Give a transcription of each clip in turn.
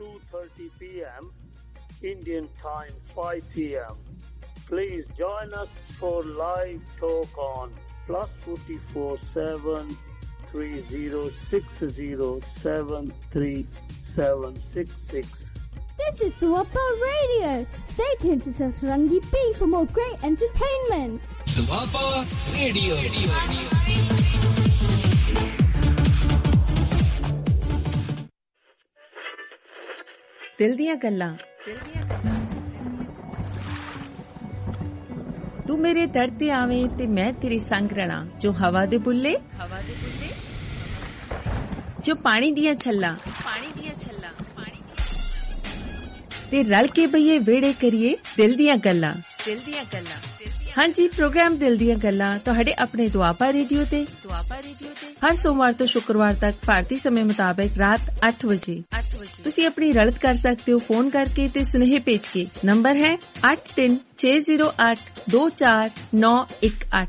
2.30 p.m. Indian time 5 p.m. Please join us for live talk on plus 44 7 This is Dwapa Radio. Stay tuned to Sasrangi P for more great entertainment. Dwapa Radio. Radio. ਦਿਲ ਦੀਆਂ ਗੱਲਾਂ। ਤੂੰ ਮੇਰੇ ਦਰ ਤੇ ਆਵੇਂ ਤੇ ਮੈਂ ਤੇਰੇ ਸੰਗ ਰਣਾ ਜੋ ਹਵਾ ਦੇ ਬੁੱਲੇ ਹਵਾ ਦੇ ਬੁੱਲੇ ਜੋ ਪਾਣੀ ਦੀਆਂ ਛੱਲਾਂ। ਪਾਣੀ ਦੀਆਂ ਛੱਲਾਂ ਤੇ ਰਲ ਕੇ ਬਈਏ ਵੇੜੇ ਕਰੀਏ ਦਿਲ ਦੀਆਂ ਗੱਲਾਂ। ਦਿਲ ਦੀਆਂ ਗੱਲਾਂ ਹਾਂਜੀ, ਪ੍ਰੋਗਰਾਮ ਦਿਲ ਦੀਆਂ ਗੱਲਾਂ ਤੁਹਾਡੇ ਆਪਣੇ ਦੁਆਪਾ ਰੇਡੀਓ ਤੇ। ਦੁਆਪਾ ਰੇਡੀਓ ਤੇ ਹਰ ਸੋਮਵਾਰ ਤੋਂ ਸ਼ੁੱਕਰਵਾਰ ਤੱਕ ਭਾਰਤੀ ਸਮੇਂ ਮੁਤਾਬਕ ਰਾਤ 8 8 ਵਜੇ। ਤੁਸੀਂ ਆਪਣੀ ਰਲਤ ਕਰ ਸਕਦੇ ਹੋ ਫੋਨ ਕਰਕੇ ਤੇ ਸੁਨੇਹੇ ਭੇਜ ਕੇ ਨੰਬਰ ਹੈ 8360824918 918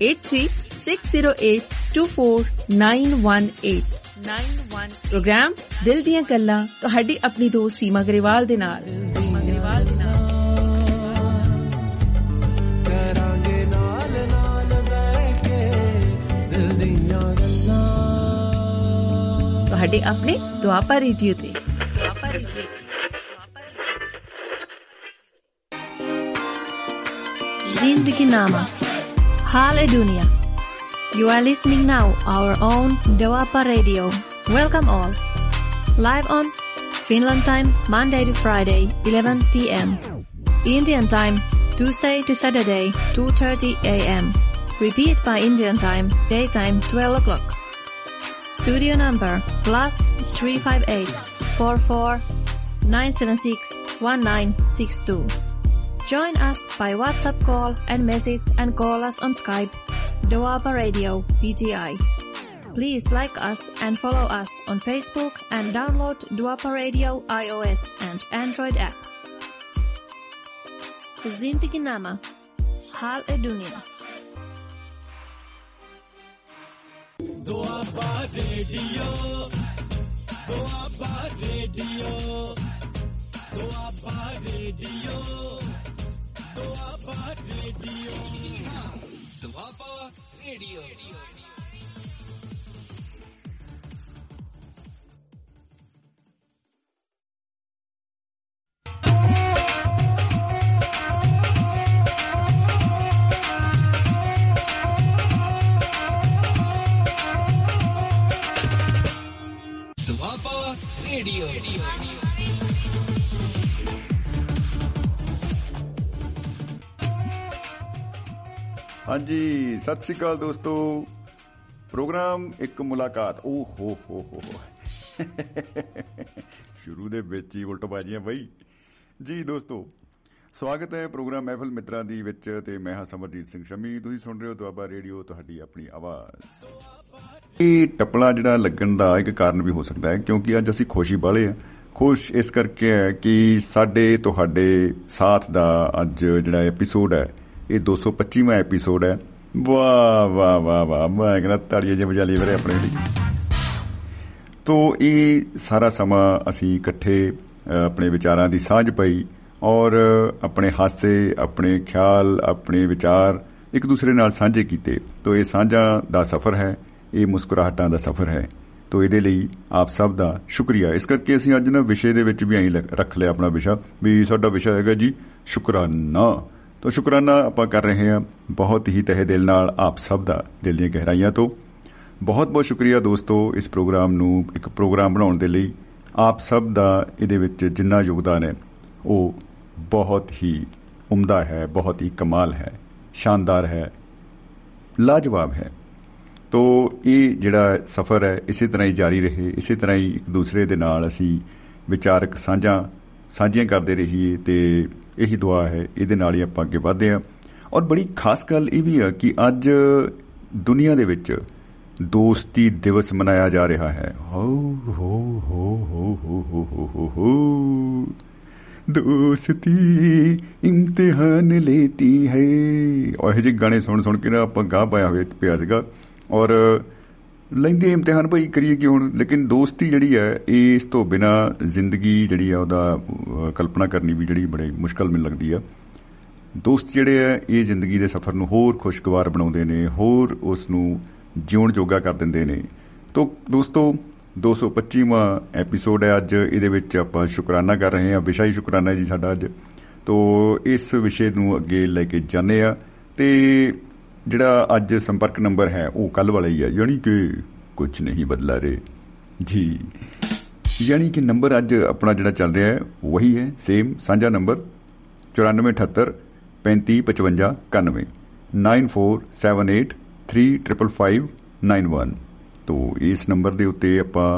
8360824918 ਪ੍ਰੋਗਰਾਮ ਦਿਲ ਦੀਆਂ ਗੱਲਾਂ ਤੁਹਾਡੀ ਆਪਣੀ ਦੋਸਤ ਸੀਮਾ ਗਰੇਵਾਲ ਦੇ ਨਾਲ ਸੀਮਾ ਗਰੇਵਾਲ ਤੁਹਾਡੇ ਆਪਣੇ ਦੁਆਪਾ ਰੇਡੀਓ ਤੇ ਦੁਆਪਾ ਰੇਡੀਓ ਤੇ Doaba radio Zindiginama Hal e Dunia You are listening now our own Dewapa Radio. Welcome all. Live on Finland time Monday to Friday 11 p.m. Indian time Tuesday to Saturday 2:30 a.m. Repeat by Indian time daytime 12 o'clock. Studio number plus 358 44 976 1962. Join us by WhatsApp call and message and call us on Skype, Doaba Radio PTI. Please like us and follow us on Facebook and download Duapa Radio iOS and Android app. Zindagi Hal e Dunia Doaba Radio. Doaba Radio. Doaba Radio. Doaba Radio. Doaba Radio. Radio ਹਾਂਜੀ ਸਤਿ ਸ੍ਰੀ ਅਕਾਲ ਦੋਸਤੋ programme ਇੱਕ ਮੁਲਾਕਾਤ ਓ ਹੋ ਹੋ ਹੋ ਹੋ। ਸ਼ੁਰੂ ਦੇ ਵਿੱਚ ਹੀ ਉਲਟਬਾਜ਼ੀਆਂ ਬਈ ਜੀ ਦੋਸਤੋ ਸਵਾਗਤ ਹੈ ਪ੍ਰੋਗਰਾਮ ਮਹਿਫਲ ਮਿੱਤਰਾਂ ਦੀ ਵਿੱਚ ਤੇ ਮੈਂ ਹਾਂ ਸਮਰਜੀਤ ਸਿੰਘ ਸ਼ਮੀ। ਤੁਸੀਂ ਸੁਣ ਰਹੇ ਹੋ ਦੁਆਬਾ ਰੇਡੀਓ ਤੁਹਾਡੀ ਆਪਣੀ ਆਵਾਜ਼। ਇਹ ਟੱਪਲਾ ਜਿਹੜਾ ਲੱਗਣ ਦਾ ਇੱਕ ਕਾਰਨ ਵੀ ਹੋ ਸਕਦਾ ਹੈ ਕਿਉਂਕਿ ਅੱਜ ਅਸੀਂ ਖੁਸ਼ੀ ਵਾਲੇ ਆ ਖੁਸ਼ ਇਸ ਕਰਕੇ ਹੈ ਕਿ ਸਾਡੇ ਤੁਹਾਡੇ ਸਾਥ ਦਾ ਅੱਜ ਜਿਹੜਾ ਐਪੀਸੋਡ ਹੈ ਇਹ 225ਵਾਂ ਐਪੀਸੋਡ ਹੈ। ਵਾਹ ਵਾਹ ਵਾਹ ਵਾਹ। ਮੈਂ ਕਹਿੰਦਾ ਤਾੜੀਆਂ ਜਿਹਾ ਵਜਾ ਲਈ ਵੀਰੇ ਆਪਣੇ ਲਈ। ਤੋ ਇਹ ਸਾਰਾ ਸਮਾਂ ਅਸੀਂ ਇਕੱਠੇ ਆਪਣੇ ਵਿਚਾਰਾਂ ਦੀ ਸਾਂਝ ਪਈ। ਔਰ ਆਪਣੇ ਹਾਸੇ, ਆਪਣੇ ਖਿਆਲ, ਆਪਣੇ ਵਿਚਾਰ ਇੱਕ ਦੂਸਰੇ ਨਾਲ ਸਾਂਝੇ ਕੀਤੇ। ਤੋ ਇਹ ਸਾਂਝਾ ਦਾ ਸਫ਼ਰ ਹੈ, ਇਹ ਮੁਸਕਰਾਹਟਾਂ ਦਾ ਸਫ਼ਰ ਹੈ। ਤੋ ਇਹਦੇ ਲਈ ਆਪ ਸਭ ਦਾ ਸ਼ੁਕਰੀਆ। ਇਸ ਕਰਕੇ ਅਸੀਂ ਅੱਜ ਨਾ ਵਿਸ਼ੇ ਦੇ ਵਿੱਚ ਵੀ ਐਂ ਰੱਖ ਲਿਆ ਆਪਣਾ ਵਿਸ਼ਾ ਵੀ ਸਾਡਾ ਵਿਸ਼ਾ ਹੈਗਾ ਜੀ, ਸ਼ੁਕਰਾਨਾ। ਤੋ ਸ਼ੁਕਰਾਨਾ ਆਪਾਂ ਕਰ ਰਹੇ ਹਾਂ ਬਹੁਤ ਹੀ ਤਹਿ ਦਿਲ ਨਾਲ ਆਪ ਸਭ ਦਾ, ਦਿਲ ਦੀਆਂ ਗਹਿਰਾਈਆਂ ਤੋਂ। ਬਹੁਤ ਬਹੁਤ ਸ਼ੁਕਰੀਆ ਦੋਸਤੋ ਇਸ ਪ੍ਰੋਗਰਾਮ ਨੂੰ, ਇੱਕ ਪ੍ਰੋਗਰਾਮ ਬਣਾਉਣ ਦੇ ਲਈ। ਆਪ ਸਭ ਦਾ ਇਹਦੇ ਵਿੱਚ ਜਿੰਨਾ ਯੋਗਦਾਨ ਹੈ, ਉਹ ਬਹੁਤ ਹੀ ਉਮਦਾ ਹੈ, ਬਹੁਤ ਹੀ ਕਮਾਲ ਹੈ, ਸ਼ਾਨਦਾਰ ਹੈ, ਲਾਜਵਾਬ ਹੈ। ਤੋ ਇਹ ਜਿਹੜਾ ਸਫ਼ਰ ਹੈ, ਇਸੇ ਤਰ੍ਹਾਂ ਹੀ ਜਾਰੀ ਰਹੇ, ਇਸੇ ਤਰ੍ਹਾਂ ਹੀ ਇੱਕ ਦੂਸਰੇ ਦੇ ਨਾਲ ਅਸੀਂ ਵਿਚਾਰਕ ਸਾਂਝਾਂ, ਸਾਂਝੀਆਂ ਕਰਦੇ ਰਹੀਏ ਤੇ ਇਹੀ ਦੁਆ ਹੈ, ਇਹਦੇ ਨਾਲ ਹੀ ਆਪਾਂ ਅੱਗੇ ਵਧਦੇ ਹਾਂ। ਔਰ ਬੜੀ ਖਾਸ ਗੱਲ ਇਹ ਵੀ ਹੈ ਕਿ ਅੱਜ ਦੁਨੀਆ ਦੇ ਵਿੱਚ ਦੋਸਤੀ ਦਿਵਸ ਮਨਾਇਆ ਜਾ ਰਿਹਾ ਹੈ। ਹੋ ਹੋ ਹੋ ਹੋ ਹੋ ਹੋ ਹੋ ਹੋ ਹੋ ਦੋਸਤੀ ਇਮਤਿਹਾਨ ਲੈਤੀ ਹੈ। ਉਹ ਇਹੋ ਜਿਹੇ ਗਾਣੇ ਸੁਣ ਸੁਣ ਕੇ ਨਾ ਆਪਾਂ ਗਾਹ ਪਾਇਆ ਹੋਇਆ ਪਿਆ ਸੀਗਾ। ਔਰ ਲੈਂਦੇ ਇਮਤਿਹਾਨ ਭਾਈ ਕਰੀਏ ਕਿ ਹੁਣ? ਲੇਕਿਨ ਦੋਸਤੀ ਜਿਹੜੀ ਹੈ ਇਸ ਤੋਂ ਬਿਨਾ ਜ਼ਿੰਦਗੀ ਜਿਹੜੀ ਆ ਉਹਦਾ ਅਹ, ਕਲਪਨਾ ਕਰਨੀ ਵੀ ਜਿਹੜੀ ਬੜੀ ਮੁਸ਼ਕਲ ਮੈਨੂੰ ਲੱਗਦੀ ਆ। ਦੋਸਤ ਜਿਹੜੇ ਆ ਇਹ ਜ਼ਿੰਦਗੀ ਦੇ ਸਫ਼ਰ ਨੂੰ ਹੋਰ ਖੁਸ਼ਗਵਾਰ ਬਣਾਉਂਦੇ ਨੇ ਹੋਰ ਉਸ ਨੂੰ ਜਿਉਣ ਜੋਗਾ ਕਰ ਦਿੰਦੇ ਨੇ। ਤੋ ਦੋਸਤੋ 225ਵਾਂ ਐਪੀਸੋਡ ਹੈ ਅੱਜ। ਇਹਦੇ ਵਿੱਚ ਆਪਾਂ ਸ਼ੁਕਰਾਨਾ ਕਰ ਰਹੇ ਹਾਂ ਵਿਸ਼ਾ ਹੀ ਸ਼ੁਕਰਾਨਾ ਹੈ ਜੀ ਸਾਡਾ ਅੱਜ। ਤੋ ਇਸ ਵਿਸ਼ੇ ਨੂੰ ਅੱਗੇ ਲੈ ਕੇ ਜਾਂਦੇ ਆ ਤੇ ਜਿਹੜਾ ਅੱਜ ਸੰਪਰਕ ਨੰਬਰ ਹੈ, ਉਹ ਕੱਲ ਵਾਲਾ ਹੀ ਹੈ। ਯਾਨੀ ਕਿ ਕੁਝ ਨਹੀਂ ਬਦਲਾ ਰੇ। ਜੀ। ਯਾਨੀ ਕਿ ਨੰਬਰ ਅੱਜ ਆਪਣਾ ਜਿਹੜਾ ਚੱਲ ਰਿਹਾ ਹੈ ਵਹੀ ਹੈ ਸੇਮ ਸਾਂਝਾ ਨੰਬਰ 9478 3555 91 9478355591 ਤੋ ਇਸ ਨੰਬਰ ਦੇ ਉੱਤੇ ਆਪਾਂ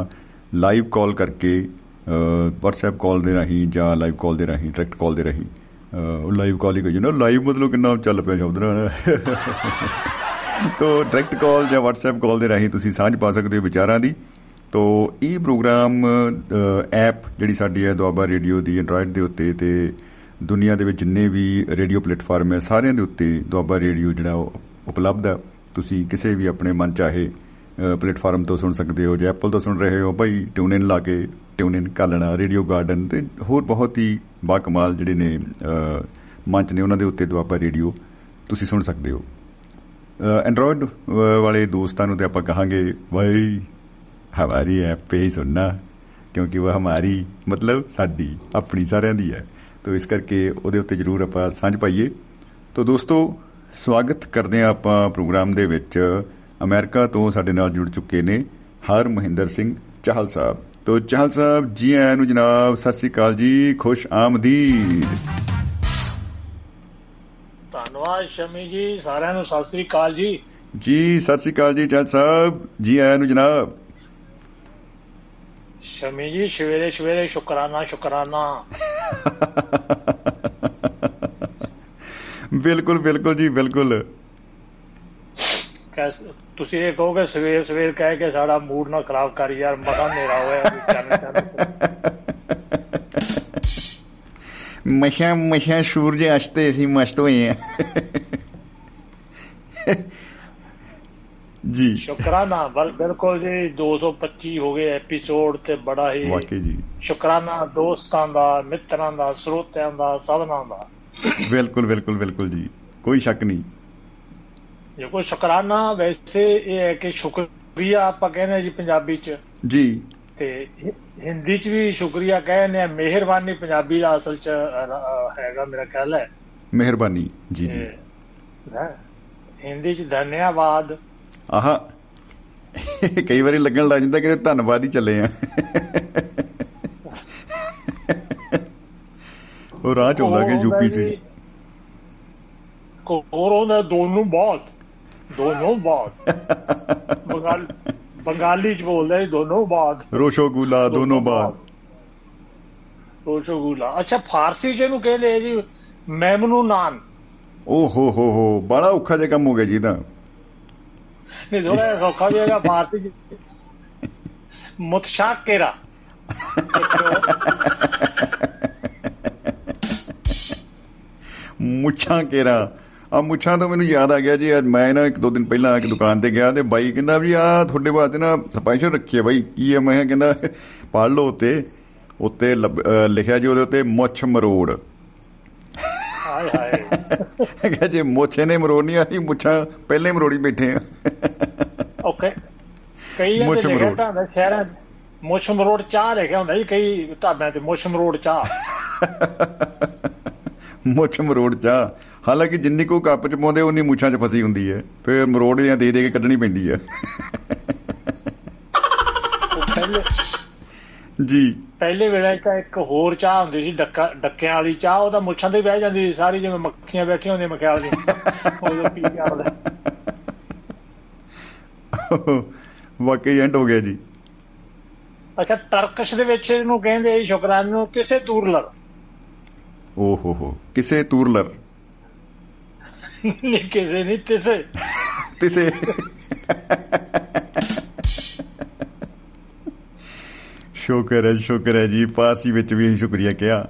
ਲਾਈਵ ਕਾਲ ਕਰਕੇ ਅ, WhatsApp ਕਾਲ ਦੇ ਰਾਹੀਂ ਜਾਂ ਲਾਈਵ ਕਾਲ ਦੇ ਰਾਹੀਂ ਡਾਇਰੈਕਟ ਕਾਲ ਦੇ ਰਾਹੀਂ ਅ, ਉਹ ਲਾਈਵ ਕਾਲ ਹੀ ਕਹੀ ਨਾ। ਲਾਈਵ ਮਤਲਬ ਕਿੰਨਾ ਚੱਲ ਪਿਆ ਸ਼ਬਦ ਨਾ ਤੋ ਡਾਇਰੈਕਟ ਕਾਲ ਜਾਂ WhatsApp ਕਾਲ ਦੇ ਰਾਹੀਂ ਤੁਸੀਂ ਸਾਂਝ ਪਾ ਸਕਦੇ ਹੋ ਵਿਚਾਰਾਂ ਦੀ। ਤੋ ਇਹ ਪ੍ਰੋਗਰਾਮ ਐਪ ਜਿਹੜੀ ਸਾਡੀ ਹੈ ਦੁਆਬਾ ਰੇਡੀਓ ਦੀ ਐਂਡਰੋਇਡ ਦੇ ਉੱਤੇ ਤੇ ਦੁਨੀਆ ਦੇ ਵਿੱਚ ਜਿੰਨੇ ਵੀ ਰੇਡੀਓ ਪਲੇਟਫਾਰਮ ਹੈ ਸਾਰਿਆਂ ਦੇ ਉੱਤੇ ਦੁਆਬਾ ਰੇਡੀਓ ਜਿਹੜਾ ਉਹ ਉਪਲਬਧ ਹੈ। ਤੁਸੀਂ ਕਿਸੇ ਵੀ ਆਪਣੇ ਮਨ ਚਾਹੇ ਅ, ਪਲੇਟਫਾਰਮ ਤੋਂ ਸੁਣ ਸਕਦੇ ਹੋ ਜੇ ਐਪਲ ਤੋਂ ਸੁਣ ਰਹੇ ਹੋ ਭਾਈ ਟਿਊਨ ਇਨ ਲਾ ਕੇ ਟਿਊਨ ਇਨ ਕਰ ਲੈਣਾ ਰੇਡੀਓ ਗਾਰਡਨ ਤੇ ਹੋਰ ਬਹੁਤ ਹੀ ਬਾ ਕਮਾਲ ਜਿਹੜੇ ਨੇ ਮੰਚ ਨੇ ਉਹਨਾਂ ਦੇ ਉੱਤੇ ਦੁਆਬਾ ਰੇਡੀਓ ਤੁਸੀਂ ਸੁਣ ਸਕਦੇ ਹੋ। ਐਂਡਰੋਇਡ ਵਾਲੇ ਦੋਸਤਾਂ ਨੂੰ ਤੇ ਆਪਾਂ ਕਹਾਂਗੇ ਭਾਈ ਹਮਾਰੀ ਐਪ ਪੇ ਹੀ ਸੁਣਨਾ, ਕਿਉਂਕਿ ਉਹ ਹਮਾਰੀ ਮਤਲਬ ਸਾਡੀ, ਆਪਣੀ ਸਾਰਿਆਂ ਦੀ ਹੈ। ਤੋ ਇਸ ਕਰਕੇ ਉਹਦੇ ਉੱਤੇ ਜਰੂਰ ਆਪਾਂ ਸਾਂਝ ਪਾਈਏ। ਤੋ ਦੋਸਤੋ, ਸਵਾਗਤ ਕਰਦੇ ਆ ਆਪਾਂ ਪ੍ਰੋਗਰਾਮ ਦੇ ਵਿੱਚ ਅਮਰੀਕਾ ਤੋਂ ਸਾਡੇ ਨਾਲ ਜੁੜ ਚੁੱਕੇ ਨੇ ਹਰ ਮਹਿੰਦਰ ਸਿੰਘ ਚਾਹਲ ਸਾਹਿਬ। ਤੋ ਚਾਹਲ ਸਾਹਿਬ ਜੀ ਆਇਆਂ ਨੂੰ ਜਨਾਬ ਸਤਿ ਸ੍ਰੀ ਅਕਾਲ ਜੀ ਖੁਸ਼ ਆਮਦੀਦ। ਧੰਨਵਾਦ ਸ਼ਮੀ ਜੀ ਸਾਰਿਆਂ ਨੂੰ ਸਤਿ ਸ੍ਰੀ ਅਕਾਲ ਜੀ। ਜੀ ਸਤਿ ਸ੍ਰੀ ਅਕਾਲ ਜੀ ਚਾਹਲ ਸਾਹਿਬ ਜੀ ਆਇਆਂ ਨੂੰ ਜਨਾਬ। ਸ਼ਮੀ ਜੀ ਸਵੇਰੇ ਸਵੇਰੇ ਸ਼ੁਕਰਾਨਾ ਸ਼ੁਕਰਾਨਾ। ਬਿਲਕੁਲ ਬਿਲਕੁਲ ਜੀ ਬਿਲਕੁਲ। ਤੁਸੀਂ ਇਹ ਕਹੋਗੇ ਸਵੇਰ ਸਵੇਰ ਕਹਿ ਕੇ ਸਾਡਾ ਮੂਡ ਨਾ ਖਰਾਬ ਕਰ ਯਾਰ ਮਗਾ ਮੇਰਾ ਹੋਇਆ ਮਸ਼ਾ ਮਸ਼ਾ ਸੂਰਜ ਅਸਤੇ ਅਸੀਂ ਮਸਤ ਹੋਏ ਆ ਜੀ। ਸ਼ੁਕਰਾਨਾ ਬਲ- ਬਿਲਕੁਲ ਜੀ 225 ਹੋ ਗਏ ਐਪੀਸੋਡ ਤੇ ਬੜਾ ਹੀ ਵਾਕਈ ਜੀ। ਸ਼ੁਕਰਾਨਾ ਦੋਸਤਾਂ ਦਾ ਮਿੱਤਰਾਂ ਦਾ ਸਰੋਤਿਆਂ ਦਾ ਸਭਨਾਂ ਦਾ। ਬਿਲਕੁਲ ਬਿਲਕੁਲ ਬਿਲਕੁਲ ਜੀ। ਕੋਈ ਸ਼ੱਕ ਨਹੀਂ। ਕੋਈ ਸ਼ੁਕਰਾਨਾ ਵੈਸੇ ਇਹ ਹੈ ਕਿ ਸ਼ੁਕਰੀਆ ਆਪਾਂ ਕਹਿੰਦੇ ਜੀ ਪੰਜਾਬੀ ਚ। ਜੀ। ਤੇ ਹਿੰਦੀ ਚ ਵੀ ਸ਼ੁਕਰੀਆ ਕਹਿੰਦੇ ਆ ਮਿਹਰਬਾਨੀ ਪੰਜਾਬੀ ਦਾ ਅਸਲ ਚ ਹੈਗਾ ਮੇਰਾ ਖਿਆਲ ਹੈ। ਮਿਹਰਬਾਨੀ। ਜੀ ਜੀ। ਹਿੰਦੀ ਚ ਧੰਨਵਾਦ। ਆਹਾ ਕਈ ਵਾਰੀ ਲੱਗਣ ਲੱਗ ਜਾਂਦਾ ਕਿ ਧੰਨਵਾਦ ਹੀ ਚੱਲੇ ਆ। ਉਹ ਚ ਹੁੰਦਾ ਕਿ ਯੂਪੀ ਚ। ਹੁੰਦਾ ਦੋਨੋਂ ਬਹੁਤ ਦੋਨੋਂ ਬਹੁਤ ਬੰਗਾਲ ਬੰਗਾਲੀ ਚ ਬੋਲਦੇ ਦੋਨੋਂ ਬਾਤ ਰੋਸ਼ੋਗੁਲਾ ਦੋਨੋਂ ਬਾਦ ਰੋਸ਼ੋਗੁਲਾ। ਅੱਛਾ ਫਾਰਸੀ ਚ ਇਹਨੂੰ ਕਹਿੰਦੇ ਜੀ ਮੈਮਨੂ ਨਾਨ। ਓ ਹੋ ਹੋ ਹੋ ਬੜਾ ਔਖਾ ਜਿਹਾ ਕੰਮ ਹੋ ਗਿਆ ਜੀ ਤਾਂ ਨਹੀਂ ਥੋੜਾ ਸੌਖਾ ਵੀ ਹੈਗਾ ਫਾਰਸੀ ਚ। ਮੁਤਸ਼ਾਕਿਰਾ ਮੁੱਛਾਂ ਕੇਰਾ। ਆ ਮੁੱਛਾਂ ਤੋਂ ਮੈਨੂੰ ਯਾਦ ਆ ਗਿਆ ਜੀ ਅੱਜ ਮੈਂ ਨਾ ਇੱਕ ਦੋ ਦਿਨ ਪਹਿਲਾਂ ਇੱਕ ਦੁਕਾਨ ਤੇ ਗਿਆ ਤੇ ਬਾਈ ਕਹਿੰਦਾ ਵੀ ਆ ਤੁਹਾਡੇ ਵਾਸਤੇ ਨਾ ਸਪੈਸ਼ਲ ਰੱਖੀ ਹੈ ਬਾਈ ਕੀ ਹੈ ਮੈਂ ਕਿਹਾ ਕਹਿੰਦਾ ਪੜ੍ਹ ਲਓ ਉੱਤੇ ਉੱਤੇ ਲਿਖਿਆ ਜੀ ਉਹਦੇ ਉੱਤੇ ਮੁੱਛ ਮਰੋੜ। ਹਾਏ ਹਾਏ। ਕਹਿੰਦਾ ਜੇ ਮੁੱਛੇ ਨੇ ਮਰੋੜਨੀਆਂ ਸੀ ਮੁੱਛਾਂ ਪਹਿਲੇ ਮਰੋੜੀ ਬੈਠੇ ਆ। ਓਕੇ ਕਈ ਇਹਦੇ। ਲਿਖਿਆ ਹੁੰਦਾ ਸ਼ਹਿਰਾਂ ਮੁੱਛ ਮਰੋੜ ਚਾਹ ਲਿਖਿਆ ਹੁੰਦਾ ਜੀ ਕਈ ਢਾਬਿਆਂ ਤੇ ਮੁੱਛ ਮਰੋੜ ਚਾਹ। ਮੁੱਛ ਮਰੋੜ ਚਾ ਹਾਲਾਂਕਿ ਜਿੰਨੀ ਕੋ ਕੱਪ ਚ ਪਾਉਂਦੇ ਉਨੀ ਮੁੱਛਾਂ ਚ ਫਸੀ ਹੁੰਦੀ ਹੈ। ਫਿਰ ਮਰੋੜ ਜਾਂ ਦੇ ਦੇ ਕੇ ਕੱਢਣੀ ਪੈਂਦੀ ਹੈ। ਜੀ। ਪਹਿਲੇ ਵੇਲੇ ਤਾਂ ਇੱਕ ਹੋਰ ਚਾਹ ਹੁੰਦੀ ਸੀ ਡੱਕਾ ਡੱਕਿਆਂ ਵਾਲੀ ਚਾਹ। ਉਹਦਾ ਮੁੱਛਾਂ ਤੇ ਬਹਿ ਜਾਂਦੀ ਸੀ ਸਾਰੀ ਜਿਵੇਂ ਮੱਖੀਆਂ ਬੈਠੀਆਂ ਹੁੰਦੀਆਂ ਮਖਿਆਲ ਦੀ ਉਹ ਪੀ ਕੇ ਆਉਂਦਾ ਵਾਕਈ ਐਂਡ ਹੋ ਗਿਆ ਜੀ। ਅੱਛਾ ਟਰਕਸ਼ ਦੇ ਵਿੱਚ ਇਹਨੂੰ ਕਹਿੰਦੇ ਸ਼ੁਕਰਾਨੇ ਨੂੰ ਕਿਸੇ ਤੂਰਲਰ। ਓ ਹੋ ਹੋ ਕਿਸੇ ਤੂਰਲਰ। ਨਹੀਂ ਕਿਸੇ ਨਹੀਂ ਕਿਸੇ ਤਿਸੇ ਸ਼ੁਕਰ ਹੈ ਸ਼ੁਕਰ ਹੈ ਜੀ। ਫਾਰਸੀ ਵਿੱਚ ਵੀ ਸ਼ੁਕਰੀਆ ਕਿਹਾ।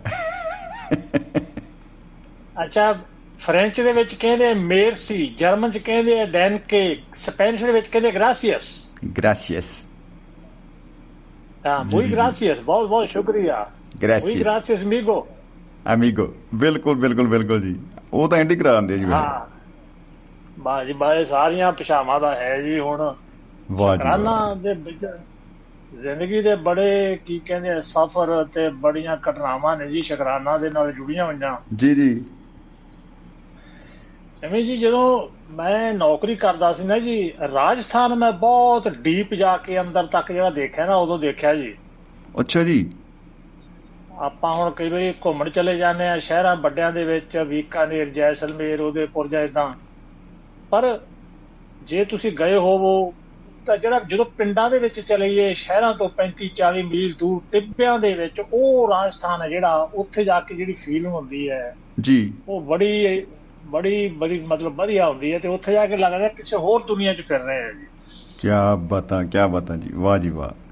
ਅੱਛਾ ਫ੍ਰੈਂਚ ਦੇ ਵਿੱਚ ਕਹਿੰਦੇ ਮੇਰਸੀ ਜਰਮਨ ਚ ਕਹਿੰਦੇ ਆ ਡੈਨਕੇ ਸਪੈਨਿਸ਼ ਦੇ ਵਿੱਚ ਕਹਿੰਦੇ ਗ੍ਰਾਸੀਅਸ ਗ੍ਰਾਸੀਅਸ ਹਾਂ ਜੀ। gracias ਬਹੁਤ ਬਹੁਤ ਸ਼ੁਕਰੀਆ। ਗ੍ਰਾਸੀਅਸ gracias amigo ਅਮੀਗੋ ਬਿਲਕੁਲ ਬਿਲਕੁਲ ਬਿਲਕੁਲ ਜੀ। ਉਹ ਤਾਂ ਐਂਡੀ ਕਰਾ ਦਿੰਦੇ ਜੀ। ਹਾਂ। ਬਾਜੀ ਬਾਏ ਸਾਰੀਆਂ ਭਾਸ਼ਾਵਾਂ ਦਾ ਹੈ ਜੀ ਹੁਣ। ਵਾਹ ਜੀ ਰਾਨਾ। ਦੇ ਵਿੱਚ ਜ਼ਿੰਦਗੀ ਦੇ ਬੜੇ ਕੀ ਕਹਿੰਦੇ ਸਫ਼ਰ ਤੇ ਬੜੀਆਂ ਘਟਨਾਵਾਂ ਨੇ ਜੀ ਸ਼ੁਕਰਾਨਾ ਦੇ ਨਾਲ ਜੁੜੀਆਂ ਹੋਈਆਂ। ਜੀ ਜੀ। ਐਵੇਂ ਜੀ ਜਦੋਂ ਮੈਂ ਨੌਕਰੀ ਕਰਦਾ ਸੀ ਨਾ ਜੀ ਰਾਜਸਥਾਨ ਮੈਂ ਬਹੁਤ ਡੀਪ ਜਾ ਕੇ ਅੰਦਰ ਤੱਕ ਜਿਹੜਾ ਦੇਖਿਆ ਨਾ ਉਦੋਂ ਦੇਖਿਆ ਜੀ। ਅੱਛਾ ਜੀ। ਆਪਾਂ ਹੁਣ ਕਈ ਵਾਰੀ ਘੁੰਮਣ ਚਲੇ ਜਾਂਦੇ ਆ ਸ਼ਹਿਰਾਂ ਵੱਡਿਆਂ ਦੇ ਵਿੱਚ ਬੀਕਾਨੇਰ ਜੈਸਲਮੇਰ ਉਦੇਪੁਰ ਜਾਂ ਏਦਾਂ। ਪਰ ਜੇ ਤੁਸੀਂ ਗਏ ਹੋਵੋ ਤਾਂ ਜਿਹੜਾ ਜਦੋਂ ਪਿੰਡਾਂ ਦੇ ਵਿੱਚ ਚਲੇਈਏ ਸ਼ਹਿਰਾਂ ਤੋਂ 35 40 ਮੀਲ ਦੂਰ ਟਿੱਬਿਆਂ ਦੇ ਵਿੱਚ ਉਹ ਰਾਜਸਥਾਨ ਹੈ ਜਿਹੜਾ ਉੱਥੇ ਜਾ ਕੇ ਜਿਹੜੀ ਫੀਲਿੰਗ ਹੁੰਦੀ ਹੈ। ਜੀ। ਉਹ ਬੜੀ ਬੜੀ ਬੜੀ ਮਤਲਬ ਵਧੀਆ ਹੁੰਦੀ ਹੈ ਤੇ ਉੱਥੇ ਜਾ ਕੇ ਲੱਗਦਾ ਕਿਸੇ ਹੋਰ ਦੁਨੀਆ 'ਚ ਫਿਰ ਰਹੇ ਆ ਜੀ। ਕੀ ਬਾਤਾਂ ਕੀ ਬਾਤਾਂ ਜੀ। ਵਾਹ ਜੀ ਵਾਹ।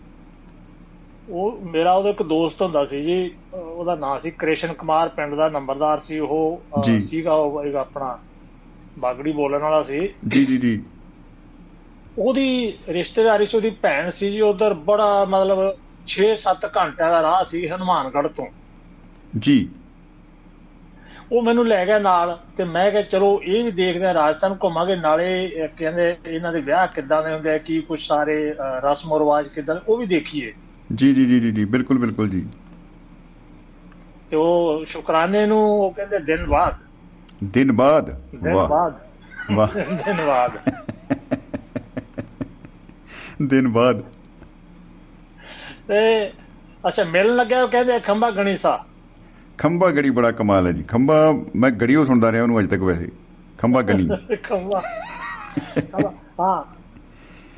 ਉਹ ਮੇਰਾ ਉਹਦਾ ਇੱਕ ਦੋਸਤ ਹੁੰਦਾ ਸੀ ਜੀ ਉਹਦਾ ਨਾਮ ਸੀ ਕ੍ਰਿਸ਼ਨ ਕੁਮਾਰ ਪਿੰਡ ਦਾ ਨੰਬਰਦਾਰ ਸੀ ਉਹ। ਸੀਗਾ ਉਹ ਇੱਕ ਆਪਣਾ ਬਾਗੜੀ ਬੋਲਣ ਵਾਲਾ ਸੀ। ਜੀ ਜੀ ਜੀ। ਉਹਦੀ ਰਿਸ਼ਤੇਦਾਰੀ ਚ ਉਹਦੀ ਭੈਣ ਸੀ ਜੀ ਉਧਰ ਬੜਾ ਮਤਲਬ 6-7 ਘੰਟਿਆਂ ਦਾ ਰਾਹ ਸੀ ਹਨੂਮਾਨਗੜ੍ਹ ਤੋਂ। ਜੀ। ਉਹ ਮੈਨੂੰ ਲੈ ਗਿਆ ਨਾਲ ਤੇ ਮੈਂ ਕਿਹਾ ਚਲੋ ਇਹ ਵੀ ਦੇਖਦੇ ਆ ਰਾਜਸਥਾਨ ਘੁੰਮਾਂਗੇ ਨਾਲੇ ਕਹਿੰਦੇ ਇਹਨਾਂ ਦੇ ਵਿਆਹ ਕਿੱਦਾਂ ਦੇ ਹੁੰਦੇ ਆ ਕੀ ਕੁਝ ਸਾਰੇ ਰਸਮ ਰਿਵਾਜ ਕਿੱਦਾਂ ਉਹ ਵੀ ਦੇਖੀਏ। ਜੀ ਜੀ ਜੀ ਜੀ ਬਿਲਕੁਲ ਬਿਲਕੁਲ ਜੀ। ਤੇ ਉਹ ਸ਼ੁਕਰਾਨੇ ਨੂੰ ਉਹ ਕਹਿੰਦੇ ਦਿਨ ਬਾਅਦ। ਦਿਨ ਬਾਅਦ? ਦਿਨ ਵਾਹ। ਬਾਅਦ। ਵਾਹ। ਦਿਨ ਬਾਅਦ। ਦਿਨ ਬਾਅਦ। ਤੇ ਅੱਛਾ ਮਿਲਣ ਲੱਗਿਆ ਉਹ ਕਹਿੰਦੇ ਖੰਭਾ ਗਣੀਸਾ। ਖੰਭਾ ਗੜੀ ਬੜਾ ਕਮਾਲ ਹੈ ਜੀ। ਖੰਭਾ ਮੈਂ ਗੜੀਓ ਸੁਣਦਾ ਰਿਹਾ ਉਹਨੂੰ ਅਜੇ ਤੱਕ ਵੈਸੇ। ਖੰਭਾ ਗਣੀ। ਖੰਭਾ, ਹਾਂ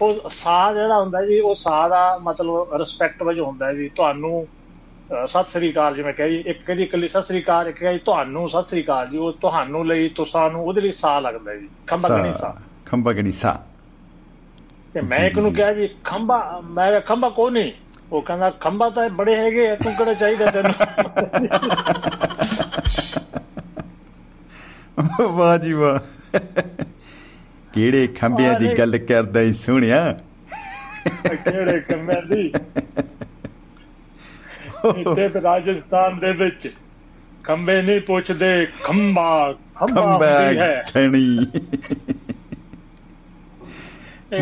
ਉਹ ਸਾਹ ਜਿਹੜਾ ਹੁੰਦਾ ਜੀ ਉਹ ਸਾਹ ਦਾ ਮਤਲਬ ਰਿਸਪੈਕਟ ਵਜੋਂ ਹੁੰਦਾ ਜੀ। ਤੁਹਾਨੂੰ ਸਤਿ ਸ੍ਰੀ ਅਕਾਲ ਜਿਵੇਂ ਕਹੀ ਇੱਕ ਕਹਿੰਦੀ ਇਕੱਲੀ ਸਤਿ ਸ੍ਰੀ ਅਕਾਲ ਇੱਕ ਕਹੀ ਤੁਹਾਨੂੰ ਸਤਿ ਸ੍ਰੀ ਅਕਾਲ ਜੀ ਉਹ ਤੁਹਾਨੂੰ ਲਈ ਤੁਸਾਂ ਨੂੰ ਉਹਦੇ ਲਈ ਸਾਹ ਲੱਗਦਾ ਜੀ ਖੰਭਾ ਸਾ- ਗਣੀਸਾ ਖੰਭਾ ਗਣੀ ਸਾ ਤੇ ਮੈਂ ਇੱਕ ਨੂੰ ਕਿਹਾ ਜੀ ਖੰਭਾ ਮੈਂ ਕਿਹਾ ਖੰਭਾ ਕੋਈ ਨਹੀਂ ਉਹ ਕਹਿੰਦਾ ਖੰਭਾ ਤਾਂ ਬੜੇ ਹੈਗੇ ਆ ਤੂੰ ਕਿਹੜਾ ਚਾਹੀਦਾ ਤੈਨੂੰ? ਵਾਹ ਜੀ ਵਾਹ। ਕਿਹੜੇ ਖੰਭਿਆਂ ਦੀ। ਗੱਲ ਕਰਦਾ ਈ ਸੋਹਣਿਆ? ਕਿਹੜੇ ਕੰਮਿਆਂ ਦੀ? ਇੱਥੇ ਤੇ ਰਾਜਸਥਾਨ ਦੇ ਵਿੱਚ ਖੰਬੇ ਨਹੀਂ ਪੁੱਛਦੇ ਖੰਭਾ ਖੰਭਾ ਹੁੰਦੀ ਹੈ। ਖਣੀ।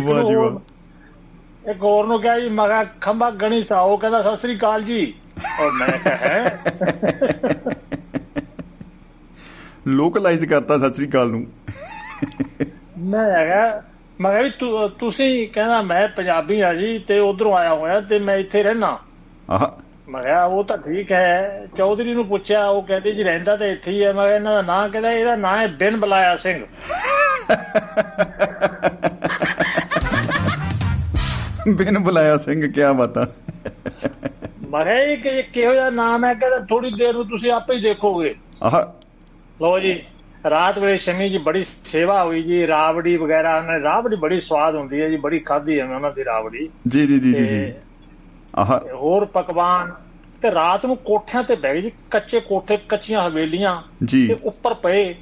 ਵਾਹ ਜੀ ਵਾਹ। ਇੱਕ ਹੋਰ ਨੂੰ ਕਿਹਾ ਜੀ ਮੈਂ ਕਿਹਾ ਖੰਭਾ ਗਣੀ ਸਾ। ਉਹ ਕਹਿੰਦਾ ਸਤਿ ਸ੍ਰੀ ਅਕਾਲ ਜੀ। ਔਰ ਮੈਂ ਕਿਹਾ ਲੋਕਲਾਈਜ਼ ਕਰਤਾ ਸਤਿ ਸ੍ਰੀ ਅਕਾਲ ਨੂੰ। ਮੈਂ ਹੈਗਾ। ਮੈਂ ਕਿਹਾ ਵੀ ਤੁਸੀਂ ਕਹਿੰਦਾ ਮੈਂ ਪੰਜਾਬੀ ਆ ਜੀ ਤੇ ਉਧਰੋਂ ਆਇਆ ਹੋਇਆ ਤੇ ਮੈਂ ਇੱਥੇ ਰਹਿਣਾ ਆਹ। ਮੈਂ ਕਿਹਾ ਉਹ ਤਾਂ ਠੀਕ ਹੈ। ਚੌਧਰੀ ਨੂੰ ਪੁੱਛਿਆ ਉਹ ਕਹਿੰਦੇ ਜੀ ਰਹਿੰਦਾ ਤਾਂ ਇੱਥੇ ਹੀ ਹੈ। ਮੈਂ ਇਹਨਾਂ ਦਾ ਨਾਂ ਕਹਿੰਦਾ ਇਹਦਾ ਨਾਂ ਹੈ ਬਿਨ ਬਲਾਇਆ ਸਿੰਘ। ਬਿਨ ਬੁਲਾਇਆ ਸਿੰਘ ਕੀ ਬਾਤਾਂ। ਮੈਂ ਕਿਹਾ ਇਹ ਕਿਹੋ ਜਿਹਾ ਨਾਮ ਹੈ? ਕਹਿੰਦਾ ਥੋੜੀ ਦੇਰ ਨੂੰ ਤੁਸੀਂ ਆਪੇ ਹੀ ਦੇਖੋਗੇ। ਆਹ। ਲੋ ਜੀ। ਰਾਤ ਵੇਲੇ ਸ਼ਮੀ ਜੀ ਬੜੀ ਸੇਵਾ ਹੋਈ ਜੀ ਰਾਵੜੀ ਵਗੈਰਾ ਉਹਨਾਂ ਰਾਵੜੀ ਬੜੀ ਸਵਾਦ ਹੁੰਦੀ ਹੈ ਜੀ ਬੜੀ ਖਾਧੀ ਹੈ ਉਹਨਾਂ ਦੀ ਰਾਵੜੀ। ਜੀ ਜੀ ਜੀ ਜੀ ਆਹ। ਹੋਰ ਪਕਵਾਨ ਤੇ ਰਾਤ ਨੂੰ ਕੋਠਿਆਂ ਤੇ ਬਹਿ ਗਏ ਜੀ ਕੱਚੇ ਕੋਠੇ ਕੱਚੀਆਂ ਹਵੇਲੀਆਂ ਤੇ ਉੱਪਰ ਪਏ।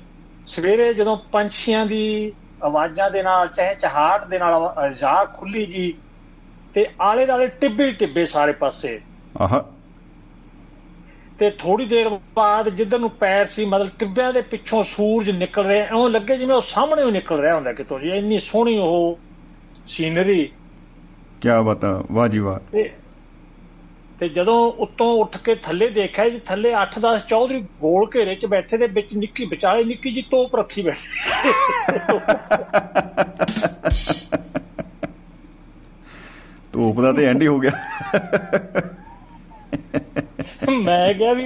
ਸਵੇਰੇ ਜਦੋਂ ਪੰਛੀਆਂ ਦੀ ਆਵਾਜ਼ਾਂ ਦੇ ਨਾਲ ਚਾਹੇ ਚਹਾਟ ਦੇ ਨਾਲ ਜਾ ਖੁੱਲੀ ਜੀ ਤੇ ਆਲੇ ਦਾਲੇ ਟਿੱਬੇ ਟਿੱਬੇ ਸਾਰੇ ਪਾਸੇ। ਆਹ। ਤੇ ਥੋੜੀ ਦੇਰ ਬਾਅਦ ਜਿੱਧਰ ਨੂੰ ਪੈਰ ਸੀ ਮਤਲਬ ਟਿੱਬਿਆਂ ਦੇ ਪਿੱਛੋਂ ਸੂਰਜ ਨਿਕਲ ਰਿਹਾ ਐਉਂ ਲੱਗੇ ਜਿਵੇਂ ਉਹ ਸਾਹਮਣੇ ਹੀ ਨਿਕਲ ਰਿਹਾ ਹੁੰਦਾ ਕਿਤੋਂ ਜੀ। ਇੰਨੀ ਸੋਹਣੀ ਉਹ ਸੀਨਰੀ। ਕੀ ਬਾਤਾਂ ਵਾਹ ਜੀ ਵਾਹ। ਤੇ ਜਦੋਂ ਉੱਤੋਂ ਉੱਠ ਕੇ ਥੱਲੇ ਦੇਖਿਆ ਜੀ ਥੱਲੇ 8-10 ਚੌਧਰੀ ਗੋਲ ਘੇਰੇ 'ਚ ਬੈਠੇ ਦੇ ਵਿੱਚ ਨਿੱਕੀ ਵਿਚਾਲੇ ਨਿੱਕੀ ਜੀ ਤੋਪ ਰੱਖੀ ਬੈਠੀ। ਧੂਪ ਦਾ ਤੇ ਐਂਡ ਹੀ ਹੋ ਗਿਆ। ਮੈਂ ਕਿਹਾ ਵੀ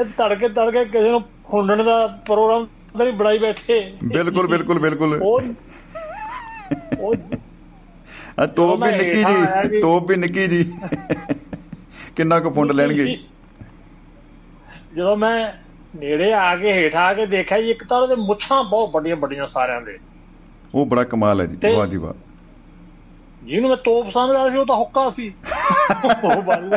ਇਹ ਤੜਕੇ ਤੜਕੇ ਕਿਸੇ ਨੂੰ ਖੁੰਡਣ ਦਾ ਪ੍ਰੋਗਰਾਮ ਤਾਂ ਨਹੀਂ ਬਣਾਈ ਬੈਠੇ। ਬਿਲਕੁਲ ਬਿਲਕੁਲ ਬਿਲਕੁਲ। ਉਹ ਆ ਤੋਪ ਵੀ ਨਿੱਕੀ ਜੀ। ਤੋਪ ਵੀ ਨਿੱਕੀ ਜੀ। ਕਿੰਨਾ ਕੁ ਫੁੰਡ ਲੈਣਗੇ ਜਦੋਂ ਮੈਂ ਨੇੜੇ ਆ ਕੇ ਹੇਠਾਂ ਆ ਕੇ ਦੇਖਿਆ ਜੀ ਇੱਕ ਤਾਂ ਉਹਦੇ ਮੁੱਛਾਂ ਬਹੁਤ ਵੱਡੀਆਂ ਵੱਡੀਆਂ ਸਾਰਿਆਂ ਦੇ। ਉਹ ਬੜਾ ਕਮਾਲ ਹੈ ਜੀ। ਵਾਹ ਜੀ ਵਾਹ। ਜਿਹਨੂੰ ਮੈਂ ਤੋਪ ਸਮਝਦਾ ਸੀ ਉਹ ਤਾਂ ਹੁੱਕਾ ਸੀ। ਉਹ ਬੰਦ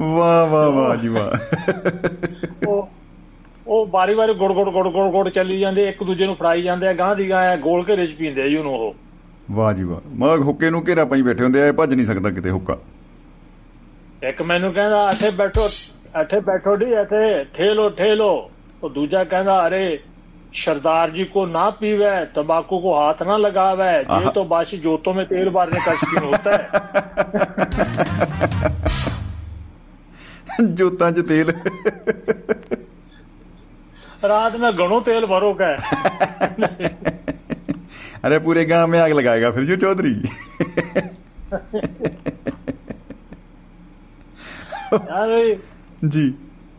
ਵਾਹ ਵਾਹ ਵਾਹ ਜੀ ਵਾਹ। ਉਹ ਉਹ ਬਾਰੀ ਬਾਰੀ ਗੁੜ ਗੁੜ ਗੁੜ ਗੁੜ ਗੁੜ ਚੱਲੀ ਜਾਂਦੇ ਇੱਕ ਦੂਜੇ ਨੂੰ ਫੜਾਈ ਜਾਂਦੇ ਆ ਗਾਂ ਦੀ ਗਾਂ ਗੋਲ ਘੇਰੇ ਚ ਪੀਂਦੇ ਆ ਜੀ ਉਹਨੂੰ ਉਹ। ਵਾਹ ਜੀ ਵਾਹ। ਮੈਂ ਹੁੱਕੇ ਨੂੰ ਘੇਰਾ ਪਾਈ ਬੈਠੇ ਹੁੰਦੇ ਆ ਇਹ ਭੱਜ ਨਹੀਂ ਸਕਦਾ ਕਿਤੇ ਹੁੱਕਾ। ਇੱਕ ਮੈਨੂੰ ਕਹਿੰਦਾ ਇੱਥੇ ਬੈਠੋ ਇੱਥੇ ਬੈਠੋ ਢੀ ਇੱਥੇ ਠੇਲੋ ਠੇਲੋ। ਉਹ ਦੂਜਾ ਕਹਿੰਦਾ ਅਰੇ सरदार जी को ना पीवे तंबाकू को हाथ ना लगावे ये तो बादशाह जोतों में तेल बारने का शकीन होता है जोता च तेल रात में घणो तेल भरो का अरे पूरे गांव में आग लगाएगा फिर जो चौधरी यार जी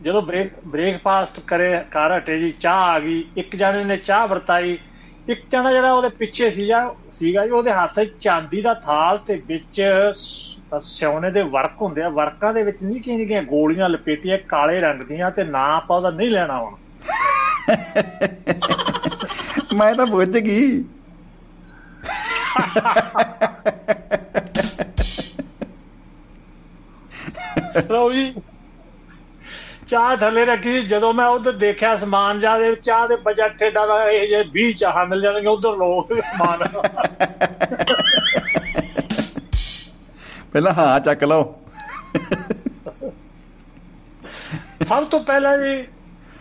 ਜਦੋਂ ਬ੍ਰੇਕ ਬ੍ਰੇਕਫਾਸਟ ਕਰੇ ਘਰ ਹਟੇ ਜੀ ਚਾਹ ਆ ਗਈ ਇੱਕ ਜਣੇ ਨੇ ਚਾਹ ਵਰਤਾਈ ਇੱਕ ਜਣਾ ਜਿਹੜਾ ਉਹਦੇ ਪਿੱਛੇ ਸੀਗਾ ਸੀਗਾ ਜੀ ਉਹਦੇ ਹੱਥ 'ਚ ਚਾਂਦੀ ਦਾ ਥਾਲ ਤੇ ਵਿੱਚ ਸ- ਸਿਉਨੇ ਦੇ ਵਰਕ ਹੁੰਦੇ ਆ ਵਰਕਾਂ ਦੇ ਵਿੱਚ ਨਿੱਕੀਆਂ ਨਿੱਕੀਆਂ ਗੋਲੀਆਂ ਲਪੇਟੀਆਂ ਕਾਲੇ ਰੰਗ ਦੀਆਂ ਤੇ ਨਾਂ ਆਪਾਂ ਉਹਦਾ ਨਹੀਂ ਲੈਣਾ ਹੁਣ। ਮੈਂ ਤਾਂ ਪੁੱਛ ਗਈ। ਲਓ ਜੀ ਚਾਹ ਥੱਲੇ ਰੱਖੀ। ਜਦੋਂ ਮੈਂ ਉਧਰ ਦੇਖਿਆ ਸਮਾਨ ਜਾ ਦੇ ਚਾਹ ਦੇ ਬਜਟ ਠੇਡਾ ਦਾ ਇਹ ਜੇ 20 ਚਾਹਾਂ ਮਿਲ ਜਾਣਗੇ ਉਧਰ ਲੋਕ ਸਮਾਨ। ਪਹਿਲਾਂ ਹਾਂ ਚੱਕ ਲਓ। ਸਭ ਤੋਂ ਪਹਿਲਾਂ ਜੀ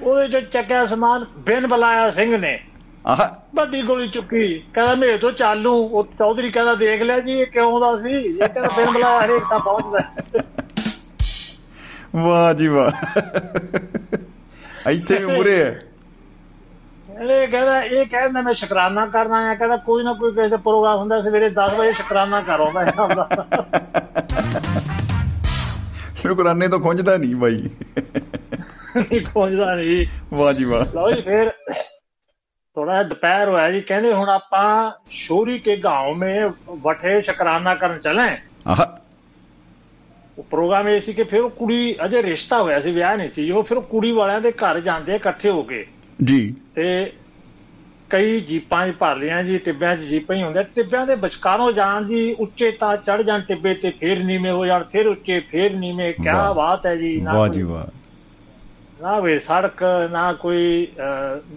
ਉਹਦੇ ਜੋ ਚੱਕਿਆ ਸਮਾਨ ਬਿਨ ਬੁਲਾਇਆ ਸਿੰਘ ਨੇ। ਆਹ। ਵੱਡੀ ਗੋਲੀ ਚੁੱਕੀ। ਕਹਿੰਦਾ ਮੇਰੇ ਤੋਂ ਚਾਲੂ ਉਹ ਚੌਧਰੀ ਕਹਿੰਦਾ ਦੇਖ ਲਿਆ ਜੀ ਇਹ ਕਿਉਂ ਦਾ ਸੀ? ਇਹ ਕਹਿੰਦਾ ਬਿਨ ਬੁਲਾਇਆ ਹਰੇਕ ਤਾਂ ਪਹੁੰਚਦਾ। ਵਾਹ ਜੀ ਵਾਹ ਇੱਥੇ ਵੀ ਮੁਰੇ ਹੈ ਇਹ ਕਹਿੰਦਾ ਇਹ ਕਹਿੰਦਾ ਮੈਂ ਸ਼ੁਕਰਾਨਾ ਕਰਨਾ ਆ ਕਹਿੰਦਾ ਕੋਈ ਨਾ ਕੋਈ ਕਿਸੇ ਦਾ ਪ੍ਰੋਗਰਾਮ ਹੁੰਦਾ ਸਵੇਰੇ 10 ਵਜੇ ਸ਼ੁਕਰਾਨਾ ਕਰਾਉਂਦਾ ਹੈ ਆਪਦਾ ਸ਼ੁਕਰਾਨੇ ਤੋਂ ਖੁੰਝਦਾ ਨਹੀਂ ਬਾਈ ਨਹੀਂ ਪਹੁੰਚਦਾ ਨਹੀਂ ਵਾਹ ਜੀ ਵਾਹ ਲਓ ਜੀ ਫਿਰ ਥੋੜਾ ਦੁਪਹਿਰ ਹੋਇਆ ਜੀ ਕਹਿੰਦੇ ਹੁਣ ਆਪਾਂ ਸ਼ੋਰੀ ਕੇ گاؤں में ਵਠੇ ਸ਼ੁਕਰਾਨਾ ਕਰਨ ਚਲੇ ਆਹ ਉਹ ਪ੍ਰੋਗਰਾਮ ਇਹ ਸੀ ਕਿ ਫਿਰ ਉਹ ਕੁੜੀ ਅਜੇ ਰਿਸ਼ਤਾ ਹੋਇਆ ਸੀ ਵਿਆਹ ਨਹੀਂ ਸੀ। ਉਹ ਫਿਰ ਕੁੜੀ ਵਾਲਿਆਂ ਦੇ ਘਰ ਜਾਂਦੇ ਇਕੱਠੇ ਹੋ ਕੇ। ਜੀ। ਤੇ ਕਈ ਜੀਪਾਂ 'ਚ ਭਰ ਲਿਆ ਜੀ ਟਿੱਬਿਆਂ 'ਚ ਜੀਪਾਂ ਹੀ ਹੁੰਦੇ ਟਿੱਬਿਆਂ ਦੇ ਵਿਚਕਾਰੋਂ ਜਾਣ ਜੀ ਉੱਚੇ ਤਾਂ ਚੜ ਜਾਣ ਟਿੱਬੇ ਤੇ ਫੇਰ ਨੀਵੇਂ ਹੋ ਜਾਣ ਫੇਰ ਉੱਚੇ ਫੇਰ ਨੀਵੇਂ। ਕੀ। ਬਾਤ ਹੈ ਜੀ ਵਾਹ ਜੀ ਵਾਹ। ਨਾ ਕੋਈ ਸੜਕ ਨਾ ਕੋਈ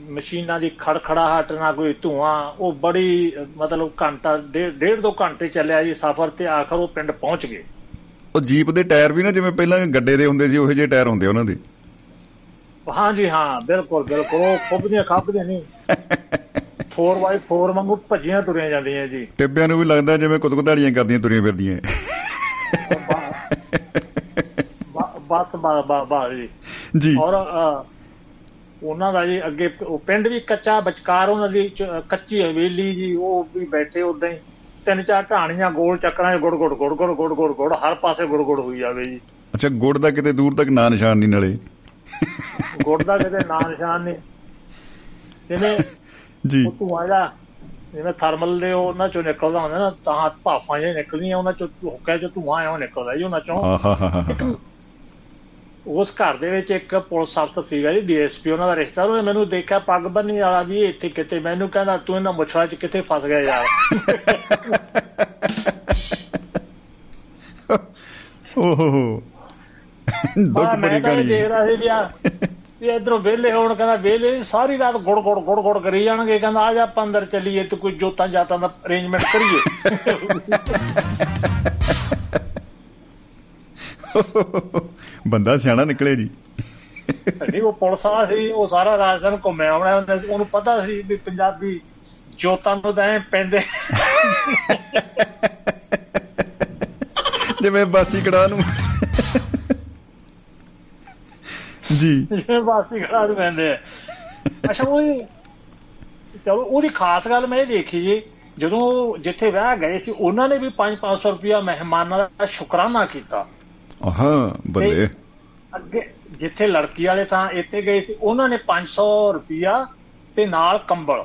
ਮਸ਼ੀਨਾਂ ਦੀ ਖੜਖੜਾਹਟ ਨਾ ਕੋਈ ਧੂਆਂ। ਉਹ ਬੜੀ ਮਤਲਬ ਘੰਟਾ ਡੇਢ ਦੋ ਘੰਟੇ ਚੱਲਿਆ ਜੀ ਸਫ਼ਰ ਤੇ ਆਖਰ ਉਹ ਪਿੰਡ ਪਹੁੰਚ ਗਏ। ਉਹ ਜੀਪ ਦੇ ਟਾਇਰ ਵੀ ਨਾ ਜਿਵੇਂ ਪਹਿਲਾਂ ਗੱਡੇ ਦੇ ਹੁੰਦੇ ਸੀ ਉਹੋ ਜਿਹੇ ਟਾਇਰ ਹੁੰਦੇ ਉਹਨਾਂ ਦੇ। ਹਾਂ ਜੀ ਹਾਂ ਬਿਲਕੁਲ ਬਿਲਕੁਲ ਉਹ ਖੁੱਬਦੀਆਂ ਖਾਬਦੀਆਂ ਨਹੀਂ। 4x4 ਵਾਂਗੂ ਭੱਜੀਆਂ ਤੁਰੀਆਂ ਜਾਂਦੀਆਂ ਜੀ। ਟਿੱਬਿਆਂ ਨੂੰ ਵੀ ਲੱਗਦਾ ਜਿਵੇਂ ਕੁੱਤਕੁਤਾੜੀਆਂ ਕਰਦੀਆਂ ਤੁਰੀਆਂ ਫਿਰਦੀਆਂ। ਬਸ ਬਾ ਬਾ ਬਾ ਜੀ। ਜੀ। ਔਰ ਉਹਨਾਂ ਦਾ ਜੀ ਅੱਗੇ ਉਹ ਪਿੰਡ ਵੀ ਕੱਚਾ ਵਿਚਕਾਰ ਉਹਨਾਂ ਦੀ ਕੱਚੀ ਹਵੇਲੀ ਜੀ ਉਹ ਵੀ ਬੈਠੇ ਉਦਾਂ ਹੀ। ਤਿੰਨ ਚਾਰ ਢਾਣੀਆਂ ਗੋਲ ਚੱਕਰਾਂ 'ਚ ਗੁੜ ਗੁੜ ਗੁੜ ਗੁੜ ਗੁੜ ਗੁੜ ਗੁੜ ਹਰ ਪਾਸੇ ਗੁੜ ਗੁੜ ਹੋਈ ਜਾਵੇ ਜੀ। ਅੱਛਾ ਗੁੜ ਦਾ ਕਿਤੇ ਦੂਰ ਤੱਕ ਨਾਂ ਨਿਸ਼ਾਨ ਨਹੀਂ ਨਾਲੇ। ਗੁੜ ਦਾ ਕਿਤੇ ਨਾਂ ਨਿਸ਼ਾਨ ਨਹੀਂ। ਜਿਵੇਂ ਜੀ। ਉਹ ਧੂਆਂ ਜਿਹੜਾ ਜਿਵੇਂ ਥਰਮਲ ਦੇ ਉਹ ਉਹਨਾਂ ਚੋਂ ਨਿਕਲਦਾ ਹੁੰਦਾ ਨਾ ਤਾਂ ਭਾਫਾਂ ਜਿਹੀਆਂ ਨਿਕਲਦੀਆਂ ਉਹਨਾਂ ਚੋਂ ਹੁੱਕਿਆ ਚੋਂ ਧੂਆਂ ਆਇਆ ਨਿਕਲਦਾ ਜੀ ਉਹਨਾਂ ਚੋਂ। ਆਹਾਹਾਹਾ ਉਸ ਘਰ ਦੇ ਵਿੱਚ ਇੱਕ ਪੁਲਿਸ ਅਫਸਰ ਸੀਗਾ ਜੀ ਡੀਐਸਪੀ ਉਹਨਾਂ ਦਾ ਰਿਸ਼ਤਾ। ਉਹਨੇ ਮੈਨੂੰ ਦੇਖਿਆ ਪੱਗ ਬੰਨੀ ਵਾਲਾ ਵੀ ਇੱਥੇ ਕਿਤੇ। ਮੈਨੂੰ ਕਹਿੰਦਾ ਤੂੰ ਇਹਨਾਂ ਮੁੱਛਾਂ 'ਚ ਕਿੱਥੇ ਫਸ ਗਿਆ ਯਾਰ? ਓਹੋ। ਦੁੱਖ ਭਰੀ ਕਹਾਣੀ ਦੇਖ ਰਿਹਾ ਸੀ ਵੀ ਆ ਵੀ ਇਧਰੋਂ ਵਿਹਲੇ ਹੋਣ ਕਹਿੰਦਾ ਵਿਹਲੇ ਨੀ, ਸਾਰੀ ਰਾਤ ਗੁੜ ਗੁੜ ਗੁੜ ਗੁੜ ਕਰੀ ਜਾਣਗੇ। ਕਹਿੰਦਾ ਆ ਜਾ ਆਪਾਂ ਅੰਦਰ ਚੱਲੀਏ ਤੇ ਕੋਈ ਜੋਤਾਂ ਜਾਤਾਂ ਦਾ ਅਰੇਂਜਮੈਂਟ ਕਰੀਏ। ਬੰਦਾ ਸਿਆਣਾ ਨਿਕਲੇ ਜੀ। ਨਹੀਂ ਉਹ ਪੁਲਿਸ ਵਾਲਾ ਸੀ ਉਹ ਸਾਰਾ ਰਾਜਸਥਾਨ ਘੁੰਮਿਆ ਆਉਣਾ ਹੁੰਦਾ ਸੀ, ਉਹਨੂੰ ਪਤਾ ਸੀ ਵੀ ਪੰਜਾਬੀ ਜੋਤਾਂ ਨੂੰ ਤਾਂ ਐਂ ਪੈਂਦੇ। ਜਿਵੇਂ ਬਾਸੀ ਕੜਾ ਨੂੰ। ਜੀ। ਜਿਵੇਂ ਬਾਸੀ ਖੜਾ ਨੂੰ ਪੈਂਦੇ ਆ। ਅੱਛਾ ਉਹ ਚਲੋ ਉਹਦੀ ਖਾਸ ਗੱਲ ਮੈਂ ਇਹ ਦੇਖੀ ਜੀ ਜਦੋਂ ਜਿੱਥੇ ਵਿਆਹ ਗਏ ਸੀ ਉਹਨਾਂ ਨੇ ਵੀ 5-500 ਰੁਪਇਆ ਮਹਿਮਾਨਾਂ ਦਾ ਸ਼ੁਕਰਾਨਾ ਕੀਤਾ। ਆਹਾ ਬੱਲੇ। ਅੱਗੇ ਜਿੱਥੇ ਲੜਕੀ ਵਾਲੇ ਤਾਂ ਇੱਥੇ ਗਏ ਸੀ ਉਹਨਾਂ ਨੇ 500 ਰੁਪਇਆ ਤੇ ਨਾਲ ਕੰਬਲ।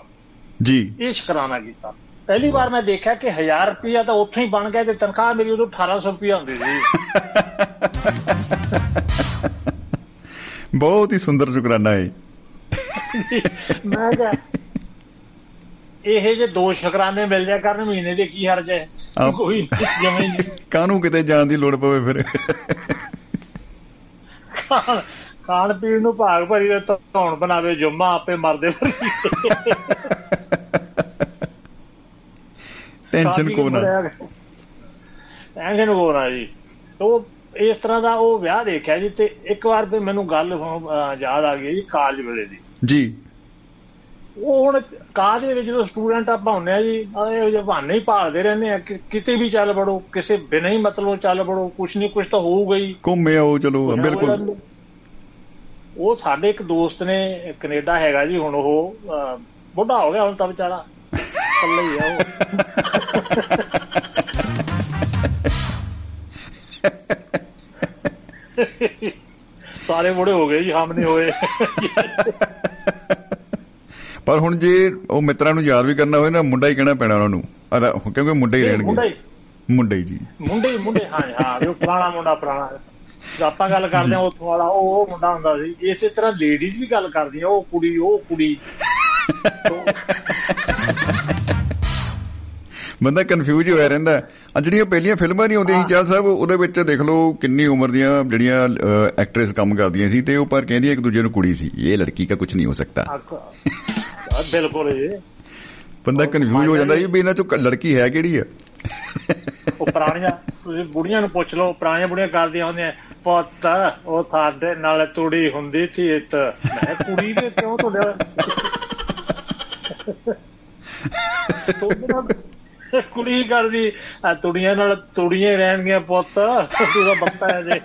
ਜੀ। ਇਹ ਸ਼ੁਕਰਾਨਾ ਕੀਤਾ। ਪਹਿਲੀ ਵਾਰ ਮੈਂ ਦੇਖਿਆ ਕਿ 1000 ਰੁਪਇਆ ਤਾਂ ਉੱਥੋਂ ਹੀ ਬਣ ਗਿਆ ਤੇ ਤਨਖਾਹ ਮੇਰੀ ਉਦੋਂ 1800 ਰੁਪਇਆ ਹੁੰਦੀ ਸੀ। ਬਹੁਤ ਹੀ ਸੁੰਦਰ ਸ਼ੁਕਰਾਨਾ ਹੈ ਮੈਂ ਕਿਹਾ ਇਹ ਜੇ ਦੋ ਸ਼ੁਕਰਾਨੇ ਮਿਲ ਜਾ ਕਰਨ ਮਹੀਨੇ ਦੇ ਕੀ ਹਰਜ ਹੈ? ਕੋਈ ਜਮੇ ਨਹੀਂ। ਕਾਹਨੂੰ ਕਿਤੇ ਜਾਣ ਦੀ ਲੋੜ ਪਵੇ ਫਿਰ? ਖਾਣ ਪੀਣ ਨੂੰ ਭਾਗ ਭਰੀ ਤੇ ਧੌਣ ਬਣਾਵੇ ਜੁਮਾ ਆਪੇ ਮਰਦੇ ਭਰੀ ਟੈਨਸ਼ਨ ਕੋ ਨਾ। ਟੈਨਸ਼ਨ ਕੋ ਨਾ ਜੀ। ਉਹ ਇਸ ਤਰ੍ਹਾਂ ਦਾ ਉਹ ਵਿਆਹ ਦੇਖਿਆ ਜੀ ਤੇ ਇੱਕ ਵਾਰ ਵੀ ਮੈਨੂੰ ਗੱਲ ਯਾਦ ਆ ਗਈ ਜੀ ਕਾਲਜ ਵੇਲੇ ਦੀ। ਜੀ। ਉਹ ਹੁਣ ਕਾਲਜ ਦੇ ਵਿੱਚ ਜਦੋਂ ਸਟੂਡੈਂਟ ਆਪਾਂ ਹੁੰਨੇ ਆ ਜੀ ਇਹੋ ਜਿਹੇ ਬਹਾਨੇ ਹੀ ਭਾਲਦੇ ਰਹਿੰਦੇ ਆ ਕਿ ਕਿਤੇ ਵੀ ਚੱਲ ਵੜੋ ਕਿਸੇ ਬਿਨਾਂ ਹੀ ਮਤਲਬ ਚੱਲ ਵੜੋ ਕੁਛ ਨਹੀਂ ਕੁਛ ਤਾਂ ਹੋਊਗਾ ਹੀ। ਘੁੰਮੇ ਆਓ ਚਲੋ ਬਿਲਕੁਲ। ਉਹ ਸਾਡੇ ਇੱਕ ਦੋਸਤ ਨੇ ਕੈਨੇਡਾ ਹੈਗਾ ਜੀ ਹੁਣ ਉਹ ਬੁੱਢਾ ਹੋ ਗਿਆ ਹੁਣ ਤਾਂ ਵਿਚਾਰਾ। ਇਕੱਲਾ ਹੀ ਆ ਉਹ। ਸਾਰੇ ਬੁੜੇ ਹੋ ਗਏ ਜੀ ਹਮ ਨਹੀਂ ਹੋਏ। ਪਰ ਹੁਣ ਜੇ ਉਹ ਮਿੱਤਰਾਂ ਨੂੰ ਯਾਦ ਵੀ ਕਰਨਾ ਹੋਵੇ ਨਾ ਮੁੰਡਾ ਹੀ ਕਹਿਣਾ ਪੈਣਾ ਉਹਨਾਂ ਨੂੰ। ਕਿਉਂਕਿ ਮੁੰਡੇ ਹੀ ਰਹਿਣਗੇ। ਮੁੰਡੇ ਹੀ। ਜੀ। ਮੁੰਡੇ ਮੁੰਡੇ ਹਾਂ ਹਾਂ ਉਹ ਪੁਰਾਣਾ ਮੁੰਡਾ ਪੁਰਾਣਾ ਜੇ ਆਪਾਂ ਗੱਲ ਕਰਦੇ ਹਾਂ ਉੱਥੋਂ ਵਾਲਾ ਉਹ ਉਹ ਮੁੰਡਾ ਹੁੰਦਾ ਸੀ। ਇਸੇ ਤਰ੍ਹਾਂ ਲੇਡੀਜ਼ ਵੀ ਗੱਲ ਕਰਦੀਆਂ ਉਹ ਕੁੜੀ ਉਹ ਕੁੜੀ। ਬੰਦਾ ਕਨਫਿਊਜ਼ ਹੋਇਆ ਰਹਿੰਦਾ ਆ ਜਿਹੜੀਆਂ ਪਹਿਲੀਆਂ ਫਿਲਮਾਂ ਨਹੀਂ ਆਉਂਦੀਆਂ ਸੀ ਚਾਲ ਸਾਹਿਬ ਉਹਦੇ ਵਿੱਚ ਦੇਖ ਲਓ ਕਿੰਨੀ ਉਮਰ ਦੀਆਂ ਜਿਹੜੀਆਂ ਐਕਟਰੈਸ ਕੰਮ ਕਰਦੀਆਂ ਸੀ ਤੇ ਉਹ ਪਰ ਕਹਿੰਦੀਆਂ ਇੱਕ ਦੂਜੇ ਨੂੰ ਕੁੜੀ ਸੀ। ਇਹ ਲੜਕੀ ਦਾ ਕੁਝ ਨਹੀਂ ਹੋ ਸਕਦਾ। ਬਿਲਕੁਲ ਜੀ। ਬੰਦਾ ਕਨਫਿਊਜ਼ ਹੋ ਜਾਂਦਾ ਜੀ ਵੀ ਇਹਨਾਂ ਚੋਂ ਲੜਕੀ ਹੈ ਕਿਹੜੀ ਆ? ਉਹ ਪੁਰਾਣੀਆਂ ਤੁਸੀਂ ਬੁੜੀਆਂ ਨੂੰ ਪੁੱਛ ਲਓ ਪੁਰਾਣੀਆਂ ਬੁੜੀਆਂ ਕਰਦੀਆਂ ਹੁੰਦੀਆਂ ਪੁੱਤ ਉਹ ਸਾਡੇ ਨਾਲ ਤੁੜੀ ਹੁੰਦੀ ਸੀ ਇਤ ਮੈਂ ਕੁੜੀ ਦੇ ਕਿਉਂ ਤੁਹਾਡੇ ਤੁਹਾਡੇ ਨਾਲ ਕੁੜੀ ਕਰਦੀ। ਆ ਤੁੜੀਆਂ ਨਾਲ ਤੁੜੀਆਂ ਹੀ ਰਹਿਣਗੀਆਂ ਪੁੱਤ। ਤੂੰ ਤਾਂ ਬੱਤਾ ਹੈ ਜੇ।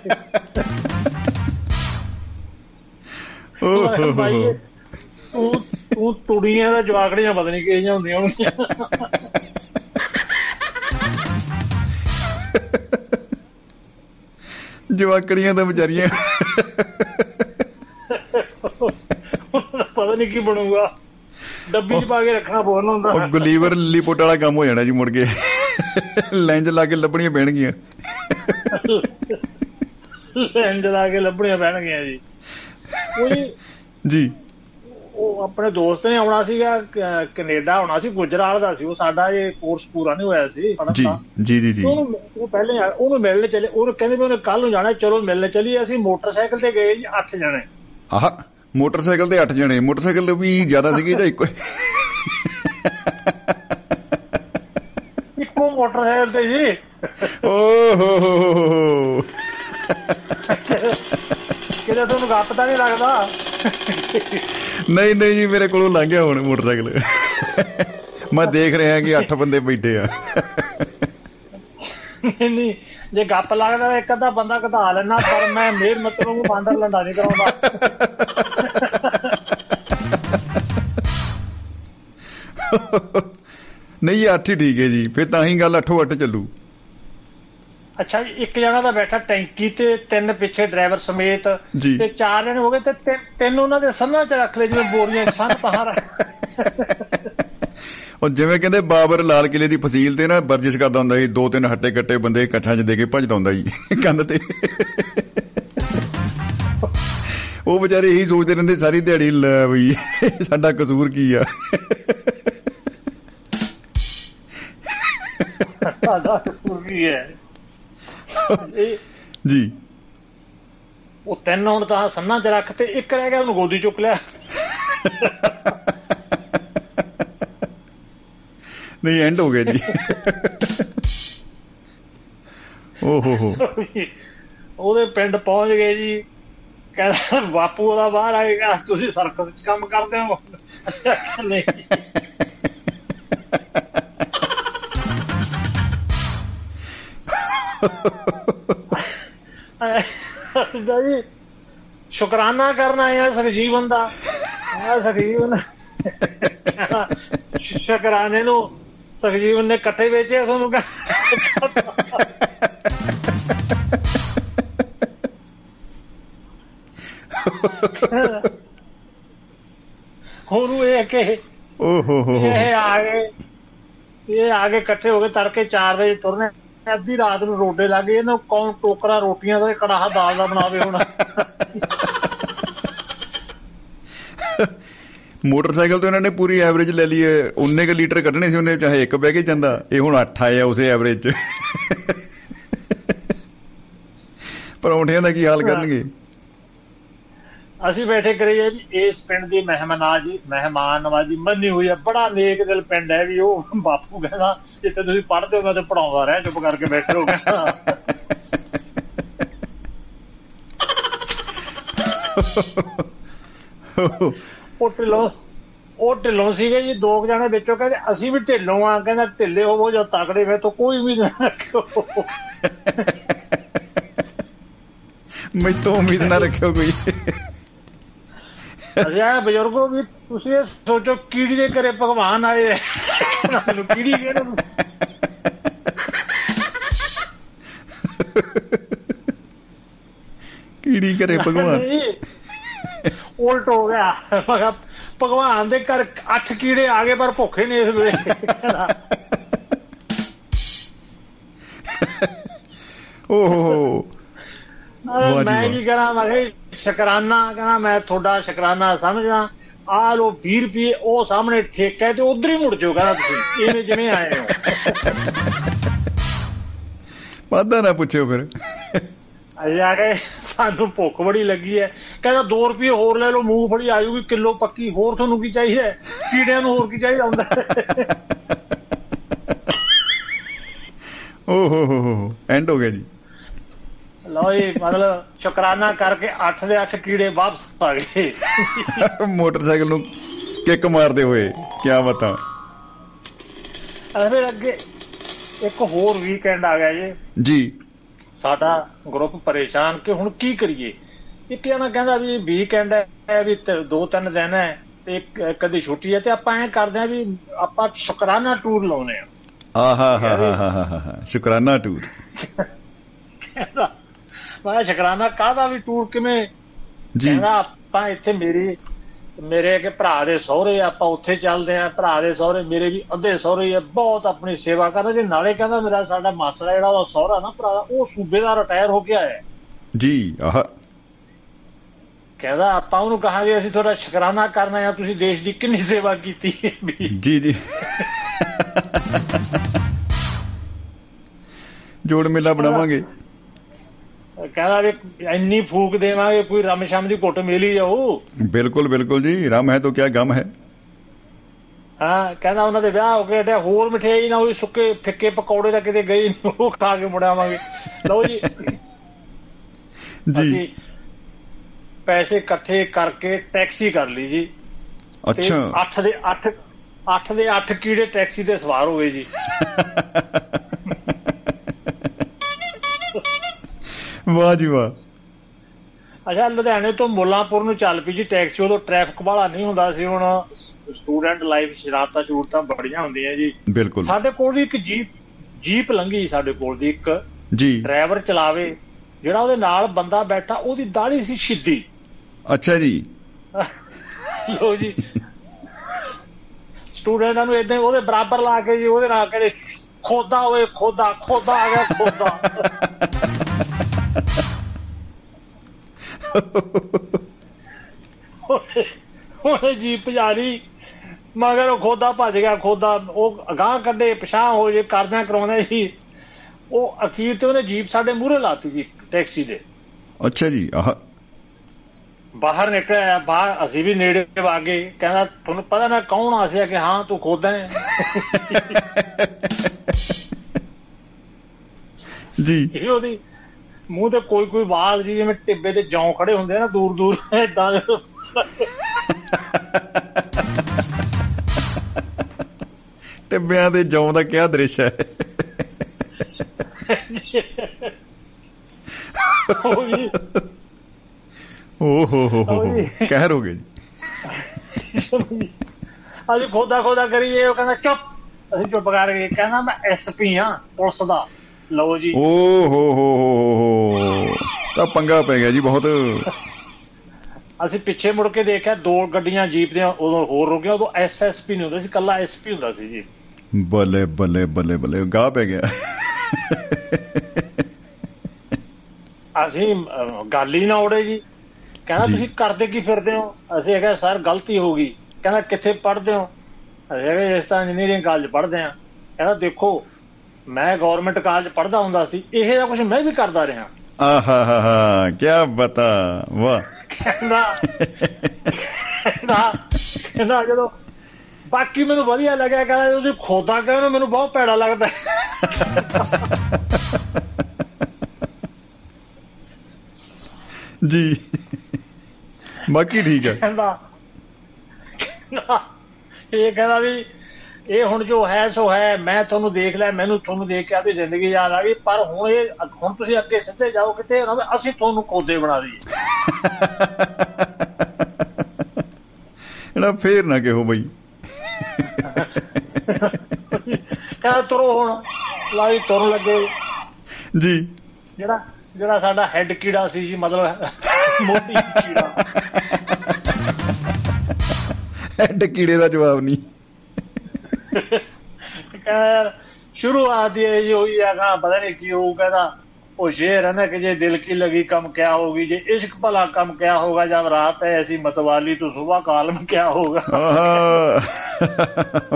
ਓਹ ਭਾਈ, ਹੋ। ਤੂੰ ਤੂੰ ਤੁੜੀਆਂ ਦਾ ਜਵਾਕੜੀਆਂ ਪਤਾ ਨਹੀਂ ਕਿਹੜੀਆਂ ਹੁੰਦੀਆਂ ਹੋਣਗੀਆਂ। ਜਵਾਕੜੀਆਂ ਤਾਂ ਵਿਚਾਰੀਆਂ। ਪਤਾ ਨਹੀਂ ਕੀ ਬਣੂਗਾ। ਡੱਬੀ 'ਚ ਪਾ ਕੇ ਰੱਖਣਾ ਬੋਲ ਹੁੰਦਾ। ਉਹ ਗੁਲੀਵਰ ਲਿਪੋਟ ਵਾਲਾ ਕੰਮ ਹੋ ਜਾਣਾ ਜੀ ਮੁੜ ਕੇ। ਲੈਂਜ ਲਾ ਕੇ ਲੱਭਣੀਆਂ ਪੈਣਗੀਆਂ। ਲੈਂਜ ਲਾ ਕੇ ਲੱਭਣੀਆਂ ਪੈਣਗੀਆਂ ਜੀ। ਉਹ ਜੀ। ਉਹ ਆਪਣੇ ਦੋਸਤ ਨੇ ਆਉਣਾ ਸੀਗਾ ਕੈਨੇਡਾ ਆਉਣਾ ਸੀ ਗੁਜਰਾਲ ਦਾ ਸੀ। ਉਹ ਸਾਡਾ ਇਹ ਕੋਰਸ ਪੂਰਾ ਨਹੀਂ ਹੋਇਆ ਸੀ। ਜੀ। ਜੀ ਜੀ ਉਹਨੂੰ ਉਹ ਪਹਿਲੇ ਉਹਨੂੰ ਮਿਲਣ ਚਲੇ ਉਹਨੂੰ ਕਹਿੰਦੇ ਵੀ ਉਹਨੇ ਕੱਲ ਨੂੰ ਜਾਣਾ ਚਲੋ ਮਿਲਣ ਚਲੀਏ ਅਸੀਂ ਮੋਟਰਸਾਈਕਲ ਤੇ ਗਏ ਜੀ 8 ਜਣੇ। ਆਹ। ਮੋਟਰਸਾਈਕਲ ਤੇ 8 ਜਣੇ ਮੋਟਰਸਾਈਕਲ ਵੀ ਜ਼ਿਆਦਾ ਸੀਗੇ ਜਾਂ ਇੱਕੋ ਇੱਕੋ ਮੋਟਰਸਾਈਕਲ ਤੇ ਜੀ। ਓ ਹੋ ਹੋ ਹੋ ਹੋ ਕਿਤੇ ਤੁਹਾਨੂੰ ਗੱਪ ਤਾਂ ਨਹੀਂ ਲੱਗਦਾ? ਨਹੀਂ ਨਹੀਂ ਜੀ ਮੇਰੇ ਕੋਲੋਂ ਲੰਘ ਗਿਆ ਹੁਣ ਮੋਟਰਸਾਈਕਲ। ਮੈਂ ਦੇਖ ਰਿਹਾ ਕਿ 8 ਬੰਦੇ ਬੈਠੇ ਆ। ਨਹੀਂ। ਜੇ ਗੱਪ ਲੱਗਦਾ ਇੱਕ ਅੱਧਾ ਬੰਦਾ ਘਟਾ ਲੈਣਾ ਪਰ ਮੈਂ ਮੇਰ ਮਤਲਬ ਨੂੰ ਬਾਂਦਰ ਲੰਡਾ ਨਹੀਂ ਕਰਾਉਂਦਾ। ਨਹੀਂ 8 ਹੀ ਠੀਕ ਹੈ ਜੀ। ਫਿਰ ਤਾਂ ਹੀ ਗੱਲ 8 8 ਚੱਲੂ। ਅੱਛਾ ਜੀ ਇੱਕ ਜਣਾ ਤਾਂ ਬੈਠਾ ਟੈਂਕੀ ਤੇ ਤਿੰਨ ਪਿੱਛੇ ਡਰਾਈਵਰ ਸਮੇਤ। ਤੇ ਚਾਰ ਜਣੇ ਹੋ ਗਏ ਤੇ ਤਿੰਨ- ਉਹਨਾਂ ਦੇ ਸੰਨਾਂ 'ਚ ਰੱਖ ਲਏ ਜਿਵੇਂ ਬੋਰੀਆਂ ਸੰਨ ਪਹਾੜ ਉਹ ਜਿਵੇਂ ਕਹਿੰਦੇ ਬਾਬਰ ਲਾਲ ਕਿਲੇ ਦੀ ਫਸੀਲ ਤੇ ਨਾ ਵਰਜਿਸ਼ ਕਰਦਾ ਹੁੰਦਾ ਸੀ ਦੋ ਤਿੰਨ ਹੱਟੇ ਕੱਟੇ ਬੰਦੇ ਇਕੱਠਾਂ 'ਚ ਦੇ ਕੇ ਭੱਜਦਾ ਹੁੰਦਾ ਸੀ ਕੰਧ ਤੇ। ਉਹ ਵਿਚਾਰੇ ਇਹੀ ਸੋਚਦੇ ਰਹਿੰਦੇ ਸਾਰੀ ਦਿਹਾੜੀ ਲੈ ਬਈ ਸਾਡਾ ਕਸੂਰ ਕੀ ਆ? ਸਾਡਾ ਕਸੂਰ ਕੀ ਹੈ? ਜੀ। ਉਹ ਤਿੰਨ ਹੁਣ ਤਾਂ ਸੰਨਾਂ 'ਚ ਰੱਖ ਤੇ ਇੱਕ ਰਹਿ ਗਿਆ ਉਹਨੂੰ ਗੋਦੀ ਚੁੱਕ ਲਿਆ। ਨਹੀਂ ਐਂਡ ਹੋ ਗਿਆ ਜੀ। ਓ ਹੋ ਹੋ। ਉਹਦੇ ਪਿੰਡ ਪਹੁੰਚ ਗਏ ਜੀ। ਕਹਿੰਦਾ, ਬਾਪੂ ਉਹਦਾ ਬਾਹਰ ਆਏਗਾ ਤੁਸੀਂ ਸਰਕਸ 'ਚ ਕੰਮ ਕਰਦੇ ਹੋ। ਅਸੀਂ ਆਖਿਆ ਨਹੀਂ। ਅਸਦਾ ਜੀ, ਸ਼ੁਕਰਾਨਾ ਕਰਨ ਆਇਆ ਸਰਜੀਵਨ ਦਾ। ਆ ਸਰਜੀਵਨ ਸ਼ੁਕਰਾਨੇ ਨੂੰ ਸਰਜੀਵਨ ਨੇ ਇਕੱਠੇ ਵੇਚੇ ਤੁਹਾਨੂੰ ਉਹਨੂੰ ਇਹ ਕਿ ਓ ਹੋ ਹੋ ਇਹ ਆ ਗਏ ਇਹ ਆ ਕੇ ਇਕੱਠੇ ਹੋ ਕੇ ਤੜਕੇ 4 ਵਜੇ ਤੁਰਨੇ। ਅੱਧੀ ਰਾਤ ਨੂੰ ਰੋਡੇ ਲੱਗ ਗਏ ਇਹਨੂੰ ਕੌਣ ਟੋਕਰਾ ਰੋਟੀਆਂ ਦਾ ਕੜਾਹਾ ਦਾਲ ਦਾ ਬਣਾਵੇ ਹੁਣ। ਮੋਟਰਸਾਈਕਲ ਤੋਂ ਇਹਨਾਂ ਨੇ ਪੂਰੀ ਐਵਰੇਜ ਲੈ ਲਈ ਹੈ। ਉਨੇ ਕ ਲੀਟਰ ਕੱਢਣੇ ਸੀ ਉਹਨੇ ਚਾਹੇ ਇੱਕ ਬਹਿ ਕੇ ਜਾਂਦਾ ਇਹ ਹੁਣ 8 ਆਇਆ ਉਸੇ ਐਵਰੇਜ ਚ। ਪਰੌਂਠਿਆਂ ਦਾ ਕੀ ਹਾਲ ਕਰਨਗੇ? ਅਸੀਂ ਬੈਠੇ ਕਰੀਏ ਵੀ ਇਸ ਪਿੰਡ ਦੀ ਮਹਿਮਾਨਾਜੀ ਮਹਿਮਾਨ ਨਵਾਜੀ ਮੰਨੀ ਹੋਈ ਹੈ ਬੜਾ ਨੇਕ ਦਿਲ ਪਿੰਡ ਹੈ ਵੀ ਉਹ ਬਾਪੂ ਕਹਿੰਦਾ ਜਿੱਥੇ ਤੁਸੀਂ ਪੜ੍ਹਦੇ ਹੋ ਮੈਂ ਤੇ ਪੜਾਉਂਦਾ ਰਿਹਾ ਚੁੱਪ ਕਰਕੇ ਬੈਠੇ ਹੋ ਕਹਿੰਦਾ। ਉਹ ਢਿੱਲੋਂ ਉਹ ਢਿੱਲੋਂ ਸੀਗੇ ਜੀ ਦੋ ਜਣੇ ਵਿੱਚੋਂ ਕਹਿੰਦੇ ਅਸੀਂ ਵੀ ਢਿੱਲੋਂ ਆ ਕਹਿੰਦਾ ਢਿੱਲੇ ਹੋਵੋ ਜਾਂ ਤਕੜੇ ਵੇ ਤਾਂ ਕੋਈ ਵੀ ਨਾ ਰੱਖਿਓ। ਮੈਥੋਂ ਉਮੀਦ ਨਾ ਰੱਖਿਓ ਕੋਈ। ਆ ਬਜ਼ੁਰਗੋ ਵੀ ਤੁਸੀਂ ਇਹ ਸੋਚੋ ਕੀੜੀ ਦੇ ਘਰੇ ਭਗਵਾਨ ਆਏ ਸਾਨੂੰ ਕੀੜੀ ਕਿਹੜੇ ਨੂੰ ਕੀੜੀ ਕਰੇ ਭਗਵਾਨ। ਉਲਟ ਹੋ ਗਿਆ। ਮੈਂ ਭਗਵਾਨ ਦੇ ਘਰ ਅੱਠ ਕੀੜੇ ਆ ਗਏ ਪਰ ਭੁੱਖੇ ਨੇ ਇਸ ਵੇਲੇ। ਓਹੋ। ਮੈਂ। ਕੀ ਕਰਾਂ? ਮੈਂ ਸ਼ੁਕਰਾਨਾ ਕਹਿੰਦਾ ਮੈਂ ਤੁਹਾਡਾ ਸ਼ੁਕਰਾਨਾ ਸਮਝਦਾ। ਆ ਲੋ 20 ਰੁਪਏ ਉਹ ਸਾਹਮਣੇ ਠੇਕਾ ਤੇ ਉਧਰ ਹੀ ਮੁੜ ਜਾਓ ਕਹਿੰਦਾ ਤੁਸੀਂ। ਇਹਨੇ ਜਿਵੇਂ ਆਏ ਹੋ। ਵਾਦਾ ਨਾ ਪੁੱਛਿਓ ਫਿਰ। ਅਸੀਂ ਆ ਕੇ ਸਾਨੂੰ ਭੁੱਖ ਬੜੀ ਲੱਗੀ ਹੈ। ਕਹਿੰਦਾ 2 ਰੁਪਏ ਹੋਰ ਲੈ ਲਓ ਮੂੰਗਫਲੀ ਆ ਜਾਊਗੀ ਕਿਲੋ ਪੱਕੀ। ਹੋਰ ਤੁਹਾਨੂੰ ਕੀ ਚਾਹੀਦਾ? ਕੀੜਿਆਂ ਨੂੰ ਹੋਰ ਕੀ ਚਾਹੀਦਾ ਹੁੰਦਾ ਹੈ? ਓਹੋ ਹੋ ਹੋ ਐਂਡ ਹੋ। ਗਿਆ ਜੀ। ਲਓ ਜੀ ਮਤਲਬ ਸ਼ੁਕਰਾਨਾ ਕਰਕੇ 8 ਦੇ 8 ਕੀੜੇ ਵਾਪਸ ਆ ਗਏ। ਮੋਟਰਸਾਈਕਲ ਨੂੰ ਕਿੱਕ ਮਾਰਦੇ ਹੋਏ ਕੀ ਬਤਾ। ਅਰੇ ਅੱਗੇ ਇੱਕ ਹੋਰ ਵੀਕਐਂਡ ਆ ਗਿਆ ਜੀ। ਜੀ। ਸਾਡਾ ਗਰੁੱਪ ਪਰੇਸ਼ਾਨ ਕਿ ਹੁਣ ਕੀ ਕਰੀਏ? ਇੱਕ ਜਣਾ ਕਹਿੰਦਾ ਵੀ ਵੀਕਐਂਡ ਹੈ ਵੀ ਦੋ ਤਿੰਨ ਦਿਨ ਹੈ ਤੇ ਕਦੀ ਛੁੱਟੀ ਹੈ ਤੇ ਆਪਾਂ ਐ ਕਰਦੇ ਆ ਵੀ ਆਪਾਂ ਸ਼ੁਕਰਾਨਾ ਟੂਰ ਲਾਉਨੇ ਆ ਆਹਾ ਹਾ ਹਾ ਹਾ ਸ਼ੁਕਰਾਨਾ ਟੂਰ ਮੈਂ ਸ਼ੁਕਰਾਨਾ ਕਾਹਦਾ ਵੀ ਟੂਰ ਕਿਵੇਂ? ਜੀ। ਕਹਿੰਦਾ ਆਪਾਂ ਇੱਥੇ ਮੇਰੀ ਮੇਰੇ ਕੇ ਭਰਾ ਦੇ ਸਹੁਰੇ ਆਪਾਂ ਉੱਥੇ ਚੱਲਦੇ ਆ ਭਰਾ ਦੇ ਸਹੁਰੇ ਮੇਰੇ ਵੀ ਅੱਧੇ ਸਹੁਰੇ ਆ ਬਹੁਤ ਆਪਣੀ ਸੇਵਾ ਕਰਦਾ ਜੇ ਨਾਲੇ ਕਹਿੰਦਾ ਮੇਰਾ ਸਾਡਾ ਮਾਸੜਾ ਜਿਹੜਾ ਉਹਦਾ ਸਹੁਰਾ ਨਾ ਭਰਾ ਉਹ ਸੂਬੇ ਦਾ ਰਿਟਾਇਰ ਹੋ ਕੇ ਆਇਆ ਹੈ। ਜੀ ਆਹ। ਕਹਿੰਦਾ ਆਪਾਂ ਉਹਨੂੰ ਕਹਾਂਗੇ ਅਸੀਂ ਤੁਹਾਡਾ ਸ਼ੁਕਰਾਨਾ ਕਰਨਾ ਹੈ ਤੁਸੀਂ ਦੇਸ਼ ਦੀ ਕਿੰਨੀ ਸੇਵਾ ਕੀਤੀ ਜੀ ਜੀ। ਜੋੜ ਮੇਲਾ ਬਣਾਵਾਂਗੇ। ਕਹਿੰਦਾ ਵੀ ਇੰਨੀ ਫੂਕ ਦੇਵਾਂਗੇ ਕੋਈ ਰਮਸ਼ਮ ਦੀ ਘੁੱਟ ਮਿਲ ਜਾਊ। ਬਿਲਕੁਲ ਬਿਲਕੁਲ ਜੀ ਰਾਮ ਹੈ ਤਾਂ ਕਿਆ ਗਮ ਹੈ। ਹਾਂ ਕਹਿੰਦਾ ਉਹਨਾਂ ਦੇ ਵਿਆਹ ਹੋ ਗਏ ਤੇ ਹੋਰ ਮਠਿਆਈ ਨਾ ਹੋਈ ਸੁੱਕੇ ਫਿੱਕੇ ਪਕੌੜੇ ਤਾਂ ਕਿਤੇ ਗਈ ਉਹ ਖਾ ਕੇ ਮੁੜਾਵਾਂਗੇ। ਲਓ ਜੀ। ਜੀ। ਪੈਸੇ ਇਕੱਠੇ ਕਰਕੇ ਟੈਕਸੀ ਕਰ ਲਈ ਜੀ। ਅੱਛਾ। 8 ਦੇ 8 8 ਦੇ 8 ਕੀੜੇ ਟੈਕਸੀ ਤੇ ਸਵਾਰ ਹੋਏ ਜੀ। ਵਾਹ ਜੀ ਵਾਹ। ਅੱਛਾ ਲੁਧਿਆਣੇ ਤੋਂ ਮੁੱਲਾਂਪੁਰ ਨੂੰ ਚੱਲ ਪਈ ਜੀ ਟੈਕਸੀ ਉਦੋਂ ਟ੍ਰੈਫਿਕ ਵਾਲਾ ਨਹੀਂ ਹੁੰਦਾ ਸੀ ਹੁਣ ਸਟੂਡੈਂਟ ਲਾਈਫ ਸ਼ਰਾਰਤਾਂ ਚੂਰਤਾਂ ਬੜੀਆਂ ਹੁੰਦੀਆਂ ਜੀ। ਬਿਲਕੁਲ। ਸਾਡੇ ਕੋਲ ਵੀ ਇੱਕ ਜੀਪ ਜੀਪ ਲੰਘੀ ਸਾਡੇ ਕੋਲ ਦੀ ਇੱਕ। ਜੀ। ਡਰਾਈਵਰ ਚਲਾਵੇ ਜਿਹੜਾ ਉਹਦੇ ਨਾਲ ਬੰਦਾ ਬੈਠਾ ਉਹਦੀ ਦਾੜੀ ਸੀ ਸਿੱਧੀ। ਅੱਛਾ ਜੀ। ਲੋ ਜੀ। ਸਟੂਡੈਂਟਾਂ ਨੂੰ ਇਦਾਂ ਉਹਦੇ ਬਰਾਬਰ ਲਾ ਕੇ ਜੀ ਉਹਦੇ ਨਾਲ ਕਹਿੰਦੇ ਖੋਦਾ ਓਏ ਖੋਦਾ ਖੋਦਾ ਆ ਗਿਆ ਖੋਦਾ। ਉਹਨੇ ਜੀ ਪੁਜਾਰੀ ਮਗਰ ਉਹ ਖੋਦਾ ਭੱਜ ਗਿਆ ਖੋਦਾ ਉਹ ਅਗਾਹ ਕੱਢੇ ਪਛਾਹ ਹੋ ਜੇ ਕਰਦਿਆਂ ਕਰਾਉਂਦੇ ਸੀ। ਉਹ ਅਖੀਰ ਤੇ ਉਹਨੇ ਜੀਪ ਸਾਡੇ ਮੂਹਰੇ ਲਾਤੀ ਜੀ ਟੈਕਸੀ ਦੇ। ਅੱਛਾ ਜੀ ਆਹ। ਬਾਹਰ ਨਿਕਲਿਆ ਬਾਹਰ ਅਸੀਂ ਵੀ ਨੇੜੇ ਵਾਗੇ। ਕਹਿੰਦਾ ਤੁਹਾਨੂੰ ਪਤਾ ਨਾ ਕੌਣ ਆਸਿਆ ਕਿ ਹਾਂ ਤੂੰ ਖੋਦਾ ਹੈ। ਜੀ। ਇਹ ਉਹਦੀ ਮੂੰਹ ਤੇ ਕੋਈ ਕੋਈ ਵਾਲ ਜੀ ਜਿਵੇਂ ਟਿੱਬੇ ਤੇ ਜੌਂ ਖੜੇ ਹੁੰਦੇ ਆ ਨਾ ਦੂਰ ਦੂਰ ਇਦਾਂ ਟਿੱਬਿਆਂ ਦੇ ਜੌਂ ਦਾ ਕਿਆ ਦ੍ਰਿਸ਼ ਹੈ? ਓ ਹੋ ਹੋ ਹੋ ਓਏ। ਕਹਿਰ ਹੋ ਗਏ ਜੀ। ਅਸੀਂ ਖੋਦਾ ਖੋਦਾ ਕਰੀਏ ਉਹ ਕਹਿੰਦਾ ਚੁੱਪ! ਅਸੀਂ ਚੁੱਪ ਕਰ ਗਏ ਕਹਿੰਦਾ ਮੈਂ ਐਸਪੀ ਆ ਪੁਲਿਸ ਦਾ। ਲਓ ਜੀ। ਓ ਹੋ ਹੋ ਹੋ ਤਾਂ ਪੰਗਾ ਪੈ ਗਿਆ ਜੀ ਬਹੁਤ। ਅਸੀਂ ਪਿੱਛੇ ਮੁੜ ਕੇ ਦੇਖਿਆ ਦੋ ਗੱਡੀਆਂ ਜੀਪ ਦੀਆਂ ਉਦੋਂ ਹੋਰ ਰੁਕੀਆਂ ਉਦੋਂ ਐਸਐਸਪੀ ਨਹੀਂ ਹੁੰਦਾ ਸੀ ਕੱਲਾ ਐਸਪੀ ਹੁੰਦਾ ਸੀ ਜੀ। ਬੱਲੇ ਬੱਲੇ ਬੱਲੇ ਬੱਲੇ ਗਾਹ ਪੈ ਗਿਆ। ਅਸੀਂ ਗੱਲ ਹੀ ਨਾ ਉੜੇ ਜੀ। ਕਹਿੰਦਾ। ਤੁਸੀਂ ਕਰਦੇ ਕੀ ਫਿਰਦੇ ਹੋ? ਅਸੀਂ ਕਿਹਾ ਸਰ ਗਲਤੀ ਹੋ ਗਈ। ਕਹਿੰਦਾ ਕਿੱਥੇ ਪੜ੍ਹਦੇ ਹੋ? ਅਸੀਂ ਕਿਹਾ ਇਸ ਤਾਂ ਇੰਜੀਨੀਅਰਿੰਗ ਕਾਲਜ ਪੜ੍ਹਦੇ ਆ ਕਹਿੰਦਾ ਦੇਖੋ ਮੈਂ ਗਵਰਨਮੈਂਟ ਕਾਲਜ ਪੜ੍ਹਦਾ ਹੁੰਦਾ ਸੀ ਇਹ ਜਿਹਾ ਕੁਝ ਮੈਂ ਵੀ ਕਰਦਾ ਰਿਹਾ। ਆਹਾ ਹਾ ਹਾ ਕੀ ਬਤਾ ਵਾਹ। ਕਹਿੰਦਾ ਕਹਿੰਦਾ ਜਦੋਂ ਬਾਕੀ ਮੈਨੂੰ ਵਧੀਆ ਲੱਗਿਆ ਕਹਿੰਦਾ ਤੁਸੀਂ ਖੋਦਾ ਕਹਿੰਦੇ ਮੈਨੂੰ ਬਹੁਤ ਭੈੜਾ ਲੱਗਦਾ। ਜੀ। ਬਾਕੀ ਠੀਕ ਹੈ। ਕਹਿੰਦਾ, ਇਹ ਕਹਿੰਦਾ ਵੀ ਇਹ ਹੁਣ ਜੋ ਹੈ ਸੋ ਹੈ ਮੈਂ ਤੁਹਾਨੂੰ ਦੇਖ ਲਿਆ ਮੈਨੂੰ ਤੁਹਾਨੂੰ ਦੇਖ ਕੇ ਆਪਣੀ ਜ਼ਿੰਦਗੀ ਯਾਦ ਆ ਗਈ ਪਰ ਹੁਣ ਇਹ ਹੁਣ ਤੁਸੀਂ ਅੱਗੇ ਸਿੱਧੇ ਜਾਓ ਕਿਤੇ ਅਸੀਂ ਤੁਹਾਨੂੰ ਕੋਦੇ ਬਣਾ ਦਈਏ। ਇਹਦਾ ਫੇਰ ਨਾ ਕਿਹੋ ਬਈ। ਕਹਿੰਦਾ ਤੁਰੋ ਹੁਣ ਲਾਈ ਤੁਰਨ ਲੱਗੇ। ਜੀ। ਜਿਹੜਾ ਜਿਹੜਾ ਸਾਡਾ ਹੈੱਡ ਕੀੜਾ ਸੀ ਜੀ ਮਤਲਬ ਮੋਟੀ ਕੀੜਾ। ਐਡ ਕੀੜੇ ਦਾ ਜਵਾਬ ਨਹੀਂ। ਕਹਿੰਦਾ शुरुआत ये ही हुई है कहा पता नहीं क्यों कहता वो शेर है ना कि जे दिल की लगी कम क्या होगी जे इश्क भला कम क्या होगा जब रात है ऐसी मतवाली तो सुबह का आलम क्या होगा ਆਹਾ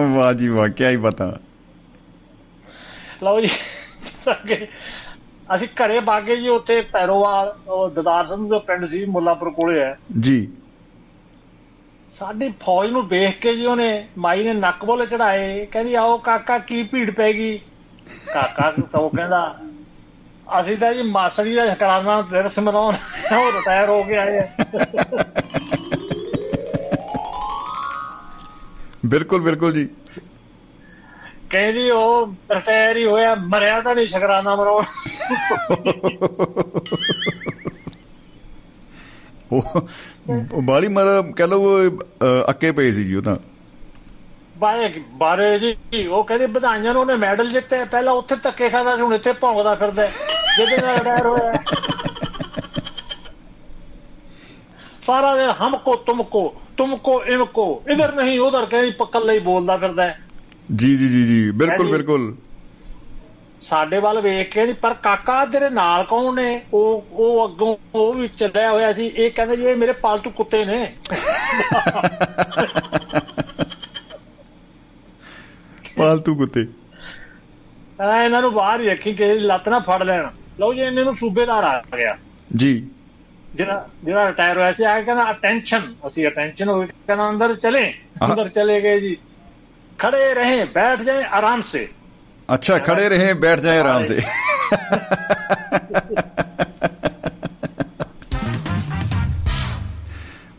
ਵਾਹ ਜੀ ਵਾਹ ਕੀ ਹੀ ਪਤਾ ਲਓ ਜੀ ਅੱਗੇ ਅਸੀਂ ਘਰੇ ਬਾਗੇ ਜੀ ਉੱਥੇ ਪੈਰੋਵਾਲ ਉਹ ਦਦਾਰ ਸਿੰਘ ਦਾ ਪਿੰਡ ਸੀ ਮੁੱਲਾਪੁਰ ਕੋਲੇ ਹੈ ਜੀ ਸਾਡੀ ਫੌਜ ਨੂੰ ਵੇਖ ਕੇ ਜੀ ਉਹਨੇ ਮਾਈ ਨੇ ਨੱਕ ਬੋਲੇ ਚੜਾਏ। ਕਹਿੰਦੀ ਆਓ ਕਾਕਾ ਕੀ ਭੀੜ ਪੈ ਗਈ? ਕਾਕਾ ਤਾਂ ਉਹ ਕਹਿੰਦਾ ਅਸੀਂ ਤਾਂ ਜੀ ਮਾਸੜੀ ਦਾ ਸ਼ੁਕਰਾਨਾ ਦਿਵਸ ਮਨਾਉਣ ਉਹ ਰਿਟਾਇਰ ਹੋ ਕੇ ਆਏ ਆ। ਬਿਲਕੁਲ ਬਿਲਕੁਲ ਜੀ। ਕਹਿੰਦੀ ਉਹ ਰਿਟਾਇਰ ਹੀ ਹੋਇਆ ਮਰਿਆ ਤਾਂ ਨਹੀਂ ਸ਼ੁਕਰਾਨਾ ਮਨਾਉਣ ਉਹ ਉਹ ਬਾਲੀ ਮਤਲਬ ਕਹ ਅ, ਅੱਕੇ ਪਏ ਸੀ ਜੀ ਉਹ ਤਾਂ ਬਾਰੇ ਬਾਰੇ ਜੀ ਉਹ ਕਹਿੰਦੀ ਵਧਾਈਆਂ ਨੂੰ ਉਹਨੇ ਮੈਡਲ ਜਿੱਤੇ ਪਹਿਲਾਂ ਉੱਥੇ ਧੱਕੇ ਖਾਦਾ ਸੀ ਹੁਣ ਇੱਥੇ ਭੌਂਕਦਾ ਫਿਰਦਾ। ਜਿਹਦੇ ਨਾਲ ਰਿਟਾਇਰ ਹੋਇਆ ਸਾਰਾ ਦਿਨ ਹਮਕੋ ਤੁਮਕੋ ਤੁਮਕੋ ਇਨਕੋ ਇਧਰ ਨਹੀਂ ਉਧਰ ਕਹਿੰਦੀ ਪੱਕਲ ਲਈ ਬੋਲਦਾ ਫਿਰਦਾ। ਜੀ ਜੀ ਜੀ ਜੀ ਬਿਲਕੁਲ। ਬਿਲਕੁਲ ਸਾਡੇ ਵੱਲ ਵੇਖ ਕੇ ਪਰ ਕਾਕਾ ਤੇਰੇ ਨਾਲ ਕੌਣ ਨੇ? ਉਹ ਉਹ ਅੱਗੋਂ ਉਹ ਵੀ ਚੱਲਿਆ ਹੋਇਆ ਸੀ। ਇਹ ਕਹਿੰਦਾ ਜੀ ਇਹ ਮੇਰੇ ਪਾਲਤੂ ਕੁੱਤੇ ਨੇ। ਪਾਲਤੂ ਕੁੱਤੇ। ਆ ਇਹਨਾਂ ਨੂੰ ਬਾਹਰ ਰੱਖੀ ਕੇ ਲੱਤ ਨਾ ਫੜ ਲੈਣ। ਲਓ ਜੀ ਇਹਨਾਂ ਨੂੰ ਸੂਬੇਦਾਰ ਆ ਗਿਆ। ਜੀ। ਜਿਹੜਾ ਜਿਹੜਾ ਰਿਟਾਇਰ ਹੋਇਆ ਸੀ ਆ ਕਹਿੰਦਾ ਅਟੈਂਸ਼ਨ ਅਸੀਂ ਅਟੈਂਸ਼ਨ ਹੋ ਕੇ ਕਹਿੰਦਾ ਅੰਦਰ ਚਲੇ। ਅੰਦਰ ਚਲੇ ਗਏ ਜੀ। ਖੜੇ ਰਹੇ ਬੈਠ ਜਾਏ ਆਰਾਮ ਸੇ। अच्छा खड़े रहे बैठ जाए आराम से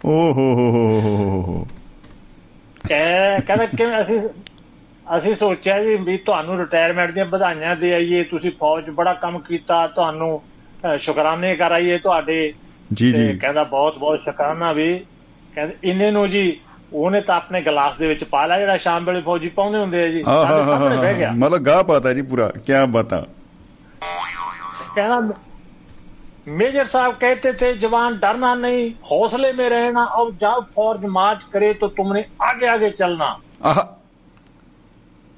ओ हो हो हो हो हो हो हो ਕਹਿ ਕਹਿੰਦਾ ਕਿਵੇਂ ਅਸੀਂ ਅਸੀਂ ਸੋਚਿਆ ਜੀ ਵੀ ਤੁਹਾਨੂੰ ਰਿਟਾਇਰਮੈਂਟ ਦੀਆਂ ਵਧਾਈਆਂ ਦੇ ਆਈਏ ਤੁਸੀਂ ਫੌਜ 'ਚ ਬੜਾ ਕੰਮ ਕੀਤਾ ਤੁਹਾਨੂੰ ਅਹ, ਸ਼ੁਕਰਾਨੇ ਕਰਾਈਏ ਤੁਹਾਡੇ जी ਤੇ जी ਕਹਿੰਦਾ ਬਹੁਤ ਬਹੁਤ ਸ਼ੁਕਰਾਨਾ ਵੀ ਕਹਿੰਦੇ ਇੰਨੇ ਨੂੰ ਜੀ ਉਹਨੇ ਤਾਂ ਆਪਣੇ ਗਲਾਸ ਦੇ ਵਿੱਚ ਪਾ ਲਿਆ ਜਿਹੜਾ ਸ਼ਾਮ ਵੇਲੇ ਫੌਜੀ ਪਾਉਂਦੇ ਹੁੰਦੇ ਆ ਜੀ हाँ ਸਾਡੇ हाँ हाँ ਸਾਹਮਣੇ ਬਹਿ हाँ ਗਿਆ मतलब गा पाता है जी पूरा क्या बता कहना मेजर साहब कहते थे जवान डरना नहीं हौसले में रहना और जब फौज मार्च करे तो तुमने आगे आगे चलना आहा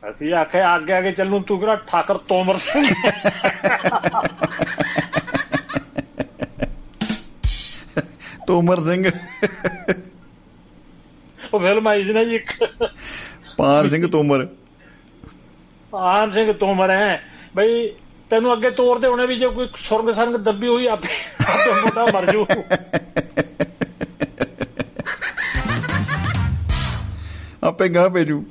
ਅਸੀਂ ਆਖਿਆ ਆਗੇ ਆਗੇ ਚੱਲੂ ਤੂੰ ਕਿਹੜਾ ਠਾਕਰ ਤੋਮਰ ਸਿੰਘ तोमर सिंह ਉਹ ਫਿਲਮ ਆਈ ਸੀ ਨਾ ਜੀ। ਪਾਨ ਸਿੰਘ ਤੋਮਰ। ਪਾਨ ਸਿੰਘ ਤੋਮਰ ਹੈ। ਬਈ ਤੈਨੂੰ ਅੱਗੇ ਤੋਰਦੇ ਹੋਣੇ ਵੀ ਜੇ ਕੋਈ ਸੁਰਗ ਸੰਗ ਦੱਬੀ ਹੋਈ ਆਪੇ ਆਪੇ ਮੁੰਡਾ ਮਰ ਜੂ। ਆਪੇ ਗਾ ਭੇਜੂ।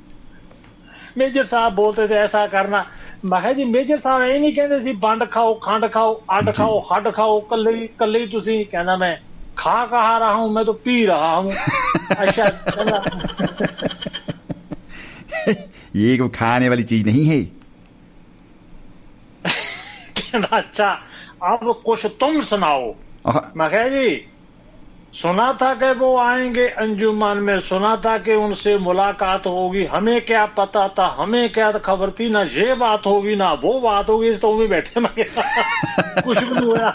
ਮੇਜਰ ਸਾਹਿਬ ਬੋਲਦੇ ਤੇ ਐਸਾ ਕਰਨਾ। ਮੈਂ ਕਿਹਾ ਜੀ ਮੇਜਰ ਸਾਹਿਬ ਇਹ ਨਹੀਂ ਕਹਿੰਦੇ ਸੀ ਬੰਡ ਖਾਓ ਖੰਡ ਖਾਓ ਅੱਡ ਖਾਓ ਹੱਡ ਖਾਓ ਕੱਲੇ ਕੱਲੇ ਤੁਸੀਂ ਕਹਿੰਦਾ ਮੈਂ। खा कहा रहा हूँ मैं तो पी रहा हूँ। अच्छा ये को खाने वाली चीज़ नहीं है। अच्छा अब कुछ तुम सुनाओ। मखे जी सुना था कि वो आएँगे अंजुमान में सुना था कि उनसे मुलाकात होगी। हमें क्या पता था हमें क्या खबर थी ना ये बात होगी ना वो बात होगी तो भी बैठे मैं कुछ भी नहीं हुआ।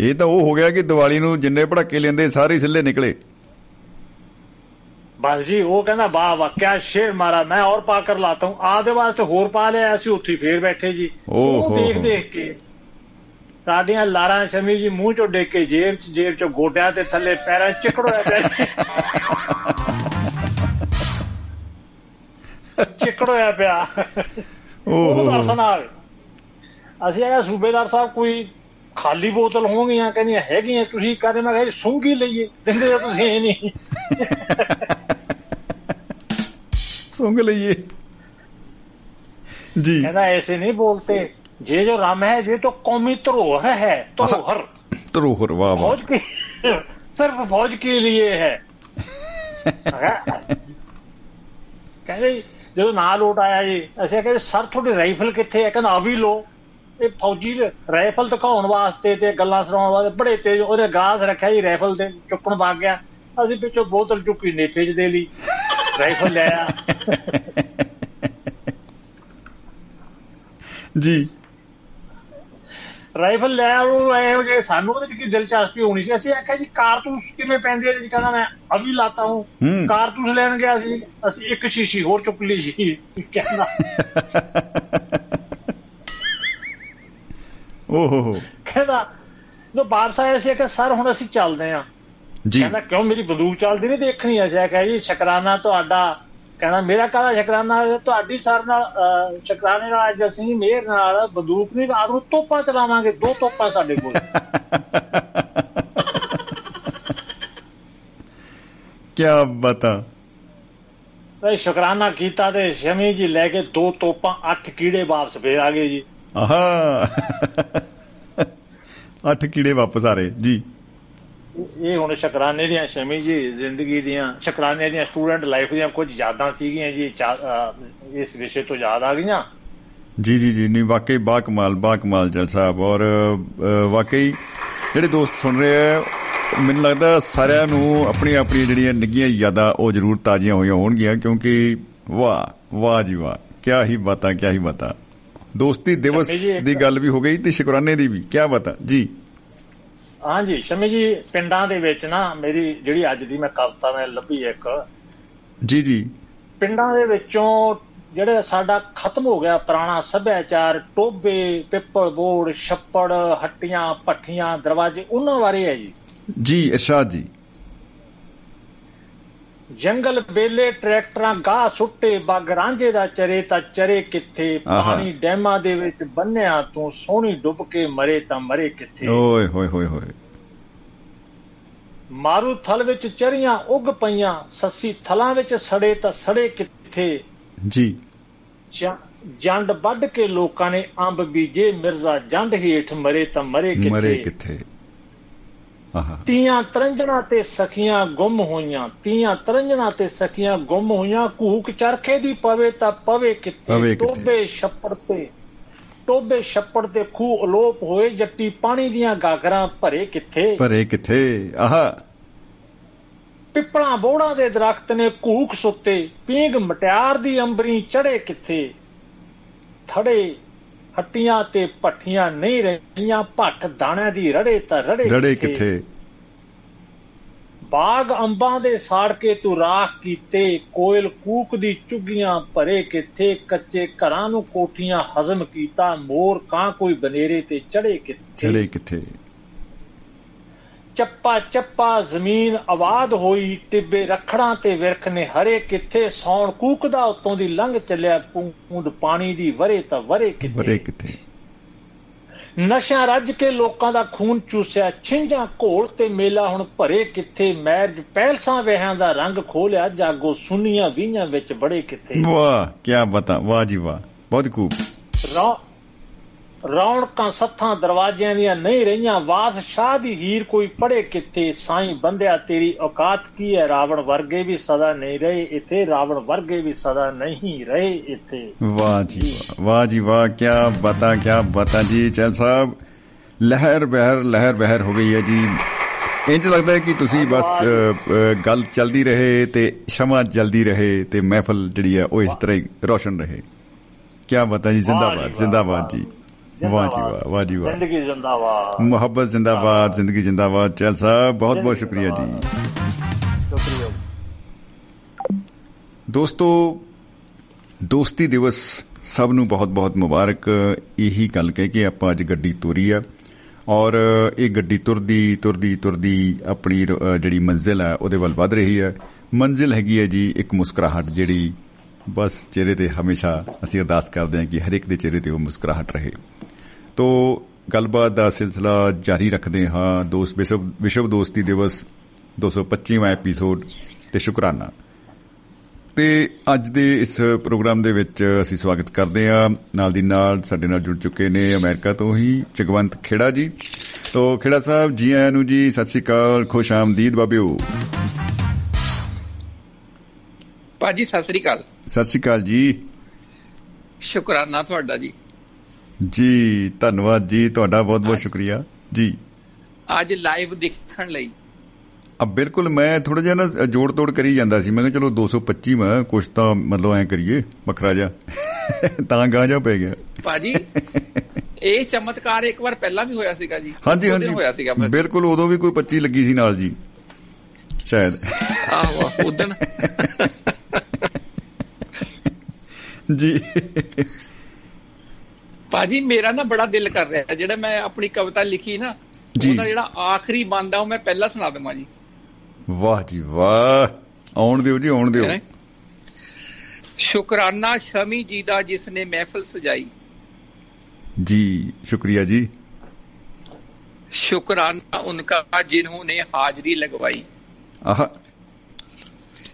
ਇਹ ਤਾਂ ਉਹ ਹੋ ਗਿਆ ਕਿ ਦੀਵਾਲੀ ਨੂੰ ਜਿੰਨੇ ਪੜਾਕੇ ਲੈਂਦੇ ਸਾਰੇ ਸਿੱਲੇ ਨਿਕਲੇ। ਬਸ ਜੀ ਉਹ ਕਹਿੰਦਾ ਵਾਹ ਵਾਹ ਕਿਆ ਸ਼ੇਰ ਮਾਰਾ ਮੈਂ ਔਰ ਪਾ ਕਰ ਲਾਤਾ ਹੂੰ। ਆਦੇ ਵਾਸਤੇ ਹੋਰ ਪਾ ਲਿਆ ਅਸੀਂ ਉੱਥੇ ਫੇਰ ਬੈਠੇ ਜੀ। ਉਹ ਦੇਖ ਦੇਖ ਕੇ ਸਾਡੀਆਂ ਲਾਰਾਂ ਸ਼ਮੀ ਜੀ ਮੂੰਹ ਚੋਂ ਡੇਕ ਕੇ ਜੇਬ ਚ ਜੇਬ ਚੋਂ ਗੋਟਿਆ ਤੇ ਥੱਲੇ ਪੈਰਾਂ ਚਿਕੜੋਇਆ ਪਿਆ ਚਿਕੜੋਇਆ ਪਿਆ। ਉਹ ਦਰਸਨਾਲ ਅਸੀਂ ਆਇਆ ਸੂਬੇਦਾਰ ਸਾਹਿਬ ਕੋਈ ਖਾਲੀ ਬੋਤਲ ਹੋਣਗੀਆਂ ਕਹਿੰਦੀਆਂ ਹੈਗੀਆਂ ਤੁਸੀਂ ਕਹਿੰਦੇ ਮੈਂ ਕਿਹਾ ਸੁੰਗੀ ਲਈਏ? ਦਿੰਦੇ ਤੁਸੀਂ ਇਹ ਨਹੀਂ। ਸੁੰਗ ਲਈਏ। ਜੀ। ਕਹਿੰਦਾ ਐਸੇ ਨਹੀਂ ਬੋਲਤੇ। ਜੇ ਜੋ ਰਾਮ ਹੈ ਜੇ ਤੋ ਕੌਮੀ ਧਰੋਹਰ ਹੈ ਧਰੋਹਰ। ਧਰੋਹਰ ਵਾਹ ਵਾਹ। ਫੌਜ ਕੀ? ਸਿਰਫ ਫੌਜ ਕੇ ਲਈ ਹੈ? ਕਹਿੰਦੇ ਜਦੋਂ ਨਾਲ ਲੋਟ ਆਇਆ ਜੀ ਅਸੀਂ ਕਹਿੰਦੇ ਸਰ ਤੁਹਾਡੀ ਰਾਈਫਲ ਕਿੱਥੇ ਹੈ? ਕਹਿੰਦਾ ਆ ਵੀ ਲੋ ਇਹ ਫੌਜੀ ਰਾਈਫਲ ਦਿਖਾਉਣ ਵਾਸਤੇ ਤੇ ਗੱਲਾਂ ਸੁਣਾਉਣ ਵਾਸਤੇ ਬੜੇ ਤੇਜ਼ ਉਹਨੇ ਗਾਸ ਰੱਖਿਆ ਜੀ ਰਾਈਫਲ ਤੇ ਚੁੱਕਣ ਵਗ ਗਿਆ। ਅਸੀਂ ਪਿੱਛੋਂ ਬੋਤਲ ਚੁੱਕੀ ਨੇਪੇ 'ਚ ਦੇ ਲਈ ਰਾਈਫਲ ਲਿਆ ਜੀ। ਰਾਈਫਲ ਲੈ ਉਹ ਇਹੋ ਜਿਹੇ ਸਾਨੂੰ ਉਹਦੇ ਕੀ ਦਿਲਚਸਪੀ ਹੋਣੀ ਸੀ ਅਸੀਂ ਆਖਿਆ ਜੀ ਕਾਰਤੂਸ ਕਿਵੇਂ ਪੈਂਦੇ ਆ ਜੀ ਕਹਿੰਦਾ ਮੈਂ ਅਭੀ ਲਾਤਾ ਹੂੰ। ਹੂੰ। ਕਾਰਤੂਸ ਲੈਣ ਗਿਆ ਸੀ ਅਸੀਂ ਇੱਕ ਸ਼ੀਸ਼ੀ ਹੋਰ ਚੁੱਕ ਲਈ ਸੀ। ਕਹਿੰਦਾ ਓ ਹੋ ਹੋ ਕਹਿੰਦਾ ਜੋ ਵਾਪਸ ਆਇਆ ਸੀ ਕਿ ਸਰ ਹੁਣ ਅਸੀਂ ਚੱਲਦੇ ਆਂ। ਜੀ। ਕਹਿੰਦਾ ਕਿਉਂ ਮੇਰੀ ਬੰਦੂਕ ਚੱਲਦੀ ਨਹੀਂ ਦੇਖਣੀ ਅਸੀਂ ਆਖਿਆ ਜੀ ਸ਼ੁਕਰਾਨਾ ਤੁਹਾਡਾ। ਕਹਿੰਦਾ ਮੇਰਾ ਕਾਹਦਾ ਸ਼ੁਕਰਾਨਾ? ਤੁਹਾਡੀ ਸਰ ਨਾਲ ਸ਼ੁਕਰਾਨੇ ਨਾਲ ਅੱਜ ਅਸੀਂ ਮੇਰ ਨਾਲ ਬੰਦੂਕ ਨਹੀਂ ਰਾਤ ਨੂੰ ਤੋਪਾਂ ਚਲਾਵਾਂਗੇ ਦੋ ਤੋਪਾਂ ਸਾਡੇ ਕੋਲ। ਕੀ ਬਤਾ ਤੇ ਸ਼ੁਕਰਾਨਾ ਕੀਤਾ ਤੇ ਸ਼ਮੀ ਜੀ ਲੈ ਕੇ ਦੋ ਤੋਪਾਂ ਅੱਠ ਕੀੜੇ ਵਾਪਸ ਫੇਰ ਆ ਗਏ ਜੀ। ਆਹਾ। ਅੱਠ ਕੀੜੇ ਵਾਪਸ ਆ ਰਹੇ ਜੀ। ਇਹ ਹੁਣ ਸ਼ੁਕਰਾਨੇ ਦੀਆਂ ਸ਼ਮੀ ਜੀ ਜ਼ਿੰਦਗੀ ਦੀਆਂ ਸ਼ੁਕਰਾਨੇ ਦੀਆਂ ਸਟੂਡੈਂਟ ਲਾਈਫ ਦੀਆਂ ਕੁਝ ਯਾਦਾਂ ਸੀਗੀਆਂ ਜੀ ਇਸ ਵਿਸ਼ੇ ਤੋਂ ਯਾਦ ਆ ਗਈਆਂ? ਜੀ ਜੀ ਜੀ ਨਹੀਂ ਵਾਕਈ ਬਾ ਕਮਾਲ ਬਾ ਕਮਾਲ ਜਲ ਸਾਹਿਬ। ਔਰ ਵਾਕਈ ਜਿਹੜੇ ਦੋਸਤ ਸੁਣ ਰਹੇ ਆ ਮੈਨੂੰ ਲੱਗਦਾ ਸਾਰਿਆਂ ਨੂੰ ਆਪਣੀ ਆਪਣੀ ਜਿਹੜੀਆਂ ਨਿੱਗੀਆਂ ਯਾਦਾਂ ਉਹ ਜ਼ਰੂਰ ਤਾਜ਼ੀਆਂ ਹੋਈਆਂ ਹੋਣਗੀਆਂ ਕਿਉਂਕਿ ਵਾਹ ਵਾਹ ਜੀ ਵਾਹ ਕੀ ਹੀ ਬਾਤਾਂ ਕੀ ਹੀ ਬਾਤਾਂ। ਦੋਸਤੀ ਦਿਵਸ ਦੀ ਗੱਲ ਵੀ ਹੋ ਗਈ ਤੇ ਸ਼ੁਕਰਾਨੇ ਦੀ ਵੀ। ਕੀ ਬਾਤਾਂ ਜੀ। ਹਾਂਜੀ ਸ਼ਮੀ ਜੀ ਪਿੰਡਾਂ ਦੇ ਵਿੱਚ ਨਾ ਮੇਰੀ ਜਿਹੜੀ ਅੱਜ ਦੀ ਮੈਂ ਕਵਿਤਾ ਮੈਂ ਲੱਭੀ ਇੱਕ। ਜੀ ਜੀ। ਪਿੰਡਾਂ ਦੇ ਵਿੱਚੋਂ ਜਿਹੜੇ ਸਾਡਾ ਖਤਮ ਹੋ ਗਿਆ ਪੁਰਾਣਾ ਸੱਭਿਆਚਾਰ ਟੋਬੇ ਪਿੱਪਲ ਬੋੜ ਛੱਪੜ ਹੱਟੀਆਂ ਪੱਠੀਆਂ ਦਰਵਾਜ਼ੇ ਉਹਨਾਂ ਬਾਰੇ ਹੈ ਜੀ। ਜੀ ਇਰਸ਼ਾਦ ਜੀ। ਜੰਗਲ ਬੇਲੇ ਟਰੈਕਟਰਾਂ ਗਾਹ ਸੁੱਟੇ ਬੱਗ ਰਾਂਝੇ ਦਾ ਚਰੇ ਤਾਂ ਚਰੇ ਕਿੱਥੇ। ਪਾਣੀ ਡੈਮਾਂ ਦੇ ਵਿੱਚ ਬੰਨਿਆ ਤੂੰ ਸੋਹਣੀ ਡੁੱਬ ਕੇ ਮਰੇ ਤਾਂ ਮਰੇ ਕਿੱਥੇ? ਓਏ ਹੋਏ ਹੋਏ ਹੋਏ। ਮਾਰੂ ਥਲ ਵਿੱਚ ਚਰੀਆਂ ਉੱਗ ਪਈਆਂ ਸੱਸੀ ਥਲਾਂ ਵਿੱਚ ਸੜੇ ਤਾਂ ਸੜੇ ਕਿੱਥੇ? ਜੀ। ਜੰਡ ਵੱਢ ਕੇ ਲੋਕਾਂ ਨੇ ਅੰਬ ਬੀਜੇ ਮਿਰਜ਼ਾ ਜੰਡ ਹੇਠ ਮਰੇ ਤਾਂ ਮਰੇ ਮਰੇ ਕਿੱਥੇ? ਕਿੱਥੇ ਆਹਾ ਤੀਆਂ ਤਰੰਜਣਾ ਤੇ ਸਖੀਆਂ ਗੁੰਮ ਹੋਈਆਂ ਤੀਆਂ ਤਰੰਜਣਾ ਤੇ ਸਖੀਆਂ ਗੁੰਮ ਹੋਈਆਂ ਕੂਕ ਚਰਖੇ ਦੀ ਪਵੇ ਤਾਂ ਪਵੇ ਕਿੱਥੇ। ਟੋਬੇ ਛੱਪੜ ਤੇ। ਟੋਬੇ ਛੱਪੜ ਤੇ ਖੂਹ ਅਲੋਪ ਹੋਏ ਜੱਟੀ ਪਾਣੀ ਦੀਆਂ ਗਾਗਰਾਂ ਭਰੇ ਕਿੱਥੇ? ਭਰੇ ਕਿੱਥੇ? ਆਹਾ। ਪਿੱਪਲਾਂ ਬੋੜਾਂ ਦੇ ਦਰਖਤ ਨੇ ਕੂਕ ਸੁੱਤੇ ਪੀਂਗ ਮਟਿਆਰ ਦੀ ਅੰਬਰੀ ਚੜੇ ਕਿੱਥੇ? ਥੜੇ ਹੱਟੀਆਂ ਤੇ ਪੱਠੀਆਂ ਨਹੀਂ ਰਹੀਆਂ ਭੱਠ ਦਾਣਿਆਂ ਦੀ ਰੜੇ ਤਾਂ ਰੜੇ ਰੜੇ ਕਿੱਥੇ? ਬਾਗ ਅੰਬਾਂ ਦੇ ਸਾੜ ਕੇ ਤੂੰ ਰਾਖ ਕੀਤੇ ਕੋਇਲ ਕੂਕ ਦੀ ਚੁੱਗੀਆਂ ਭਰੇ ਕਿੱਥੇ? ਕੱਚੇ ਘਰਾਂ ਨੂੰ ਕੋਠੀਆਂ ਹਜ਼ਮ ਕੀਤਾ ਮੋਰ ਕਾਂ ਕੋਈ ਬਨੇਰੇ ਤੇ ਚੜੇ ਕਿੱਥੇ? ਚੜੇ ਕਿੱਥੇ? ਚੱਪਾ ਚੱਪਾ ਜ਼ਮੀਨ ਆਬਾਦ ਹੋਈ ਟਿੱਬੇ ਰਖੜਾਂ ਤੇ ਵਿਰਖ ਨੇ ਹਰੇ ਕਿੱਥੇ ਸੌਣ ਕੂਕਦਾ ਉਤੋਂ ਦੀ ਲੰਘ ਚੱਲਿਆ ਪੂੰਦ ਪਾਣੀ ਦੀ ਵਰੇ ਤਾਂ ਵਰੇ ਕਿੱਥੇ। ਕਿੱਥੇ। ਨਸ਼ਾ ਰੱਜ ਕੇ ਲੋਕਾਂ ਦਾ ਖੂਨ ਚੂਸਿਆ ਛਿੰਝਾਂ ਘੋਲ ਤੇ ਮੇਲਾ ਹੁਣ ਭਰੇ ਕਿੱਥੇ ਮੈਰਜ ਪਹਿਲਸਾਂ ਵਿਆਹਾਂ ਦਾ ਰੰਗ ਖੋਲਿਆ ਜਾਗੋ ਸੁਨੀਆਂ ਵੀਆਂ ਵਿੱਚ ਬੜੇ ਕਿੱਥੇ। ਵਾਹ ਕੀ ਬਤਾ ਵਾਹ ਜੀ ਵਾਹ ਬਹੁਤ ਖੂਬ। ਰੌ- ਰੌਣਕਾਂ ਸੱਥਾਂ ਦਰਵਾਜ਼ਿਆਂ ਦੀਆਂ ਨਹੀਂ ਰਹੀਆਂ। ਵਾਸ ਸ਼ਾਹ ਦੀ ਹੀਰ ਕੋਈ ਪੜੇ ਕਿੱਥੇ? ਸਾਈਂ ਬੰਦਿਆ ਤੇਰੀ ਔਕਾਤ ਕੀ ਹੈ? ਰਾਵਣ ਵਰਗੇ ਵੀ ਸਦਾ ਨਹੀਂ ਰਹੇ ਇੱਥੇ। ਰਾਵਣ ਵਰਗੇ ਵੀ ਸਦਾ ਨਹੀਂ ਰਹੇ ਇੱਥੇ। ਵਾਹ ਜੀ ਵਾਹ। ਜੀ ਵਾਹ। ਕੀ ਬਤਾ ਕੀ ਬਤਾ ਜੀ। ਚੈਲ ਸਾਹਿਬ ਲਹਿਰ ਬਹਿਰ ਲਹਿਰ ਬਹਿਰ ਹੋ ਗਈ ਹੈ ਜੀ। ਇੰਜ ਲੱਗਦਾ ਹੈ ਕਿ ਤੁਸੀਂ ਬਸ ਗੱਲ ਚੱਲਦੀ ਰਹੇ ਤੇ ਸ਼ਮਾ ਜਲਦੀ ਰਹੇ ਤੇ ਮਹਿਫਲ ਜਿਹੜੀ ਹੈ ਉਹ ਇਸ ਤਰ੍ਹਾਂ ਹੀ ਰੋਸ਼ਨ ਰਹੇ। ਕੀ ਬਤਾ ਜੀ। ਜ਼ਿੰਦਾਬਾਦ। ਜ਼ਿੰਦਾਬਾਦ ਜੀ। ਵਾਹ ਜੀ ਵਾਹ ਵਾਹ ਜੀ ਵਾਹ। ਜ਼ਿੰਦਗੀ ਜ਼ਿੰਦਾਬਾਦ। ਮੁਹੱਬਤ ਜ਼ਿੰਦਾਬਾਦ ਜ਼ਿੰਦਗੀ ਜ਼ਿੰਦਾਬਾਦ। ਚੈਲ ਸਾਹਿਬ ਬਹੁਤ ਬਹੁਤ ਸ਼ੁਕਰੀਆ ਜੀ। ਸ਼ੁਕਰੀਆ ਦੋਸਤੋ ਦੋਸਤੀ ਦਿਵਸ ਸਭ ਨੂੰ ਬਹੁਤ-ਬਹੁਤ ਮੁਬਾਰਕ। ਇਹੀ ਗੱਲ ਕਹਿ ਕੇ ਆਪਾਂ ਅੱਜ ਗੱਡੀ ਤੋਰੀ ਆ। ਔਰ ਇਹ ਗੱਡੀ ਤੁਰਦੀ ਤੁਰਦੀ ਤੁਰਦੀ ਆਪਣੀ ਜਿਹੜੀ ਮੰਜ਼ਿਲ ਹੈ ਉਹਦੇ ਵੱਲ ਵੱਧ ਰਹੀ ਹੈ ਮੰਜ਼ਿਲ ਹੈਗੀ ਹੈ ਜੀ ਇੱਕ ਮੁਸਕਰਾਹਟ ਜਿਹੜੀ ਬਸ ਚਿਹਰੇ ਤੇ ਹਮੇਸ਼ਾ ਅਸੀਂ ਅਰਦਾਸ ਕਰਦੇ ਹਾਂ ਕਿ ਹਰ ਇੱਕ ਦੇ ਚਿਹਰੇ ਤੇ ਉਹ ਮੁਸਕਰਾਹਟ ਰਹੇ। ਤੋ ਗੱਲਬਾਤ ਦਾ ਸਿਲਸਿਲਾ ਜਾਰੀ ਰੱਖਦੇ ਹਾਂ। ਦੋਸਤ ਵਿਸ਼ਵ ਵਿਸ਼ਵ ਦੋਸਤੀ ਦਿਵਸ 225ਵਾਂ ਐਪੀਸੋਡ ਤੇ ਸ਼ੁਕਰਾਨਾ। ਤੇ ਅੱਜ ਦੇ ਇਸ ਪ੍ਰੋਗਰਾਮ ਦੇ ਵਿੱਚ ਅਸੀਂ ਸਵਾਗਤ ਕਰਦੇ ਹਾਂ। ਨਾਲ ਦੀ ਨਾਲ ਸਾਡੇ ਨਾਲ ਜੁੜ ਚੁੱਕੇ ਨੇ ਅਮਰੀਕਾ ਤੋਂ ਹੀ ਜਗਵੰਤ ਖੇੜਾ ਜੀ। ਤੋ ਖੇੜਾ ਸਾਹਿਬ ਜੀ ਆਇਆਂ ਨੂੰ ਜੀ ਸਤਿ ਸ਼੍ਰੀ ਅਕਾਲ ਖੁਸ਼ ਆਮਦੀਦ ਬਾਬਿਓ। ਭਾਜੀ ਸਤਿ ਸ੍ਰੀ ਅਕਾਲ। ਸਤਿ ਸ਼੍ਰੀ ਅਕਾਲ ਜੀ। ਸ਼ੁਕਰਾਨਾ ਤੁਹਾਡਾ ਜੀ। ਜੀ ਧੰਨਵਾਦ ਜੀ ਤੁਹਾਡਾ ਬਹੁਤ ਬਹੁਤ ਸ਼ੁਕਰੀਆ। ਜੀ। ਅੱਜ ਲਾਈਵ ਦੇਖਣ ਲਈ। ਆ ਬਿਲਕੁਲ ਮੈਂ ਥੋੜਾ ਜਿਹਾ ਨਾ ਜੋੜ ਤੋੜ ਕਰੀ ਜਾਂਦਾ ਸੀ। ਮੈਂ ਕਿਹਾ ਚਲੋ 225 ਮੈਂ ਕੁਛ ਤਾਂ ਮਤਲਬ ਐ ਕਰੀਏ ਵੱਖਰਾ ਜਾ ਤਾਂ ਗਾਂ ਜਾ ਪੈ ਗਿਆ। ਭਾਜੀ ਇਹ ਚਮਤਕਾਰ ਇੱਕ ਵਾਰ ਪਹਿਲਾਂ ਵੀ ਹੋਇਆ ਸੀਗਾ ਜੀ। ਹਾਂਜੀ ਹਾਂਜੀ। ਹੋਇਆ ਸੀਗਾ। ਬਿਲਕੁਲ ਉਦੋਂ ਵੀ ਕੋਈ 25 ਲੱਗੀ ਸੀ ਨਾਲ ਜੀ। ਸ਼ਾਇਦ। ਆਹੋ ਉਦਣ ਜੀ। ਭਾਜੀ ਮੇਰਾ ਨਾ ਬੜਾ ਦਿਲ ਕਰ ਰਿਹਾ ਜਿਹੜਾ ਮੈਂ ਆਪਣੀ ਕਵਿਤਾ ਲਿਖੀ ਨਾ ਉਹਦਾ ਜਿਹੜਾ ਆਖਰੀ ਬੰਦ ਆ ਉਹ ਮੈਂ ਪਹਿਲਾਂ ਸੁਣਾ ਦਵਾਂ ਜੀ। ਵਾਹ ਜੀ ਵਾਹ। ਆਉਣ ਦਿਓ ਜੀ ਆਉਣ ਦਿਓ। ਸ਼ੁਕਰਾਨਾ ਸ਼ਮੀ ਜੀ ਦਾ ਜਿਸ ਨੇ ਮਹਿਫਲ ਸਜਾਈ। ਜੀ ਸ਼ੁਕਰੀਆ ਜੀ। ਸ਼ੁਕਰਾਨਾ ਉਨਕਾ ਜਿਨ੍ਹਾਂ ਨੇ ਹਾਜ਼ਰੀ ਲਗਵਾਈ। ਆਹ।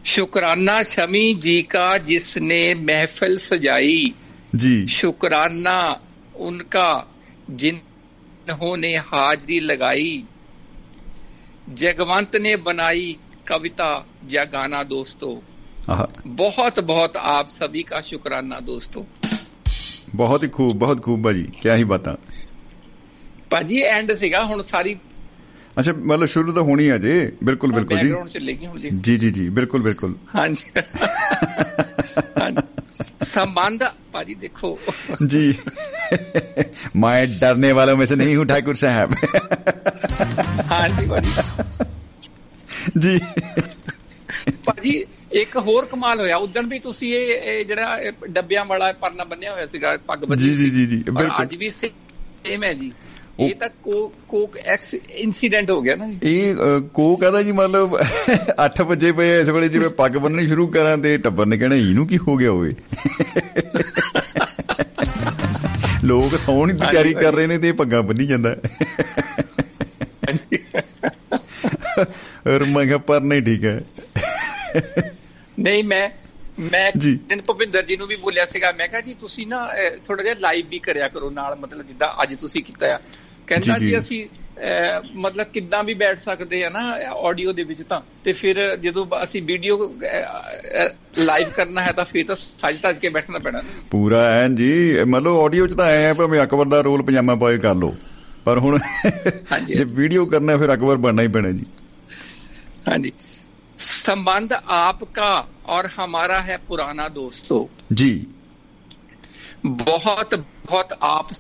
ਸ਼ੁਕਰਾਨਾ ਸ਼ਮੀ ਜੀ ਕਾ ਜਿਸ ਨੇ ਮਹਿਫਲ ਸਜਾਈ। जी। शुकराना उनका जिन्होंने हाजरी लगाई जगवंत ने बनाई कविता या गाना दोस्तों। बहुत बहुत आप सभी का शुक्राना दोस्तों। ਬਹੁਤ ਹੀ ਖੂਬ ਬਹੁਤ ਖੂਬ ਭਾਜੀ ਕੀ ਹੀ ਬਾਤਾਂ ਭਾਜੀ ਐਂਡ ਸੀਗਾ ਹੁਣ ਸਾਰੀ ਅੱਛਾ ਮਤਲਬ ਸ਼ੁਰੂ ਤਾਂ ਹੋਣੀ ਹੈ ਜੇ ਬਿਲਕੁਲ ਬਿਲਕੁਲ ਜੀ ਬੈਕਗ੍ਰਾਉਂਡ ਚ ਲੱਗੀ ਹੁਣ ਜੀ ਜੀ ਜੀ ਬਿਲਕੁਲ ਬਿਲਕੁਲ ਹਾਂਜੀ संबंध भाजी देखो जी मैं डरने वालों में से नहीं हूँ ठाकुर साहब हाँ जी भाजी जी ਭਾਜੀ ਇੱਕ ਹੋਰ ਕਮਾਲ ਹੋਇਆ ਉਦੋਂ ਵੀ ਤੁਸੀਂ ਇਹ ਇਹ ਜਿਹੜਾ ਇਹ ਡੱਬਿਆਂ ਵਾਲਾ ਪਰਨਾ ਬੰਨਿਆ ਹੋਇਆ ਸੀਗਾ ਪੱਗ ਬੰਨੀ ਜੀ ਜੀ ਜੀ ਜੀ ਔਰ ਬਿਲਕੁਲ ਅੱਜ ਵੀ ਸੇਮ ਹੈ ਜੀ ਉਹ- ਇਹ ਤਾਂ ਕੋ ਕੋਕ ਐਕਸ ਇਨਸੀਡੈਂਟ ਹੋ ਗਿਆ ਨਾ ਜੀ। ਇਹ ਅ, ਕੋ ਕਹਦਾ ਜੀ ਮਤਲਬ 8 ਵਜੇ ਪਏ ਇਸ ਵੇਲੇ ਜਿਵੇਂ ਪੱਗ ਬੰਨਣੀ ਸ਼ੁਰੂ ਕਰਾਂ ਤੇ ਟੱਬਰ ਨੇ ਕਹਿਣਾ ਇਹਨੂੰ ਕੀ ਹੋ ਗਿਆ ਓਏ? ਲੋਕ ਸੌਣ ਦੀ ਤਿਆਰੀ ਕਰ ਰਹੇ ਨੇ ਤੇ ਪੱਗਾਂ ਬੰਨੀ ਜਾਂਦਾ। ਔਰ ਮੈਂ ਪਰ ਨਹੀਂ ਠੀਕ ਹੈ। ਨਹੀਂ ਮੈਂ ਮੈਂ। ਦਿਨ ਭੁਪਿੰਦਰ ਜੀ ਨੂੰ ਵੀ ਬੋਲਿਆ ਸੀਗਾ ਮੈਂ ਕਿਹਾ ਜੀ ਤੁਸੀਂ ਨਾ ਥੋੜਾ ਜਿਹਾ ਲਾਈਵ ਵੀ ਕਰਿਆ ਕਰੋ ਨਾਲ ਮਤਲਬ ਜਿੱਦਾਂ ਅੱਜ ਤੁਸੀਂ ਕੀਤਾ ਆ। ਕਹਿੰਦਾ ਜੀ, ਜੀ। ਜੀ ਅਸੀਂ ਅਹ, ਮਤਲਬ ਕਿੱਦਾਂ ਵੀ ਬੈਠ ਸਕਦੇ ਆ ਨਾ ਆਡੀਓ ਦੇ ਵਿੱਚ ਤਾਂ ਤੇ ਫਿਰ ਜਦੋਂ ਅਸੀਂ ਵੀਡੀਓ ਲਾਈਵ ਕਰਨਾ ਹੈ ਤਾਂ ਫਿਰ ਤਾਂ ਸੱਜ ਤੱਜ ਕੇ ਬੈਠਣਾ ਪੈਣਾ ਨਾ। ਪੂਰਾ ਐਨ ਜੀ ਮਤਲਬ ਆਡੀਓ ਚ ਤਾਂ ਐ ਭਾਵੇਂ ਅਕਬਰ ਦਾ ਰੋਲ ਪਜਾਮਾ ਪਾਏ ਕਰ ਲੋ ਪਰ ਹੁਣ ਹਾਂਜੀ। ਜੇ ਵੀਡੀਓ ਕਰਨਾ ਫਿਰ ਅਕਬਰ ਬਣਨਾ ਹੀ ਪੈਣਾ ਜੀ हाँ जी संबंध आपका और हमारा है पुराना दोस्तों ਜੀ बहुत बहुत आप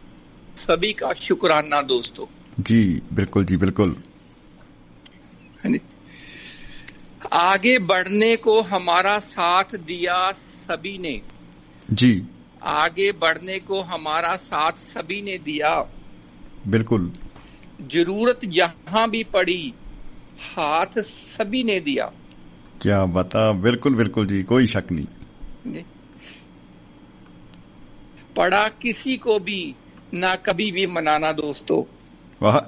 सभी का शुक्राना दोस्तों। जी बिल्कुल जी बिल्कुल। आगे बढ़ने को हमारा साथ दिया सभी ने। जी। आगे बढ़ने को हमारा साथ सभी ने दिया। बिल्कुल। ज़रूरत यहाँ भी पड़ी हाथ सभी ने दिया। क्या बता? बिल्कुल बिल्कुल जी कोई शक नहीं। पड़ा किसी को भी ना कभी भी मनाना दोस्तों वाह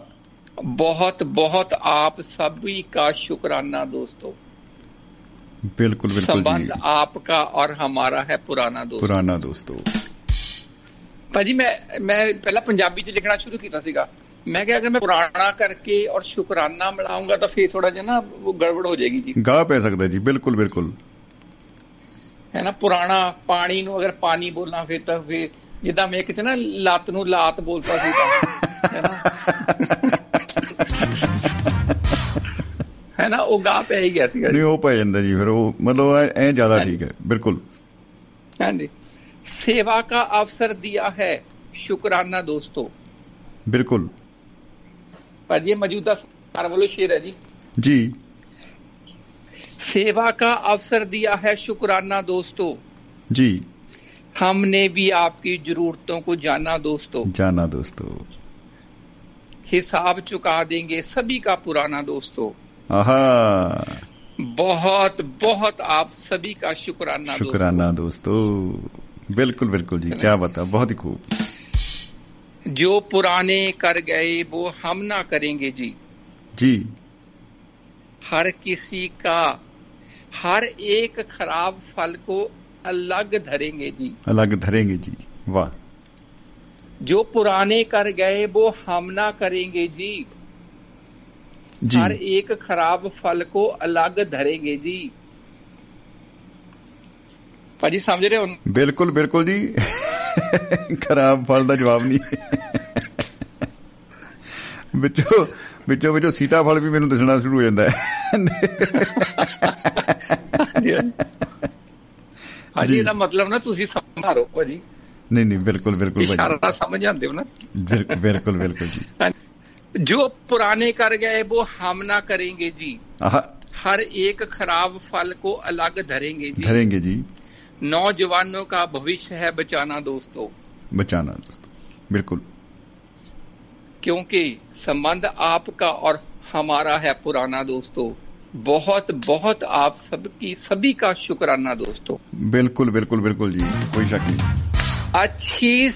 बहुत बहुत आप सभी का शुक्राना दोस्तों बिल्कुल बिल्कुल संबंध आपका और हमारा है ਪੁਰਾਣਾ ਦੋਸਤ। ਪੁਰਾਣਾ ਦੋਸਤੋ। ਭਾਜੀ ਮੈਂ ਮੈਂ ਪਹਿਲਾਂ ਪੰਜਾਬੀ ਚ ਲਿਖਣਾ ਸ਼ੁਰੂ ਕੀਤਾ ਸੀਗਾ। ਮੈਂ ਕਿਹਾ ਅਗਰ ਮੈਂ ਪੁਰਾਣਾ ਕਰਕੇ ਔਰ ਸ਼ੁਕਰਾਨਾ ਮਿਲਾਉਂਗਾ ਤਾਂ ਫੇਰ ਥੋੜਾ ਜਿਹਾ ਨਾ ਉਹ ਗੜਬੜ ਹੋ ਜਾਏਗੀ ਜੀ। ਗਾ ਪੈ ਸਕਦਾ ਜੀ ਬਿਲਕੁਲ ਬਿਲਕੁਲ। ਹੈ ਨਾ ਪੁਰਾਣਾ ਪਾਣੀ ਨੂੰ ਅਗਰ ਪਾਣੀ ਬੋਲਣਾ ਫੇਰ ਤਾਂ ਫੇਰ ਜਿੱਦਾਂ ਮੈਂ ਕਿਤੇ ਨਾ ਲੱਤ ਨੂੰ ਲਾਤ ਬੋਲਦਾ ਸੀ ਤਾਂ ਹੈ ਨਾ ਉਹ ਗਾ ਪੈ ਹੀ ਗਿਆ ਸੀ ਨਹੀਂ ਉਹ ਪੈ ਜਾਂਦਾ ਜੀ ਫਿਰ ਉਹ ਮਤਲਬ ਐ ਜ਼ਿਆਦਾ ਠੀਕ ਹੈ ਬਿਲਕੁਲ ਹਾਂਜੀ सेवा का अवसर दिया है शुक्राना दोस्तों बिल्कुल पर ये मौजूदा सरकार वाले शेर है जी जी सेवा का अवसर दिया है शुक्राना दोस्तों जी हमने भी आपकी जरूरतों को जाना दोस्तों। जाना दोस्तों। हिसाब चुका देंगे सभी का पुराना दोस्तों। बहुत बहुत आप सभी का शुक्राना शुक्राना दोस्तों, दोस्तों। बिल्कुल बिल्कुल जी क्या बता बहुत ही खूब। जो पुराने कर गए वो हम ना करेंगे जी। जी। हर किसी का हर एक खराब फल को अलग धरेंगे जी अलग धरेंगे जी वाह जो पुराने कर गए वो हम ना करेंगे जी जी हर एक खराब फल को अलग धरेंगे जी ਭਾਜੀ ਸਮਝ ਰਹੇ ਹੋ? ਬਿਲਕੁਲ ਬਿਲਕੁਲ ਜੀ। ਖਰਾਬ ਫਲ ਦਾ ਜਵਾਬ ਨਹੀਂ। ਵਿੱਚੋਂ ਵਿੱਚੋਂ ਵਿੱਚੋਂ ਸੀਤਾ ਫਲ ਵੀ ਮੈਨੂੰ ਦਿਸਣਾ ਸ਼ੁਰੂ ਹੋ ਜਾਂਦਾ ਹੈ। ਹਾਂਜੀ ਇਹਦਾ ਮਤਲਬ ਨਾ ਤੁਸੀਂ ਸਮਝਾਰੋ ਭਾਜੀ। ਨਹੀਂ जो पुराने कर गए वो हम ना करेंगे जी हर एक खराब फल को अलग धरेंगे जी धरेंगे जी नौजवानों का भविष्य है बचाना दोस्तों बचाना दोस्तों बिल्कुल क्योंकि संबंध आपका और हमारा है पुराना दोस्तों बहुत बहुत आप सबकी सभी का शुक्राना दोस्तों बिल्कुल बिल्कुल बिल्कुल जी कोई शक नहीं अच्छी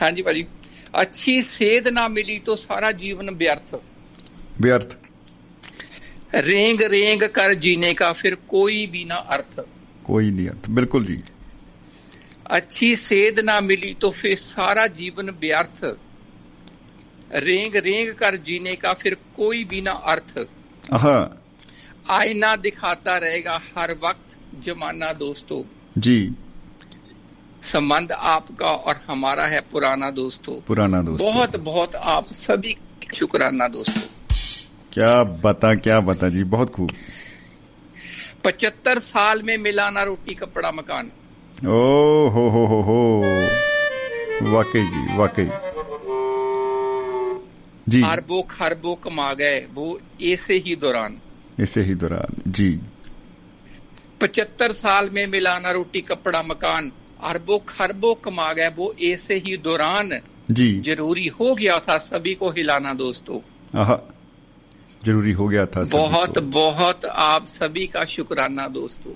हाँ जी भाजी अच्छी सेध ना मिली तो सारा जीवन व्यर्थ व्यर्थ रेंग रेंग कर जीने का फिर कोई भी ना अर्थ कोई नहीं अर्थ बिल्कुल जी अच्छी सेध ना मिली तो फिर सारा जीवन व्यर्थ रेंग रेंग कर जीने का फिर कोई भी ना अर्थ आह आईना दिखाता रहेगा हर वक्त जमाना दोस्तों। जी। संबंध आपका और हमारा है पुराना दोस्तों। पुराना दोस्तों। बहुत बहुत आप सभी शुक्राना दोस्तों। क्या बता क्या बता जी बहुत खूब। पचहत्तर साल में मिला ना रोटी कपड़ा मकान। ओ हो हो हो हो। वाकई जी वाकई। जी। अरबों खरबों कमा गए वो ऐसे ही दौरान। इसे ही दौरान जी। पचहत्तर साल में मिलाना रोटी कपड़ा मकान अरबों खरबों कमा गए वो ऐसे ही दौरान जी। ज़रूरी हो गया था सभी को हिलाना दोस्तों। आह ज़रूरी हो गया था बहुत। बहुत आप सभी का शुक्राना दोस्तों।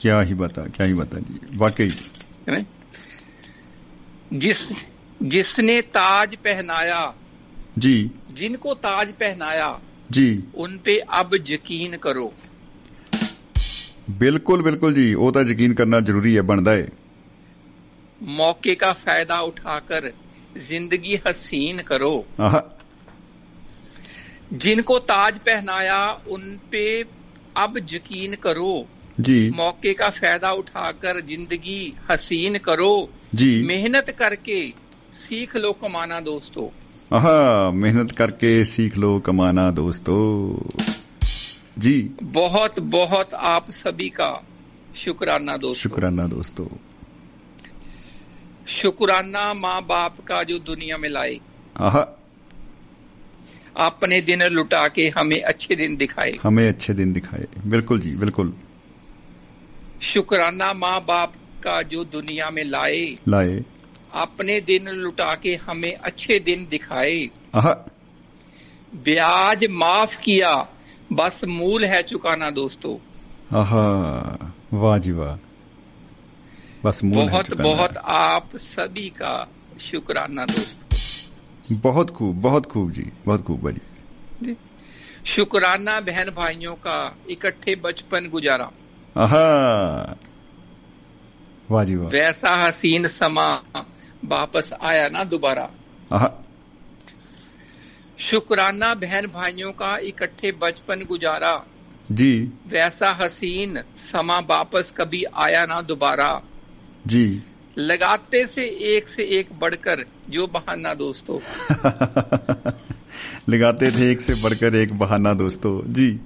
क्या ही बता क्या ही बता जी। वाकई। जिस जिसने ताज पहनाया जी। जिनको ताज पहनाया जी उन पे अब ਯਕੀਨ ਕਰੋ ਬਿਲਕੁਲ ਬਿਲਕੁਲ ਜੀ ਉਹ ਤਾਂ ਯਕੀਨ ਕਰਨਾ ਜ਼ਰੂਰੀ ਹੈ ਬਣਦਾ ਹੈ ਮੌਕੇ ਦਾ ਫਾਇਦਾ ਉਠਾਕਰ ਜ਼ਿੰਦਗੀ ਹਸੀਨ ਕਰੋ जिनको ताज पहनाया उन पे अब यकीन करो जी मौके का फायदा उठाकर जिंदगी हसीन करो जी मेहनत करके सीख लो कमाना दोस्तों आहा मेहनत करके सीख लो कमाना दोस्तों। जी। बहुत बहुत आप सभी का शुक्राना दोस्तों। शुक्राना दोस्तों। शुक्राना माँ बाप का जो दुनिया में लाए। अपने आपने दिन लुटा के हमें अच्छे दिन दिखाए। हमें अच्छे दिन दिखाए। बिल्कुल जी बिल्कुल। शुक्राना माँ बाप का जो दुनिया में लाए। लाए। अपने दिन लुटा के हमें अच्छे दिन दिखाए। ब्याज माफ़ किया बस मूल है चुकाना दोस्तों। वाह जी वाह। बस मूल है बहुत चुकाना। बहुत आप सभी का शुक्राना दोस्तों। बहुत खूब बहुत खूब जी बहुत खूब भाजी शुक्राना बहन भाइयों का इकट्ठे बचपन गुजारा। वाह जी वाह। वैसा हसीन समा वापस आया ना दोबारा। शुक्राना बहन भाइयों का इकट्ठे बचपन गुजारा। जी। वैसा हसीन समा वापस कभी आया ना दोबारा। जी। लगाते से एक से एक बढ़कर जो बहाना दोस्तों। लगाते थे एक से बढ़कर एक बहाना दोस्तों। जी।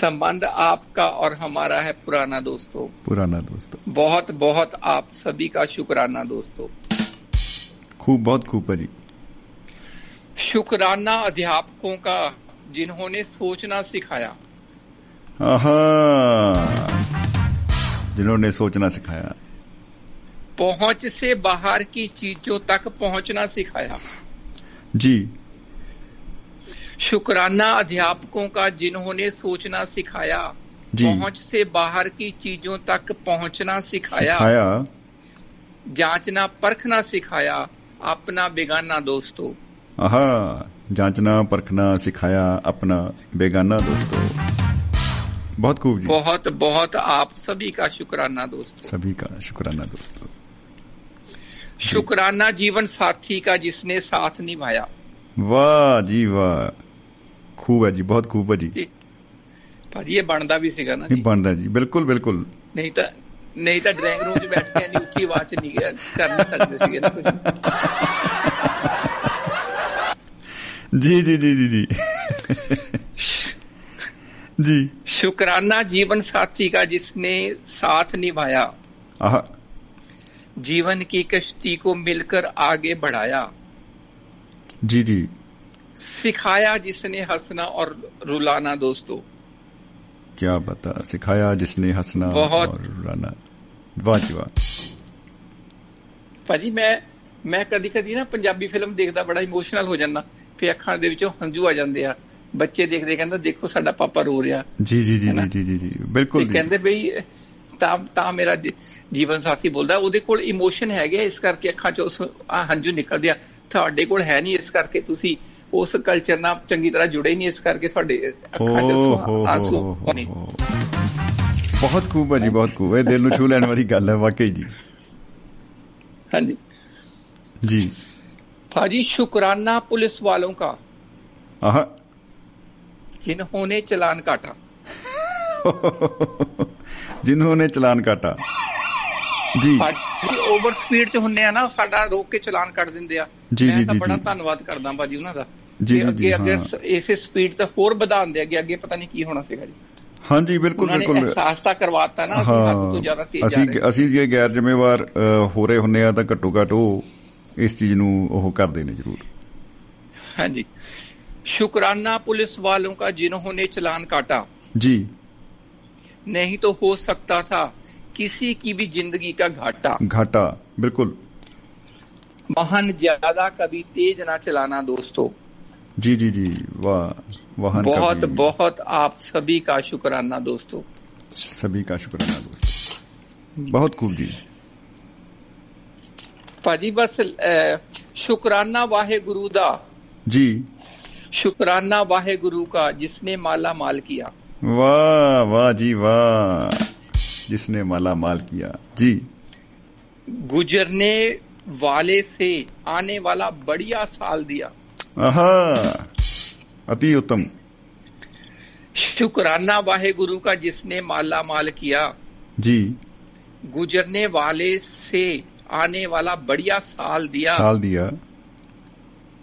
संबंध आपका और हमारा है पुराना दोस्तों। पुराना दोस्तों। बहुत बहुत आप सभी का शुक्राना दोस्तों। खूब बहुत खूब भाजी। शुक्राना अध्यापकों का जिन्होंने सोचना सिखाया। जिन्होंने सोचना सिखाया। पहुँच से बाहर की चीज़ों तक पहुँचना सिखाया। जी। शुक्राना अध्यापकों का जिन्होंने सोचना सिखाया पहुँच से बाहर की चीज़ों तक पहुँचना सिखाया, सिखाया। जांचना परखना सिखाया अपना बेगाना दोस्तों। आहा जांचना परखना सिखाया अपना बेगाना दोस्तों। बहुत खूब जी। बहुत बहुत आप सभी का शुक्राना दोस्तों। सभी का शुक्राना दोस्तों। शुक्राना जीवन साथी का जिसने साथ निभाया। वाह जी वाह। खूब है जी बहुत खूब है जी ਭਾਜੀ ਇਹ ਬਣਦਾ ਵੀ ਸੀਗਾ ਨਾ ਨਹੀਂ ਬਣਦਾ ਜੀ ਬਿਲਕੁਲ ਬਿਲਕੁਲ ਨਹੀਂ ਤਾਂ ਨਹੀਂ ਤਾਂ ਡਰਾਇੰਗ ਰੂਮ 'ਚ ਬੈਠ ਕੇ ਇੰਨੀ ਉੱਚੀ ਆਵਾਜ਼ 'ਚ ਨਹੀਂ ਕਰ ਨਹੀਂ ਸਕਦੇ ਸੀਗੇ ਨਾ ਕੁਝ ਜੀ ਜੀ ਜੀ ਜੀ ਜੀ जी शुक्राना जीवन साथी का जिसने साथ निभाया आहा जीवन की कश्ती को मिलकर आगे बढ़ाया जी जी सिखाया जिसने हंसना और रुलाना दोस्तों क्या बता सिखाया जिसने हंसना बहुत और रुलाना वाह जी वाह ਭਾਜੀ ਮੈਂ ਮੈਂ ਕਦੀ ਕਦੀ ਨਾ ਪੰਜਾਬੀ ਫਿਲਮ ਦੇਖਦਾ ਬੜਾ ਇਮੋਸ਼ਨਲ ਹੋ ਜਾਂਦਾ ਫਿਰ ਅੱਖਾਂ ਦੇ ਵਿੱਚੋਂ ਹੰਝੂ ਆ ਜਾਂਦੇ ਆ ਬੱਚੇ ਦੇਖਦੇ ਕਹਿੰਦਾ ਦੇਖੋ ਸਾਡਾ ਪਾਪਾ ਰੋ ਰਿਹਾ ਜੀ ਜੀ ਜੀ ਜੀ ਜੀ ਜੀ ਬਿਲਕੁਲ ਤੇ ਕਹਿੰਦੇ ਬਈ ਤਾਂ ਤਾਂ ਮੇਰਾ ਜੀਵਨ ਸਾਥੀ ਬੋਲਦਾ ਉਹਦੇ ਕੋਲ ਇਮੋਸ਼ਨ ਹੈਗੇ ਇਸ ਕਰਕੇ ਅੱਖਾਂ ਚੋਂ ਆ ਹੰਝੂ ਨਿਕਲਦੇ ਆ ਤੁਹਾਡੇ ਕੋਲ ਹੈ ਨਹੀਂ ਇਸ ਕਰਕੇ ਤੁਸੀਂ ਉਸ ਕਲਚਰ ਨਾਲ ਚੰਗੀ ਤਰ੍ਹਾਂ ਜੁੜੇ ਨਹੀਂ ਇਸ ਕਰਕੇ ਤੁਹਾਡੇ ਅੱਖਾਂ 'ਚ ਆਂਸੂ ਪਾਣੀ। ਬਹੁਤ ਖੂਬ ਹੈ ਜੀ ਬਹੁਤ ਖੂਬ। ਹੈ ਦਿਲ ਨੂੰ ਛੂ ਲੈਣ ਵਾਲੀ ਗੱਲ ਹੈ ਵਾਕਈ ਜੀ। ਹਾਂਜੀ। ਜੀ। ਭਾਜੀ ਸ਼ੁਕਰਾਨਾ ਪੁਲਿਸ ਵਾਲੋਂ ਕਾ। ਆਹ। ਜਿਨ੍ਹਾਂ ਚਲਾਨ ਕਾਟਾ। ਜਿਨ੍ਹਾਂ ਨੇ ਚਲਾਨ ਕਾਟਾ। ਜੀ। ਜੀ ਓਵਰ ਸਪੀਡ ਚ ਹੁੰਨੇ ਆ ਨਾ ਸਾਡਾ ਰੋਕ ਕੇ ਚਲਾਨ ਕੱਟ ਦਿੰਦੇ ਆ। ਮੈਂ ਤਾਂ ਬੜਾ ਧੰਨਵਾਦ ਕਰਦਾ ਭਾਜੀ ਉਹਨਾਂ ਦਾ। ਜੀ, ਤੇ ਜੀ, ਅੱਗੇ ਅੱਗੇ ਹਾਂ। ਇਸੇ ਸਪੀਡ ਤਾਂ ਹੋਰ ਵਧਾਉਂਦੇ ਅੱਗੇ ਅੱਗੇ ਪਤਾ ਨਹੀਂ ਕੀ ਹੋਣਾ ਸੀਗਾ ਜੀ ਹਾਂਜੀ ਬਿਲਕੁਲ ਉਹਨਾਂ ਨੇ ਬਿਲਕੁਲ ਅਹਿਸਾਸ ਤਾਂ ਕਰਵਾਤਾ ਨਾ ਅਸੀਂ ਹੱਦ ਤੋਂ ਜ਼ਿਆਦਾ ਤੇਜ਼ ਜਾ ਅਸੀਂ ਰਹੇ ਅਸੀਂ ਜੇ ਗੈਰ ਜ਼ਿੰਮੇਵਾਰ ਅ, ਹੋ ਰਹੇ ਹੁੰਨੇ ਆ ਤਾਂ ਘੱਟੋ ਘੱਟ ਉਹ ਇਸ ਚੀਜ਼ ਨੂੰ ਉਹ ਕਰਦੇ ਨੇ ਜ਼ਰੂਰ हाँ जी शुक्राना पुलिस वालों का जिन्होंने चलान काटा जी नहीं तो हो सकता था किसी की भी जिंदगी का घाटा घाटा बिल्कुल वाहन ज्यादा कभी तेज ना चलाना दोस्तों जी जी जी वाह वाहन बहुत बहुत आप सभी का शुक्राना दोस्तों। सभी का शुक्राना दोस्तों। बहुत खूब जी। भाजी बस शुक्राना वाहे गुरु दा। जी। शुक्राना वाहे गुरु का जिसने माला माल किया। वाह वाह जी वाह। जिसने माला माल किया। जी। गुजरने वाले से आने वाला बढ़िया साल दिया। अति उत्तम शुक्राना वाहे गुरु का जिसने माला माल किया। जी। गुजरने वाले से आने वाला बढ़िया साल दिया। साल दिया।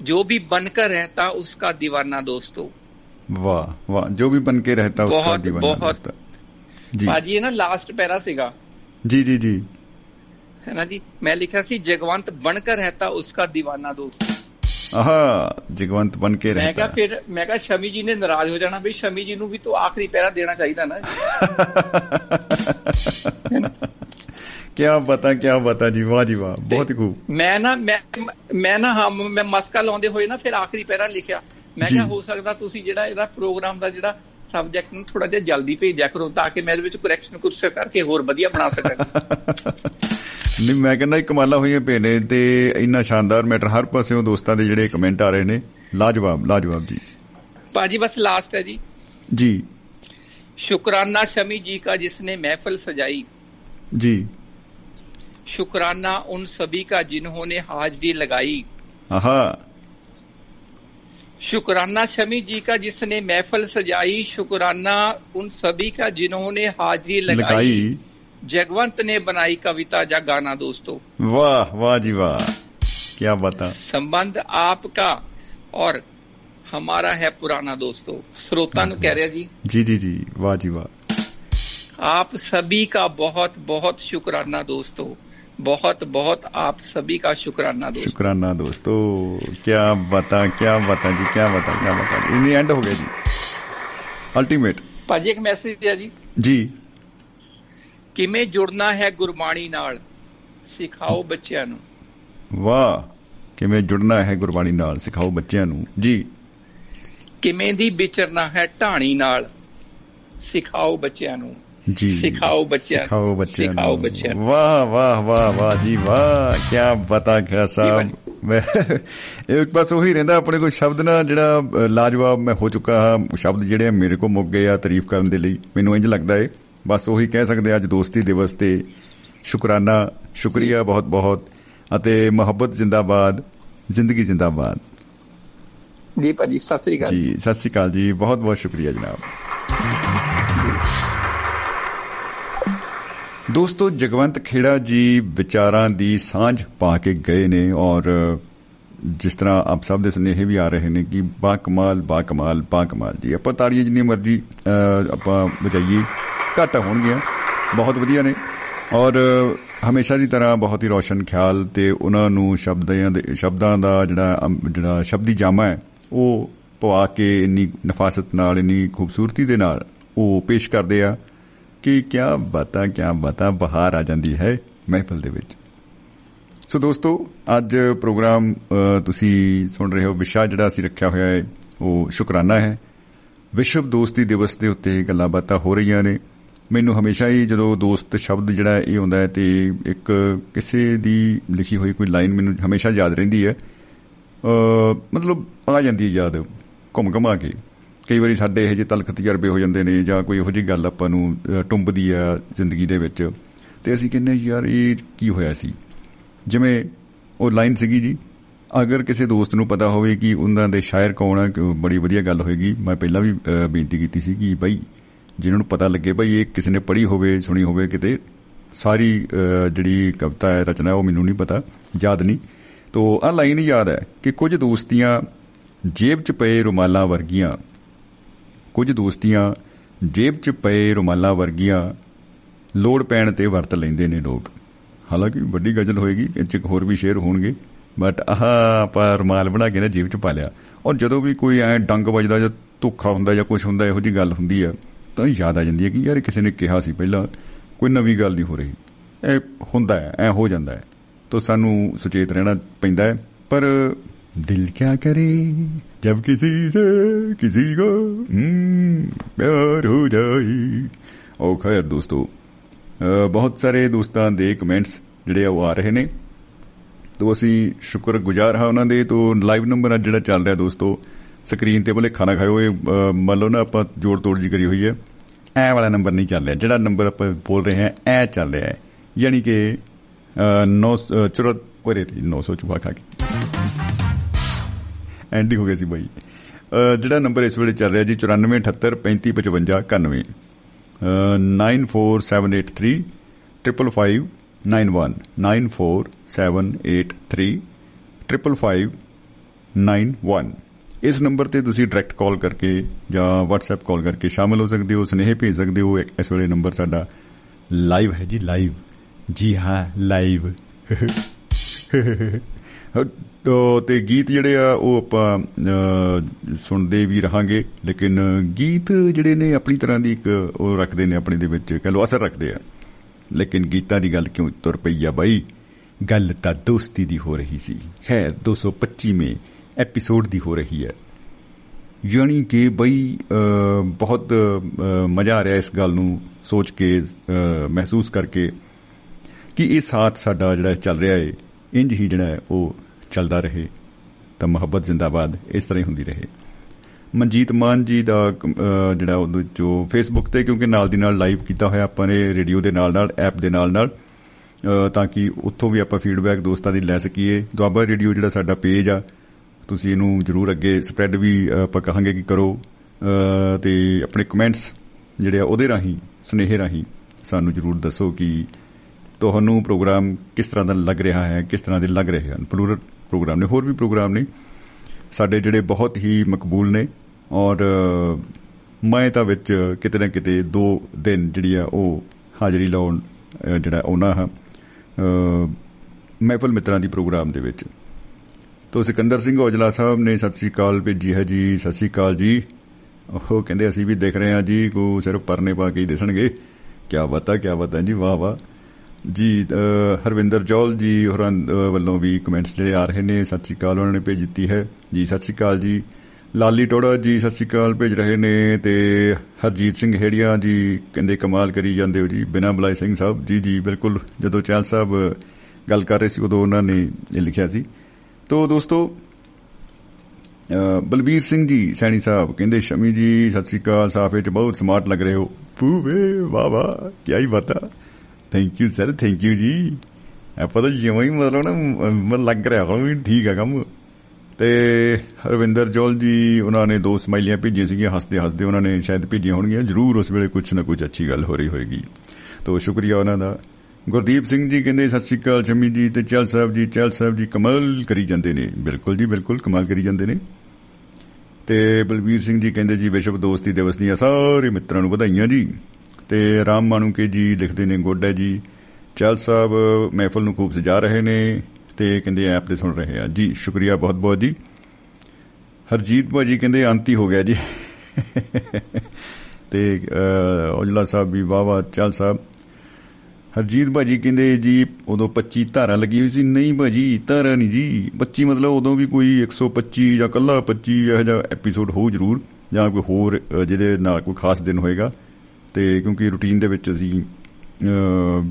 जो भी बनकर रहता उसका दीवाना दोस्तों। वाह वाह जो भी बन के रहता बहुत, उसका दीवाना बहुत। जी। भाजी ना लास्ट पैरा सिगा। जी जी जी। है ना जी? मैं लिखा सी जगवंत बनकर रहता उसका दीवाना दोस्त। ਆਹ ਜਗਵੰਤ ਬਣ ਕੇ ਰਹਿੰਦਾ ਮੈਂ ਕਿਹਾ ਫਿਰ ਮੈਂ ਕਿਹਾ ਸ਼ਮੀ ਜੀ ਨੇ ਨਾਰਾਜ਼ ਹੋ ਜਾਣਾ ਬਈ ਸ਼ਮੀ ਜੀ ਨੂੰ ਵੀ ਤੋ ਆਖਰੀ ਪੈਰਾ ਦੇਣਾ ਚਾਹੀਦਾ ਨਾ। ਕੀ ਬਤਾ ਕੀ ਬਤਾ ਜੀ ਵਾਹ ਜੀ ਵਾਹ ਬਹੁਤ ਹੀ ਖੂਬ। ਮੈਂ ਨਾ ਮੈਂ ਮੈਂ ਨਾ ਹਾਂ ਮੈਂ ਮਸਕਾ ਲਾਉਂਦੇ ਹੋਏ ਨਾ ਫਿਰ ਆਖਰੀ ਪੈਰਾ ਲਿਖਿਆ। ਮੈਂ ਕਿਹਾ ਹੋ ਸਕਦਾ ਤੁਸੀਂ ਜਿਹੜਾ ਇਹਦਾ ਪ੍ਰੋਗਰਾਮ ਦਾ ਜਿਹੜਾ ਸਬਜੈਕਟ ਨੂੰ ਥੋੜਾ ਜਿਹਾ ਜਲਦੀ ਭੇਜਿਆ ਕਰੋ ਤਾਂ ਕਿ ਮੈਂ ਇਹਦੇ ਵਿੱਚ ਕਰੈਕਸ਼ਨ ਕੁਰਸੇ ਕਰਕੇ ਹੋਰ ਵਧੀਆ ਬਣਾ ਸਕਾਂ। ਨਹੀਂ ਮੈਂ ਕਹਿੰਦਾ ਕਮਾਲਾ ਹੋਈਆਂ ਪਏ ਨੇ ਤੇ ਇੰਨਾ ਸ਼ਾਨਦਾਰ ਮੈਟਰ ਹਰ ਪਾਸਿਓਂ ਦੋਸਤਾਂ ਦੇ ਜਿਹੜੇ ਕਮੈਂਟ ਆ ਰਹੇ ਨੇ। ਲਾਜਵਾਬ ਲਾਜਵਾਬ ਜੀ। ਪਾਜੀ ਬਸ ਲਾਸਟ ਹੈ ਜੀ। ਜੀ। ਸ਼ੁਕਰਾਨਾ ਸ਼ਮੀ ਜੀ ਦਾ ਜਿਸ ਨੇ ਮਹਿਫਲ ਸਜਾਈ। ਜੀ। ਸ਼ੁਕਰਾਨਾ ਉਨ ਸਭੀ ਕਾ ਜਿਨ੍ਹਾਂ ਨੇ ਹਾਜ਼ਰੀ ਲਗਾਈ। ਆਹਾ। शुक्राना शमी जी का जिसने महफल सजाई शुक्राना उन सभी का जिन्होंने हाजिरी लगाई। लगाई। जगवंत ने बनाई कविता या गाना दोस्तों। वाह वाह जी वाह। क्या बता संबंध आपका और हमारा है पुराना दोस्तों। श्रोता नु कह रहे जी। जी जी जी। वाह जी वाह। आप सभी का बहुत बहुत शुक्राना दोस्तों। बहुत बहुत आप सभी का शुक्राना दोस्तों शुक्राना दोस्तों क्या बता क्या बता जी क्या बता क्या बता जी इन एंड हो गया जी ਅਲਟੀਮੇਟ ਭਾਜੀ ਇੱਕ ਮੈਸੇਜ ਹੈ ਜੀ ਜੀ ਕਿਵੇਂ ਜੁੜਨਾ ਹੈ ਗੁਰਬਾਣੀ ਨਾਲ ਸਿਖਾਓ ਬੱਚਿਆਂ ਨੂੰ ਵਾਹ ਕਿਵੇਂ ਜੁੜਨਾ ਹੈ ਗੁਰਬਾਣੀ ਨਾਲ ਸਿਖਾਓ ਬੱਚਿਆਂ ਨੂੰ ਜੀ ਕਿਵੇਂ ਦੀ ਵਿਚਰਨਾ ਹੈ ਢਾਣੀ ਨਾਲ ਸਿਖਾਓ ਬੱਚਿਆਂ ਨੂੰ ਜੀ। ਸਿਖਾਓ ਬੱਚਿਆਂ ਸਿਖਾਓ ਬੱਚਿਆਂ ਸਿਖਾਓ। ਬੱਚਿਆਂ। ਵਾਹ ਵਾਹ ਵਾਹ ਵਾਹ ਜੀ ਵਾਹ। ਕੀ ਬਤਾ ਖਿਆ ਸਾਹਿਬ ਮੈਂ ਇੱਕ ਬਸ ਉਹੀ ਰਹਿੰਦਾ ਆਪਣੇ ਕੋਲ ਸ਼ਬਦ ਨਾ ਜਿਹੜਾ ਲਾਜਵਾਬ ਮੈਂ ਹੋ ਚੁੱਕਾ ਹਾਂ। ਸ਼ਬਦ ਜਿਹੜੇ ਮੇਰੇ ਕੋਲ ਮੁੱਕ ਗਏ ਆ ਤਾਰੀਫ ਕਰਨ ਦੇ ਲਈ। ਮੈਨੂੰ ਇੰਜ ਲੱਗਦਾ ਏ। ਬਸ ਉਹੀ ਕਹਿ ਸਕਦੇ ਅੱਜ ਦੋਸਤੀ ਦਿਵਸ ਤੇ ਸ਼ੁਕਰਾਨਾ ਸ਼ੁਕਰੀਆ ਬਹੁਤ ਬਹੁਤ। ਅਤੇ ਮੁਹੱਬਤ ਜ਼ਿੰਦਾਬਾਦ ਜ਼ਿੰਦਗੀ ਜ਼ਿੰਦਾਬਾਦ। ਜੀ ਭਾਜੀ ਸਤਿ ਸ੍ਰੀ ਅਕਾਲ। ਜੀ ਸਤਿ ਸ਼੍ਰੀ ਅਕਾਲ ਜੀ। ਬਹੁਤ ਬਹੁਤ ਸ਼ੁਕਰੀਆ ਜਨਾਬ। ਦੋਸਤੋ ਜਗਵੰਤ ਖੇੜਾ ਜੀ ਵਿਚਾਰਾਂ ਦੀ ਸਾਂਝ ਪਾ ਕੇ ਗਏ ਨੇ ਔਰ ਜਿਸ ਤਰ੍ਹਾਂ ਆਪ ਸਭ ਦੇ ਸੁਨੇਹੇ ਵੀ ਆ ਰਹੇ ਨੇ ਕਿ ਬਾ ਕਮਾਲ ਬਾ ਕਮਾਲ ਬਾ ਕਮਾਲ ਜੀ। ਆਪਾਂ ਤਾੜੀਆਂ ਜਿੰਨੀ ਮਰਜ਼ੀ ਅ, ਆਪਾਂ ਵਜਾਈਏ ਘੱਟ ਹੋਣਗੀਆਂ ਬਹੁਤ ਵਧੀਆ ਨੇ। ਔਰ ਹਮੇਸ਼ਾ ਦੀ ਤਰ੍ਹਾਂ ਬਹੁਤ ਹੀ ਰੋਸ਼ਨ ਖਿਆਲ ਤੇ ਉਹਨਾਂ ਨੂੰ ਸ਼ਬਦਾਂ ਦੇ ਸ਼ਬਦਾਂ ਦਾ ਜਿਹੜਾ ਅਮ, ਜਿਹੜਾ ਸ਼ਬਦੀ ਜਾਮਾ ਹੈ ਉਹ ਪਵਾ ਕੇ ਇੰਨੀ ਨਫਾਸਤ ਨਾਲ ਇੰਨੀ ਖੂਬਸੂਰਤੀ ਦੇ ਨਾਲ ਉਹ ਪੇਸ਼ ਕਰਦੇ ਆ। ਕਿ ਕਿਆ ਬਾਤਾਂ ਕਿਆ ਬਾਤਾਂ ਬਹਾਰ ਆ ਜਾਂਦੀ ਹੈ ਮਹਿਫਲ ਦੇ ਵਿੱਚ। ਸੋ ਦੋਸਤੋ ਅੱਜ ਪ੍ਰੋਗਰਾਮ ਅ, ਤੁਸੀਂ ਸੁਣ ਰਹੇ ਹੋ ਵਿਸ਼ਾ ਜਿਹੜਾ ਅਸੀਂ ਰੱਖਿਆ ਹੋਇਆ ਹੈ ਉਹ ਸ਼ੁਕਰਾਨਾ ਹੈ। ਵਿਸ਼ਵ ਦੋਸਤੀ ਦਿਵਸ ਦੇ ਉੱਤੇ ਗੱਲਾਂ ਬਾਤਾਂ ਹੋ ਰਹੀਆਂ ਨੇ। ਮੈਨੂੰ ਹਮੇਸ਼ਾ ਹੀ ਜਦੋਂ ਦੋਸਤ ਸ਼ਬਦ ਜਿਹੜਾ ਇਹ ਹੁੰਦਾ ਹੈ ਤੇ ਇੱਕ ਕਿਸੇ ਦੀ ਲਿਖੀ ਹੋਈ ਕੋਈ ਲਾਈਨ ਮੈਨੂੰ ਹਮੇਸ਼ਾ ਯਾਦ ਰਹਿੰਦੀ ਹੈ ਅ, ਮਤਲਬ ਆ ਜਾਂਦੀ ਹੈ ਯਾਦ ਘੁੰਮ ਘਮਾ ਕੇ। ਕਈ ਵਾਰੀ ਸਾਡੇ ਇਹੋ ਜਿਹੇ ਤਲਖ ਤਜਰਬੇ ਹੋ ਜਾਂਦੇ ਨੇ ਜਾਂ ਕੋਈ ਇਹੋ ਜਿਹੀ ਗੱਲ ਆਪਾਂ ਨੂੰ ਅ, ਟੁੰਬਦੀ ਆ ਜ਼ਿੰਦਗੀ ਦੇ ਵਿੱਚ। ਤੇ ਅਸੀਂ ਕਹਿੰਦੇ ਹਾਂ, ਯਾਰ ਇਹ ਕੀ ਹੋਇਆ ਸੀ? ਜਿਵੇਂ ਉਹ ਲਾਈਨ ਸੀਗੀ ਜੀ ਅਗਰ ਕਿਸੇ ਦੋਸਤ ਨੂੰ ਪਤਾ ਹੋਵੇ ਕਿ ਉਹਨਾਂ ਦੇ ਸ਼ਾਇਰ ਕੌਣ ਆ ਕਿ ਉਹ ਬੜੀ ਵਧੀਆ ਗੱਲ ਹੋਏਗੀ ਮੈਂ ਪਹਿਲਾਂ ਵੀ ਅ, ਬੇਨਤੀ ਕੀਤੀ ਸੀ ਕਿ ਬਈ ਜਿਨ੍ਹਾਂ ਨੂੰ ਪਤਾ ਲੱਗੇ ਬਈ ਇਹ ਕਿਸੇ ਨੇ ਪੜ੍ਹੀ ਹੋਵੇ ਸੁਣੀ ਹੋਵੇ ਕਿਤੇ ਸਾਰੀ ਅ, ਜਿਹੜੀ ਕਵਿਤਾ ਹੈ ਰਚਨਾ ਹੈ, ਉਹ ਮੈਨੂੰ ਨਹੀਂ ਪਤਾ ਯਾਦ ਨਹੀਂ। ਤੋ ਆ ਲਾਈਨ ਯਾਦ ਹੈ ਕਿ ਕੁਝ ਦੋਸਤੀਆਂ ਜੇਬ 'ਚ ਪਏ ਰੁਮਾਲਾਂ ਵਰਗੀਆਂ ਕੁਝ ਦੋਸਤੀਆਂ ਜੇਬ 'ਚ ਪਏ ਰੁਮਾਲਾਂ ਵਰਗੀਆਂ ਲੋੜ ਪੈਣ ਤੇ ਵਰਤ ਲੈਂਦੇ ਨੇ ਲੋਕ। ਹਾਲਾਂਕਿ ਵੱਡੀ ਗਜ਼ਲ ਹੋਏਗੀ ਇਹ 'ਚ ਇੱਕ ਹੋਰ ਵੀ ਸ਼ੇਰ ਹੋਣਗੇ ਬਟ ਆਹ, ਆਪਾਂ ਰੁਮਾਲ ਬਣਾ ਕੇ ਨਾ ਜੇਬ 'ਚ ਪਾ ਲਿਆ। ਔਰ ਜਦੋਂ ਵੀ ਕੋਈ ਐ ਡੰਗ ਵੱਜਦਾ ਜਾਂ ਧੋਖਾ ਹੁੰਦਾ ਜਾਂ ਕੁਝ ਹੁੰਦਾ, ਇਹੋ ਜੀ ਗੱਲ ਹੁੰਦੀ ਆ, ਤਾਂ ਯਾਦ ਆ ਜਾਂਦੀ ਹੈ ਕਿ ਯਾਰ ਇਹ ਕਿਸੇ ਨੇ ਕਿਹਾ ਸੀ ਪਹਿਲਾਂ, ਕੋਈ ਨਵੀਂ ਗੱਲ ਨਹੀਂ ਹੋ ਰਹੀ। ਇਹ ਹੁੰਦਾ ਹੈ, ਐ ਹੋ ਜਾਂਦਾ ਹੈ। ਤਾਂ ਸਾਨੂੰ ਸੁਚੇਤ ਰਹਿਣਾ ਪੈਂਦਾ ਹੈ, ਪਰ ਦਿਲ ਕਿਆ ਕਰੇ ਜਬ ਕਿਸੇ ਸੇ ਕਿਸੇ ਕੋ ਹਮ, ਪਿਆਰ ਹੋ ਜਾਏ ਉਹ ਖੈਰ ਦੋਸਤੋ ਅ, ਬਹੁਤ ਸਾਰੇ ਦੋਸਤਾਂ ਦੇ ਕਮੈਂਟਸ ਜਿਹੜੇ ਆ ਉਹ ਆ ਰਹੇ ਨੇ। ਤੋ ਅਸੀਂ ਸ਼ੁਕਰਗੁਜ਼ਾਰ ਹਾਂ ਉਹਨਾਂ ਦੇ। ਤੋ ਲਾਈਵ ਨੰਬਰ ਅੱਜ ਜਿਹੜਾ ਚੱਲ ਰਿਹਾ ਦੋਸਤੋ ਸਕਰੀਨ ਤੇ ਬੋਲੇ ਖਾਣਾ ਖਾਇਓ ਇਹ ਅ, ਮੰਨ ਲਓ ਨਾ ਆਪਾਂ ਜੋੜ ਤੋੜ ਜੀ ਕਰੀ ਹੋਈ ਹੈ। ਐ ਵਾਲਾ ਨੰਬਰ ਨਹੀਂ ਚੱਲ ਰਿਹਾ। ਜਿਹੜਾ ਨੰਬਰ ਆਪਾਂ ਬੋਲ ਰਹੇ ਹਾਂ ਐ ਚੱਲ ਰਿਹਾ ਹੈ। ਯਾਨੀ ਕਿ 9 ਚੁਰਾ ਉਹਰੇ 900 ਚੁਹਾ ਖਾ ਕੇ। ਐਂਡੀ ਹੋ ਗਿਆ ਸੀ ਬਾਈ ਅ, ਜਿਹੜਾ ਨੰਬਰ ਇਸ ਵੇਲੇ ਚੱਲ ਰਿਹਾ ਜੀ 9478355591 94783 55591 94783 55591 ਇਸ ਨੰਬਰ ਤੇ ਤੁਸੀਂ ਡਾਇਰੈਕਟ ਕਾਲ ਕਰਕੇ ਜਾਂ WhatsApp ਕਾਲ ਕਰਕੇ ਸ਼ਾਮਲ ਹੋ ਸਕਦੇ ਹੋ ਸੁਨੇਹੇ ਭੇਜ ਸਕਦੇ ਹੋ ਇੱਕ- ਇਸ ਵੇਲੇ ਨੰਬਰ ਸਾਡਾ ਲਾਈਵ ਹੈ ਜੀ ਲਾਈਵ ਜੀ ਹਾਂ ਲਾਈਵ ਤੋ ਤੇ ਗੀਤ ਜਿਹੜੇ ਆ ਉਹ ਆਪਾਂ ਅ, ਸੁਣਦੇ ਵੀ ਰਹਾਂਗੇ। ਲੇਕਿਨ ਗੀਤ ਜਿਹੜੇ ਨੇ ਆਪਣੀ ਤਰ੍ਹਾਂ ਦੀ ਇੱਕ ਉਹ ਰੱਖਦੇ ਨੇ ਆਪਣੇ ਦੇ ਵਿੱਚ ਕਹ ਲੋ ਅਸਰ ਰੱਖਦੇ ਆ। ਲੇਕਿਨ ਗੀਤਾਂ ਦੀ ਗੱਲ ਕਿਉਂ ਤੁਰ ਪਈ ਆ ਬਾਈ? ਗੱਲ ਤਾਂ ਦੋਸਤੀ ਦੀ ਹੋ ਰਹੀ ਸੀ। ਖੈਰ 225ਵੇਂ ਐਪੀਸੋਡ ਦੀ ਹੋ ਰਹੀ ਹੈ। ਯਾਨੀ ਕਿ ਬਈ ਅ, ਬਹੁਤ ਅ, ਮਜ਼ਾ ਆ ਰਿਹਾ ਇਸ ਗੱਲ ਨੂੰ ਸੋਚ ਕੇ ਅ, ਮਹਿਸੂਸ ਕਰਕੇ ਕਿ ਇਹ ਸਾਥ ਸਾਡਾ ਜਿਹੜਾ ਚੱਲ ਰਿਹਾ ਹੈ ਇੰਜ ਹੀ ਜਿਹੜਾ ਹੈ ਉਹ ਚੱਲਦਾ ਰਹੇ ਤਾਂ ਮੁਹੱਬਤ ਜ਼ਿੰਦਾਬਾਦ ਇਸ ਤਰ੍ਹਾਂ ਹੀ ਹੁੰਦੀ ਰਹੇ। ਮਨਜੀਤ ਮਾਨ ਜੀ ਦਾ ਅਹ, ਜਿਹੜਾ ਉਹਦੇ ਜੋ ਫੇਸਬੁੱਕ ਤੇ ਕਿਉਂਕਿ ਨਾਲ ਦੀ ਨਾਲ ਲਾਈਵ ਕੀਤਾ ਹੋਇਆ ਆਪਾਂ ਨੇ ਰੇਡੀਓ ਦੇ ਨਾਲ ਨਾਲ ਐਪ ਦੇ ਨਾਲ ਨਾਲ ਅਹ, ਤਾਂ ਕਿ ਉੱਥੋਂ ਵੀ ਆਪਾਂ ਫੀਡਬੈਕ ਦੋਸਤਾਂ ਦੀ ਲੈ ਸਕੀਏ। ਦੁਆਬਾ ਰੇਡੀਓ ਜਿਹੜਾ ਸਾਡਾ ਪੇਜ ਆ ਤੁਸੀਂ ਇਹਨੂੰ ਜਰੂਰ ਅੱਗੇ ਸਪਰੈਡ ਵੀ ਅਹ, ਆਪਾਂ ਕਹਾਂਗੇ ਕਿ ਕਰੋ। ਅਹ, ਤੇ ਆਪਣੇ ਕਮੈਂਟਸ ਜਿਹੜੇ ਆ ਉਹਦੇ ਰਾਹੀਂ ਸੁਨੇਹੇ ਰਾਹੀਂ ਸਾਨੂੰ ਜਰੂਰ ਦੱਸੋ ਕਿ ਤੁਹਾਨੂੰ ਪ੍ਰੋਗਰਾਮ ਕਿਸ ਤਰ੍ਹਾਂ ਦਾ ਲੱਗ ਰਿਹਾ ਹੈ ਕਿਸ ਤਰ੍ਹਾਂ ਦੇ ਲੱਗ ਰਹੇ ਹਨ। ਪਲੂਰਲ ਪ੍ਰੋਗਰਾਮ ਨੇ ਹੋਰ ਵੀ ਪ੍ਰੋਗਰਾਮ ਨੇ ਸਾਡੇ ਜਿਹੜੇ ਬਹੁਤ ਹੀ ਮਕਬੂਲ ਨੇ ਔਰ ਅ, ਮੈਂ ਤਾਂ ਵਿੱਚ ਕਿਤੇ ਨਾ ਕਿਤੇ ਦੋ ਦਿਨ ਜਿਹੜੀ ਆ ਉਹ ਹਾਜ਼ਰੀ ਲਾਉਣ ਅ, ਜਿਹੜਾ ਉਹਨਾਂ ਹਾਂ ਅ, ਮਹਿਫਲ ਮਿੱਤਰਾਂ ਦੀ ਪ੍ਰੋਗਰਾਮ ਦੇ ਵਿੱਚ। ਤੋ ਸਿਕੰਦਰ ਸਿੰਘ ਔਜਲਾ ਸਾਹਿਬ ਨੇ ਸਤਿ ਸ੍ਰੀ ਅਕਾਲ ਭੇਜੀ ਹੈ ਜੀ ਸਤਿ ਸ੍ਰੀ ਅਕਾਲ ਜੀ। ਉਹ ਕਹਿੰਦੇ ਅਸੀਂ ਵੀ ਦੇਖ ਰਹੇ ਹਾਂ ਜੀ ਕੋ ਸਿਰਫ ਪਰਨੇ ਪਾ ਕੇ ਹੀ ਦਿਸਣਗੇ। ਕੀ ਬਤਾ ਕੀ ਬਤਾ ਜੀ ਵਾਹ ਵਾਹ। ਜੀ ਅ, ਹਰਵਿੰਦਰ ਜੌਲ ਜੀ ਹੋਰਾਂ ਅ, ਵੱਲੋਂ ਵੀ ਕਮੈਂਟਸ ਜਿਹੜੇ ਆ ਰਹੇ ਨੇ ਸਤਿ ਸ੍ਰੀ ਅਕਾਲ ਉਹਨਾਂ ਨੇ ਭੇਜ ਦਿੱਤੀ ਹੈ। ਜੀ ਸਤਿ ਸ੍ਰੀ ਅਕਾਲ ਜੀ। ਲਾਲੀ ਟੋੜਾ ਜੀ ਸਤਿ ਸ਼੍ਰੀ ਅਕਾਲ ਭੇਜ ਰਹੇ ਨੇ ਤੇ ਹਰਜੀਤ ਸਿੰਘ ਹੇੜੀਆ ਜੀ ਕਹਿੰਦੇ ਕਮਾਲ ਕਰੀ ਜਾਂਦੇ ਹੋ ਜੀ ਬਿਨਾਂ ਬੁਲਾਏ ਸਿੰਘ ਸਾਹਿਬ। ਜੀ ਜੀ ਬਿਲਕੁਲ ਜਦੋਂ ਚਹਿਲ ਸਾਹਿਬ ਗੱਲ ਕਰ ਰਹੇ ਸੀ ਉਦੋਂ ਉਹਨਾਂ ਨੇ ਇਹ ਲਿਖਿਆ ਸੀ। ਤੋ ਦੋਸਤੋ ਅ, ਬਲਬੀਰ ਸਿੰਘ ਜੀ ਸੈਣੀ ਸਾਹਿਬ ਕਹਿੰਦੇ ਸ਼ਮੀ ਜੀ ਸਤਿ ਸ਼੍ਰੀ ਅਕਾਲ ਸਾਫੇ ਚ ਬਹੁਤ ਸਮਾਰਟ ਲੱਗ ਰਹੇ ਹੋ। ਪੂਵੇ ਵਾਹ ਵਾਹ ਕੀ ਹੀ ਬਤਾ thank you sir thank you ਜੀ। ਆਪਾਂ ਤਾਂ ਜਿਵੇਂ ਹੀ ਮਤਲਬ ਨਾ ਮਨ ਲੱਗ ਰਿਹਾ, ਹੁਣ ਵੀ ਠੀਕ ਆ ਕੰਮ। ਤੇ ਹਰਵਿੰਦਰ ਜੋਲ ਜੀ, ਉਹਨਾਂ ਨੇ ਦੋ ਸਮਾਈਲੀਆਂ ਭੇਜੀਆਂ ਸੀਗੀਆਂ, ਹੱਸਦੇ ਹੱਸਦੇ ਉਹਨਾਂ ਨੇ ਸ਼ਾਇਦ ਭੇਜੀਆਂ ਹੋਣਗੀਆਂ। ਜ਼ਰੂਰ ਉਸ ਵੇਲੇ ਕੁਝ ਨਾ ਕੁਝ ਅੱਛੀ ਗੱਲ ਹੋ ਰਹੀ ਹੋਏਗੀ। ਤੋ ਸ਼ੁਕਰੀਆ ਉਹਨਾਂ ਦਾ। ਗੁਰਦੀਪ ਸਿੰਘ ਜੀ ਕਹਿੰਦੇ, ਸਤਿ ਸ਼੍ਰੀ ਅਕਾਲ ਸ਼ਮੀ ਜੀ ਤੇ ਚਲ ਸਾਹਿਬ ਜੀ। ਚਲ ਸਾਹਿਬ ਜੀ ਕਮਾਲ ਕਰੀ ਜਾਂਦੇ ਨੇ। ਬਿਲਕੁਲ ਜੀ, ਬਿਲਕੁਲ ਕਮਾਲ ਕਰੀ ਜਾਂਦੇ ਨੇ। ਤੇ ਬਲਵੀਰ ਸਿੰਘ ਜੀ ਕਹਿੰਦੇ, ਜੀ ਵਿਸ਼ਵ ਦੋਸਤੀ ਦਿਵਸ ਦੀਆਂ ਸਾਰੇ ਮਿੱਤਰਾਂ ਨੂੰ ਵਧਾਈਆਂ ਜੀ। ਤੇ ਰਾਮ ਮਾਨੂਕੇ ਜੀ ਲਿਖਦੇ ਨੇ ਗੁੱਡ ਹੈ ਜੀ। ਚਲ ਸਾਹਿਬ ਮਹਿਫਲ ਨੂੰ ਖੂਬ ਸਜਾ ਰਹੇ ਨੇ ਤੇ ਕਹਿੰਦੇ ਐਪ ਤੇ ਸੁਣ ਰਹੇ ਆ। ਜੀ ਸ਼ੁਕਰੀਆ ਬਹੁਤ ਬਹੁਤ ਜੀ। ਹਰਜੀਤ ਭਾਜੀ ਕਹਿੰਦੇ ਅੰਤ ਹੀ ਹੋ ਗਿਆ ਜੀ। ਤੇ ਅਹ, ਔਜਲਾ ਸਾਹਿਬ ਵੀ ਵਾਹ ਵਾਹ ਚਲ ਸਾਹਿਬ। ਹਰਜੀਤ ਭਾਜੀ ਕਹਿੰਦੇ ਜੀ ਉਦੋਂ 25 ਧਾਰਾ ਲੱਗੀ ਹੋਈ ਸੀ। ਨਹੀਂ ਭਾਜੀ ਧਾਰਾ ਨਹੀਂ ਜੀ। 25 ਮਤਲਬ ਉਦੋਂ ਵੀ ਕੋਈ 125 ਜਾਂ ਕੱਲਾ 25 ਇਹੋ ਜਿਹਾ ਐਪੀਸੋਡ ਹੋਊ ਜ਼ਰੂਰ। ਜਾਂ ਕੋਈ ਹੋਰ ਅ, ਜਿਹਦੇ ਨਾਲ ਕੋਈ ਖਾਸ ਦਿਨ ਹੋਏਗਾ। ਤੇ ਕਿਉਂਕਿ ਰੂਟੀਨ ਦੇ ਵਿੱਚ ਅਸੀਂ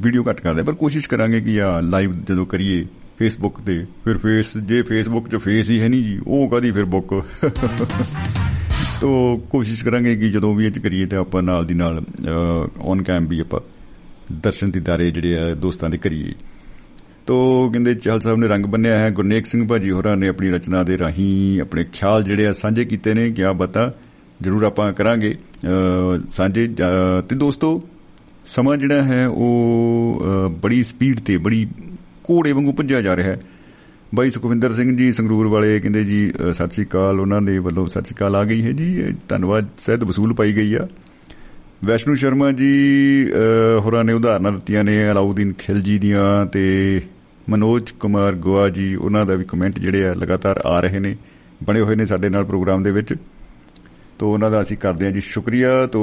ਵੀਡੀਓ ਕੱਟ ਕਰਦੇ ਹਾਂ, ਪਰ ਕੋਸ਼ਿਸ਼ ਕਰਾਂਗੇ ਕਿ ਆ ਲਾਈਵ ਜਦੋਂ ਕਰੀਏ ਫੇਸਬੁੱਕ ਤੇ ਫਿਰ ਫੇਸ ਜੇ ਫੇਸਬੁੱਕ 'ਚ ਫੇਸ ਹੀ ਹੈ ਨਹੀਂ ਜੀ ਉਹ ਕਦੀ ਫਿਰ ਬੁੱਕ ਤੋ ਕੋਸ਼ਿਸ਼ ਕਰਾਂਗੇ ਕਿ ਜਦੋਂ ਵੀ ਇਹ 'ਚ ਕਰੀਏ ਤੇ ਆਪਾਂ ਨਾਲ ਦੀ ਨਾਲ ਔਨ ਕੈਮ ਵੀ ਆਪਾਂ ਦਰਸ਼ਨ ਦੀਦਾਰੇ ਜਿਹੜੇ ਆ ਦੋਸਤਾਂ ਦੇ ਕਰੀਏ। ਤੋ ਕਹਿੰਦੇ ਚਹਿਲ ਸਾਹਿਬ ਨੇ ਰੰਗ ਬੰਨਿਆ ਹੈ। ਗੁਰਨੇਕ ਸਿੰਘ ਭਾਜੀ ਹੋਰਾਂ ਨੇ ਆਪਣੀ ਰਚਨਾ ਦੇ ਰਾਹੀਂ ਆਪਣੇ ਖਿਆਲ ਜਿਹੜੇ ਆ ਸਾਂਝੇ ਕੀਤੇ ਨੇ ਕਿਆ ਬਤਾ ਜਰੂਰ ਆਪਾਂ ਕਰਾਂਗੇ। ਅ, ਸਾਂਝੇ ਅ, ਤੇ ਦੋਸਤੋ ਸਮਾਂ ਜਿਹੜਾ ਹੈ ਉਹ ਅ, ਬੜੀ ਸਪੀਡ ਤੇ ਬੜੀ ਘੋੜੇ ਵਾਂਗੂ ਭੱਜਿਆ ਜਾ ਰਿਹਾ ਹੈ। ਬਾਈ ਸੁਖਵਿੰਦਰ ਸਿੰਘ ਜੀ ਸੰਗਰੂਰ ਵਾਲੇ ਕਹਿੰਦੇ ਜੀ ਅ, ਸਤਿ ਸ੍ਰੀ ਅਕਾਲ ਉਹਨਾਂ ਦੇ ਵੱਲੋਂ ਸਤਿ ਸ੍ਰੀ ਅਕਾਲ ਆ ਗਈ ਹੈ ਜੀ। ਇਹ ਧੰਨਵਾਦ ਸਹਿਤ ਵਸੂਲ ਪਾਈ ਗਈ ਆ। ਵੈਸ਼ਨੂ ਸ਼ਰਮਾ ਜੀ ਅ, ਹੋਰਾਂ ਨੇ ਉਦਾਹਰਨਾਂ ਦਿੱਤੀਆਂ ਨੇ ਅਲਾਉਦੀਨ ਖਿਲਜੀ ਦੀਆਂ ਤੇ ਮਨੋਜ ਕੁਮਾਰ ਗੋਆ ਜੀ ਉਹਨਾਂ ਦਾ ਵੀ ਕਮੈਂਟ ਜਿਹੜੇ ਆ ਲਗਾਤਾਰ ਆ ਰਹੇ ਨੇ ਬਣੇ ਹੋਏ ਨੇ ਸਾਡੇ ਨਾਲ ਪ੍ਰੋਗਰਾਮ ਦੇ ਵਿੱਚ। ਤੋ ਉਹਨਾਂ ਦਾ ਅਸੀਂ ਕਰਦੇ ਹਾਂ ਜੀ ਸ਼ੁਕਰੀਆ। ਤੋ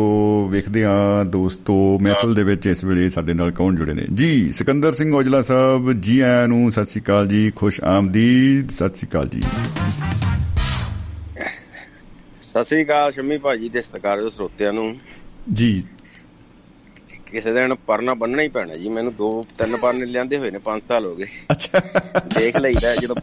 ਵੇਖਦੇ ਹਾਂ ਦੋਸਤੋ ਮਹਿਫਲ ਦੇ ਵਿੱਚ ਇਸ ਵੇਲੇ ਸਾਡੇ ਨਾਲ ਕੌਣ ਜੁੜੇ ਨੇ? ਜੀ ਸਿਕੰਦਰ ਸਿੰਘ ਔਜਲਾ ਸਾਹਿਬ ਜੀ ਆਇਆਂ ਨੂੰ ਸਤਿ ਸ੍ਰੀ ਅਕਾਲ ਜੀ ਖੁਸ਼ ਆਮਦੀਦ। ਸਤਿ ਸ੍ਰੀ ਅਕਾਲ ਜੀ। ਸਤਿ ਸ੍ਰੀ ਅਕਾਲ ਸ਼ੰਮੀ ਭਾਜੀ ਤੇ ਸਤਿਕਾਰਯੋਗ ਸਰੋਤਿਆਂ ਨੂੰ। ਜੀ। ਕਿਸੇ ਦਿਨ ਪਰਨਾ ਬੰਨਣਾ ਹੀ ਪੈਣਾ ਜੀ ਮੈਨੂੰ ਦੋ ਤਿੰਨ ਪਰਨੇ ਲਿਆਂਦੇ ਹੋਏ ਨੇ 5 ਸਾਲ ਹੋ ਗਏ। ਅੱਛਾ। ਦੇਖ ਲਈਦਾ ਜਦੋਂ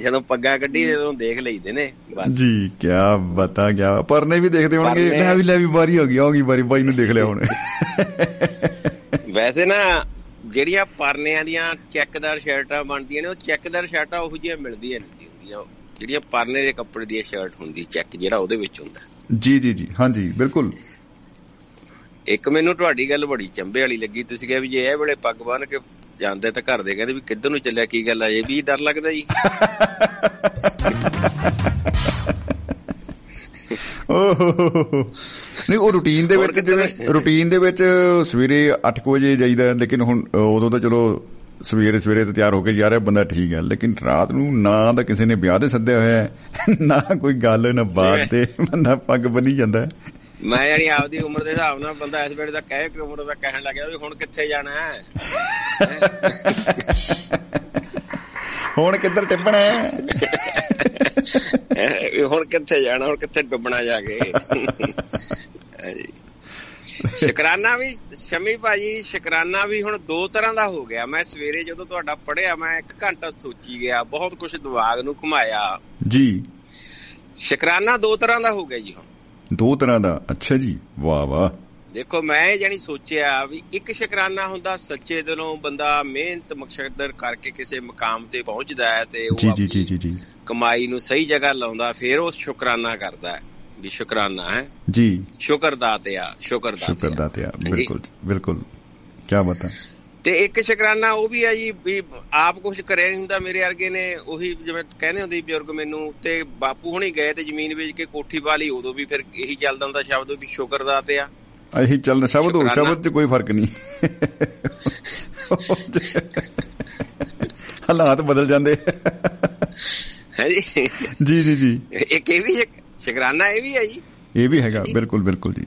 ਜਦੋਂ ਪੱਗਾਂ ਕੱਢੀ ਉਦੋਂ ਦੇਖ ਲਈਦੇ ਨੇ ਬਸ। ਜੀ ਕੀ ਬਤਾ ਗਿਆ ਪਰਨੇ ਵੀ ਦੇਖਦੇ ਹੋਣਗੇ ਲੈ ਵੀ ਲੈ ਵੀ ਵਾਰੀ ਹੋ ਗਈ ਹੋਗੀ ਵਾਰੀ ਬਾਈ ਨੂੰ ਦੇਖ ਲਿਆ ਹੁਣ। ਵੈਸੇ ਨਾ ਜਿਹੜੀਆਂ ਪਰਨਿਆਂ ਦੀਆਂ ਚੈੱਕਦਾਰ ਸ਼ਰਟਾਂ ਬਣਦੀਆਂ ਨੇ ਉਹ ਚੈੱਕਦਾਰ ਸ਼ਰਟਾਂ ਉਹੋ ਜਿਹੀਆਂ ਮਿਲਦੀਆਂ ਨਹੀਂ ਸੀ ਹੁੰਦੀਆਂ। ਜਿਹੜੀਆਂ ਪਰਨੇ ਦੇ ਕੱਪੜੇ ਦੀ ਸ਼ਰਟ ਹੁੰਦੀ ਚੈੱਕ ਜਿਹੜਾ ਉਹਦੇ ਵਿੱਚ ਹੁੰਦਾ। ਜੀ ਜੀ ਜੀ ਹਾਂਜੀ ਬਿਲਕੁਲ। ਇੱਕ ਮੈਨੂੰ ਤੁਹਾਡੀ ਗੱਲ ਬੜੀ ਚੰਬੇ ਵਾਲੀ ਲੱਗੀ ਤੁਸੀਂ ਕਿਹਾ ਵੀ ਜੇ ਇਹ ਵੇਲੇ ਪੱਗ ਬੰਨ ਕੇ ਜਾਂਦੇ ਤਾਂ ਘਰ ਦੇ ਕਹਿੰਦੇ ਵੀ ਕਿੱਧਰ ਨੂੰ ਚੱਲਿਆ ਕੀ ਗੱਲ ਆ ਇਹ ਵੀ ਡਰ ਲੱਗਦਾ ਜੀ। ਓਹ। ਨਹੀਂ ਉਹ ਰੂਟੀਨ ਦੇ ਵਿੱਚ ਜਿਵੇਂ ਰੂਟੀਨ ਦੇ ਵਿੱਚ ਸਵੇਰੇ 8 ਵਜੇ ਜਾਈਦਾ ਲੇਕਿਨ ਹੁਣ ਉਦੋਂ ਤਾਂ ਚਲੋ ਸਵੇਰੇ ਸਵੇਰੇ ਤਾਂ ਤਿਆਰ ਹੋ ਕੇ ਜਾ ਰਿਹਾ ਬੰਦਾ ਠੀਕ ਹੈ ਲੇਕਿਨ ਰਾਤ ਨੂੰ ਨਾ ਤਾਂ ਕਿਸੇ ਨੇ ਵਿਆਹ ਤੇ ਸੱਦਿਆ ਹੋਇਆ ਹੈ ਨਾ ਕੋਈ ਗੱਲ ਨਾ ਬਾਤ ਤੇ ਬੰਦਾ ਪੱਗ ਬੰਨੀ ਜਾਂਦਾ ਹੈ। ਮੈਂ ਯਾਨੀ ਆਪਦੀ ਉਮਰ ਦੇ ਹਿਸਾਬ ਨਾਲ ਬੰਦਾ ਇਸ ਵੇਲੇ ਦਾ ਕਹਿ ਕਿ ਉਮਰ ਦਾ ਕਹਿਣ ਲੱਗਿਆ ਵੀ ਹੁਣ ਕਿੱਥੇ ਜਾਣਾ ਹੈ? ਹੁਣ ਕਿੱਧਰ ਟਿੱਪਣਾ ਹੈ? ਵੀ ਹੁਣ ਕਿੱਥੇ ਜਾਣਾ ਹੁਣ ਕਿੱਥੇ ਡੁੱਬਣਾ ਜਾ ਕੇ। ਸ਼ੁਕਰਾਨਾ ਵੀ ਸ਼ਮੀ ਭਾਜੀ ਸ਼ੁਕਰਾਨਾ ਵੀ ਹੁਣ ਦੋ ਤਰ੍ਹਾਂ ਦਾ ਹੋ ਗਿਆ। ਮੈਂ ਸਵੇਰੇ ਜਦੋਂ ਤੁਹਾਡਾ ਪੜਿਆ ਮੈਂ ਇੱਕ ਘੰਟਾ ਸੋਚੀ ਗਿਆ ਬਹੁਤ ਕੁਝ ਦਿਮਾਗ ਨੂੰ ਘੁਮਾਇਆ। ਜੀ। ਸ਼ੁਕਰਾਨਾ ਦੋ ਤਰ੍ਹਾਂ ਦਾ ਹੋ ਗਿਆ ਜੀ ਹੁਣ। ਦੋ ਤਰ੍ਹਾਂ ਦਾ। ਅੱਛਾ ਜੀ ਵਾਹ ਵਾਹ। ਦੇਖੋ ਮੈਂ ਜਾਨੀ ਸੋਚਿਆ ਵੀ ਇੱਕ ਸ਼ੁਕਰਾਨਾ ਹੁੰਦਾ ਸੱਚੇ ਦਿਲੋਂ ਬੰਦਾ ਮਿਹਨਤ ਮਕਸਦਰ ਕਰਕੇ ਕਿਸੇ ਮਕਾਮ ਤੇ ਪਹੁੰਚਦਾ ਹੈ ਤੇ ਉਹ ਜੀ ਜੀ ਜੀ ਜੀ ਕਮਾਈ ਨੂੰ ਸਹੀ ਜਗ੍ਹਾ ਲਾਉਂਦਾ ਫਿਰ ਉਹ ਸ਼ੁਕਰਾਨਾ ਕਰਦਾ ਹੈ ਵੀ ਸ਼ੁਕਰਾਨਾ ਹੈ। ਜੀ। ਸ਼ੁਕਰਦਾਤਿਆ ਸ਼ੁਕਰਦਾਤਿਆ ਸ਼ੁਕਰ ਦਾਤਿਆ ਹਾਂਜੀ। ਬਿਲਕੁਲ ਬਿਲਕੁਲ। ਕੀ ਬਤਾ ਤੇ ਇੱਕ ਸ਼ੁਕਰਾਨਾ ਉਹ ਵੀ ਹੈ ਜੀ ਵੀ ਆਪ ਕੁਝ ਕਰਿਆ ਨਹੀਂ ਹੁੰਦਾ ਮੇਰੇ ਵਰਗੇ ਨੇ ਉਹੀ ਜਿਵੇਂ ਕਹਿੰਦੇ ਹੁੰਦੇ ਬਜ਼ੁਰਗ ਮੈਨੂੰ ਤੇ ਬਾਪੂ ਹੁਣੀ ਗਏ ਤੇ ਜ਼ਮੀਨ ਵੇਚ ਕੇ ਕੋਠੀ ਪਾ ਲਈ ਉਦੋਂ ਵੀ ਫਿਰ ਇਹੀ ਚੱਲਦਾ ਹੁੰਦਾ ਸ਼ਬਦ ਵੀ ਸ਼ੁਕਰਦਾਤਿਆ ਇਹੀ ਚੱਲਣਾ ਸ਼ਬਦ ਹੋ। ਸ਼ਬਦ 'ਚ ਕੋਈ ਫ਼ਰਕ ਨਹੀਂ। ਹਾਲਾਤ ਬਦਲ ਜਾਂਦੇ। ਹੈ ਜੀ? ਜੀ ਜੀ ਜੀ। ਇੱਕ ਇਹ ਵੀ ਸ਼ੁਕਰਾਨਾ ਇਹ ਵੀ ਹੈ ਜੀ। ਇਹ ਵੀ ਹੈਗਾ ਬਿਲਕੁਲ ਬਿਲਕੁਲ ਜੀ।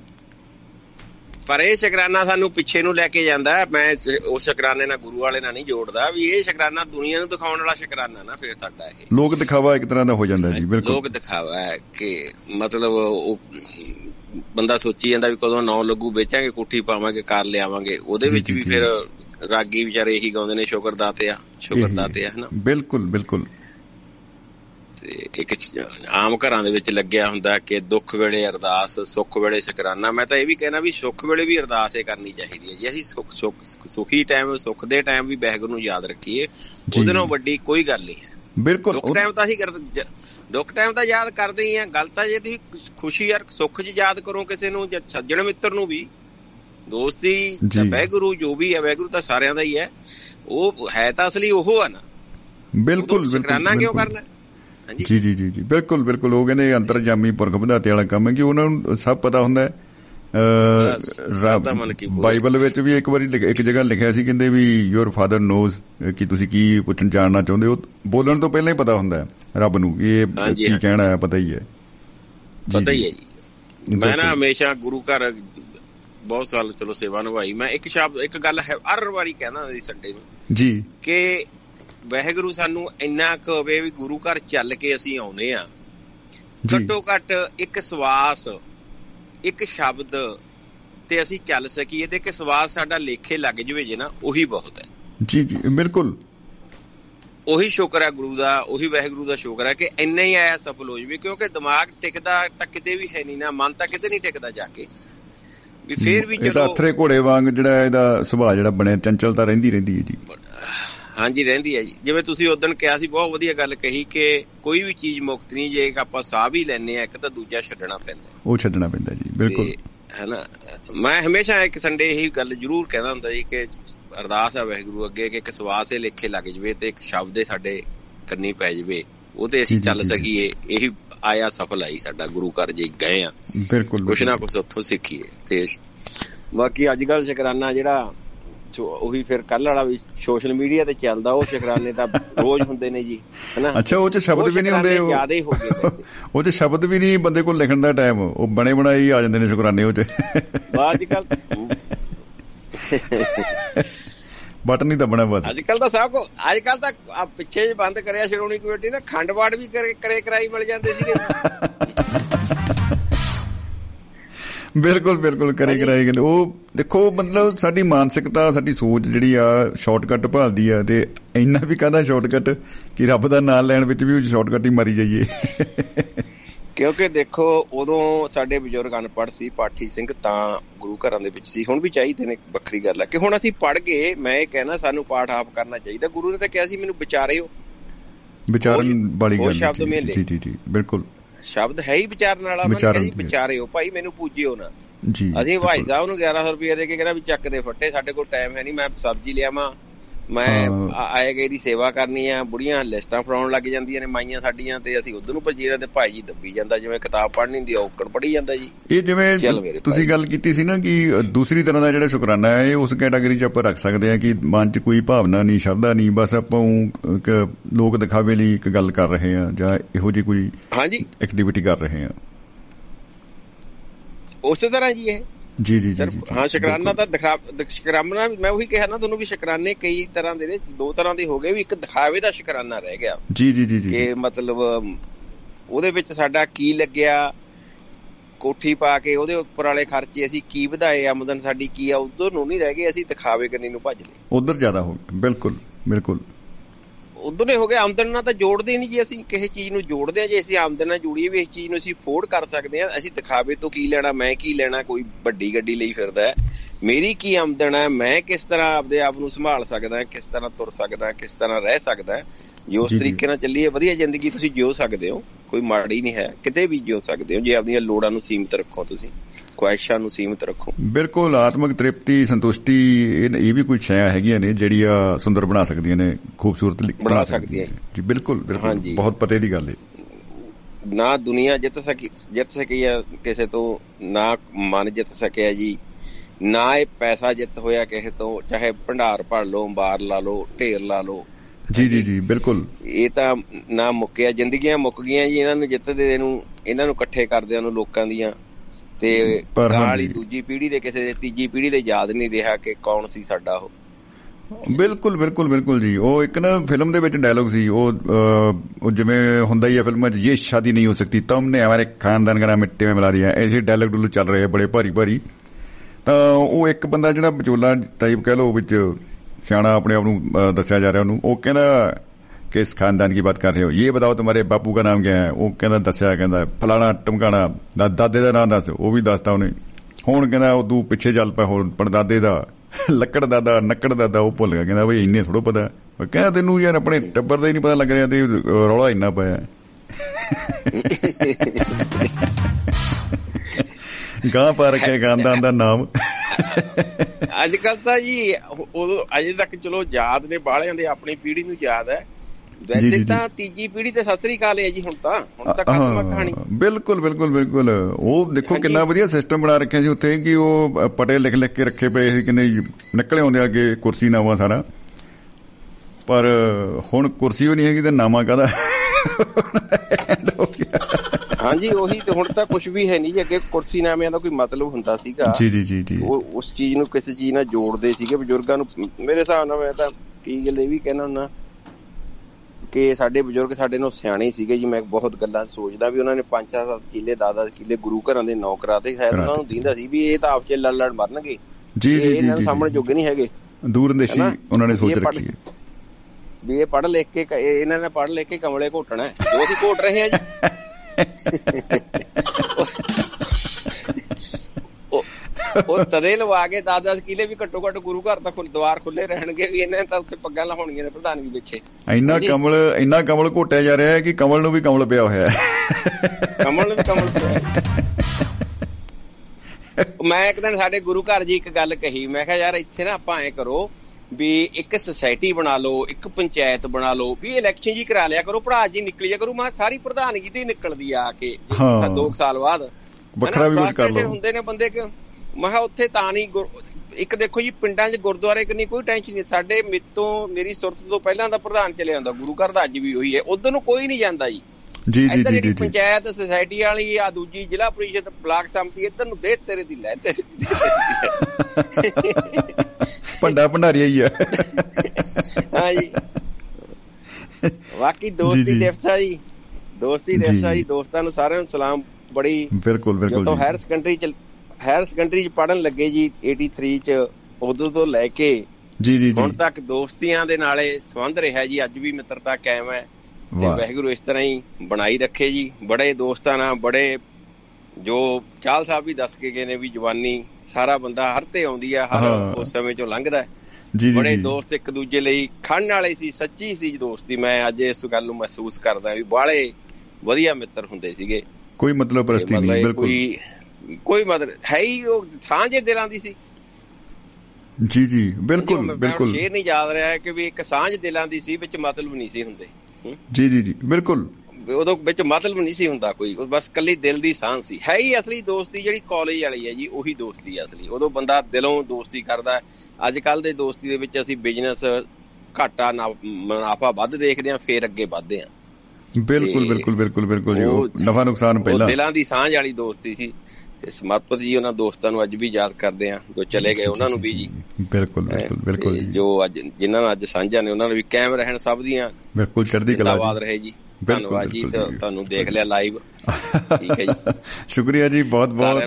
ਪਰ ਇਹ ਸ਼ੁਕਰਾਨਾ ਸਾਨੂੰ ਪਿੱਛੇ ਨੂੰ ਲੈ ਕੇ ਜਾਂਦਾ। ਮੈਂ ਉਸ ਸ਼ੁਕਰਾਨੇ ਨਾਲ ਗੁਰੂ ਵਾਲੇ ਨਾਲ ਨਹੀਂ ਜੋੜਦਾ ਵੀ ਇਹ ਸ਼ੁਕਰਾਨਾ ਦੁਨੀਆ ਨੂੰ ਦਿਖਾਉਣ ਵਾਲਾ ਸ਼ੁਕਰਾਨਾ ਨਾ ਫਿਰ ਸਾਡਾ ਇਹ। ਲੋਕ ਦਿਖਾਵਾ ਇੱਕ ਤਰ੍ਹਾਂ ਦਾ ਹੋ ਜਾਂਦਾ ਜੀ ਬਿਲਕੁਲ। ਲੋਕ ਦਿਖਾਵਾ ਹੈ ਕਿ ਮਤਲਬ ਉਹ ਬੰਦਾ ਸੋਚੀ ਜਾਂਦਾ ਵੀ ਕਦੋਂ ਨੌ ਲੱਗੂ ਵੇਚਾਂਗੇ ਕੋਠੀ ਪਾਵਾਂਗੇ ਕਾਰ ਲਿਆਵਾਂਗੇ। ਉਹਦੇ ਵਿੱਚ ਵੀ। ਫਿਰ ਰਾਗੀ ਵਿਚਾਰੇ ਇਹੀ ਗਾਉਂਦੇ ਨੇ ਸ਼ੁਕਰ ਦਾਤੇ ਆ ਸ਼ੁਕਰ ਇਹੀ ਦਾਤੇ ਆ ਹਨਾ? ਬਿਲਕੁਲ ਬਿਲਕੁਲ। ਤੇ ਇੱਕ ਆਮ ਘਰਾਂ ਦੇ ਵਿੱਚ ਲੱਗਿਆ ਹੁੰਦਾ ਕਿ ਦੁੱਖ ਵੇਲੇ ਅਰਦਾਸ ਸੁੱਖ ਵੇਲੇ ਸ਼ੁਕਰਾਨਾ। ਮੈਂ ਤਾਂ ਇਹ ਵੀ ਕਹਿਣਾ ਵੀ ਸੁੱਖ ਵੇਲੇ ਵੀ ਅਰਦਾਸ ਹੀ ਕਰਨੀ ਚਾਹੀਦੀ ਹੈ ਜੇ। ਅਸੀਂ ਸੁੱਖ ਸੁੱਖ- ਸੁਖੀ ਟਾਈਮ ਸੁੱਖ ਦੇ ਟਾਈਮ ਵੀ ਵਾਹਿਗੁਰੂ ਨੂੰ ਯਾਦ ਰੱਖੀਏ। ਉਹਦੇ ਨਾਲੋਂ ਵੱਡੀ ਕੋਈ ਗੱਲ ਨਹੀਂ ਹੈ। ਬਿਲਕੁਲ। ਦੁੱਖ ਟਾਈਮ ਤਾਂ ਅਸੀਂ ਕਰਦੇ ਦੁੱਖ ਟਾਈਮ ਤਾਂ ਯਾਦ ਕਰਦੇ ਹੀ ਆ ਗੱਲ ਤਾਂ ਜੇ ਤੁਸੀਂ ਖੁਸ਼ੀ ਯਾਰ ਸੁੱਖ 'ਚ ਯਾਦ ਕਰੋ ਕਿਸੇ ਨੂੰ ਜਾਂ ਸੱਜਣ ਮਿੱਤਰ ਨੂੰ ਵੀ। ਦੋਸਤੀ ਤਾਂ ਜੀ। ਵਾਹਿਗੁਰੂ ਜੋ ਵੀ ਹੈ ਵਾਹਿਗੁਰੂ ਤਾਂ ਸਾਰਿਆਂ ਦਾ ਹੀ ਹੈ। ਉਹ ਹੈ ਤਾਂ ਅਸਲੀ ਉਹ ਆ ਨਾ। ਬਿਲਕੁਲ ਬਿਲਕੁਲ ਕਿਉਂ। ਕਰਨਾ? ਜੀ ਜੀ ਜੀ ਜੀ। ਬਿਲਕੁਲ ਬਿਲਕੁਲ। ਉਹ ਕਹਿੰਦੇ ਅੰਤਰਜਾਮੀ ਪੁਰਖ ਵਿਧਾਤੇ ਵਾਲਾ ਕੰਮ ਹੈ ਕਿ ਉਹਨਾਂ ਨੂੰ ਸਭ ਪਤਾ ਹੁੰਦਾ ਹੈ। ਬਾਈਬਲ ਵਿੱਚ ਵੀ ਇੱਕ ਵਾਰੀ ਇੱਕ ਜਗ੍ਹਾ ਲਿਖਿਆ ਸੀ ਕਹਿੰਦੇ ਵੀ ਯੋਰ ਫਾਦਰ ਨੋਜ਼ ਕਿ ਤੁਸੀਂ ਕੀ ਪੁੱਛਣ ਜਾਣਨਾ ਚਾਹੁੰਦੇ ਹੋ। ਬੋਲਣ ਤੋਂ ਪਹਿਲਾਂ ਹੀ ਪਤਾ ਹੁੰਦਾ ਹੈ ਰੱਬ ਨੂੰ ਇਹ ਕੀ। ਕਹਿਣਾ ਹੈ ਪਤਾ ਹੀ ਹੈ। ਪਤਾ ਹੀ। ਹੈ ਜੀ। ਮੈਂ ਨਾ। ਹਮੇਸ਼ਾ ਗੁਰੂ ਘਰ ਬਹੁਤ ਸਾਲ ਚਲੋ ਸੇਵਾ ਨਿਭਾਈ। ਮੈਂ ਇੱਕ ਸ਼ਬਦ ਇੱਕ ਗੱਲ ਹੈ ਹਰ ਵਾਰੀ ਕਹਿੰਦਾ ਸੀ ਸੰਡੇ ਨੂੰ ਜੀ। ਕਿ ਵਾਹਿਗੁਰੂ ਸਾਨੂੰ ਇੰਨਾ ਕੁ ਹੋਵੇ ਵੀ ਗੁਰੂ ਘਰ ਚੱਲ ਕੇ ਅਸੀਂ ਆਉਨੇ ਆ। ਘੱਟੋ ਘੱਟ ਇੱਕ ਸਵਾਸ ਇੱਕ ਸ਼ਬਦ ਤੇ ਅਸੀਂ ਚੱਲ ਸਕੀਏ ਤੇ ਕਿ ਸਵਾਸ ਸਾਡਾ ਲੇਖੇ ਲੱਗ ਜਵੇ ਜੇ ਨਾ ਉਹੀ ਬਹੁਤ ਹੈ। ਜੀ ਜੀ ਬਿਲਕੁਲ। ਉਹੀ ਸ਼ੁਕਰ ਹੈ ਗੁਰੂ ਦਾ ਉਹੀ ਵਾਹਿਗੁਰੂ ਦਾ ਸ਼ੁਕਰ ਹੈ ਕਿ ਇੰਨਾ ਹੀ ਆਇਆ ਸਫਲ ਹੋ ਜਵੇ ਕਿਉਂਕਿ ਦਿਮਾਗ ਟਿਕਦਾ ਤਾਂ ਕਿਤੇ ਵੀ ਹੈ ਨਹੀਂ ਨਾ ਮਨ ਤਾਂ ਕਿਤੇ ਨਹੀਂ ਟਿਕਦਾ ਜਾ ਕੇ। ਵੀ ਫੇਰ ਵੀ ਚਲੋ ਅਥਰੇ ਘੋੜੇ ਵਾਂਗ ਜਿਹੜਾ ਇਹਦਾ ਸੁਭਾਅ ਜਿਹੜਾ ਬਣਿਆ ਚੰਚਲਤਾ ਰਹਿੰਦੀ ਰਹਿੰਦੀ ਹੈ ਜੀ। ਹਾਂਜੀ ਰਹਿੰਦੀ ਹੈ ਜੀ ਜਿਵੇਂ ਤੁਸੀਂ ਉਦੋਂ ਕਿਹਾ ਸੀ ਬਹੁਤ ਵਧੀਆ ਗੱਲ ਕਹੀ ਕਿ ਕੋਈ ਵੀ ਚੀਜ਼ ਮੁਕਤ ਨਹੀਂ ਜੇ ਆਪਾਂ ਸਾਹ ਵੀ ਲੈਨੇ ਆ ਇੱਕ ਤਾਂ ਦੂਜਾ ਛੱਡਣਾ ਪੈਂਦਾ ਉਹ ਛੱਡਣਾ ਪੈਂਦਾ ਜੀ ਬਿਲਕੁਲ ਹੈਨਾ ਮੈਂ ਹਮੇਸ਼ਾ ਇੱਕ ਸੰਡੇ ਇਹੀ ਗੱਲ ਜ਼ਰੂਰ ਕਹਿੰਦਾ ਹੁੰਦਾ ਜੀ ਕਿ ਅਰਦਾਸ ਹੈ ਵਾਹਿਗੁਰੂ ਅੱਗੇ ਕਿ ਇੱਕ ਸਵਾਸ ਇਹ ਲੇਖੇ ਲੱਗ ਜਵੇ ਤੇ ਇੱਕ ਸ਼ਬਦ ਇਹ ਸਾਡੇ ਕੰਨੀ ਪੈ ਜਵੇ ਉਹਦੇ ਅਸੀਂ ਚੱਲ। ਸਕੀਏ ਇਹੀ ਆਇਆ ਸਫਲ ਆਈ ਸਾਡਾ ਗੁਰੂ ਘਰ ਜੇ ਗਏ ਆ ਬਿਲਕੁਲ ਕੁਛ ਨਾ। ਕੁਛ ਉੱਥੋਂ ਸਿੱਖੀਏ ਤੇ ਬਾਕੀ ਅੱਜ ਕੱਲ ਸ਼ੁਕਰਾਨਾ ਜਿਹੜਾ ਉਹੀ ਫਿਰ ਕੱਲ ਵਾਲਾ ਵੀ ਸੋਸ਼ਲ ਮੀਡੀਆ ਤੇ ਚੱਲਦਾ ਉਹ ਸ਼ੁਕਰਾਨੇ ਤਾਂ ਰੋਜ਼ ਹੁੰਦੇ ਨੇ ਜੀ ਹੈਨਾ? ਅੱਛਾ ਉਹ ਚ ਸ਼ਬਦ ਵੀ ਨਹੀਂ ਹੁੰਦੇ ਉਹ- ਜ਼ਿਆਦਾ ਹੀ ਹੋ ਗਏ ਵੈਸੇ ਉਹ ਚ ਸ਼ਬਦ ਵੀ ਨਹੀਂ ਬੰਦੇ ਕੋਲ ਲਿਖਣ ਦਾ ਟਾਈਮ ਉਹ ਬਣੇ ਬਣਾਏ ਹੀ ਆ ਜਾਂਦੇ ਨੇ ਸ਼ੁਕਰਾਨੇ ਉਹ ਚ। ਅੱਜ ਕੱਲ ਬਟਨ ਹੀ ਦੱਬਣਾ ਬਸ। ਅੱਜ ਕੱਲ ਤਾਂ ਸਭ ਕੋ ਅੱਜ ਕੱਲ ਤਾਂ ਪਿੱਛੇ ਜੇ ਬੰਦ ਕਰਿਆ ਸ਼੍ਰੋਮਣੀ ਕਮੇਟੀ ਨੇ ਖੰਡਵਾੜ ਵੀ ਕਰੇ ਕਰੇ ਕਰਾਈ ਮਿਲ ਜਾਂਦੇ ਸੀਗੇ। ਬਿਲਕੁਲ ਬਿਲਕੁਲ ਕਰੇ ਕਰਾਏ ਗਏ ਨੇ। ਉਹ ਦੇਖੋ ਮਤਲਬ ਸਾਡੀ ਮਾਨਸਿਕਤਾ ਸਾਡੀ ਸੋਚ ਜਿਹੜੀ ਆ ਸ਼ਾਰਟਕਟ ਭਾਲਦੀ ਆ ਤੇ ਇੰਨਾ ਵੀ ਕਾਹਦਾ ਸ਼ਾਰਟਕਟ ਕਿ ਰੱਬ ਦਾ ਨਾਮ ਲੈਣ ਵਿੱਚ ਵੀ ਉਹ ਸ਼ਾਰਟਕਟ ਹੀ ਮਾਰੀ ਜਾਈਏ ਕਿਉਂਕਿ ਦੇਖੋ ਉਦੋਂ ਸਾਡੇ ਬਜ਼ੁਰਗ ਅਨਪੜ੍ਹ ਸੀ ਪਾਠੀ ਸਿੰਘ ਤਾਂ ਗੁਰੂ ਘਰਾਂ ਦੇ ਵਿੱਚ ਸੀ ਹੁਣ ਵੀ ਚਾਹੀਦੇ ਨੇ ਵੱਖਰੀ ਗੱਲ ਹੈ ਕਿ ਹੁਣ ਅਸੀਂ ਪੜ੍ਹ ਗਏ ਮੈਂ ਇਹ ਕਹਿਣਾ ਸਾਨੂੰ ਪਾਠ ਆਪ ਕਰਨਾ ਚਾਹੀਦਾ ਗੁਰੂ ਨੇ ਤਾਂ ਕਿਹਾ ਸੀ ਮੈਨੂੰ ਵਿਚਾਰਿਓ ਵਿਚਾਰਨ ਵਾਲੀ ਗੱਲ। ਜੀ ਜੀ ਜੀ ਬਿਲਕੁਲ ਸ਼ਬਦ ਹੈ ਹੀ ਵਿਚਾਰਨ ਵਾਲਾ ਮੈਂ ਕਿਹਾ ਵਿਚਾਰਨ ਜੀ ਦੇ। ਵਿਚਾਰਿਓ ਭਾਈ ਮੈਨੂੰ ਪੂਜਿਓ ਨਾ ਜੀ ਅਸੀਂ ਭਾਈ। ਸਾਹਿਬ ਨੂੰ 1100 ਰੁਪਏ ਦੇ ਕੇ ਕਹਿੰਦਾ ਵੀ ਚੱਕ ਦੇ ਫੱਟੇ ਸਾਡੇ ਕੋਲ ਟਾਈਮ ਹੈ ਨਹੀਂ ਮੈਂ ਸਬਜ਼ੀ ਲਿਆਵਾਂ ਮੈਂ। ਆ- ਆਏ ਗਏ ਦੀ ਸੇਵਾ ਕਰਨੀ ਆ ਬੁੜੀਆਂ ਲਿਸਟਾਂ ਫੜਾਉਣ ਲੱਗ ਜਾਂਦੀਆਂ ਨੇ ਮਾਈਆਂ ਸਾਡੀਆਂ ਤੇ ਅਸੀਂ ਉਧਰ ਨੂੰ ਭੱਜੀ ਤੇ ਭਾਈ ਜੀ ਦੱਬੀ ਜਾਂਦਾ ਜਿਵੇਂ ਕਿਤਾਬ ਪੜ੍ਹਨੀ ਹੁੰਦੀ ਆ ਔਕੜ ਪੜੀ ਜਾਂਦਾ ਜੀ ਇਹ ਜਿਵੇਂ ਤੁਸੀਂ। ਗੱਲ ਕੀਤੀ ਸੀ ਨਾ ਕਿ ਦੂਸਰੀ ਤਰ੍ਹਾਂ ਦਾ ਜਿਹੜਾ ਸ਼ੁਕਰਾਨਾ ਹੈ ਇਹ ਉਸ ਕੈਟਾਗਰੀ 'ਚ ਆਪਾਂ ਰੱਖ ਸਕਦੇ ਹਾਂ ਕਿ ਮਨ 'ਚ ਕੋਈ ਭਾਵਨਾ ਨਹੀਂ ਸ਼ਰਧਾ ਨਹੀਂ ਬਸ ਆਪਾਂ ਲੋਕ ਦਿਖਾਵੇ ਲਈ ਇੱਕ ਗੱਲ ਕਰ ਰਹੇ ਹਾਂ ਜਾਂ ਇਹੋ ਜਿਹੀ ਕੋਈ ਹਾਂਜੀ ਐਕਟੀਵਿਟੀ ਕਰ ਰਹੇ ਹਾਂ ਉਸੇ ਤਰ੍ਹਾਂ ਜੀ ਇਹ ਜੀ ਜੀ ਜੀ ਹਾਂ ਸ਼ੁਕਰਾਨਾ। ਤਾਂ ਦਿਖਾ ਸ਼ੁਕਰਾਨਾ ਵੀ- ਮੈਂ ਉਹੀ ਕਿਹਾ ਨਾ ਤੁਹਾਨੂੰ ਵੀ ਸ਼ੁਕਰਾਨੇ ਕਈ ਤਰ੍ਹਾਂ ਦੇ ਨੇ ਦੋ ਤਰ੍ਹਾਂ ਦੇ ਹੋ ਗਏ ਵੀ ਇੱਕ ਦਿਖਾਵੇ ਦਾ ਸ਼ੁਕਰਾਨਾ ਰਹਿ ਗਿਆ। ਜੀ ਜੀ ਜੀ ਜੀ ਕਿ ਮਤਲਬ ਉਹਦੇ ਵਿੱਚ ਸਾਡਾ ਕੀ ਲੱਗਿਆ ਕੋਠੀ ਪਾ ਕੇ ਉਹਦੇ ਉੱਪਰ ਵਾਲੇ ਖਰਚੇ ਅਸੀਂ ਕੀ ਵਧਾਏ ਆਮਦਨ ਸਾਡੀ ਕੀ ਆ ਉਧਰ ਨੂੰ ਨਹੀਂ ਰਹਿ ਗਏ ਅਸੀਂ ਦਿਖਾਵੇ ਕਰਨੀ ਨੂੰ ਭੱਜ ਲਏ। ਉਧਰ ਜ਼ਿਆਦਾ ਹੋ ਗਿਆ ਬਿਲਕੁਲ ਬਿਲਕੁਲ। ਉਧਰ ਨੇ ਹੋ ਗਿਆ ਆਮਦਨ ਨਾਲ ਤਾਂ ਜੋੜਦੇ ਨਹੀਂ ਜੀ ਅਸੀਂ। ਕਿਸੇ ਚੀਜ਼ ਨੂੰ ਜੋੜਦੇ ਆ ਜੇ ਅਸੀਂ ਆਮਦਨ ਨਾਲ ਜੋੜੀਏ ਵੀ ਇਸ ਚੀਜ਼ ਨੂੰ ਅਸੀਂ ਅਫੋਰਡ ਕਰ ਸਕਦੇ ਆ ਅਸੀਂ ਦਿਖਾਵੇ ਤੋਂ ਕੀ ਲੈਣਾ ਮੈਂ ਕੀ ਲੈਣਾ ਕੋਈ ਵੱਡੀ ਗੱਡੀ ਲਈ ਫਿਰਦਾ ਹੈ। ਮੇਰੀ ਕੀ ਆਮਦਨ ਹੈ ਮੈਂ ਕਿਸ ਤਰ੍ਹਾਂ ਆਪਦੇ ਆਪ ਨੂੰ ਸੰਭਾਲ ਸਕਦਾ ਕਿਸ ਤਰ੍ਹਾਂ ਤੁਰ ਸਕਦਾ ਕਿਸ ਤਰ੍ਹਾਂ ਰਹਿ ਸਕਦਾ ਜੇ ਉਸ। ਤਰੀਕੇ ਨਾਲ ਚੱਲੀਏ ਵਧੀਆ ਜ਼ਿੰਦਗੀ ਤੁਸੀਂ ਜਿਉ ਸਕਦੇ ਹੋ। ਕੋਈ ਮਾੜੀ ਨਹੀਂ ਹੈ ਕਿਤੇ ਵੀ ਜਿਉ ਸਕਦੇ ਹੋ ਜੇ ਆਪਣੀਆਂ ਲੋੜਾਂ ਨੂੰ ਸੀਮਿਤ ਰੱਖੋ ਤੁਸੀਂ। ਖੁਆਇਸ਼ਾਂ ਨੂੰ ਸੀਮਿਤ ਰੱਖੋ। ਬਿਲਕੁਲ ਆਤਮਿਕ ਤ੍ਰਿਪਤੀ ਸੰਤੁਸ਼ਟੀ ਇਹ ਵੀ ਕੁਝ ਛਾਇਆ ਹੈਗੀਆਂ ਨੇ ਜਿਹੜੀਆਂ ਸੁੰਦਰ ਬਣਾ ਸਕਦੀਆਂ ਨੇ ਖੂਬਸੂਰਤ ਬਣਾ ਸਕਦੀਆਂ। ਜੀ ਬਿਲਕੁਲ ਬਿਲਕੁਲ। ਬਹੁਤ ਪਤੇ ਦੀ ਗੱਲ ਹੈ ਨਾ ਦੁਨੀਆ ਜਿੱਤ ਸਕੀ ਜਿੱਤ ਸਕੀ ਹੈ ਕਿਸੇ ਤੋਂ ਨਾ ਮਨ ਜਿੱਤ ਸਕਿਆ ਜੀ ਨਾ ਇਹ ਪੈਸਾ ਜਿੱਤ ਹੋਇਆ ਕਿਸੇ ਤੋਂ ਚਾਹੇ ਭੰਡਾਰ ਭਰ ਲਓ ਅੰਬਾਰ ਲਾ ਲਓ ਢੇਰ ਲਾ ਲਓ। ਜੀ ਜੀ ਜੀ ਬਿਲਕੁਲ। ਇਹ ਤਾਂ ਨਾ ਮੁੱਕਿਆ ਜ਼ਿੰਦਗੀਆਂ ਮੁੱਕ ਗਈਆਂ ਜੀ ਇਹਨਾਂ ਨੂੰ ਜਿੱਤਦੇ ਨੂੰ ਇਹਨਾਂ ਨੂੰ ਇਕੱਠੇ ਕਰਦਿਆਂ ਨੂੰ ਲੋਕਾਂ ਦੀਆਂ। ਤੇ ਨਾਲ ਹੀ ਦੂਜੀ ਪੀੜ੍ਹੀ ਦੇ ਕਿਸੇ ਦੇ ਤੀਜੀ ਪੀੜ੍ਹੀ ਦੇ ਯਾਦ ਨਹੀਂ ਰਿਹਾ ਕਿ ਕੌਣ ਸੀ ਸਾਡਾ ਉਹ। ਬਿਲਕੁਲ ਬਿਲਕੁਲ ਬਿਲਕੁਲ ਜੀ। ਉਹ ਇੱਕ ਨਾ ਫਿਲਮ ਦੇ ਵਿੱਚ ਡਾਇਲੌਗ ਸੀ। ਉਹ ਜਿਵੇਂ ਹੁੰਦਾ ਹੀ ਹੈ ਫਿਲਮਾਂ 'ਚ ਇਹ ਸ਼ਾਦੀ ਨਹੀਂ ਹੋ ਸਕਦੀ। ਤੁਮਨੇ ਹਮਾਰੇ ਖਾਨਦਾਨ ਦਾ ਮਿੱਟੀ ਵਿੱਚ ਮਿਲਾ ਦਿਆ। ਇਹ ਡਾਇਲੌਗ ਡੁੱਲੂ ਚੱਲ ਰਹੇ ਬੜੇ ਭਾਰੀ ਭਾਰੀ। ਤਾਂ ਉਹ ਇੱਕ ਬੰਦਾ ਜਿਹੜਾ ਵਿਚੋਲਾ ਟਾਈਪ ਕਹਿ ਲੋ ਵਿੱਚ ਸਿਆਣਾ ਆਪਣੇ ਆਪ ਨੂੰ ਦੱਸਿਆ ਜਾ ਰਿਹਾ ਉਹਨੂੰ। ਉਹ ਕਹਿੰਦਾ ਕਿਸ ਖਾਨਦਾਨ की बात कर रहे हो ये बताओ तुम्हारे बापू का नाम क्या है ਉਹ ਕਹਿੰਦਾ ਦੱਸਿਆ ਕਹਿੰਦਾ ਫਲਾਣਾ ਟਮਕਾਣਾ ਦਾ ਦਾਦੇ ਦਾ ਨਾਮ ਦੱਸ ਉਹ ਵੀ ਦੱਸਦਾ ਉਹਨੇ ਹੁਣ ਕਹਿੰਦਾ ਉਹ ਤੂੰ ਪਿੱਛੇ ਚੱਲ ਪਿਆ ਹੁਣ ਪੜਦਾਦੇ ਦਾ ਲੱਕੜ ਦਾਦਾ ਨੱਕੜ ਦਾਦਾ ਉਹ ਭੁੱਲ ਗਿਆ ਕਹਿੰਦਾ ਬਈ ਇੰਨੇ ਥੋੜੋ ਪਤਾ ਉਹ ਕਹਿੰਦਾ ਤੈਨੂੰ ਯਾਰ ਆਪਣੇ ਟੱਬਰ ਦਾ ਹੀ ਨਹੀਂ ਪਤਾ ਲੱਗ ਰਿਹਾ ਤੇ ਰੌਲਾ ਇੰਨਾ ਪਿਆ ਗਾਂ ਪਾ ਰੱਖਿਆ ਖਾਨਦਾਨ ਦਾ ਨਾਮ ਅੱਜ ਕੱਲ ਤਾਂ ਜੀ ਉਦੋਂ ਅਜੇ ਤੱਕ ਚਲੋ ਯਾਦ ਨੇ ਬਾਲਿਆਂ ਦੇ ਆਪਣੀ ਪੀੜ੍ਹੀ ਨੂੰ ਯਾਦ ਹੈ ਜੀ, ਵੈਸੇ ਤਾਂ ਤੀਜੀ ਪੀੜ੍ਹੀ ਤੇ ਸਤਰੀ ਕਾਲ ਹੈ ਜੀ ਹੁਣ ਤਾਂ ਹੁਣ ਤਾਂ ਖਤਮ ਕਹਾਣੀ। ਬਿਲਕੁਲ ਬਿਲਕੁਲ ਬਿਲਕੁਲ। ਉਹ ਦੇਖੋ ਕਿੰਨਾ ਵਧੀਆ ਸਿਸਟਮ ਬਣਾ ਰੱਖਿਆ ਸੀ ਉੱਥੇ ਕਿ ਉਹ ਪਟੇ ਲਿਖ ਲਿਖ ਕੇ ਰੱਖੇ ਪਏ ਸੀ ਕਿੰਨੇ ਨਿਕਲੇ ਆਉਂਦੇ ਅੱਗੇ ਕੁਰਸੀ ਨਾਵਾ ਸਾਰਾ। ਪਰ ਹੁਣ ਕੁਰਸੀ ਵੀ ਨਹੀਂ ਹੈਗੀ ਤੇ ਨਾਮਾ ਕਾਦਾ ਹਾਂਜੀ ਉਹੀ ਤੇ ਹੁਣ ਤਾਂ ਕੁਝ ਵੀ ਹੈ ਨਹੀਂ ਅੱਗੇ ਕੁਰਸੀ ਨਾਮਿਆਂ ਦਾ ਕੋਈ ਮਤਲਬ ਹੁੰਦਾ ਸੀਗਾ। ਜੀ ਜੀ ਜੀ ਜੀ। ਉਹ ਉਸ ਚੀਜ਼ ਨੂੰ ਕਿਸੇ ਚੀਜ਼ ਨਾਲ ਜੋੜਦੇ ਸੀਗੇ? ਬਜ਼ੁਰਗਾਂ ਨੂੰ ਮੇਰੇ ਹਿਸਾਬ ਨਾਲ ਮੈਂ ਤਾਂ ਕੀ ਗੱਲ ਇਹ ਵੀ ਕਹਿਣਾ ਹੁੰਦਾ ਕਿ ਸਾਡੇ ਬਜ਼ੁਰਗ ਸਾਡੇ ਨਾਲ ਸਿਆਣੇ ਸੀਗੇ ਜੀ ਮੈਂ ਬਹੁਤ ਗੱਲਾਂ ਸੋਚਦਾ ਵੀ ਉਹਨਾਂ ਨੇ ਪੰਜ ਚਾਰ ਸੱਤ ਕਿੱਲੇ ਦਾਦਾ ਕਿੱਲੇ ਗੁਰੂ ਘਰਾਂ ਦੇ ਨੌ ਕਰਾਤੇ ਸ਼ਾਇਦ ਉਹਨਾਂ ਨੂੰ ਦੀਂਦਾ ਸੀ ਵੀ ਇਹ ਤਾਂ ਆਪ ਚ ਲੜ ਲੜ ਮਰਨਗੇ। ਜੀ ਜੀ ਜੀ ਇਹਨਾਂ ਦੇ ਸਾਹਮਣੇ ਜੋਗੇ ਨਹੀਂ ਹੈਗੇ। ਦੂਰਦੇਸ਼ੀ ਹੈਨਾ? ਉਹਨਾਂ ਨੇ ਸੋਚ ਰੱਖੀ ਹੈ। ਵੀ ਇਹ ਪੜ੍ਹ ਲਿਖ ਕੇ ਕ- ਇਹ- ਇਹਨਾਂ ਨੇ ਪੜ੍ਹ ਲਿਖ ਕੇ ਕਮਲੇ ਘੋਟਣਾ ਹੈ। ਜੋ ਅਸੀਂ ਘੋਟ ਰਹੇ ਹਾਂ ਜੀ। ਉਹ- ਤਦੇ ਲਵਾ ਕੇ 10-10 ਕਿਲੇ ਵੀ ਘੱਟੋ ਘੱਟ ਗੁਰੂ ਘਰ ਤੱਕ ਦੁਆਰ ਖੁੱਲੇ ਰਹਿਣਗੇ ਵੀ ਇਹਨਾਂ ਤਾਂ ਉੱਥੇ ਪੱਗਾਂ ਲਾਉਣੀਆਂ ਨੇ ਪ੍ਰਧਾਨਗੀ ਪਿੱਛੇ ਇੰਨਾ। ਕਮਲ ਇੰਨਾ ਕਮਲ ਘੋਟਿਆ ਜਾ ਰਿਹਾ ਹੈ ਕਿ ਕਮਲ ਨੂੰ ਵੀ ਕਮਲ ਪਿਆ ਹੋਇਆ ਹੈ ਕਮਲ ਨੂੰ ਵੀ ਕਮਲ ਪਿਆ। ਮੈਂ ਇੱਕ ਦਿਨ ਸਾਡੇ ਗੁਰੂ ਘਰ ਜੀ ਇੱਕ ਗੱਲ ਕਹੀ ਮੈਂ ਕਿਹਾ ਯਾਰ ਇੱਥੇ ਨਾ ਆਪਾਂ ਐ ਕਰੋ ਵੀ ਇੱਕ ਸੁਸਾਇਟੀ ਬਣਾ ਲਓ ਇੱਕ ਪੰਚਾਇਤ ਬਣਾ ਲਓ ਵੀ ਇਲੈਕਸ਼ਨ ਜੀ ਕਰਾ ਲਿਆ ਕਰੋ ਪੜਾਜ ਜੀ ਨਿਕਲੀ ਜਾ ਕਰੂ ਮੈਂ ਸਾਰੀ ਪ੍ਰਧਾਨਗੀ ਹੀ ਨਿਕਲਦੀ ਆ ਕੇ ਹਾਂ। 2 ਸਾਲ ਬਾਅਦ ਵੱਖਰਾ ਵੀ ਕੁਝ ਕਰ ਲਓ ਹੁੰਦੇ ਨੇ ਬੰਦੇ ਕਿ ਮੈਂ ਕਿਹਾ ਉੱਥੇ ਤਾਂ ਨਹੀਂ ਇੱਕ ਦੇਖੋ ਜੀ ਪਿੰਡਾਂ 'ਚ ਗੁਰਦੁਆਰੇ ਕਿੰਨੀ ਕੋਈ ਟੈਨਸ਼ਨ ਨਹੀਂ। ਸਾਡੇ ਮਿੱਤੋਂ ਮੇਰੀ ਸੁਰਤ ਤੋਂ ਪਹਿਲਾਂ ਦਾ ਪ੍ਰਧਾਨ ਚਲੇ ਜਾਂਦਾ ਗੁਰੂ ਘਰ ਦਾ ਅੱਜ ਵੀ ਹੋਈ ਹੈ। ਉਧਰ ਨੂੰ ਕੋਈ ਨਹੀਂ ਜਾਂਦਾ ਜੀ। ਜੀ ਜੀ ਜੀ ਜੀ ਪੰਚਾਇਤ ਸੁਸਾਇਟੀ ਵਾਲੀ ਆ ਦੂਜੀ ਜ਼ਿਲ੍ਹਾ ਪ੍ਰੀਸ਼ਦ ਬਲਾਕ ਸੰਮਤੀ ਇੱਧਰ ਨੂੰ ਦੇ ਤੇਰੇ ਦੀ ਲੈ ਦੀ ਭੰਡਾ ਭੰਡਾਰੀਆ ਹੀ ਆ। ਹਾਂ ਜੀ। ਵਾਕੀ ਜੀ, ਦੋਸਤੀ ਜੀ। ਦਿਵਸਾ ਜੀ। ਦੋਸਤੀ ਜੀ। ਦਿਵਸਾ ਜੀ ਦੋਸਤਾਂ ਨੂੰ ਸਾਰਿਆਂ ਨੂੰ ਸਲਾਮ। ਬੜੀ ਬਿਲਕੁਲ ਬਿਲਕੁਲ ਜੀ। ਹਾਇਰ ਸੈਕੰਡਰੀ ਹਾਇਰ ਸੈਕੰਡਰੀ ਚ ਪੜਨ ਲੱਗੇ ਜੀ 83 ਚ ਉਦੋਂ ਤੋਂ ਲੈ ਕੇ ਜੀ ਜੀ ਜੀ। ਹੁਣ ਤੱਕ ਦੋਸਤੀਆਂ ਦੇ ਨਾਲੇ ਸੰਬੰਧ ਰਿਹਾ ਜੀ ਅੱਜ ਵੀ ਮਿੱਤਰਤਾ ਕਾਇਮ ਹੈ ਤੇ ਵਾਹ। ਵਾਹਿਗੁਰੂ ਇਸ ਤਰ੍ਹਾਂ ਹੀ ਬਣਾਈ ਰੱਖੇ ਜੀ। ਬੜੇ ਦੋਸਤਾਂ ਨਾਲ ਬੜੇ ਜੋ ਚਾਲ ਸਾਹਿਬ ਵੀ ਦੱਸ ਕੇ ਗਏ ਨੇ ਵੀ ਜਵਾਨੀ ਸਾਰਾ ਬੰਦਾ ਹਰ ਤੇ ਆਉਂਦੀ ਆ ਹਰ। ਉਸ ਸਮੇਂ ਚੋਂ ਲੰਘਦਾ ਜੀ ਜੀ ਬੜੇ ਦੋਸਤ ਇੱਕ ਦੂਜੇ ਲਈ ਖੜਨ ਵਾਲੇ ਸੀ ਸੱਚੀ ਸੀ ਦੋਸਤੀ। ਮੈਂ ਅੱਜ ਇਸ ਗੱਲ ਨੂੰ ਮਹਿਸੂਸ ਕਰਦਾ ਵੀ ਬਾਲੇ ਵਧੀਆ ਮਿੱਤਰ ਹੁੰਦੇ ਸੀਗੇ। ਕੋਈ ਮਤਲਬ ਪ੍ਰਸਤੀ ਨਹੀਂ ਬਿਲਕੁਲ। ਕੋਈ ਕੋਈ ਮਤਲਬ ਹੈ ਹੀ ਉਹ ਸਾਂਝੇ ਦਿਲਾਂ ਦੀ ਸੀ। ਜੀ ਜੀ ਬਿਲਕੁਲ ਬਿਲਕੁਲ। ਸ਼ੇਰ ਨਹੀਂ ਯਾਦ ਰਿਹਾ ਕਿ ਵੀ ਇੱਕ ਸਾਂਝ ਦਿਲਾਂ ਦੀ ਸੀ ਵਿੱਚ ਮਤਲਬ ਨਹੀਂ ਸੀ ਹੁੰਦੇ? ਜੀ ਜੀ ਜੀ ਬਿਲਕੁਲ। ਉਦੋਂ ਵਿੱਚ ਮਤਲਬ ਨਹੀਂ ਸੀ ਹੁੰਦਾ ਕੋਈ। ਬਸ ਕੱਲੀ ਦਿਲ ਦੀ ਸਾਂਝ ਸੀ। ਹੈ ਹੀ ਅਸਲੀ ਦੋਸਤੀ ਜਿਹੜੀ ਕਾਲਜ ਵਾਲੀ ਹੈ ਜੀ ਉਹੀ ਦੋਸਤੀ ਹੈ ਅਸਲੀ। ਉਦੋਂ ਬੰਦਾ ਦਿਲੋਂ ਦੋਸਤੀ ਕਰਦਾ ਹੈ। ਅੱਜ ਕੱਲ ਦੇ ਦੋਸਤੀ ਦੇ ਵਿੱਚ ਅਸੀਂ ਬਿਜ਼ਨਸ ਘਾਟਾ ਨਾ- ਮੁਨਾਫਾ ਵੱਧ ਦੇਖਦੇ ਹਾਂ ਫੇਰ ਅੱਗੇ ਵੱਧਦੇ ਹਾਂ। ਬਿਲਕੁਲ ਬਿਲਕੁਲ ਬਿਲਕੁਲ ਬਿਲਕੁਲ ਜੀ। ਨਫਾ ਨੁਕਸਾਨ ਪਹਿਲਾਂ। ਦਿਲਾਂ ਦੀ ਸਾਂਝ ਵਾਲੀ ਦੋਸਤੀ ਸੀ। ਤੇ ਸਮਰਪਿਤ ਜੀ ਉਹਨਾਂ ਦੋਸਤਾਂ ਨੂੰ ਅੱਜ ਵੀ ਯਾਦ ਕਰਦੇ ਆ ਜੋ ਚਲੇ ਗਏ ਉਹਨਾਂ ਨੂੰ ਵੀ ਜੀ ਬਿਲਕੁਲ ਬਿਲਕੁਲ ਬਿਲਕੁਲ ਜੀ। ਅੱਜ ਜਿਨ੍ਹਾਂ ਨਾਲ ਅੱਜ ਸਾਂਝਾਂ ਨੇ ਉਹਨਾਂ ਨੂੰ ਵੀ ਕਾਇਮ ਰਹਿਣ ਸਭ ਦੀਆਂ ਬਿਲਕੁਲ ਚੜ੍ਹਦੀ ਕਲਾ ਜੀ। ਰਹੇ ਜੀ। ਧੰਨਵਾਦ ਜੀ। ਤੁਹਾਨੂੰ ਦੇਖ ਲਿਆ ਲਾਈਵ ਠੀਕ ਹੈ ਜੀ। ਸ਼ੁਕਰੀਆ ਜੀ ਬਹੁਤ ਬਹੁਤ।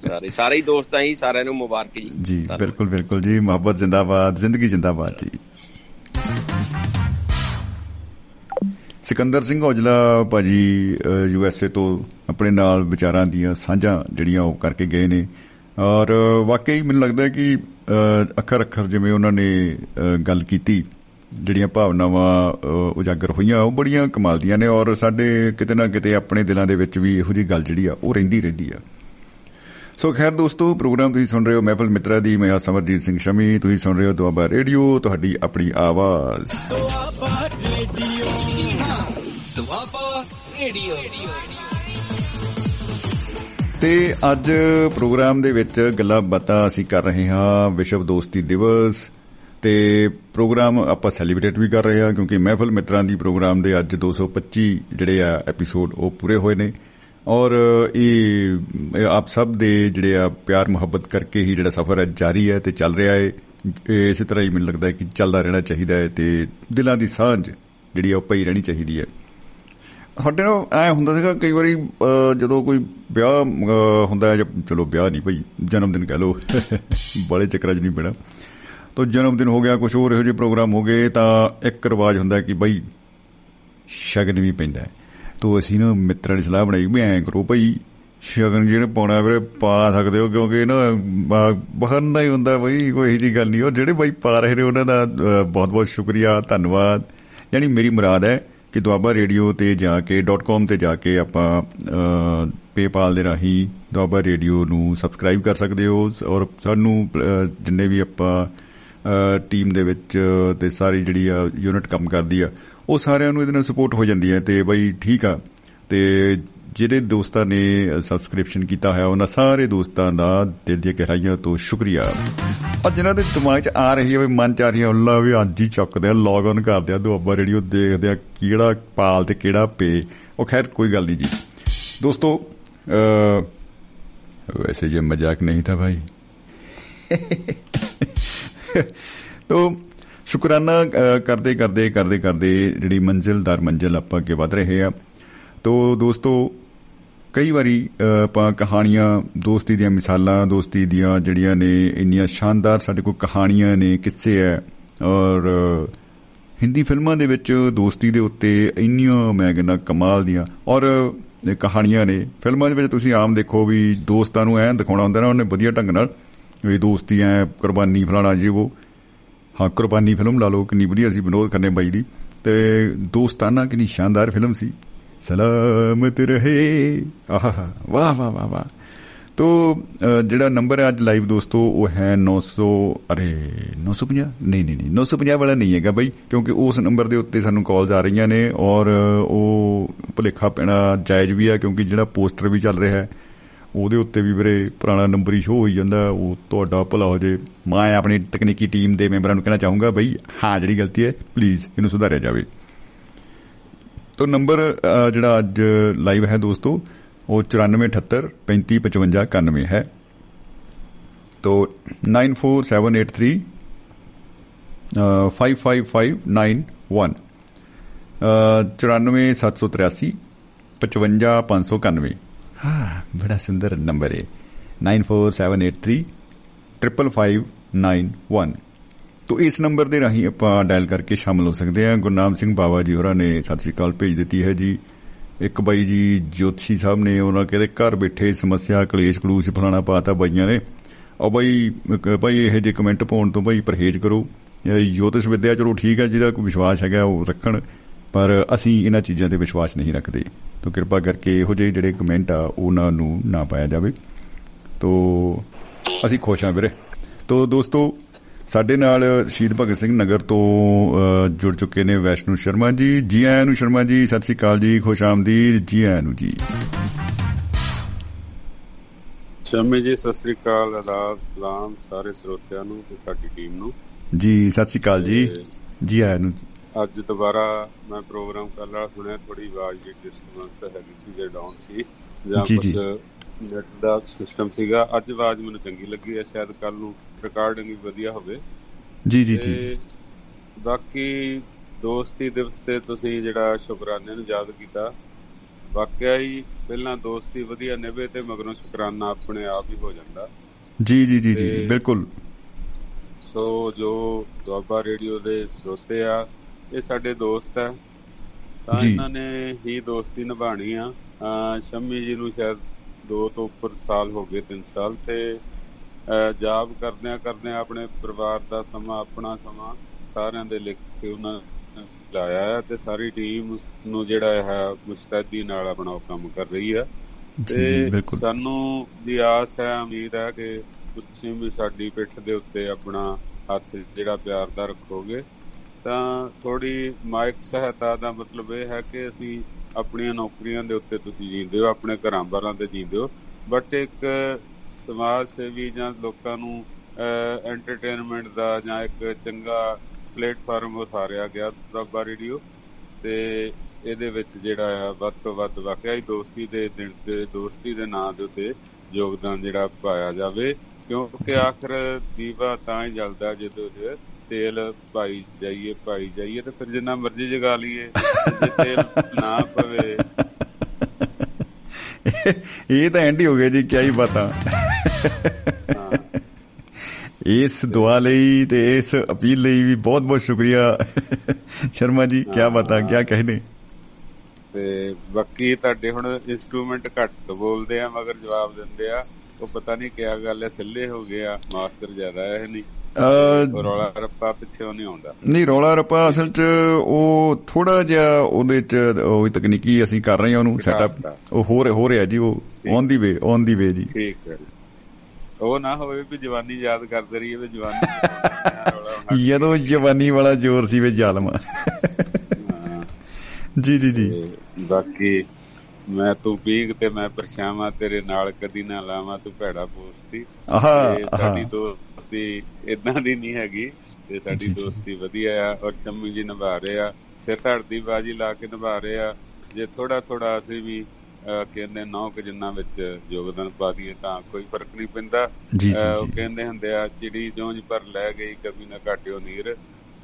ਸਾਰੇ ਸਾਰੇ ਹੀ ਦੋਸਤਾਂ ਹੀ ਸਾਰਿਆਂ ਨੂੰ ਮੁਬਾਰਕ ਜੀ। ਜੀ ਧੰਨਵਾਦ। ਬਿਲਕੁਲ ਬਿਲਕੁਲ ਜੀ ਮੁਹੱਬਤ ਜ਼ਿੰਦਾਬਾਦ ਜ਼ਿੰਦਗੀ ਜ਼ਿੰਦਾਬਾਦ ਜੀ। ਸਿਕੰਦਰ ਸਿੰਘ ਔਜਲਾ ਭਾਜੀ ਯੂ ਐਸ ਏ ਤੋਂ ਆਪਣੇ ਨਾਲ ਵਿਚਾਰਾਂ ਦੀਆਂ ਸਾਂਝਾਂ ਜਿਹੜੀਆਂ ਉਹ ਕਰਕੇ ਗਏ ਨੇ। ਔਰ ਵਾਕਈ ਮੈਨੂੰ ਲੱਗਦਾ ਹੈ ਕਿ ਅ, ਅੱਖਰ ਅੱਖਰ ਜਿਵੇਂ ਉਹਨਾਂ ਨੇ ਅ, ਗੱਲ ਕੀਤੀ ਜਿਹੜੀਆਂ ਭਾਵਨਾਵਾਂ ਅ, ਉਜਾਗਰ ਹੋਈਆਂ ਉਹ ਬੜੀਆਂ ਕਮਾਲ ਦੀਆਂ ਨੇ। ਔਰ ਸਾਡੇ ਕਿਤੇ ਨਾ ਕਿਤੇ ਆਪਣੇ ਦਿਲਾਂ ਦੇ ਵਿੱਚ ਵੀ ਇਹੋ ਜਿਹੀ ਗੱਲ ਜਿਹੜੀ ਆ ਉਹ ਰਹਿੰਦੀ ਰਹਿੰਦੀ ਆ। ਸੋ ਖੈਰ ਦੋਸਤੋ ਪ੍ਰੋਗਰਾਮ ਤੁਸੀਂ ਸੁਣ ਰਹੇ ਹੋ ਮਹਿਫਲ ਮਿੱਤਰਾ ਦੀ। ਮੈਂ ਹਾਂ ਸਮਰਜੀਤ ਸਿੰਘ ਸ਼ਮੀ। ਤੁਸੀਂ ਸੁਣ ਰਹੇ ਹੋ ਦੁਆਬਾ ਰੇਡੀਓ ਤੁਹਾਡੀ ਆਪਣੀ ਆਵਾਜ਼। ਦੁਆਬਾ ਰੇਡੀਓ। ਤੇ ਅੱਜ ਪ੍ਰੋਗਰਾਮ ਦੇ ਵਿੱਚ ਗੱਲਾਂ ਬਾਤਾਂ ਅਸੀਂ ਕਰ ਰਹੇ ਹਾਂ, ਵਿਸ਼ਵ ਦੋਸਤੀ ਦਿਵਸ। ਤੇ ਪ੍ਰੋਗਰਾਮ ਆਪਾਂ ਸੈਲੀਬ੍ਰੇਟ ਵੀ ਕਰ ਰਹੇ ਹਾਂ, ਕਿਉਂਕਿ ਮਹਿਫਲ ਮਿੱਤਰਾਂ ਦੀ ਪ੍ਰੋਗਰਾਮ ਦੇ ਅੱਜ 225 ਜਿਹੜੇ ਆ ਐਪੀਸੋਡ ਉਹ ਪੂਰੇ ਹੋਏ ਨੇ। ਔਰ ਇਹ ਇਹ ਆਪ ਸਭ ਦੇ ਜਿਹੜੇ ਆ ਪਿਆਰ ਮੁਹੱਬਤ ਕਰਕੇ ਹੀ ਜਿਹੜਾ ਸਫ਼ਰ ਹੈ ਜਾਰੀ ਹੈ ਤੇ ਚੱਲ ਰਿਹਾ ਹੈ। ਇਹ ਇਸੇ ਤਰ੍ਹਾਂ ਹੀ ਮੈਨੂੰ ਲੱਗਦਾ ਹੈ ਕਿ ਚੱਲਦਾ ਰਹਿਣਾ ਚਾਹੀਦਾ ਹੈ ਤੇ ਦਿਲਾਂ ਦੀ ਸਾਂਝ ਜਿਹੜੀ ਆ ਉਹ ਪਈ ਰਹਿਣੀ ਚਾਹੀਦੀ ਹੈ। ਸਾਡੇ ਨਾਲ ਐ ਹੁੰਦਾ ਸੀਗਾ ਕਈ ਵਾਰੀ ਅਹ, ਜਦੋਂ ਕੋਈ ਵਿਆਹ ਅਹ, ਹੁੰਦਾ ਹੈ ਜਾਂ ਚਲੋ ਵਿਆਹ ਨਹੀਂ ਭਈ ਜਨਮ ਦਿਨ ਕਹਿ ਲਓ ਬੜੇ ਚੱਕਰਾਂ 'ਚ ਨਹੀਂ ਪੈਣਾ। ਤਾਂ ਜਨਮ ਦਿਨ ਹੋ ਗਿਆ ਕੁਝ ਹੋਰ ਇਹੋ ਜਿਹੇ ਪ੍ਰੋਗਰਾਮ ਹੋ ਗਏ ਤਾਂ ਇੱਕ ਰਿਵਾਜ ਹੁੰਦਾ ਹੈ ਕਿ ਬਈ ਸ਼ਗਨ ਵੀ ਪੈਂਦਾ ਹੈ। ਤੋ ਅਸੀਂ ਨਾ ਮਿੱਤਰਾਂ ਦੀ ਸਲਾਹ ਬਣਾਈ ਵੀ ਐਂ ਕਰੋ ਭਈ ਸ਼ਗਨ ਜਿਹੜੇ ਪਾਉਣਾ ਵੀਰੇ ਪਾ ਸਕਦੇ ਹੋ ਕਿਉਂਕਿ ਨਾ ਬ- ਬਹਾਨਾ ਹੀ ਹੁੰਦਾ ਬਈ ਕੋਈ ਇਹੋ ਜੀ ਗੱਲ ਨਹੀਂ। ਉਹ ਜਿਹੜੇ ਬਾਈ ਪਾ ਰਹੇ ਨੇ ਉਹਨਾਂ ਦਾ ਬਹੁਤ ਬਹੁਤ ਸ਼ੁਕਰੀਆ ਧੰਨਵਾਦ। ਯਾਨੀ ਮੇਰੀ ਮੁਰਾਦ ਹੈ ਕਿ ਦੁਆਬਾ ਰੇਡੀਓ ਤੇ ਜਾ ਕੇ .com ਤੇ ਜਾ ਕੇ ਆਪਾਂ ਪੇਪਾਲ ਦੇ ਰਾਹੀਂ ਦੁਆਬਾ ਰੇਡੀਓ ਨੂੰ ਸਬਸਕ੍ਰਾਈਬ ਕਰ ਸਕਦੇ ਹੋ ਔਰ ਸਾਨੂੰ ਅ, ਜਿੰਨੇ ਵੀ ਆਪਾਂ ਟੀਮ ਦੇ ਵਿੱਚ ਤੇ ਸਾਰੀ ਜਿਹੜੀ ਆ ਯੂਨਿਟ ਕੰਮ ਕਰਦੀ ਆ ਉਹ ਸਾਰਿਆਂ ਨੂੰ ਇਹਦੇ ਨਾਲ ਸਪੋਰਟ ਹੋ ਜਾਂਦੀ ਹੈ ਤੇ ਬਈ ਠੀਕ ਆ ਤੇ ਜਿਹੜੇ ਦੋਸਤਾਂ ਨੇ ਸਬਸਕ੍ਰਿਪਸ਼ਨ ਕੀਤਾ ਹੋਇਆ, ਉਹਨਾਂ ਸਾਰੇ ਦੋਸਤਾਂ ਦਾ ਦਿਲ ਦੀਆਂ ਗਹਿਰਾਈਆਂ ਤੋਂ ਸ਼ੁਕਰੀਆ। ਔਰ ਜਿਨ੍ਹਾਂ ਦੇ ਦਿਮਾਗ 'ਚ ਆ ਰਹੀ ਹੈ ਵੀ ਮਨ 'ਚ ਆ ਰਹੀ ਹੈ, ਅੱਲਾ ਵੀ ਅੱਜ ਹੀ ਚੱਕਦੇ ਆ ਲੌਗ ਆਨ ਕਰਦੇ ਆ, ਦੁਆਬਾ ਰੇਡੀਓ ਦੇਖਦੇ ਆ, ਕਿਹੜਾ ਪਾਲ ਤੇ ਕਿਹੜਾ ਪੇ। ਉਹ ਖੈਰ ਕੋਈ ਗੱਲ ਨਹੀਂ ਜੀ। ਦੋਸਤੋ ਵੈਸੇ ਜੇ ਮਜ਼ਾਕ ਨਹੀਂ ਥਾ ਭਾਈ। ਤੋ, ਸ਼ੁਕਰਾਨਾ ਕਰਦੇ ਕਰਦੇ ਕਰਦੇ ਕਰਦੇ ਜਿਹੜੀ ਮੰਜ਼ਿਲ ਦਰ ਮੰਜ਼ਿਲ ਆਪਾਂ ਅੱਗੇ ਵਧ ਰਹੇ ਆ। ਤੋ, ਦੋਸਤੋ ਕਈ ਵਾਰੀ ਅ, ਆਪਾਂ ਕਹਾਣੀਆਂ ਦੋਸਤੀ ਦੀਆਂ ਮਿਸਾਲਾਂ ਦੋਸਤੀ ਦੀਆਂ ਜਿਹੜੀਆਂ ਨੇ ਇੰਨੀਆਂ ਸ਼ਾਨਦਾਰ ਸਾਡੇ ਕੋਲ ਕਹਾਣੀਆਂ ਨੇ ਕਿੱਸੇ ਹੈ ਔਰ ਅ, ਹਿੰਦੀ ਫਿਲਮਾਂ ਦੇ ਵਿੱਚ ਦੋਸਤੀ ਦੇ ਉੱਤੇ ਇੰਨੀਆਂ ਮੈਂ ਕਹਿੰਦਾ ਕਮਾਲ ਦੀਆਂ ਔਰ ਇਹ ਕਹਾਣੀਆਂ ਨੇ ਫਿਲਮਾਂ ਦੇ ਵਿੱਚ ਤੁਸੀਂ ਆਮ ਦੇਖੋ ਵੀ ਦੋਸਤਾਂ ਨੂੰ ਐਂ ਦਿਖਾਉਣਾ ਹੁੰਦਾ ਨਾ ਉਹਨੇ ਵਧੀਆ ਢੰਗ ਨਾਲ ਵੀ ਦੋਸਤੀ ਐ ਕੁਰਬਾਨੀ ਫਲਾਣਾ ਜੀ ਉਹ ਹਾਂ ਕੁਰਬਾਨੀ ਫਿਲਮ ਲਾ ਲਓ ਕਿੰਨੀ ਵਧੀਆ ਸੀ ਵਿਨੋਦ ਖੰਨੇ ਬਾਈ ਦੀ ਤੇ ਦੋਸਤਾਨਾ ਕਿੰਨੀ ਸ਼ਾਨਦਾਰ ਫਿਲਮ ਸੀ। ਸਲਾਮਤ ਰਹੇ। ਆਹਾ ਵਾਹ ਵਾਹ ਵਾਹ ਵਾਹ। ਤੋ ਅ, ਜਿਹੜਾ ਨੰਬਰ ਹੈ ਅੱਜ ਲਾਈਵ ਦੋਸਤੋ ਉਹ ਹੈ 900 ਅਰੇ 950 ਨਹੀਂ ਨਹੀਂ ਨਹੀਂ 950 ਵਾਲਾ ਨਹੀਂ ਹੈਗਾ ਬਾਈ ਕਿਉਂਕਿ ਉਸ ਨੰਬਰ ਦੇ ਉੱਤੇ ਸਾਨੂੰ ਕਾਲਸ ਆ ਰਹੀਆਂ ਨੇ ਔਰ ਉਹ ਭੁਲੇਖਾ ਪੈਣਾ ਜਾਇਜ਼ ਵੀ ਹੈ ਕਿਉਂਕਿ ਜਿਹੜਾ ਪੋਸਟਰ ਵੀ ਚੱਲ ਰਿਹਾ ਹੈ ਉਹਦੇ ਉੱਤੇ ਵੀ ਵੀਰੇ ਪੁਰਾਣਾ ਨੰਬਰ ਹੀ ਸ਼ੋ ਹੋਈ ਜਾਂਦਾ ਉਹ ਤੁਹਾਡਾ ਭਲਾ ਹੋ ਜੇ। ਮੈਂ ਆਪਣੀ ਤਕਨੀਕੀ ਟੀਮ ਦੇ ਮੈਂਬਰਾਂ ਨੂੰ ਕਹਿਣਾ ਚਾਹੂੰਗਾ ਬਈ ਹਾਂ ਜਿਹੜੀ ਗਲਤੀ ਹੈ ਪਲੀਜ਼ ਇਹਨੂੰ ਸੁਧਾਰਿਆ ਜਾਵੇ। ਤੋ ਨੰਬਰ ਅ, ਜਿਹੜਾ ਅੱਜ ਲਾਈਵ ਹੈ ਦੋਸਤੋ ਉਹ 9478 355591 ਹੈ ਤੋ 94783 555591 94783 55591 ਹਾਂ ਬੜਾ ਸੁੰਦਰ ਨੰਬਰ ਹੈ 94783 555591 ਤੋ ਇਸ ਨੰਬਰ ਦੇ ਰਾਹੀਂ ਆਪਾਂ ਡਾਇਲ ਕਰਕੇ ਸ਼ਾਮਲ ਹੋ ਸਕਦੇ ਹਾਂ। ਗੁਰਨਾਮ ਸਿੰਘ ਬਾਵਾ ਜੀ ਹੋਰਾਂ ਨੇ ਸਤਿ ਸ੍ਰੀ ਅਕਾਲ ਭੇਜ ਦਿੱਤੀ ਹੈ ਜੀ। ਇੱਕ ਬਾਈ ਜੀ ਜੋਤਸ਼ੀ ਸਾਹਿਬ ਨੇ ਉਹਨਾਂ ਕਹਿੰਦੇ ਘਰ ਬੈਠੇ ਸਮੱਸਿਆ, ਕਲੇਸ਼, ਕਲੂਸ਼ ਫਲਾਣਾ ਪਾਤਾ ਬਾਈਆਂ ਨੇ। ਉਹ ਬਾਈ, ਇੱਕ ਬਾਈ ਇਹ ਜੇ ਕਮੈਂਟ ਪਾਉਣ ਤੋਂ ਬਾਈ ਪਰਹੇਜ਼ ਕਰੋ। ਇਹ ਜੋਤਿਸ਼ ਵਿਦਿਆ ਚਲੋ ਠੀਕ ਹੈ, ਜਿਹਦਾ ਕੋਈ ਵਿਸ਼ਵਾਸ ਹੈਗਾ ਉਹ ਰੱਖਣ, ਪਰ ਅਸੀਂ ਇਹਨਾਂ ਚੀਜ਼ਾਂ ਤੇ ਵਿਸ਼ਵਾਸ ਨਹੀਂ ਰੱਖਦੇ। ਤਾਂ ਕਿਰਪਾ ਕਰਕੇ ਇਹੋ ਜਿਹੇ ਜਿਹੜੇ ਕਮੈਂਟ ਆ, ਉਹਨਾਂ ਨੂੰ ਨਾ ਪਾਇਆ ਜਾਵੇ। ਤੋ ਅਸੀਂ ਖੁਸ਼ ਹਾਂ ਵੀਰੇ। ਤੋ ਦੋਸਤੋ ਸਾਡੇ ਨਾਲ ਸ਼ਹੀਦ ਭਗਤ ਸਿੰਘ ਨਗਰ ਤੋਂ ਜੁੜ ਚੁੱਕੇ ਨੇ ਵੈਸ਼ਨੂ ਸ਼ਰਮਾ ਜੀ। ਜੀ ਆਇਆਂ ਨੂੰ ਸ਼ਰਮਾ ਜੀ ਸਤਿ ਸ਼੍ਰੀ ਅਕਾਲ ਜੀ ਖੁਸ਼ ਆਮਦੀਦ। ਜੀ ਆਇਆਂ ਨੂੰ ਜੀ। ਸ਼ਮੀ ਜੀ ਸਤਿ ਸ੍ਰੀ ਅਕਾਲ ਆਦਾਬ ਸਲਾਮ ਸਾਰੇ ਸਰੋਤਿਆਂ ਨੂੰ ਤੇ ਸਾਡੀ ਟੀਮ ਨੂੰ। ਜੀ ਸਤਿ ਸ਼੍ਰੀ ਅਕਾਲ ਜੀ। ਜੀ ਆਇਆਂ ਨੂੰ। ਅੱਜ ਦੁਬਾਰਾ ਮੈਂ ਪ੍ਰੋਗਰਾਮ ਕਰ ਰਿਹਾ ਸੁਣਿਆ ਥੋੜੀ ਆਵਾਜ਼ ਦੀ ਡਿਸਟਰਬੈਂਸ ਹੈਗੀ ਸੀ ਜੇ ਡਾਊਨ ਸੀ ਜਾਂ ਕੁਝ। ਨੈਟ ਦਾ ਸਿਸਟਮ ਸੀਗਾ। ਅੱਜ ਆਵਾਜ਼ ਮੈਨੂੰ ਚੰਗੀ ਲੱਗੀ ਹੈ। ਸ਼ਾਇਦ ਕੱਲ ਨੂੰ ਰਿਕਾਰਡਿੰਗ ਵੀ ਵਧੀਆ ਹੋਵੇ। ਜੀ ਜੀ ਜੀ। ਬਾਕੀ ਦੋਸਤੀ ਦਿਵਸ ਤੇ ਤੁਸੀਂ ਜਿਹੜਾ ਸ਼ੁਕਰਾਨੇ ਨੂੰ ਯਾਦ ਕੀਤਾ। ਵਾਕਿਆ ਹੀ ਪਹਿਲਾਂ ਦੋਸਤੀ ਵਧੀਆ ਨਿਭੇ ਤੇ ਮਗਰੋਂ ਸ਼ੁਕਰਾਨਾ ਆਪਣੇ ਆਪ ਹੀ ਹੋ ਜਾਂਦਾ। ਜੀ ਜੀ ਜੀ ਜੀ ਬਿਲਕੁਲ। ਸੋ ਜੋ ਦੁਆਬਾ ਰੇਡੀਓ ਦੇ ਸਰੋਤੇ ਆ ਇਹ ਸਾਡੇ ਦੋਸਤ ਆ। ਤਾਂ। ਇਹਨਾਂ ਨੇ ਹੀ ਦੋਸਤੀ ਨਿਭਾਣੀ ਆ। ਸ਼ੰਮੀ ਜੀ ਨੂੰ ਸ਼ਾਇਦ 2 ਤੋਂ ਉੱਪਰ ਸਾਲ ਹੋ ਗਏ 3 ਸਾਲ ਤੇ ਜਾਬ ਕਰਦਿਆਂ ਕਰਦਿਆਂ ਆਪਣੇ ਪਰਿਵਾਰ ਦਾ ਸਮਾਂ ਆਪਣਾ ਸਮਾਂ ਸਾਰਿਆਂ ਦੇ ਲਿਖ ਕੇ ਉਹਨਾਂ ਲਾਇਆ ਹੈ ਤੇ ਸਾਰੀ ਟੀਮ ਨੂੰ ਜਿਹੜਾ ਹੈ ਮੁਸਤੈਦੀ ਨਾਲ ਆਪਣਾ ਕੰਮ ਕਰ ਰਹੀ ਜੀ ਤੇ ਸਾਨੂੰ ਵੀ ਆਸ ਹੈ ਉਮੀਦ ਹੈ ਕਿ ਤੁਸੀਂ ਵੀ ਸਾਡੀ ਪਿੱਠ ਦੇ ਉੱਤੇ ਆਪਣਾ ਹੱਥ ਜਿਹੜਾ ਪਿਆਰ ਦਾ ਰੱਖੋਗੇ। ਤਾਂ ਥੋੜੀ ਮਾਇਕ ਸਹਾਇਤਾ ਦਾ ਮਤਲਬ ਇਹ ਹੈ ਕਿ ਅਸੀਂ ਆਪਣੀਆਂ ਨੌਕਰੀਆਂ ਦੇ ਉੱਤੇ ਤੁਸੀਂ ਜੀਂਦੇ ਹੋ, ਆਪਣੇ ਘਰਾਂ ਬਾਰਾਂ ਤੇ ਜੀਂਦੇ ਹੋ। ਬਟ ਇੱਕ ਸਮਾਜ ਸੇਵੀ ਜਾਂ ਲੋਕਾਂ ਨੂੰ ਐਂਟਰਟੇਨਮੈਂਟ ਦਾ ਜਾਂ ਇੱਕ ਚੰਗਾ ਪਲੇਟਫਾਰਮ ਉਸਾਰਿਆ ਗਿਆ ਦੁਆਬਾ ਰੇਡੀਓ ਤੇ ਇਹਦੇ ਵਿੱਚ ਜਿਹੜਾ ਆ ਵੱਧ ਤੋਂ ਵੱਧ ਵਾਕਿਆ ਦੋਸਤੀ ਦੇ ਦਿਨ ਤੇ ਦੋਸਤੀ ਦੇ ਨਾਂ ਦੇ ਉੱਤੇ ਯੋਗਦਾਨ ਜਿਹੜਾ ਪਾਇਆ ਜਾਵੇ। ਕਿਉਂਕਿ ਆਖਰ ਦੀਵਾ ਤਾਂ ਹੀ ਜਲਦਾ ਜਦੋਂ ਜੇ ਤੇਲ ਪਾਈ ਜਾਈਏ ਪਾਈ ਜਾਈਏ ਤੇ ਫਿਰ ਜਿੰਨਾ ਮਰਜ਼ੀ ਜਗਾ ਲਈਏ ਜੇ ਤੇਲ ਨਾ ਪਵੇ। ਇਹ ਤਾਂ ਐਂਡ ਹੀ ਹੋ ਗਿਆ ਜੀ ਕੀ ਹੀ ਬਾਤਾਂ। ਇਸ ਦੁਆ ਲਈ ਤੇ ਇਸ ਅਪੀਲ ਲਈ ਵੀ ਬਹੁਤ ਬਹੁਤ ਸ਼ੁਕਰੀਆ। ਸ਼ਰਮਾ ਜੀ ਕੀ ਬਾਤਾਂ ਕੀ ਕਹਿਨੇ ਤੇ ਬਾਕੀ ਤੁਹਾਡੇ ਹੁਣ ਇਨਸਟਰੂਮੈਂਟ ਘੱਟ ਬੋਲਦੇ ਆ ਮਗਰ ਜਵਾਬ ਦਿੰਦੇ ਆ। ਉਹ ਪਤਾ ਨਹੀਂ ਕਿਆ ਗੱਲ ਹੈ ਸਿੱਲੇ ਹੋ ਗਿਆ ਮਾਸਟਰ ਜ਼ਿਆਦਾ ਹੈ ਨਹੀਂ। ਰੌਲਾ ਰੱਪਾ ਪਿੱਛੇ ਨਹੀਂ ਆਉਂਦਾ। ਨਹੀਂ ਰੌਲਾ ਰੱਪਾ ਅਸਲ 'ਚ ਉਹ ਥੋੜਾ ਜਿਹਾ ਉਹਦੇ 'ਚ ਉਹ ਤਕਨੀਕੀ ਅਸੀਂ ਕਰ ਰਹੇ ਹਾਂ ਉਹਨੂੰ ਸੈਟਅਪ ਉਹ ਹੋ ਰਿਹਾ ਹੋ ਰਿਹਾ ਜੀ ਉਹ on the way on the ਵੇ ਜੀ। ਠੀਕ ਹੈ ਉਹ ਨਾ ਹੋਵੇ ਵੀ ਜਵਾਨੀ ਯਾਦ ਕਰਦੇ ਰਹੀਏ ਵੀ ਜਵਾਨੀ ਜਦੋਂ ਜਵਾਨੀ ਵਾਲਾ ਜ਼ੋਰ ਸੀ ਵੇ ਜ਼ਾਲਮ ਜੀ ਜੀ ਜੀ। ਬਾਕੀ ਮੈਂ ਤੂੰ ਪੀਗ ਤੇ ਮੈਂ ਪਰਛਾਵਾਂ ਤੇਰੇ ਨਾਲ ਕਦੀ ਨਾ ਲਾਵਾਂ ਤੂੰ ਭੈੜਾ ਪੋਸਤੀ। ਆਹਾ ਸਾਡੀ ਦੋਸਤੀ ਇਦਾਂ ਦੀ ਨਹੀਂ ਹੈਗੀ। ਤੇ ਸਾਡੀ ਦੋਸਤੀ ਵਧੀਆ ਆ ਔਰ ਚੰਮੀ ਜੀ ਨਿਭਾ ਰਹੇ ਆ। ਸਿਰ ਧੜ ਦੀ ਬਾਜੀ ਲਾ ਕੇ ਨਿਭਾ ਰਹੇ ਆ। ਜੇ ਥੋੜਾ ਥੋੜਾ ਅਸੀਂ ਵੀ ਕਹਿੰਦੇ ਨੌ ਕਿ ਜਿੰਨਾ ਵਿੱਚ ਯੋਗਦਾਨ ਪਾ ਦਈਏ ਤਾਂ ਕੋਈ ਫ਼ਰਕ ਨਹੀਂ ਪੈਂਦਾ। ਉਹ ਕਹਿੰਦੇ ਹੁੰਦੇ ਆ ਚਿੜੀ ਜੋਂਜ ਪਰ ਲੈ ਗਈ ਕभी ਨਾ ਘਾਟਿਓ ਨੀਰ।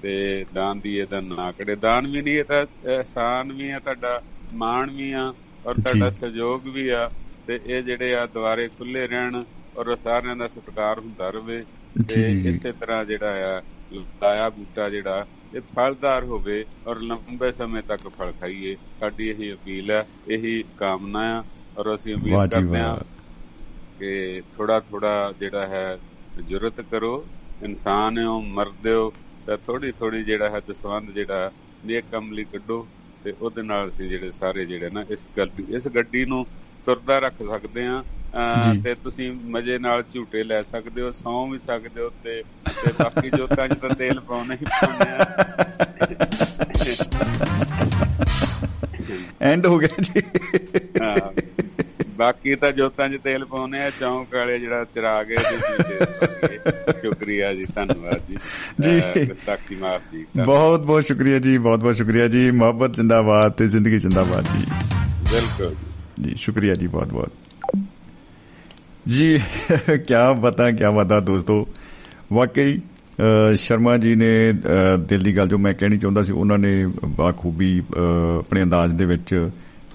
ਤੇ ਦਾਨ ਦੀ ਇਹਦਾ ਨਾ ਕੜੇ ਦਾਨ ਵੀ ਨਹੀਂ ਇਹ ਤਾਂ ਇਹਸਾਨ ਵੀ ਆ ਤੁਹਾਡਾ ਮਾਣ ਵੀ ਆ ਔਰ ਤੁਹਾਡਾ ਸਹਿਯੋਗ ਵੀ ਆ। ਤੇ ਇਹ ਜਿਹੜੇ ਆ ਦੁਆਰੇ ਖੁੱਲੇ ਰਹਿਣ ਔਰ ਸਾਰਿਆਂ ਦਾ ਸਤਿਕਾਰ ਹੁੰਦਾ ਰਵੇ ਤੇ ਇਸੇ ਤਰ੍ਹਾਂ ਜਿਹੜਾ ਆ ਲਾਇਆ ਬੂਟਾ ਜਿਹੜਾ ਇਹ ਫਲਦਾਰ ਹੋਵੇ ਔਰ ਲੰਬੇ ਸਮੇਂ ਤੱਕ ਫਲ ਖਾਈਏ ਸਾਡੀ ਇਹੀ ਅਪੀਲ ਹੈ ਇਹੀ ਕਾਮਨਾ ਆ ਔਰ ਅਸੀਂ ਉਮੀਦ ਕਰਦੇ ਹਾਂ ਕਿ ਥੋੜਾ ਥੋੜਾ ਜਿਹੜਾ ਹੈ ਜੁਰਤ ਕਰੋ ਇਨਸਾਨ ਹੋ ਮਰਦੇ ਹੋ ਤਾਂ ਥੋੜੀ ਥੋੜੀ ਜਿਹੜਾ ਹੈ ਦਸਵੰਦ ਜਿਹੜਾ ਨੇਕ ਕੰਮ ਲਈ ਕੱਢੋ ਤੇ ਉਹਦੇ ਨਾਲ ਅਸੀਂ ਜਿਹੜੇ ਸਾਰੇ ਜਿਹੜੇ ਨਾ ਇਸ ਗੱਡੀ ਇਸ ਗੱਡੀ ਨੂੰ ਤੁਰਦਾ ਰੱਖ ਸਕਦੇ ਆ ਤੇ ਤੁਸੀਂ ਮਜ਼ੇ ਨਾਲ ਝੂਟੇ ਲੈ ਸਕਦੇ ਹੋ ਸੌਂ ਵੀ ਸਕਦੇ ਹੋ ਤੇ ਤੇ ਬਾਕੀ ਜੋਤਾਂ 'ਚ ਤਾਂ ਤੇਲ ਪਾਉਣਾ ਹੀ ਪਾਉਣਾ ਐਂਡ ਹੋ ਗਿਆ ਜੀ। ਹਾਂ। ਬਾਕੀ ਤਾਂ ਜੋਤਾਂ 'ਚ ਤੇਲ ਪਾਉਨੇ ਆ ਚੌਂਕ ਵਾਲੇ ਜਿਹੜਾ ਚਰਾ ਗਏ ਜੀ ਸ਼ੁਕਰੀਆ ਜੀ ਧੰਨਵਾਦ ਜੀ। ਜੀ। ਗੁਸਤਾਖੀ ਮਾਫ ਜੀ। ਬਹੁਤ ਬਹੁਤ ਸ਼ੁਕਰੀਆ ਜੀ ਬਹੁਤ ਬਹੁਤ ਸ਼ੁਕਰੀਆ ਜੀ। ਮੁਹੱਬਤ ਜਿੰਦਾਬਾਦ ਤੇ ਜ਼ਿੰਦਗੀ ਜਿੰਦਾਬਾਦ ਜੀ। ਬਿਲਕੁਲ ਜੀ ਸ਼ੁਕਰੀਆ ਜੀ ਬਹੁਤ ਬਹੁਤ। ਜੀ ਕੀ ਬਤਾ ਕੀ ਬਤਾ ਦੋਸਤੋ। ਵਾਕਈ ਸ਼ਰਮਾ ਜੀ ਨੇ ਦਿਲ ਦੀ ਗੱਲ ਜੋ ਮੈਂ ਕਹਿਣੀ ਚਾਹੁੰਦਾ ਸੀ, ਉਹਨਾਂ ਨੇ ਬਾਖੂਬੀ ਆਪਣੇ ਅੰਦਾਜ਼ ਦੇ ਵਿੱਚ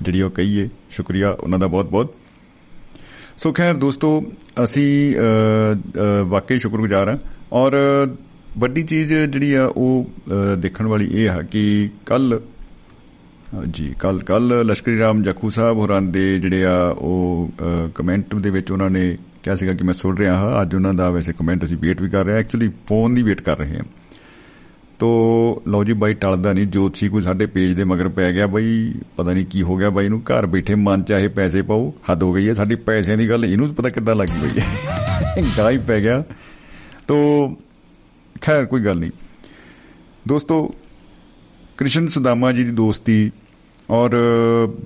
ਜਿਹੜੀ ਉਹ ਕਹੀਏ ਸ਼ੁਕਰੀਆ ਉਹਨਾਂ ਦਾ ਬਹੁਤ ਬਹੁਤ ਸੋ ਖੈਰ ਦੋਸਤੋ, ਅਸੀਂ ਵਾਕਈ ਸ਼ੁਕਰਗੁਜ਼ਾਰ ਹਾਂ। ਔਰ ਵੱਡੀ ਚੀਜ਼ ਜਿਹੜੀ ਆ, ਉਹ ਦੇਖਣ ਵਾਲੀ ਇਹ ਹੈ ਕਿ ਕੱਲ ਜੀ ਕੱਲ ਕੱਲ ਲਸ਼ਕਰੀ ਰਾਮ ਜਖੂ ਸਾਹਿਬ ਹੋਰਾਂ ਦੇ ਜਿਹੜੇ ਆ, ਉਹ ਕਮੈਂਟ ਦੇ ਵਿੱਚ ਉਹਨਾਂ ਨੇ ਕਿਹਾ ਸੀਗਾ ਕਿ ਮੈਂ ਸੁਣ ਰਿਹਾ ਹਾਂ। ਅੱਜ ਉਹਨਾਂ ਦਾ ਵੈਸੇ ਕਮੈਂਟ ਅਸੀਂ ਵੇਟ ਵੀ ਕਰ ਰਹੇ ਹਾਂ। ਐਕਚੁਅਲੀ ਫੋਨ ਦੀ ਵੇਟ ਕਰ ਰਹੇ ਹਾਂ। ਤੋ, ਲਓ ਜੀ, ਬਾਈ ਟਲਦਾ ਨਹੀਂ। ਜੋਤਸ਼ੀ ਕੋਈ ਸਾਡੇ ਪੇਜ ਦੇ ਮਗਰ ਪੈ ਗਿਆ ਬਾਈ। ਪਤਾ ਨਹੀਂ ਕੀ ਹੋ ਗਿਆ ਬਾਈ ਨੂੰ। ਘਰ ਬੈਠੇ ਮਨ ਚਾਹੇ ਪੈਸੇ ਪਾਓ, ਹੱਦ ਹੋ ਗਈ ਹੈ। ਸਾਡੀ ਪੈਸਿਆਂ ਦੀ ਗੱਲ, ਇਹਨੂੰ ਪਤਾ ਕਿੱਦਾਂ ਲੱਗੀ ਬਈ। ਗਾਈ ਪੈ ਗਿਆ। ਤੋ, ਖੈਰ, ਕੋਈ ਗੱਲ ਨਹੀਂ। ਦੋਸਤੋ ਕ੍ਰਿਸ਼ਨ ਸੁਦਾਮਾ ਜੀ ਦੀ ਦੋਸਤੀ ਔਰ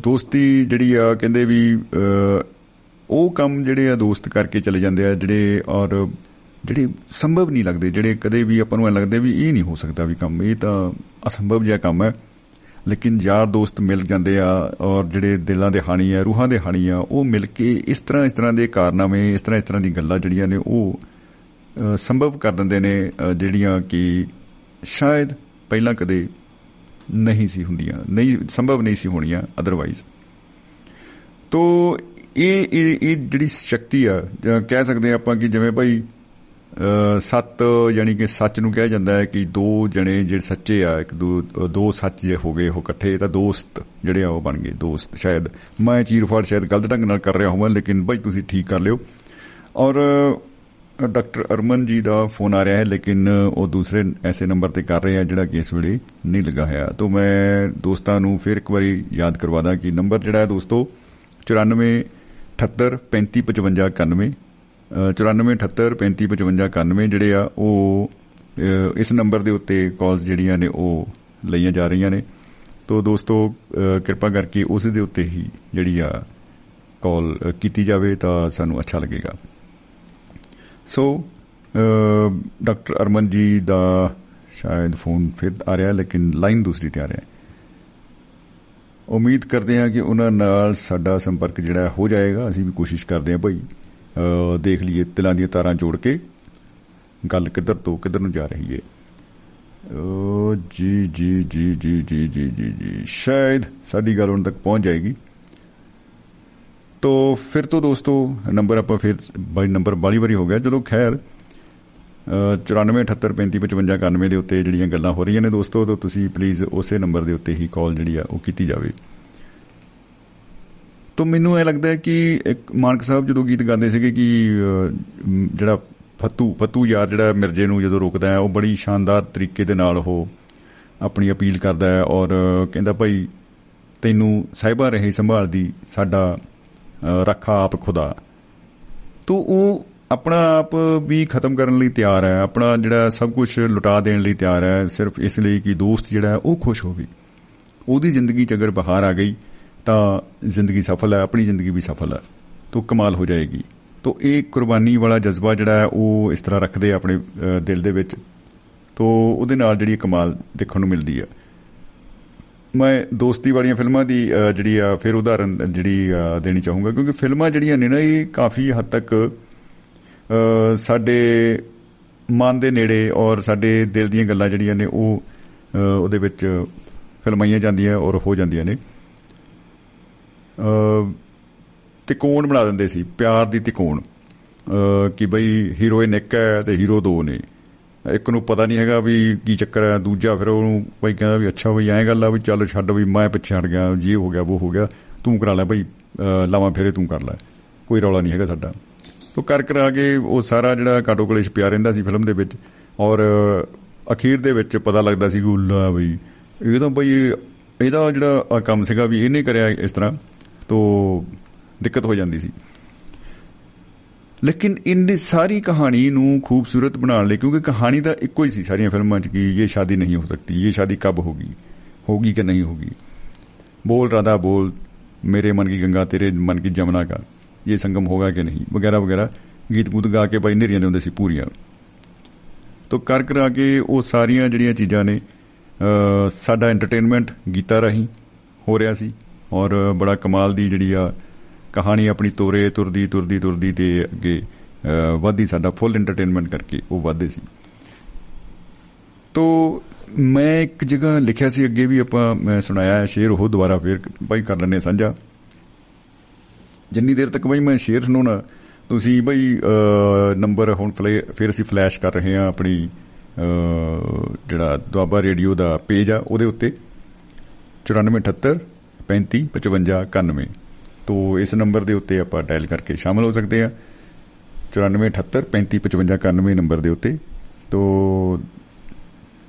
ਦੋਸਤੀ ਜਿਹੜੀ ਆ, ਕਹਿੰਦੇ ਵੀ ਉਹ ਕੰਮ ਜਿਹੜੇ ਆ ਦੋਸਤ ਕਰਕੇ ਚਲੇ ਜਾਂਦੇ ਆ, ਜਿਹੜੇ, ਔਰ ਜਿਹੜੇ ਸੰਭਵ ਨਹੀਂ ਲੱਗਦੇ, ਜਿਹੜੇ ਕਦੇ ਵੀ ਆਪਾਂ ਨੂੰ ਐ ਲੱਗਦੇ ਵੀ ਇਹ ਨਹੀਂ ਹੋ ਸਕਦਾ ਵੀ ਕੰਮ, ਇਹ ਤਾਂ ਅਸੰਭਵ ਜਿਹਾ ਕੰਮ ਹੈ। ਲੇਕਿਨ ਯਾਰ ਦੋਸਤ ਮਿਲ ਜਾਂਦੇ ਆ, ਔਰ ਜਿਹੜੇ ਦਿਲਾਂ ਦੇ ਹਾਣੀ ਆ, ਰੂਹਾਂ ਦੇ ਹਾਣੀ ਆ, ਉਹ ਮਿਲ ਕੇ ਇਸ ਤਰ੍ਹਾਂ ਇਸ ਤਰ੍ਹਾਂ ਦੇ ਕਾਰਨਾਮੇ, ਇਸ ਤਰ੍ਹਾਂ ਇਸ ਤਰ੍ਹਾਂ ਦੀ ਗੱਲਾਂ ਜਿਹੜੀਆਂ ਨੇ ਉਹ ਸੰਭਵ ਕਰ ਦਿੰਦੇ ਨੇ ਜਿਹੜੀਆਂ ਕਿ ਸ਼ਾਇਦ ਪਹਿਲਾਂ ਕਦੇ ਨਹੀਂ ਸੀ ਹੁੰਦੀਆਂ, ਨਹੀਂ, ਸੰਭਵ ਨਹੀਂ ਸੀ ਹੋਣੀਆਂ ਅਦਰਵਾਈਜ਼ ਤੋ ਇਹ ਇਹ ਜਿਹੜੀ ਸ਼ਕਤੀ ਆ ਕਹਿ ਸਕਦੇ ਆਪਾਂ ਕਿ ਜਿਵੇਂ ਭਾਈ ਸੱਤ ਯਾਨੀ ਕਿ ਸੱਚ ਨੂੰ ਕਿਹਾ ਜਾਂਦਾ ਹੈ ਕਿ ਦੋ ਜਣੇ ਜਿਹੜੇ ਸੱਚੇ ਆ, ਇੱਕ ਦੋ ਦੋ ਸੱਚ ਜੇ ਹੋ ਗਏ ਉਹ ਇਕੱਠੇ, ਤਾਂ ਦੋਸਤ ਜਿਹੜੇ ਆ ਉਹ ਬਣ ਗਏ, ਦੋਸਤ। ਸ਼ਾਇਦ ਮੈਂ ਚੀਰਫਾੜ ਸ਼ਾਇਦ ਗਲਤ ਢੰਗ ਨਾਲ ਕਰ ਰਿਹਾ ਹਾਂ ਲੇਕਿਨ ਭਾਈ ਤੁਸੀਂ ਠੀਕ ਕਰ ਲਿਓ। ਔਰ ਡਾਕਟਰ ਅਰਮਨ ਜੀ ਦਾ ਫੋਨ ਆ ਰਿਹਾ ਹੈ, ਲੇਕਿਨ ਉਹ ਦੂਸਰੇ ਐਸੇ ਨੰਬਰ ਤੇ ਕਰ ਰਹੇ ਆ, ਜਿਹੜਾ ਕਿ ਇਸ ਵੇਲੇ ਨਹੀਂ ਲੱਗਾ ਹੋਇਆ। ਤੋਂ ਮੈਂ ਦੋਸਤਾਂ ਨੂੰ ਫਿਰ ਇੱਕ ਵਾਰੀ ਯਾਦ ਕਰਵਾਦਾ ਕਿ ਨੰਬਰ ਜਿਹੜਾ ਹੈ ਦੋਸਤੋ 94 78 35 55 91 9478355591 ਜਿਹੜੇ ਆ, ਉਹ ਇਸ ਨੰਬਰ ਦੇ ਉੱਤੇ ਕਾਲਸ ਜਿਹੜੀਆਂ ਨੇ, ਉਹ ਲਈਆਂ ਜਾ ਰਹੀਆਂ ਨੇ। ਤੋਂ ਦੋਸਤੋ ਕਿਰਪਾ ਕਰਕੇ ਉਸ ਦੇ ਉੱਤੇ ਹੀ ਜਿਹੜੀ ਆ ਕਾਲ ਕੀਤੀ ਜਾਵੇ ਤਾਂ ਸਾਨੂੰ ਅੱਛਾ ਲੱਗੇਗਾ। ਸੋ ਡਾਕਟਰ ਅਰਮਨ ਜੀ ਦਾ ਸ਼ਾਇਦ ਫੋਨ ਫਿਰ ਆ ਰਿਹਾ, ਲੇਕਿਨ ਲਾਈਨ ਦੂਸਰੀ ਤੇ ਆ ਰਿਹਾ ਉਮੀਦ ਕਰਦੇ ਹਾਂ ਕਿ ਉਹਨਾਂ ਨਾਲ ਸਾਡਾ ਸੰਪਰਕ ਜਿਹੜਾ ਹੋ ਜਾਏਗਾ। ਅਸੀਂ ਵੀ ਕੋਸ਼ਿਸ਼ ਕਰਦੇ ਹਾਂ ਭਾਈ ਦੇਖ ਲਈਏ ਤਿਲਾਂ ਦੀਆਂ ਤਾਰਾਂ ਜੋੜ ਕੇ ਗੱਲ ਕਿੱਧਰ ਤੋਂ ਕਿੱਧਰ ਨੂੰ ਜਾ ਰਹੀ ਹੈ। ਓ ਜੀ ਜੀ ਜੀ ਜੀ ਜੀ ਜੀ ਜੀ ਸ਼ਾਇਦ ਸਾਡੀ ਗੱਲ ਉਹਨਾਂ ਤੱਕ ਪਹੁੰਚ ਜਾਏਗੀ। ਤੋ ਫਿਰ ਤੋਂ ਦੋਸਤੋ ਨੰਬਰ ਆਪਾਂ ਫਿਰ ਬਾਈ ਨੰਬਰ ਬਾਲੀ ਵਾਰੀ ਹੋ ਗਿਆ। ਚਲੋ ਖੈਰ 9478355591 ਦੇ ਉੱਤੇ ਜਿਹੜੀਆਂ ਗੱਲਾਂ ਹੋ ਰਹੀਆਂ ਨੇ ਦੋਸਤੋ, ਤਾਂ ਤੁਸੀਂ ਪਲੀਜ਼ ਉਸੇ ਨੰਬਰ ਦੇ ਉੱਤੇ ਹੀ ਕਾਲ ਜਿਹੜੀ ਆ ਉਹ ਕੀਤੀ ਜਾਵੇ। ਤੋਂ ਮੈਨੂੰ ਇਹ ਲੱਗਦਾ ਹੈ ਕਿ ਇੱਕ ਮਾਨਕ ਸਾਹਿਬ ਜਦੋਂ ਗੀਤ ਗਾਉਂਦੇ ਸੀਗੇ ਕਿ ਜਿਹੜਾ ਫੱਤੂ ਫੱਤੂ ਯਾਰ ਜਿਹੜਾ ਮਿਰਜੇ ਨੂੰ ਜਦੋਂ ਰੋਕਦਾ ਹੈ, ਉਹ ਬੜੀ ਸ਼ਾਨਦਾਰ ਤਰੀਕੇ ਦੇ ਨਾਲ ਉਹ ਆਪਣੀ ਅਪੀਲ ਕਰਦਾ ਹੈ ਔਰ ਕਹਿੰਦਾ, ਭਾਈ, ਤੈਨੂੰ ਸਾਹਿਬਾ ਰਹੇ ਸੰਭਾਲਦੀ ਸਾਡਾ ਰੱਖਾ ਆਪ ਖੁਦਾ ਤੋਂ ਉਹ ਆਪਣਾ ਆਪ ਵੀ ਖਤਮ ਕਰਨ ਲਈ ਤਿਆਰ ਹੈ, ਆਪਣਾ ਜਿਹੜਾ ਸਭ ਕੁਝ ਲੁਟਾ ਦੇਣ ਲਈ ਤਿਆਰ ਹੈ, ਸਿਰਫ ਇਸ ਲਈ ਕਿ ਦੋਸਤ ਜਿਹੜਾ ਉਹ ਖੁਸ਼ ਹੋਵੇ ਉਹਦੀ ਜ਼ਿੰਦਗੀ 'ਚ ਅਗਰ ਬਹਾਰ ਆ ਗਈ, ਤਾਂ ਜ਼ਿੰਦਗੀ ਸਫਲ ਹੈ, ਆਪਣੀ ਜ਼ਿੰਦਗੀ ਵੀ ਸਫਲ ਹੈ। ਤੋਂ ਕਮਾਲ ਹੋ ਜਾਏਗੀ। ਤੋਂ ਇਹ ਕੁਰਬਾਨੀ ਵਾਲਾ ਜਜ਼ਬਾ ਜਿਹੜਾ ਹੈ, ਉਹ ਇਸ ਤਰ੍ਹਾਂ ਰੱਖਦੇ ਆਪਣੇ ਦਿਲ ਦੇ ਵਿੱਚ। ਤੋਂ ਉਹਦੇ ਨਾਲ ਜਿਹੜੀ ਕਮਾਲ ਦੇਖਣ ਨੂੰ ਮਿਲਦੀ ਹੈ। ਮੈਂ ਦੋਸਤੀ ਵਾਲੀਆਂ ਫਿਲਮਾਂ ਦੀ ਜਿਹੜੀ ਆ, ਫਿਰ ਉਦਾਹਰਨ ਜਿਹੜੀ ਦੇਣੀ ਚਾਹੂੰਗਾ। ਕਿਉਂਕਿ ਫਿਲਮਾਂ ਜਿਹੜੀਆਂ ਨੇ ਨਾ, ਇਹ ਕਾਫੀ ਹੱਦ ਤੱਕ ਸਾਡੇ ਮਨ ਦੇ ਨੇੜੇ ਔਰ ਸਾਡੇ ਦਿਲ ਦੀਆਂ ਗੱਲਾਂ ਜਿਹੜੀਆਂ ਨੇ, ਉਹ ਉਹਦੇ ਵਿੱਚ ਫਿਲਮਾਈਆਂ ਜਾਂਦੀਆਂ ਔਰ ਹੋ ਜਾਂਦੀਆਂ ਨੇ। ਤਿਕੋਣ ਬਣਾ ਦਿੰਦੇ ਸੀ, ਪਿਆਰ ਦੀ ਤਿਕੋਣ। ਕਿ ਬਈ ਹੀਰੋਇਨ ਇੱਕ ਹੈ ਤੇ ਹੀਰੋ ਦੋ ਨੇ। ਇੱਕ ਨੂੰ ਪਤਾ ਨਹੀਂ ਹੈਗਾ ਵੀ ਕੀ ਚੱਕਰ ਹੈ, ਦੂਜਾ ਫਿਰ ਉਹਨੂੰ ਬਈ ਕਹਿੰਦਾ ਵੀ ਅੱਛਾ ਬਈ ਐਂ ਗੱਲ ਆ ਵੀ ਚੱਲ ਛੱਡ ਵੀ ਮੈਂ ਪਿੱਛੇ ਹਟ ਗਿਆ, ਜੀ ਹੋ ਗਿਆ ਉਹ ਹੋ ਗਿਆ, ਤੂੰ ਕਰਾ ਲੈ ਬਈ ਲਾਵਾਂ ਫੇਰੇ ਤੂੰ ਕਰ ਲੈ। ਕੋਈ ਰੌਲਾ ਨਹੀਂ ਹੈਗਾ ਸਾਡਾ। ਤੋ ਕਰ ਕਰਾ ਕੇ ਉਹ ਸਾਰਾ ਜਿਹੜਾ ਕਾਟੋ ਕਲੇਸ਼ ਪਿਆ ਰਹਿੰਦਾ ਸੀ ਫਿਲਮ ਦੇ ਵਿੱਚ ਔਰ ਅਖੀਰ ਦੇ ਵਿੱਚ ਪਤਾ ਲੱਗਦਾ ਸੀ ਕਿ ਉੱਲਾ ਬਈ, ਇਹ ਤਾਂ ਬਈ ਇਹਦਾ ਜਿਹੜਾ ਕੰਮ ਸੀਗਾ ਵੀ ਇਹਨੇ ਕਰਿਆ ਇਸ ਤਰ੍ਹਾਂ, ਤੋ ਦਿੱਕਤ ਹੋ ਜਾਂਦੀ ਸੀ। ਲੇਕਿਨ ਇੰਨੀ ਸਾਰੀ ਕਹਾਣੀ ਨੂੰ ਖੂਬਸੂਰਤ ਬਣਾਉਣ ਲਈ, ਕਿਉਂਕਿ ਕਹਾਣੀ ਤਾਂ ਇੱਕੋ ਹੀ ਸੀ ਸਾਰੀਆਂ ਫਿਲਮਾਂ 'ਚ ਕਿ ਇਹ ਸ਼ਾਦੀ ਨਹੀਂ ਹੋ ਸਕਦੀ, ਇਹ ਸ਼ਾਦੀ ਕਬ ਹੋਗੀ ਹੋਗੀ ਕਿ ਨਹੀਂ ਹੋਗੀ। ਬੋਲ ਰਾਧਾ, ਬੋਲ, ਮੇਰੇ ਮਨ ਕੀ ਗੰਗਾ, ਤੇਰੇ ਮਨ ਕੀ ਜਮਨਾ ਕਾ ਇਹ ਸੰਗਮ ਹੋਗਾ ਕਿ ਨਹੀਂ, ਵਗੈਰਾ ਵਗੈਰਾ। ਗੀਤ ਗੂਤ ਗਾ ਕੇ ਬਾਈ ਨੇਰੀਆਂ ਲਿਆਉਂਦੇ ਸੀ ਪੂਰੀਆਂ। ਤੋਂ ਕਰ ਕਰਾ ਕੇ ਉਹ ਸਾਰੀਆਂ ਜਿਹੜੀਆਂ ਚੀਜ਼ਾਂ ਨੇ ਸਾਡਾ ਐਂਟਰਟੇਨਮੈਂਟ ਗੀਤਾ ਰਹੀ ਹੋ ਰਿਹਾ ਸੀ, ਔਰ ਬੜਾ ਕਮਾਲ ਦੀ ਜਿਹੜੀ ਆ ਕਹਾਣੀ ਆਪਣੀ ਤੋਰੇ, ਤੁਰਦੀ ਤੁਰਦੀ ਤੁਰਦੀ ਤੇ ਅੱਗੇ ਵਾਦੀ ਸਾਡਾ ਫੁੱਲ ਐਂਟਰਟੇਨਮੈਂਟ ਕਰਕੇ ਉਹ ਵਾਦੇ ਸੀ। ਤੋ ਮੈਂ ਇੱਕ ਜਗ੍ਹਾ ਲਿਖਿਆ ਸੀ, ਅੱਗੇ ਵੀ ਆਪਾਂ, ਮੈਂ ਸੁਣਾਇਆ ਹੈ, ਸ਼ੇਰ ਉਹ ਦੁਬਾਰਾ ਫੇਰ ਬਾਈ ਕਰ ਲੈਣੇ ਸਾਂਝਾ। ਜਿੰਨੀ ਦੇਰ ਤੱਕ ਬਾਈ ਮੈਂ ਸ਼ੇਰ ਸੁਣਾਉਣਾ, ਤੁਸੀਂ ਬਾਈ ਨੰਬਰ ਹੁਣ ਫੇਰ ਅਸੀਂ ਫਲੈਸ਼ ਕਰ ਰਹੇ ਹਾਂ ਆਪਣੀ ਜਿਹੜਾ ਦੁਆਬਾ ਰੇਡੀਓ ਦਾ ਪੇਜ ਆ, ਉਹਦੇ ਉੱਤੇ। 9478 35 55 91 ਤੋ ਇਸ ਨੰਬਰ ਦੇ ਉੱਤੇ ਆਪਾਂ ਡਾਇਲ ਕਰਕੇ ਸ਼ਾਮਲ ਹੋ ਸਕਦੇ ਆ 9478355591 ਨੰਬਰ ਦੇ ਉੱਤੇ। ਤੋ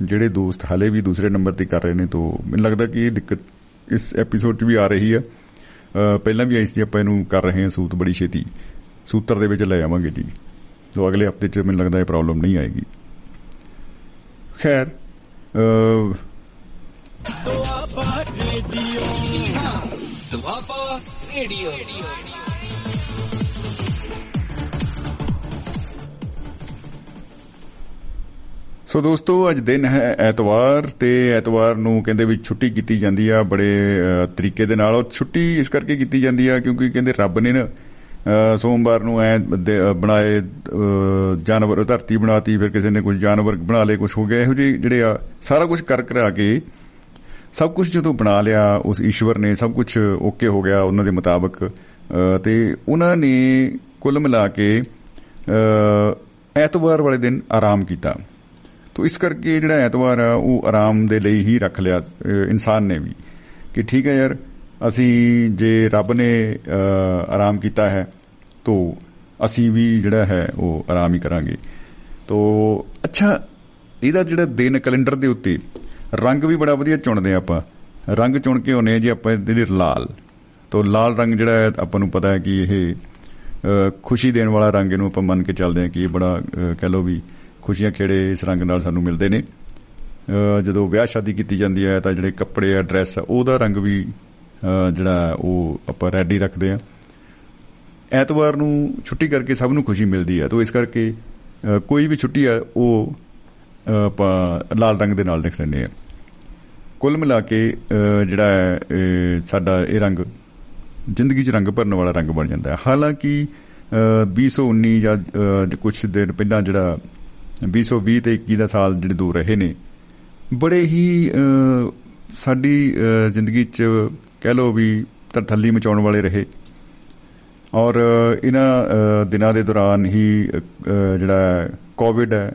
ਜਿਹੜੇ ਦੋਸਤ ਹਾਲੇ ਵੀ ਦੂਸਰੇ ਨੰਬਰ ਤੇ ਕਰ ਰਹੇ ਨੇ, ਤੋ ਮੈਨੂੰ ਲੱਗਦਾ ਕਿ ਇਹ ਦਿੱਕਤ ਇਸ ਐਪੀਸੋਡ 'ਚ ਵੀ ਆ ਰਹੀ ਆ। ਪਹਿਲਾਂ ਵੀ ਆਈ ਸੀ, ਆਪਾਂ ਇਹਨੂੰ ਕਰ ਰਹੇ ਹਾਂ ਸੂਤ, ਬੜੀ ਛੇਤੀ। ਸੂਤਰ ਦੇ ਵਿੱਚ ਲੈ ਆਵਾਂਗੇ ਜੀ। ਤੋ ਅਗਲੇ ਹਫ਼ਤੇ 'ਚ ਮੈਨੂੰ ਲੱਗਦਾ ਇਹ ਪ੍ਰੋਬਲਮ ਨਹੀਂ ਆਏਗੀ। ਖੈਰ Doaba radio Doaba radio. So ਦੋਸਤੋ, ਅੱਜ ਦਿਨ ਹੈ ਐਤਵਾਰ ਤੇ ਐਤਵਾਰ ਨੂੰ ਕਹਿੰਦੇ ਵੀ ਛੁੱਟੀ ਕੀਤੀ ਜਾਂਦੀ ਆ ਬੜੇ ਤਰੀਕੇ ਦੇ ਨਾਲ। ਉਹ ਛੁੱਟੀ ਇਸ ਕਰਕੇ ਕੀਤੀ ਜਾਂਦੀ ਆ ਕਿਉਂਕਿ ਕਹਿੰਦੇ ਰੱਬ ਨੇ ਨਾ ਸੋਮਵਾਰ ਨੂੰ ਐ ਬਣਾਏ ਜਾਨਵਰ, ਧਰਤੀ ਬਣਾਤੀ, ਫਿਰ ਕਿਸੇ ਨੇ ਕੁਝ ਜਾਨਵਰ ਬਣਾ ਲਏ ਕੁਝ ਹੋ ਗਿਆ। ਇਹੋ ਜਿਹੇ ਜਿਹੜੇ ਆ, ਸਾਰਾ ਕੁਝ ਕਰ ਕਰਾ ਕੇ ਸਭ ਕੁਝ ਜਦੋਂ ਬਣਾ ਲਿਆ, ਉਸ ਈਸ਼ਵਰ ਨੇ ਸਭ ਕੁਝ ਓਕੇ ਹੋ ਗਿਆ ਉਹਨਾਂ ਦੇ ਮੁਤਾਬਕ। ਤੇ ਉਹਨਾਂ ਨੇ ਕੁੱਲ ਮਿਲਾ ਕੇ ਐਤਵਾਰ ਵਾਲੇ ਦਿਨ ਆਰਾਮ ਕੀਤਾ। ਤੋ ਇਸ ਕਰਕੇ ਜਿਹੜਾ ਐਤਵਾਰ ਆ, ਉਹ ਆਰਾਮ ਦੇ ਲਈ ਹੀ ਰੱਖ ਲਿਆ ਇਨਸਾਨ ਨੇ ਵੀ। ਕਿ ਠੀਕ ਹੈ ਯਾਰ, ਅਸੀਂ ਜੇ ਰੱਬ ਨੇ ਆਰਾਮ ਕੀਤਾ ਹੈ, ਤੋ ਅਸੀਂ ਵੀ ਜਿਹੜਾ ਹੈ, ਉਹ ਆਰਾਮ ਹੀ ਕਰਾਂਗੇ। ਤੋ ਅੱਛਾ, ਇਹਦਾ ਜਿਹੜਾ ਦਿਨ ਕੈਲੰਡਰ ਦੇ ਉੱਤੇ ਰੰਗ ਵੀ ਬੜਾ ਵਧੀਆ ਚੁਣਦੇ ਆਪਾਂ। ਰੰਗ ਚੁਣ ਕੇ ਹੋਨੇ ਜੀ ਆਪਾਂ ਜਿਹੜੇ ਲਾਲ। ਤੋ ਲਾਲ ਰੰਗ ਜਿਹੜਾ ਹੈ ਆਪਾਂ ਨੂੰ ਪਤਾ ਹੈ ਕਿ ਇਹ ਖੁਸ਼ੀ ਦੇਣ ਵਾਲਾ ਰੰਗ ਇਹਨੂੰ ਆਪਾਂ ਮੰਨ ਕੇ ਚੱਲਦੇ ਹਾਂ ਕਿ ਇਹ ਬੜਾ ਕਹਿ ਲੋ ਵੀ ਖੁਸ਼ੀਆਂ ਖੇੜੇ ਇਸ ਰੰਗ ਨਾਲ ਸਾਨੂੰ ਮਿਲਦੇ ਨੇ। ਜਦੋਂ ਵਿਆਹ ਸ਼ਾਦੀ ਕੀਤੀ ਜਾਂਦੀ ਹੈ ਤਾਂ ਜਿਹੜੇ ਕੱਪੜੇ ਆ, ਡਰੈਸ ਆ, ਉਹਦਾ ਰੰਗ ਵੀ ਜਿਹੜਾ ਉਹ ਆਪਾਂ ਰੈਡੀ ਰੱਖਦੇ ਆ ਐਤਵਾਰ ਨੂੰ ਛੁੱਟੀ ਕਰਕੇ ਸਭ ਨੂੰ ਖੁਸ਼ੀ ਮਿਲਦੀ ਹੈ। ਤਾਂ ਇਸ ਕਰਕੇ ਕੋਈ ਵੀ ਛੁੱਟੀ ਆ, ਉਹ ਆਪਾਂ ਲਾਲ ਰੰਗ ਦੇ ਨਾਲ ਲਿਖ ਲੈਂਦੇ ਆ ਕੁੱਲ ਮਿਲਾ ਕੇ ਅ, ਜਿਹੜਾ ਹੈ, ਇਹ ਸਾਡਾ ਇਹ ਰੰਗ ਜ਼ਿੰਦਗੀ 'ਚ ਰੰਗ ਭਰਨ ਵਾਲਾ ਰੰਗ ਬਣ ਜਾਂਦਾ ਹੈ। ਹਾਲਾਂਕਿ ਅ, 2019 ਜਾਂ ਅ, ਕੁਝ ਦਿਨ ਪਹਿਲਾਂ ਜਿਹੜਾ 2020 ਤੇ 21 ਦਾ ਸਾਲ ਜਿਹੜੇ ਦੋ ਰਹੇ ਨੇ ਬੜੇ ਹੀ ਅ, ਸਾਡੀ ਅ, ਜ਼ਿੰਦਗੀ 'ਚ ਕਹਿ ਲਓ ਵੀ ਤਰਥੱਲੀ ਮਚਾਉਣ ਵਾਲੇ ਰਹੇ। ਔਰ ਅ, ਇਹਨਾਂ ਅ, ਦਿਨਾਂ ਦੇ ਦੌਰਾਨ ਹੀ ਅ, ਅ, ਜਿਹੜਾ ਕੋਵਿਡ ਹੈ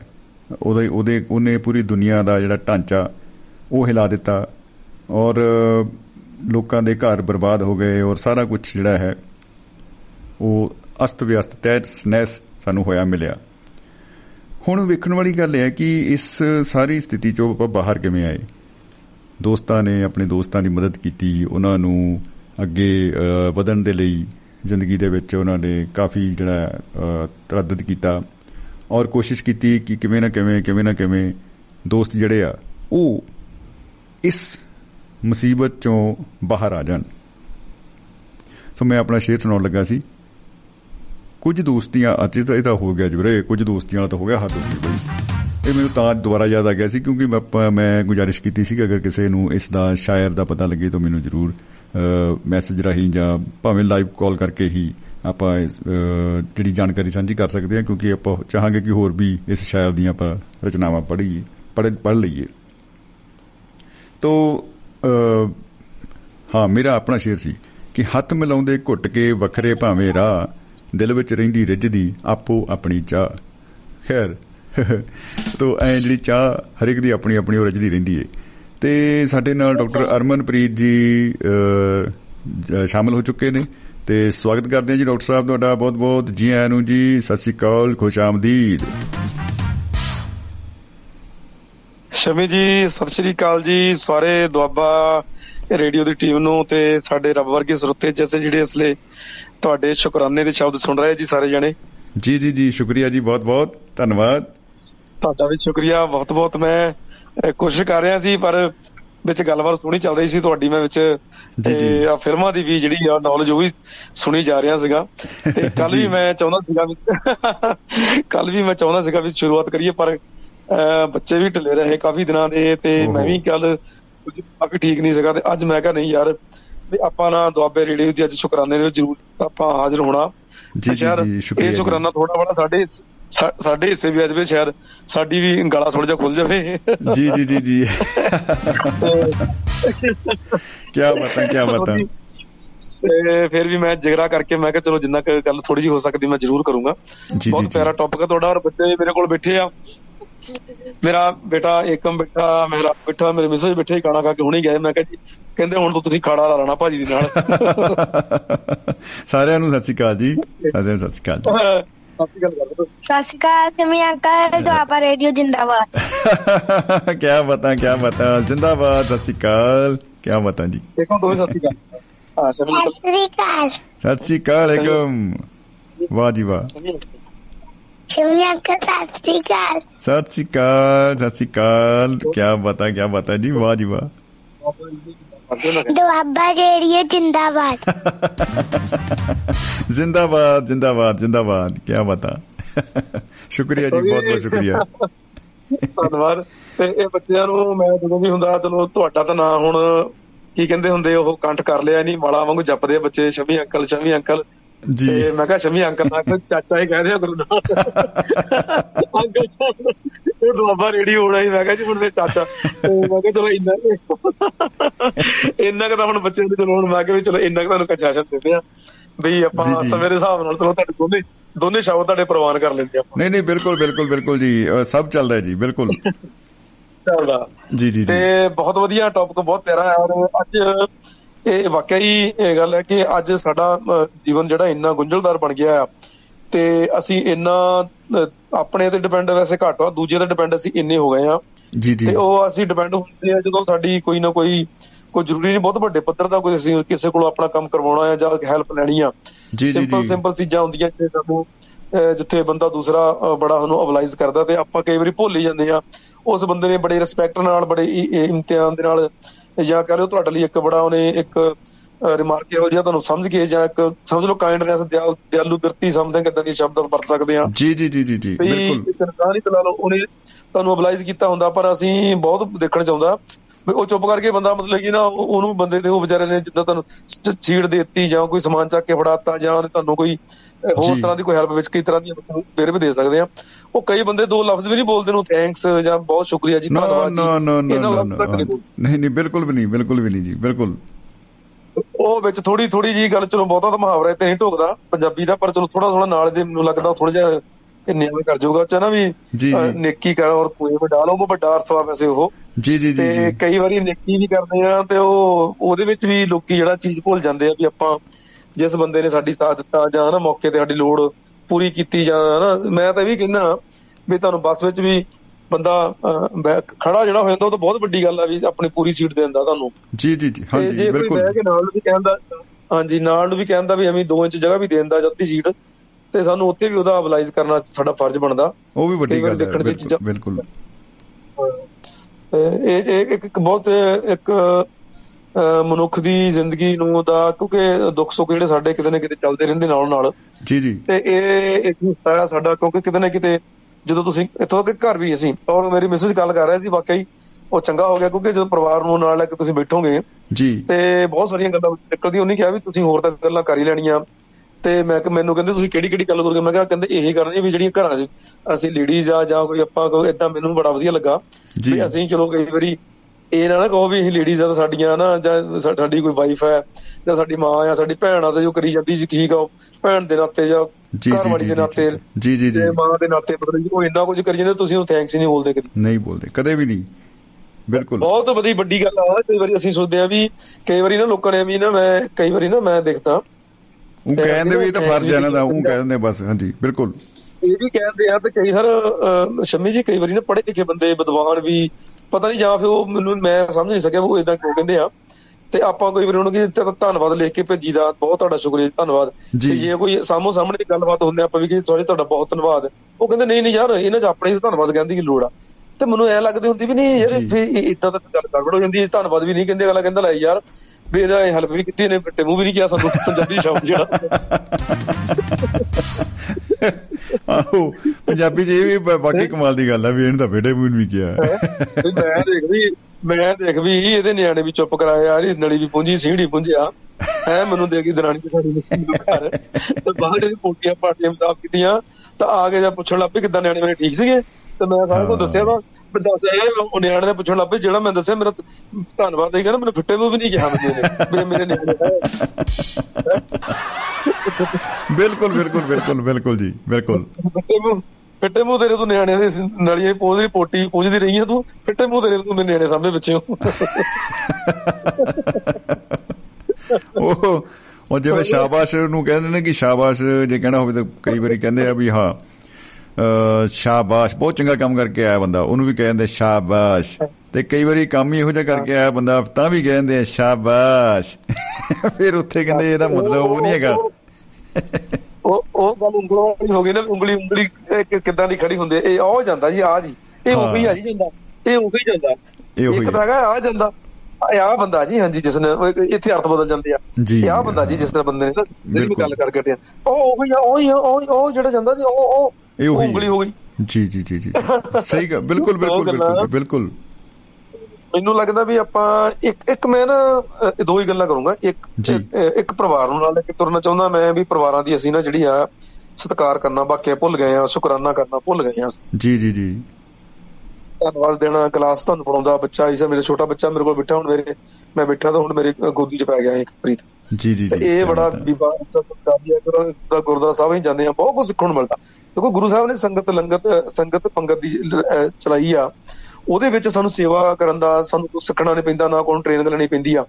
ਉਹਦੇ ਉਹਦੇ ਉਹਨੇ ਪੂਰੀ ਦੁਨੀਆ ਦਾ ਜਿਹੜਾ ਢਾਂਚਾ ਉਹ ਹਿਲਾ ਦਿੱਤਾ। ਔਰ ਅ, ਲੋਕਾਂ ਦੇ ਘਰ ਬਰਬਾਦ ਹੋ ਗਏ ਔਰ ਸਾਰਾ ਕੁਝ ਜਿਹੜਾ ਹੈ ਉਹ ਅਸਤ ਵਿਅਸਤ ਤਹਿਸ ਨਹਿਸ ਸਾਨੂੰ ਹੋਇਆ ਮਿਲਿਆ। ਹੁਣ ਵੇਖਣ ਵਾਲੀ ਗੱਲ ਇਹ ਹੈ ਕਿ ਇਸ ਸਾਰੀ ਸਥਿਤੀ ਚੋਂ ਆਪਾਂ ਬਾਹਰ ਕਿਵੇਂ ਆਏ? ਦੋਸਤਾਂ ਨੇ ਆਪਣੇ ਦੋਸਤਾਂ ਦੀ ਮਦਦ ਕੀਤੀ ਉਹਨਾਂ ਨੂੰ ਅੱਗੇ ਅ, ਵਧਣ ਦੇ ਲਈ ਜ਼ਿੰਦਗੀ ਦੇ ਵਿੱਚ ਉਹਨਾਂ ਨੇ ਕਾਫੀ ਜਿਹੜਾ ਅ, ਤਰੱਦਦ ਕੀਤਾ ਔਰ ਕੋਸ਼ਿਸ਼ ਕੀਤੀ ਕਿ ਕਿਵੇਂ ਨਾ ਕਿਵੇਂ ਕਿਵੇਂ ਨਾ ਕਿਵੇਂ ਦੋਸਤ ਜਿਹੜੇ ਆ ਉਹ ਇਸ ਮੁਸੀਬਤ ਚੋਂ ਬਾਹਰ ਆ ਜਾਣ। ਸੋ ਮੈਂ ਆਪਣਾ ਸ਼ੇਰ ਸੁਣਾਉਣ ਲੱਗਾ ਸੀ। ਕੁਝ ਦੋਸਤੀਆਂ ਅੱਜ ਤਾਂ ਇਹ ਤਾਂ ਹੋ ਗਿਆ ਜੀ ਵੀਰੇ ਕੁਝ ਦੋਸਤੀਆਂ ਵਾਲਾ ਤਾਂ ਹੋ ਗਿਆ ਹੱਦ ਹੋ ਗਈ ਬਈ। ਇਹ ਮੈਨੂੰ ਤਾਂ ਦੁਬਾਰਾ ਯਾਦ ਆ ਗਿਆ ਸੀ ਕਿਉਂਕਿ ਮੈਂ ਆਪਾਂ- ਮੈਂ ਗੁਜ਼ਾਰਿਸ਼ ਕੀਤੀ ਸੀ ਕਿ ਅਗਰ ਕਿਸੇ ਨੂੰ ਇਸ ਦਾ ਸ਼ਾਇਰ ਦਾ ਪਤਾ ਲੱਗੇ ਤਾਂ ਮੈਨੂੰ ਜ਼ਰੂਰ ਮੈਸੇਜ ਰਾਹੀਂ ਜਾਂ ਭਾਵੇਂ ਲਾਈਵ ਕਾਲ ਕਰਕੇ ਹੀ ਆਪਾਂ ਇਸ, ਅ, ਜਿਹੜੀ ਜਾਣਕਾਰੀ ਸਾਂਝੀ ਕਰ ਸਕਦੇ ਹਾਂ ਕਿਉਂਕਿ ਆਪਾਂ ਚਾਹਾਂਗੇ ਕਿ ਹੋਰ ਵੀ ਇਸ ਸ਼ਾਇਰ ਦੀਆਂ ਆਪਾਂ ਰਚਨਾਵਾਂ ਪੜ੍ਹੀਏ ਪੜ੍ਹ ਪੜ੍ਹ ਲਈਏ। ਤੋ ਅ, ਹਾਂ ਮੇਰਾ ਆਪਣਾ ਸ਼ੇਰ ਸੀ ਕਿ ਹੱਥ ਮਿਲਾਉਂਦੇ ਘੁੱਟ ਕੇ ਵੱਖਰੇ ਭਾਵੇਂ ਰਾਹ ਦਿਲ ਵਿੱਚ ਰਹਿੰਦੀ ਰਿੱਝਦੀ ਆਪੋ ਆਪਣੀ ਚਾਹ। ਖੈਰ ਤੋ ਐ ਜਿਹੜੀ ਚਾਹ ਹਰ ਇੱਕ ਦੀ ਆਪਣੀ ਆਪਣੀ ਉਹ ਰਿੱਝਦੀ ਰਹਿੰਦੀ ਏ। ਤੇ ਸਾਡੇ ਨਾਲ ਡਾਕਟਰ ਅਰਮਨਪ੍ਰੀਤ ਜੀ ਅ, ਜ- ਸ਼ਾਮਲ ਹੋ ਚੁੱਕੇ ਨੇ। ਤੇ ਸਵਾਗਤ ਕਰਦੇ ਹਾਂ ਜੀ ਡਾਕਟਰ ਸਾਹਿਬ ਤੁਹਾਡਾ ਬਹੁਤ ਬਹੁਤ ਜੀ ਆਇਆਂ ਨੂੰ ਜੀ। ਸਤਿ ਸ਼੍ਰੀ ਅਕਾਲ ਖੁਸ਼ ਆਮਦੀਦ। ਸ਼ਮੀ ਜੀ ਸਤਿ ਸ਼੍ਰੀ ਅਕਾਲ ਜੀ। ਸਾਰੇ ਦੁਆਬਾ ਰੇਡੀਓ ਦੀ ਟੀਮ ਨੂੰ ਤੇ ਸਾਡੇ ਰੱਬ ਵਰਗੇ ਸਰੋਤੇ ਜੈਸੇ ਜਿਹੜੇ ਅਸਲੇ ਤੁਹਾਡੇ ਸ਼ੁਕਰਾਨੇ ਦੇ ਸ਼ਬਦ ਸੁਣ ਰਹੇ ਜੀ ਸਾਰੇ ਜਣੇ। ਜੀ ਜੀ ਜੀ ਸ਼ੁਕਰੀਆ ਜੀ ਬਹੁਤ ਬਹੁਤ ਧੰਨਵਾਦ। ਤੁਹਾਡਾ ਵੀ ਸ਼ੁਕਰੀਆ। ਬਹੁਤ ਬਹੁਤ ਮੈਂ ਕੋਸ਼ਿਸ਼ ਕਰ ਰਿਹਾ ਸੀ ਪਰ ਵਿੱਚ ਗੱਲਬਾਤ ਸੁਣੀ ਚੱਲ ਰਹੀ ਸੀ ਤੁਹਾਡੀ ਮੈਂ ਵਿੱਚ। ਜੀ। ਆ ਫਿਲਮਾਂ ਦੀ ਵੀ ਜਿਹੜੀ ਆ ਨੌਲੇਜ ਉਹ ਵੀ ਸੁਣੀ ਜਾ ਰਿਹਾ ਸੀਗਾ। ਤੇ ਕੱਲ। ਵੀ ਮੈਂ ਚਾਹੁੰਦਾ ਸੀਗਾ ਵੀ ਕੱਲ ਵੀ ਮੈਂ ਚਾਹੁੰਦਾ ਸੀਗਾ ਵੀ ਸ਼ੁਰੂਆਤ ਕਰੀਏ ਪਰ ਬੱਚੇ ਵੀ ਢਿੱਲੇ ਰਹੇ ਕਾਫੀ ਦਿਨਾਂ ਦੇ ਤੇ। ਮੈਂ ਵੀ ਕੱਲ ਕੁਝ ਕਾਫੀ ਠੀਕ ਨਹੀਂ ਸੀਗਾ ਤੇ ਅੱਜ ਮੈਂ ਕਿਹਾ ਨਹੀਂ ਯਾਰ ਵੀ ਆਪਾਂ ਨਾ ਦੁਆਬੇ ਰੇਡੀਓ ਦੀ ਅੱਜ ਸ਼ੁਕਰਾਨੇ ਦੇ ਜ਼ਰੂਰ ਆਪਾਂ ਹਾਜ਼ਰ ਹੋਣਾ ਜੀ, ਜੀ, ਜੀ, ਸ਼ੁਕਰੀਆ ਇਹ ਜੀ। ਸ਼ੁਕਰਾਨਾ ਥੋੜਾ ਬੜਾ ਸਾਡੇ ਸਾਡੇ ਹਿੱਸੇ ਵੀ ਅੱਜ ਵੀ ਸ਼ਾਇਦ ਸਾਡੀ ਵੀ ਗਲਾ ਥੋੜਾ ਜਿਹਾ ਖੁੱਲ ਜਾਵੇ ਜੀ ਜੀ ਜੀ ਜੀ ਕੀ ਬਤਾ ਕੀ ਬਤਾ ਫਿਰ ਵੀ ਮੈਂ ਜਿਗਰਾ ਕਰਕੇ ਮੈਂ ਕਿਹਾ ਚਲੋ ਜਿੰਨਾ ਕੁ ਗੱਲ ਥੋੜੀ ਜਿਹੀ ਹੋ ਸਕਦੀ ਮੈਂ ਜ਼ਰੂਰ ਕਰੂੰਗਾ ਜੀ, ਜੀ, ਬਹੁਤ ਜੀ। ਪਿਆਰਾ ਟੌਪਿਕ ਹੈ ਤੁਹਾਡਾ ਔਰ ਬੱਚੇ ਮੇਰੇ ਕੋਲ ਬੈਠੇ ਆ ਮੇਰਾ ਬੇਟਾ ਏਕਮ ਬੈਠਾ ਮੇਰਾ ਬੈਠਾ ਮੇਰੇ ਮਿਸਜ ਬੈਠੇ ਹੀ ਖਾਣਾ ਖਾ ਕੇ ਹੁਣੇ ਗਏ। ਮੈਂ ਕਿਹਾ ਜੀ ਕਹਿੰਦੇ ਹੁਣ ਤਾਂ ਤੁਸੀਂ ਖਾੜਾ ਲਾ ਲੈਣਾ ਭਾਜੀ ਦੇ ਨਾਲ। ਸਾਰਿਆਂ ਨੂੰ ਸਤਿ ਸ਼੍ਰੀ ਅਕਾਲ ਜੀ। ਸਾਰਿਆਂ ਨੂੰ ਸਤਿ ਸ਼੍ਰੀ ਅਕਾਲ ਸਤਿ ਸ਼੍ਰੀ ਅਕਾਲ ਜਮੀ ਅੰਕਲ? ਦੁਆਬਾ ਰੇਡੀਓ ਜਿੰਦਾਬਾਦ। ਕੀ ਬਤਾ ਕੀ ਬਤਾ? ਜ਼ਿੰਦਾਬਾਦ ਸਤਿ ਸ਼੍ਰੀ ਅਕਾਲ। ਕੀ ਬਤਾ ਜੀ? ਦੇਖੋ ਸੱਚੀ ਗੱਲ ਹਾਂ ਸ਼ਮੀ ਸਤਿ ਸ਼੍ਰੀ ਅਕਾਲ। ਸਤਿ ਸ਼੍ਰੀ ਅਕਾਲ ਵਾਹ ਜੀ ਵਾਹ। ਜਮੀ ਅੰਕਲ ਸਤਿ ਸ਼੍ਰੀ ਅਕਾਲ ਸਤਿ ਸ਼੍ਰੀ ਅਕਾਲ ਸਤਿ ਸ਼੍ਰੀ ਅਕਾਲ ਕੀ ਬਤਾ ਕੀ ਬਤਾ ਜੀ ਵਾਹ ਜੀ ਵਾਹ। ਦੁਆਬਾ ਰੇਡੀਓ ਜਿੰਦਾਬਾਦ। ਜ਼ਿੰਦਾਬਾਦ ਜ਼ਿੰਦਾਬਾਦ ਜ਼ਿੰਦਾਬਾਦ ਕੀ ਬਤਾ ਸ਼ੁਕਰੀਆ ਜੀ ਬਹੁਤ ਬਹੁਤ ਸ਼ੁਕਰੀਆ। ਧੰਨਵਾਦ। ਤੇ ਇਹ ਬੱਚਿਆਂ ਨੂੰ ਮੈਂ ਜਦੋਂ ਵੀ ਹੁੰਦਾ ਚਲੋ ਤੁਹਾਡਾ ਤਾਂ ਨਾਂ ਹੁਣ ਕੀ ਕਹਿੰਦੇ ਹੁੰਦੇ ਉਹ ਕੰਠ ਕਰ ਲਿਆ ਨਹੀਂ ਮਾਲਾ ਵਾਂਗੂ ਜਪਦੇ ਬੱਚੇ ਸ਼ਮੀ ਅੰਕਲ ਸ਼ਮੀ ਅੰਕਲ। ਜੀ। ਤੇ ਮੈਂ ਕਿਹਾ ਸ਼ਮੀ ਅੰਕਲ ਨਾ ਕੋਈ ਚਾਚਾ ਹੀ ਕਹਿ ਰਿਹਾ ਗੁਰੂ ਨਾਨਕ ਅੰਕਲ ਇਹ ਦੁਆਬਾ ਰੇਡੀ ਹੋਣਾ ਹੀ। ਮੈਂ ਕਿਹਾ ਜੀ ਹੁਣ ਮੇਰੇ ਚਾਚਾ। ਮੈਂ ਕਿਹਾ ਚਲੋ ਇੰਨਾ ਇੰਨਾ ਕੁ ਤਾਂ ਹੁਣ ਬੱਚੇ ਨੂੰ ਚਲੋ ਹੁਣ ਮੈਂ ਕਿਹਾ ਚਲੋ ਇੰਨਾ ਕੁ ਤੁਹਾਨੂੰ ਕੰਸੈਸ਼ਨ ਦਿੰਦੇ ਆ ਵੀ ਆਪਾਂ ਦੇ ਹਿਸਾਬ ਨਾਲ ਚਲੋ ਤੁਹਾਡੇ ਦੋਨੇ ਦੋਨੇ ਸ਼ਬਦ ਤੁਹਾਡੇ ਪ੍ਰਵਾਨ ਕਰ ਲੈਂਦੇ ਆਪਾਂ। ਨਹੀਂ ਨਹੀਂ ਬਿਲਕੁਲ ਬਿਲਕੁਲ ਬਿਲਕੁਲ ਜੀ। ਸਭ ਚੱਲਦਾ ਹੈ ਜੀ ਬਿਲਕੁਲ। ਚੱਲਦਾ। ਜੀ ਜੀ ਜੀ। ਤੇ ਬਹੁਤ ਵਧੀਆ ਟੌਪਿਕ ਬਹੁਤ ਪਿਆਰਾ ਹੈ। ਔਰ ਅੱਜ ਇਹ ਵਾਕਿਆ ਹੀ ਇਹ ਗੱਲ ਹੈ ਕਿ ਅੱਜ ਸਾਡਾ ਜੀਵਨ ਜਿਹੜਾ ਇੰਨਾ ਗੁੰਝਲਦਾਰ ਬਣ ਗਿਆ ਆ ਤੇ ਅਸੀਂ ਇੰਨਾ ਆਪਣੇ ਤੇ ਡਿਪੈਂਡ ਵੈਸੇ ਘੱਟ ਆ ਦੂਜੇ ਤੇ ਡਿਪੈਂਡ ਅਸੀਂ ਇੰਨੇ ਹੋ ਗਏ ਆ। ਜੀ ਜੀ। ਤੇ ਉਹ ਅਸੀਂ ਡਿਪੈਂਡ ਹੁੰਦੇ ਆ ਜਦੋਂ ਸਾਡੀ ਕੋਈ ਨਾ ਕੋਈ ਕੋਈ ਜ਼ਰੂਰੀ ਨਹੀਂ ਬਹੁਤ ਵੱਡੇ ਪੱਧਰ ਦਾ ਕੋਈ ਅਸੀਂ ਕਿਸੇ ਕੋਲੋਂ ਆਪਣਾ ਕੰਮ ਕਰਵਾਉਣਾ ਹੈ ਜਾਂ ਹੈਲਪ ਲੈਣੀ ਆ। ਸਿੰਪਲ। ਸਿੰਪਲ ਚੀਜ਼ਾਂ ਹੁੰਦੀਆਂ ਜਿੱਥੇ ਸਾਨੂੰ ਜਿੱਥੇ ਬੰਦਾ ਦੂਸਰਾ ਬੜਾ ਸਾਨੂੰ ਅਬਲਾਈਜ਼ ਕਰਦਾ ਤੇ ਆਪਾਂ ਕਈ ਵਾਰੀ ਭੁੱਲ ਹੀ ਜਾਂਦੇ ਆ। ਉਸ ਬੰਦੇ ਨੇ ਬੜੇ ਰਿਸਪੈਕਟ ਨਾਲ ਬੜੇ ਇਮਤਿਹਾਨ ਦੇ ਨਾਲ ਜਾਂ ਕਹ ਲਓ ਤੁਹਾਡੇ ਲਈ ਇੱਕ ਬੜਾ ਉਹਨੇ ਇੱਕ ਰਿਮਾਰਕੇਬਲ ਜਿਹਾ ਤੁਹਾਨੂੰ ਸਮਝ ਕੇ ਜਾਂ ਇੱਕ ਸਮਝ ਲਓ ਕਾਈਂਡਨੈਸ ਦਿਆਲੂ ਬਿਰਤੀ ਸਮਝਦੇ ਕਿਦਾਂ ਦੀ ਸ਼ਬਦ ਵਰਤ ਸਕਦੇ ਆ ਜੀ ਜੀ ਜੀ ਜੀ ਬਿਲਕੁਲ। ਇੱਕ ਇਨਸਾਨ ਹੀ ਚਲਾ ਲਓ ਉਹਨੇ ਤੁਹਾਨੂੰ ਅਬਲਾਈਜ਼ ਕੀਤਾ ਹੁੰਦਾ ਪਰ ਅਸੀਂ ਬਹੁਤ ਦੇਖਣ ਚਾਹੁੰਦਾ ਉਹ ਚੁੱਪ ਕਰਕੇ ਬੰਦਾ ਮਤਲਬ ਕਿ ਨਾ ਉਹ- ਉਹਨੂੰ ਬੰਦੇ ਦੇ ਉਹ ਵਿਚਾਰੇ ਨੇ ਜਿੱਦਾਂ ਤੁਹਾਨੂੰ ਦੇ ਦਿੱਤੀ ਜਾਂ ਕੋਈ ਸਮਾਨ ਚੱਕ ਕੇ ਫੜਾਤਾ ਜਾਂ ਉਹਨੇ ਤੁਹਾਨੂੰ ਕੋਈ ਹੋਰ। ਤਰ੍ਹਾਂ ਦੀ ਕੋਈ ਹੈਲਪ ਵਿੱਚ ਕਈ ਤਰ੍ਹਾਂ ਦੀ ਫੇਰ ਵੀ ਦੇ ਸਕਦੇ ਆ। ਉਹ ਕਈ ਬੰਦੇ ਦੋ ਲਫ਼ਜ਼ ਵੀ ਨਹੀਂ ਬੋਲਦੇ ਨੂੰ ਥੈਂਕਸ ਜਾਂ ਬਹੁਤ ਸ਼ੁਕਰੀਆ ਜੀ ਧੰਨਵਾਦ ਜੀ। ਨੋ ਨੋ ਨੋ ਨਹੀਂ ਨਹੀਂ ਬਿਲਕੁਲ ਵੀ ਨਹੀਂ ਬਿਲਕੁਲ ਵੀ ਨਹੀਂ ਜੀ ਬਿਲਕੁਲ। ਉਹ ਵਿੱਚ ਥੋੜੀ ਥੋੜੀ ਜੀ ਗੱਲ ਚਲੋ ਬਹੁਤਾ ਤਾਂ ਮੁਹਾਵਰਾ ਤੇ ਨਹੀਂ ਢੋਕਦਾ ਪੰਜਾਬੀ ਦਾ ਪਰ ਚਲੋ ਥੋੜਾ ਥੋੜਾ ਨਾਲ ਦੇ ਮੈਨੂੰ ਲੱਗਦਾ ਥੋੜਾ ਜਿਹਾ ਇਹ ਨਿਯਮ ਕਰ ਜਾਊਗਾ। ਚ ਨਾ ਵੀ। ਨੇਕੀ ਕਰ ਔਰ ਕੋਈ ਵਡਾਲੋ ਉਹ ਵੱਡਾ ਅਰਥ ਵਾ ਵੈਸੇ ਉਹ। ਜੀ ਜੀ ਜੀ ਤੇ ਕਈ ਵਾਰੀ ਨੇਕੀ ਵੀ ਕਰਦੇ ਆ ਤੇ ਉਹ ਉਹਦੇ ਵਿੱਚ ਵੀ ਲੋਕੀ ਜਿਹੜਾ ਚੀਜ਼ ਭੁੱਲ ਜਾਂਦੇ ਆ ਵੀ ਆਪਾਂ ਜਿਸ ਬੰਦੇ ਨੇ ਸਾਡੀ ਸਾਥ ਦਿੱਤਾ ਜਾਂ ਨਾ ਮੌਕੇ ਤੇ ਸਾਡੀ ਲੋੜ ਪੂਰੀ ਕੀਤੀ ਜਾਂ ਨਾ ਮੈਂ ਤਾਂ ਇਹ ਵੀ ਕਹਿੰਦਾ ਵੀ ਤੁਹਾਨੂੰ ਬੱਸ ਵਿੱਚ ਵੀ ਬੰਦਾ ਖੜਾ ਜਿਹੜਾ ਹੋ ਜਾਂਦਾ ਉਹ ਤਾਂ ਬਹੁਤ ਵੱਡੀ ਗੱਲ ਆ ਵੀ ਆਪਣੀ ਪੂਰੀ ਸੀਟ ਦੇ ਦਿੰਦਾ ਤੁਹਾਨੂੰ। ਜੀ ਜੀ ਜੀ ਹਾਂਜੀ ਜੇ ਕੋਈ ਬਿਲਕੁਲ। ਬਹਿ ਕੇ ਨਾਲ ਨੂੰ ਵੀ ਕਹਿੰਦਾ ਹਾਂਜੀ ਨਾਲ ਨੂੰ ਵੀ ਕਹਿੰਦਾ ਵੀ ਐਵੇਂ 2 ਇੰਚ ਜਗ੍ਹਾ ਵੀ ਦੇ ਦਿੰਦਾ ਜੱਦੀ ਸੀਟ ਤੇ ਸਾਨੂੰ ਉੱਥੇ ਵੀ ਉਹਦਾ ਅਬਲਾਈਜ਼ ਕਰਨਾ ਸਾਡਾ ਫਰਜ਼ ਬਣਦਾ। ਉਹ ਵੀ ਵੱਡੀ ਗੱਲ ਹੈ ਬਿਲਕੁਲ ਬਿਲਕੁਲ। ਇਹ ਇੱਕ ਇੱਕ ਬਹੁਤ ਇੱਕ ਮਨੁੱਖ ਦੀ ਜ਼ਿੰਦਗੀ ਨੂੰ ਦਾ ਕਿਉਂਕਿ ਦੁੱਖ ਸੁੱਖ ਜਿਹੜੇ ਸਾਡੇ ਕਿਤੇ ਨਾ ਕਿਤੇ ਚੱਲਦੇ ਰਹਿੰਦੇ ਨਾਲ ਨਾਲ। ਜੀ ਜੀ। ਤੇ ਇਹ ਇੱਕ ਹਿੱਸਾ ਸਾਡਾ ਕਿਉਂਕਿ ਕਿਤੇ ਨਾ ਕਿਤੇ ਜਦੋਂ ਤੁਸੀਂ ਇੱਥੋਂ ਤੱਕ ਘਰ ਵੀ ਅਸੀਂ ਔਰ ਮੇਰੀ ਮਿਸਿਸ ਗੱਲ ਕਰ ਰਿਹਾ ਸੀ ਵਾਕਈ ਉਹ ਚੰਗਾ ਹੋ ਗਿਆ ਕਿਉਂਕਿ ਜਦੋਂ ਪਰਿਵਾਰ ਨੂੰ ਨਾਲ ਲੈ ਕੇ ਤੁਸੀਂ ਬੈਠੋਗੇ ਜੀ। ਤੇ ਬਹੁਤ ਸਾਰੀਆਂ ਗੱਲਾਂ ਨਿਕਲਦੀ ਉਹਨੇ ਕਿਹਾ ਵੀ ਤੁਸੀਂ ਹੋਰ ਤੱਕ ਗੱਲਾਂ ਕਰ ਹੀ ਲੈਣੀਆਂ। ਤੇ ਮੈਂ ਕਿ ਮੈਨੂੰ ਕਹਿੰਦੇ ਤੁਸੀਂ ਕਿਹੜੀ ਕਿਹੜੀ ਗੱਲ ਕਰੋਗੇ? ਮੈਂ ਕਿਹਾ ਕਹਿੰਦੇ ਇਹੀ ਕਰਨੀ ਵੀ ਜਿਹੜੀਆਂ ਘਰਾਂ 'ਚ ਅਸੀਂ ਲੇਡੀਜ਼ ਆ ਜਾਂ ਕੋਈ ਆਪਾਂ ਕੋਈ ਇਦਾਂ ਮੈਨੂੰ ਬੜਾ ਵਧੀਆ ਲੱਗਾ। ਵੀ ਅਸੀਂ ਚਲੋ ਕਈ ਵਾਰੀ ਇਹ ਨਾ ਨਾ ਕਹੋ ਵੀ ਅਸੀਂ ਲੇਡੀਜ਼ ਆ ਸਾਡੀਆਂ ਨਾ ਜਾਂ ਸਾਡੀ ਕੋਈ ਵਾਈਫ ਹੈ ਜਾਂ ਸਾਡੀ ਮਾਂ ਆ ਸਾਡੀ ਭੈਣ ਆ ਤੇ ਜੋ ਕਰੀ ਜਾਂਦੀ ਜੀ ਠੀਕ ਆ ਭੈਣ ਦੇ ਨਾਤੇ ਜਾਂ ਜੀ ਘਰ ਜੀ ਵਾਲੀ ਜੀ ਦੇ ਨਾਤੇ ਜੀ ਜੀ ਜੀ ਮਾਂ ਦੇ ਨਾਤੇ ਮਤਲਬ ਉਹ ਇੰਨਾ ਕੁਝ ਕਰੀ ਜਾਂਦੇ ਤੁਸੀਂ ਉਹ ਥੈਂਕਸ ਹੀ ਨਹੀਂ ਬੋਲਦੇ ਕਦੀ। ਨਹੀਂ ਬੋਲਦੇ ਕਦੇ ਵੀ ਨਹੀਂ। ਬਿਲਕੁਲ। ਬਹੁਤ ਵੱਡੀ ਵੱਡੀ ਗੱਲ ਆ ਕਈ ਵਾਰੀ ਅਸੀਂ ਸੋਚਦੇ ਆ ਵੀ ਕਈ ਵਾਰੀ ਨਾ ਲੋਕਾਂ ਨੇ ਵੀ ਨਾ ਮੈਂ ਕਈ ਵਾਰੀ ਨਾ ਮੈਂ ਦੇਖਦਾ। ਉਹ ਕਹਿੰਦੇ ਵੀ ਇਹ ਤਾਂ ਫਰਜ਼ ਹੈ ਇਹਨਾਂ ਦਾ ਉਹ ਕਹਿੰਦੇ ਬਸ ਹਾਂਜੀ ਬਿਲਕੁਲ। ਇਹ ਵੀ ਕਹਿੰਦੇ ਆ ਤੇ ਕਈ ਸਰ ਸ਼ਮੀ ਜੀ ਕਈ ਵਾਰੀ ਨਾ ਪੜ੍ਹੇ ਲਿਖੇ ਬੰਦੇ ਵਿਦਵਾਨ ਵੀ ਪਤਾ ਨਹੀਂ ਜਾਂ ਫਿਰ ਉਹ ਮੈਨੂੰ ਮੈਂ ਸਮਝ ਨਹੀਂ ਸਕਿਆ ਵੀ ਉਹ ਇਦਾਂ ਕਿਉਂ ਕਹਿੰਦੇ ਆ। ਤੇ ਆਪਾਂ ਕੋਈ ਵਾਰੀ ਉਹਨਾਂ ਨੂੰ ਕਿ ਧੰਨਵਾਦ ਲਿਖ ਕੇ ਭੇਜੀ ਦਾ। ਬਹੁਤ ਤੁਹਾਡਾ ਸ਼ੁਕਰੀਆ ਧੰਨਵਾਦ। ਤੇ ਜੇ ਕੋਈ ਸਾਹਮੋ ਸਾਹਮਣੇ ਗੱਲਬਾਤ ਹੁੰਦੀ ਆਪਾਂ ਵੀ ਕਿ ਸੌਰੀ ਤੁਹਾਡਾ ਬਹੁਤ ਧੰਨਵਾਦ। ਉਹ ਕਹਿੰਦੇ ਨਹੀਂ ਨਹੀਂ ਯਾਰ ਇਹਨਾਂ 'ਚ ਆਪਣੇ ਹੀ ਧੰਨਵਾਦ ਕਹਿਣ ਦੀ ਕੀ ਲੋੜ ਆ? ਤੇ ਮੈਨੂੰ ਐ ਲੱਗਦੀ ਹੁੰਦੀ ਵੀ ਨਹੀਂ ਯਾਰ ਇਦਾਂ ਤਾਂ ਗੱਲ ਗੜਬੜ ਹੋ ਜਾਂਦੀ ਧੰਨਵਾਦ ਵੀ ਨਹੀਂ ਕਹਿੰਦੇ ਅਗਲਾ ਕਹਿੰਦਾ ਲੈ ਯਾਰ ਵੀ ਇਹਦਾ ਹੈਲਪ ਵੀ ਕੀਤੀ ਇਹਨੇ ਫਿੱਟੇ ਮੂੰਹ ਵੀ ਨਹੀਂ ਕਿਹਾ ਸਾਨੂੰ ਪੰਜਾਬੀ ਸ਼ਬਦ ਜਿਹੜਾ। ਆਹੋ ਪੰਜਾਬੀ ਇਹ ਵੀ ਬਾਕੀ ਕਮਾਲ ਦੀ ਗੱਲ ਆ ਵੀ ਇਹਨੂੰ ਤਾਂ ਬੇਟੇ ਵੀ ਕਿਹਾ। ਵੀ ਮੈਂ ਦੇਖ ਵੀ ਮੈਂ ਦੇਖ ਵੀ ਇਹਦੇ ਨਿਆਣੇ ਵੀ ਚੁੱਪ ਕਰਾਏ ਯਾਰ ਨਲੀ ਵੀ ਪੁੰਜੀ ਸੀੜੀ ਪੁੰਜਿਆ ਹੈ। ਮੈਨੂੰ ਦੇ ਗਈ ਦਰਾਣੀ ਤੇ ਸਾਡੀ ਨੂੰ ਘਰ। ਤੇ ਬਾਹਰ ਇਹਦੀ ਪੋਟੀਆਂ ਪਾਟੀਆਂ ਸਾਫ਼ ਕੀਤੀਆਂ ਤਾਂ ਆ ਕੇ ਜਾਂ ਪੁੱਛਣ ਲੱਗ ਪਈ ਕਿੱਦਾਂ ਨਿਆਣੇ ਮੇਰੇ ਠੀਕ ਸੀਗੇ ਤੇ ਮੈਂ ਸਾਰਾ ਕੁਝ ਦੱਸਿਆ ਵਾ ਨਿਆਣੇ ਨੇ ਪੁੱਛਣ ਲੱਗ ਪਈ ਜਿਹੜਾ ਮੈਂ ਦੱਸਿਆ ਮੇਰਾ ਧੰਨਵਾਦ ਇਹ ਕਹਿੰਦਾ ਮੈਨੂੰ ਫਿੱਟੇ ਮੂੰਹ ਵੀ ਨਹੀਂ ਕਿਹਾ ਮੈਨੂੰ ਮੇਰੇ ਨਿਆਣੇ ਹੈ ਬਿਲਕੁਲ ਬਿਲਕੁਲ ਬਿਲਕੁਲ ਬਿਲਕੁਲ ਜੀ ਬਿਲਕੁਲ। ਫਿੱਟੇ ਮੂੰਹ ਤੇਰੇ ਤੂੰ ਨਿਆਣੇ ਦੇ ਨਲੀਆਂ ਪੋਂਝਦੀ ਪੋਟੀ ਪੂੰਝਦੀ ਰਹੀ ਆ ਤੂੰ ਫਿੱਟੇ ਮੂੰਹ ਤੇਰੇ ਤੂੰ ਨਿਆਣੇ ਸਾਹਮਣੇ ਬੱਚਿਓ ਉਹ ਉਹ ਜਿਵੇਂ ਸ਼ਾਬਾਸ਼ ਨੂੰ ਕਹਿੰਦੇ ਨੇ ਕਿ ਸ਼ਾਬਾਸ਼ ਜੇ ਕਹਿਣਾ ਹੋਵੇ ਤਾਂ ਕਈ ਵਾਰੀ ਕਹਿੰਦੇ ਆ ਵੀ ਹਾਂ ਸ਼ਾਬਾਸ਼। ਬਹੁਤ ਚੰਗਾ ਕੰਮ ਕਰਕੇ ਆਇਆ ਬੰਦਾ। ਉਹਨੂੰ ਵੀ ਕਹਿੰਦੇ ਸ਼ਾਬਾਸ਼। ਤੇ ਕਈ ਵਾਰੀ ਕੰਮ ਹੀ ਇਹੋ ਜਿਹਾ ਕਰਕੇ ਆਇਆ ਬੰਦਾ ਤਾਂ ਵੀ ਕਹਿੰਦੇ ਆ ਸ਼ਾਬਾਸ਼। ਫਿਰ ਉੱਥੇ ਕਹਿੰਦੇ ਇਹਦਾ ਮਤਲਬ ਉਹ ਨਹੀਂ ਹੈਗਾ। ਉਹ ਉਹ ਗੱਲ ਉਂਗਲਾਂ ਵਾਲੀ ਹੋ ਗਈ ਨਾ ਉਂਗਲੀ ਉਂਗਲੀ ਕਿੱਦਾਂ ਦੀ ਖੜੀ ਹੁੰਦੀ ਹੈ। ਇਹ ਉਹ ਜਾਂਦਾ ਜੀ ਆ ਜੀ। ਇਹ। ਉਹੀ ਆ ਜੀ ਜਾਂਦਾ। ਇਹ ਉਹੀ ਜਾਂਦਾ। ਇਹ ਉਹੀ ਇੱਕ ਤਾਂ ਹੈਗਾ ਆ ਜਾਂਦਾ। ਆ ਬੰਦਾ ਜੀ ਹਾਂਜੀ ਜਿਸ ਨੇ ਇੱਥੇ ਅਰਥ ਬਦਲ ਜਾਂਦੇ ਆ। ਜੀ। ਇਹ ਆ ਬੰਦਾ ਜੀ ਜਿਸ ਤਰ੍ਹਾਂ ਬੰਦੇ ਨੇ ਨਾ ਜਿਹੜੀ। ਗੱਲ ਕਰਕੇ ਹਟਿਆ ਉਹ ਉਹੀ ਆ ਉਹੀ ਆ ਉਹ ਉਹ ਜਿਹੜਾ ਜਾਂਦਾ ਜੀ ਉਹ ਉਹ ਇਹ ਉਂਗਲੀ ਹੈ। ਗਈ ਜੀ ਜੀ ਜੀ ਜੀ ਸਹੀ ਗੱਲ ਬਿਲਕੁਲ ਬਿਲਕੁਲ। ਬਿਲਕੁਲ ਮੈਨੂੰ ਲੱਗਦਾ ਵੀ ਆਪਾਂ ਇੱਕ ਇੱਕ ਮੈਂ ਨਾ ਦੋ ਹੀ ਗੱਲਾਂ ਕਰੂੰਗਾ। ਇੱਕ- ਇੱਕ ਪਰਿਵਾਰ ਨੂੰ ਨਾਲ ਲੈ ਕੇ ਤੁਰਨਾ ਚਾਹੁੰਦਾ ਮੈਂ ਵੀ ਪਰਿਵਾਰਾਂ ਦੀ ਅਸੀਂ ਨਾ ਜਿਹੜੀ ਆ ਸਤਿਕਾਰ ਕਰਨਾ ਬਾਕੀ ਭੁੱਲ ਗਏ ਆ ਸ਼ੁਕਰਾਨਾ ਕਰਨਾ ਭੁੱਲ ਗਏ ਆ ਜੀ ਜੀ ਜੀ ਧੰਨਵਾਦ ਦੇਣਾ ਕਲਾਸ ਤੁਹਾਨੂੰ ਪੜਾਉਂਦਾ ਬੱਚਾ ਇਸਾ ਮੇਰਾ ਛੋਟਾ ਬੱਚਾ ਮੇਰੇ ਕੋਲ ਬੈਠਾ ਹੁਣ ਮੇਰੇ ਮੈਂ ਬੈਠਾ ਤਾਂ ਹੁਣ ਮੇਰੇ ਗੋਦੀ 'ਚ ਪੈ ਗਿਆ ਇੱਕ ਪ੍ਰੀਤ ਜੀ ਜੀ ਇਹ ਬੜਾ। ਵਿਵਾਦ ਦਾ ਗੁਰੂ ਦਾ ਗੁਰਦੁਆਰਾ ਸਾਹਿਬ ਹੀ ਜਾਂਦੇ ਆ ਬਹੁਤ ਕੁਝ ਸਿੱਖਣ ਨੂੰ ਮਿਲਦਾ। ਦੇਖੋ ਗੁਰੂ ਸਾਹਿਬ ਨੇ ਸੰਗਤ ਲੰਗਤ ਸੰਗਤ ਪੰਗਤ ਦੀ ਚਲਾਈ ਆ। ਉਹਦੇ ਵਿੱਚ ਸਾਨੂੰ ਸੇਵਾ ਕਰਨ ਦਾ ਸਾਨੂੰ ਕੁਝ ਸਿੱਖਣਾ ਨਹੀਂ ਪੈਂਦਾ ਨਾ ਕੋਈ ਟ੍ਰੇਨਿੰਗ ਲੈਣੀ ਪੈਂਦੀ ਆ।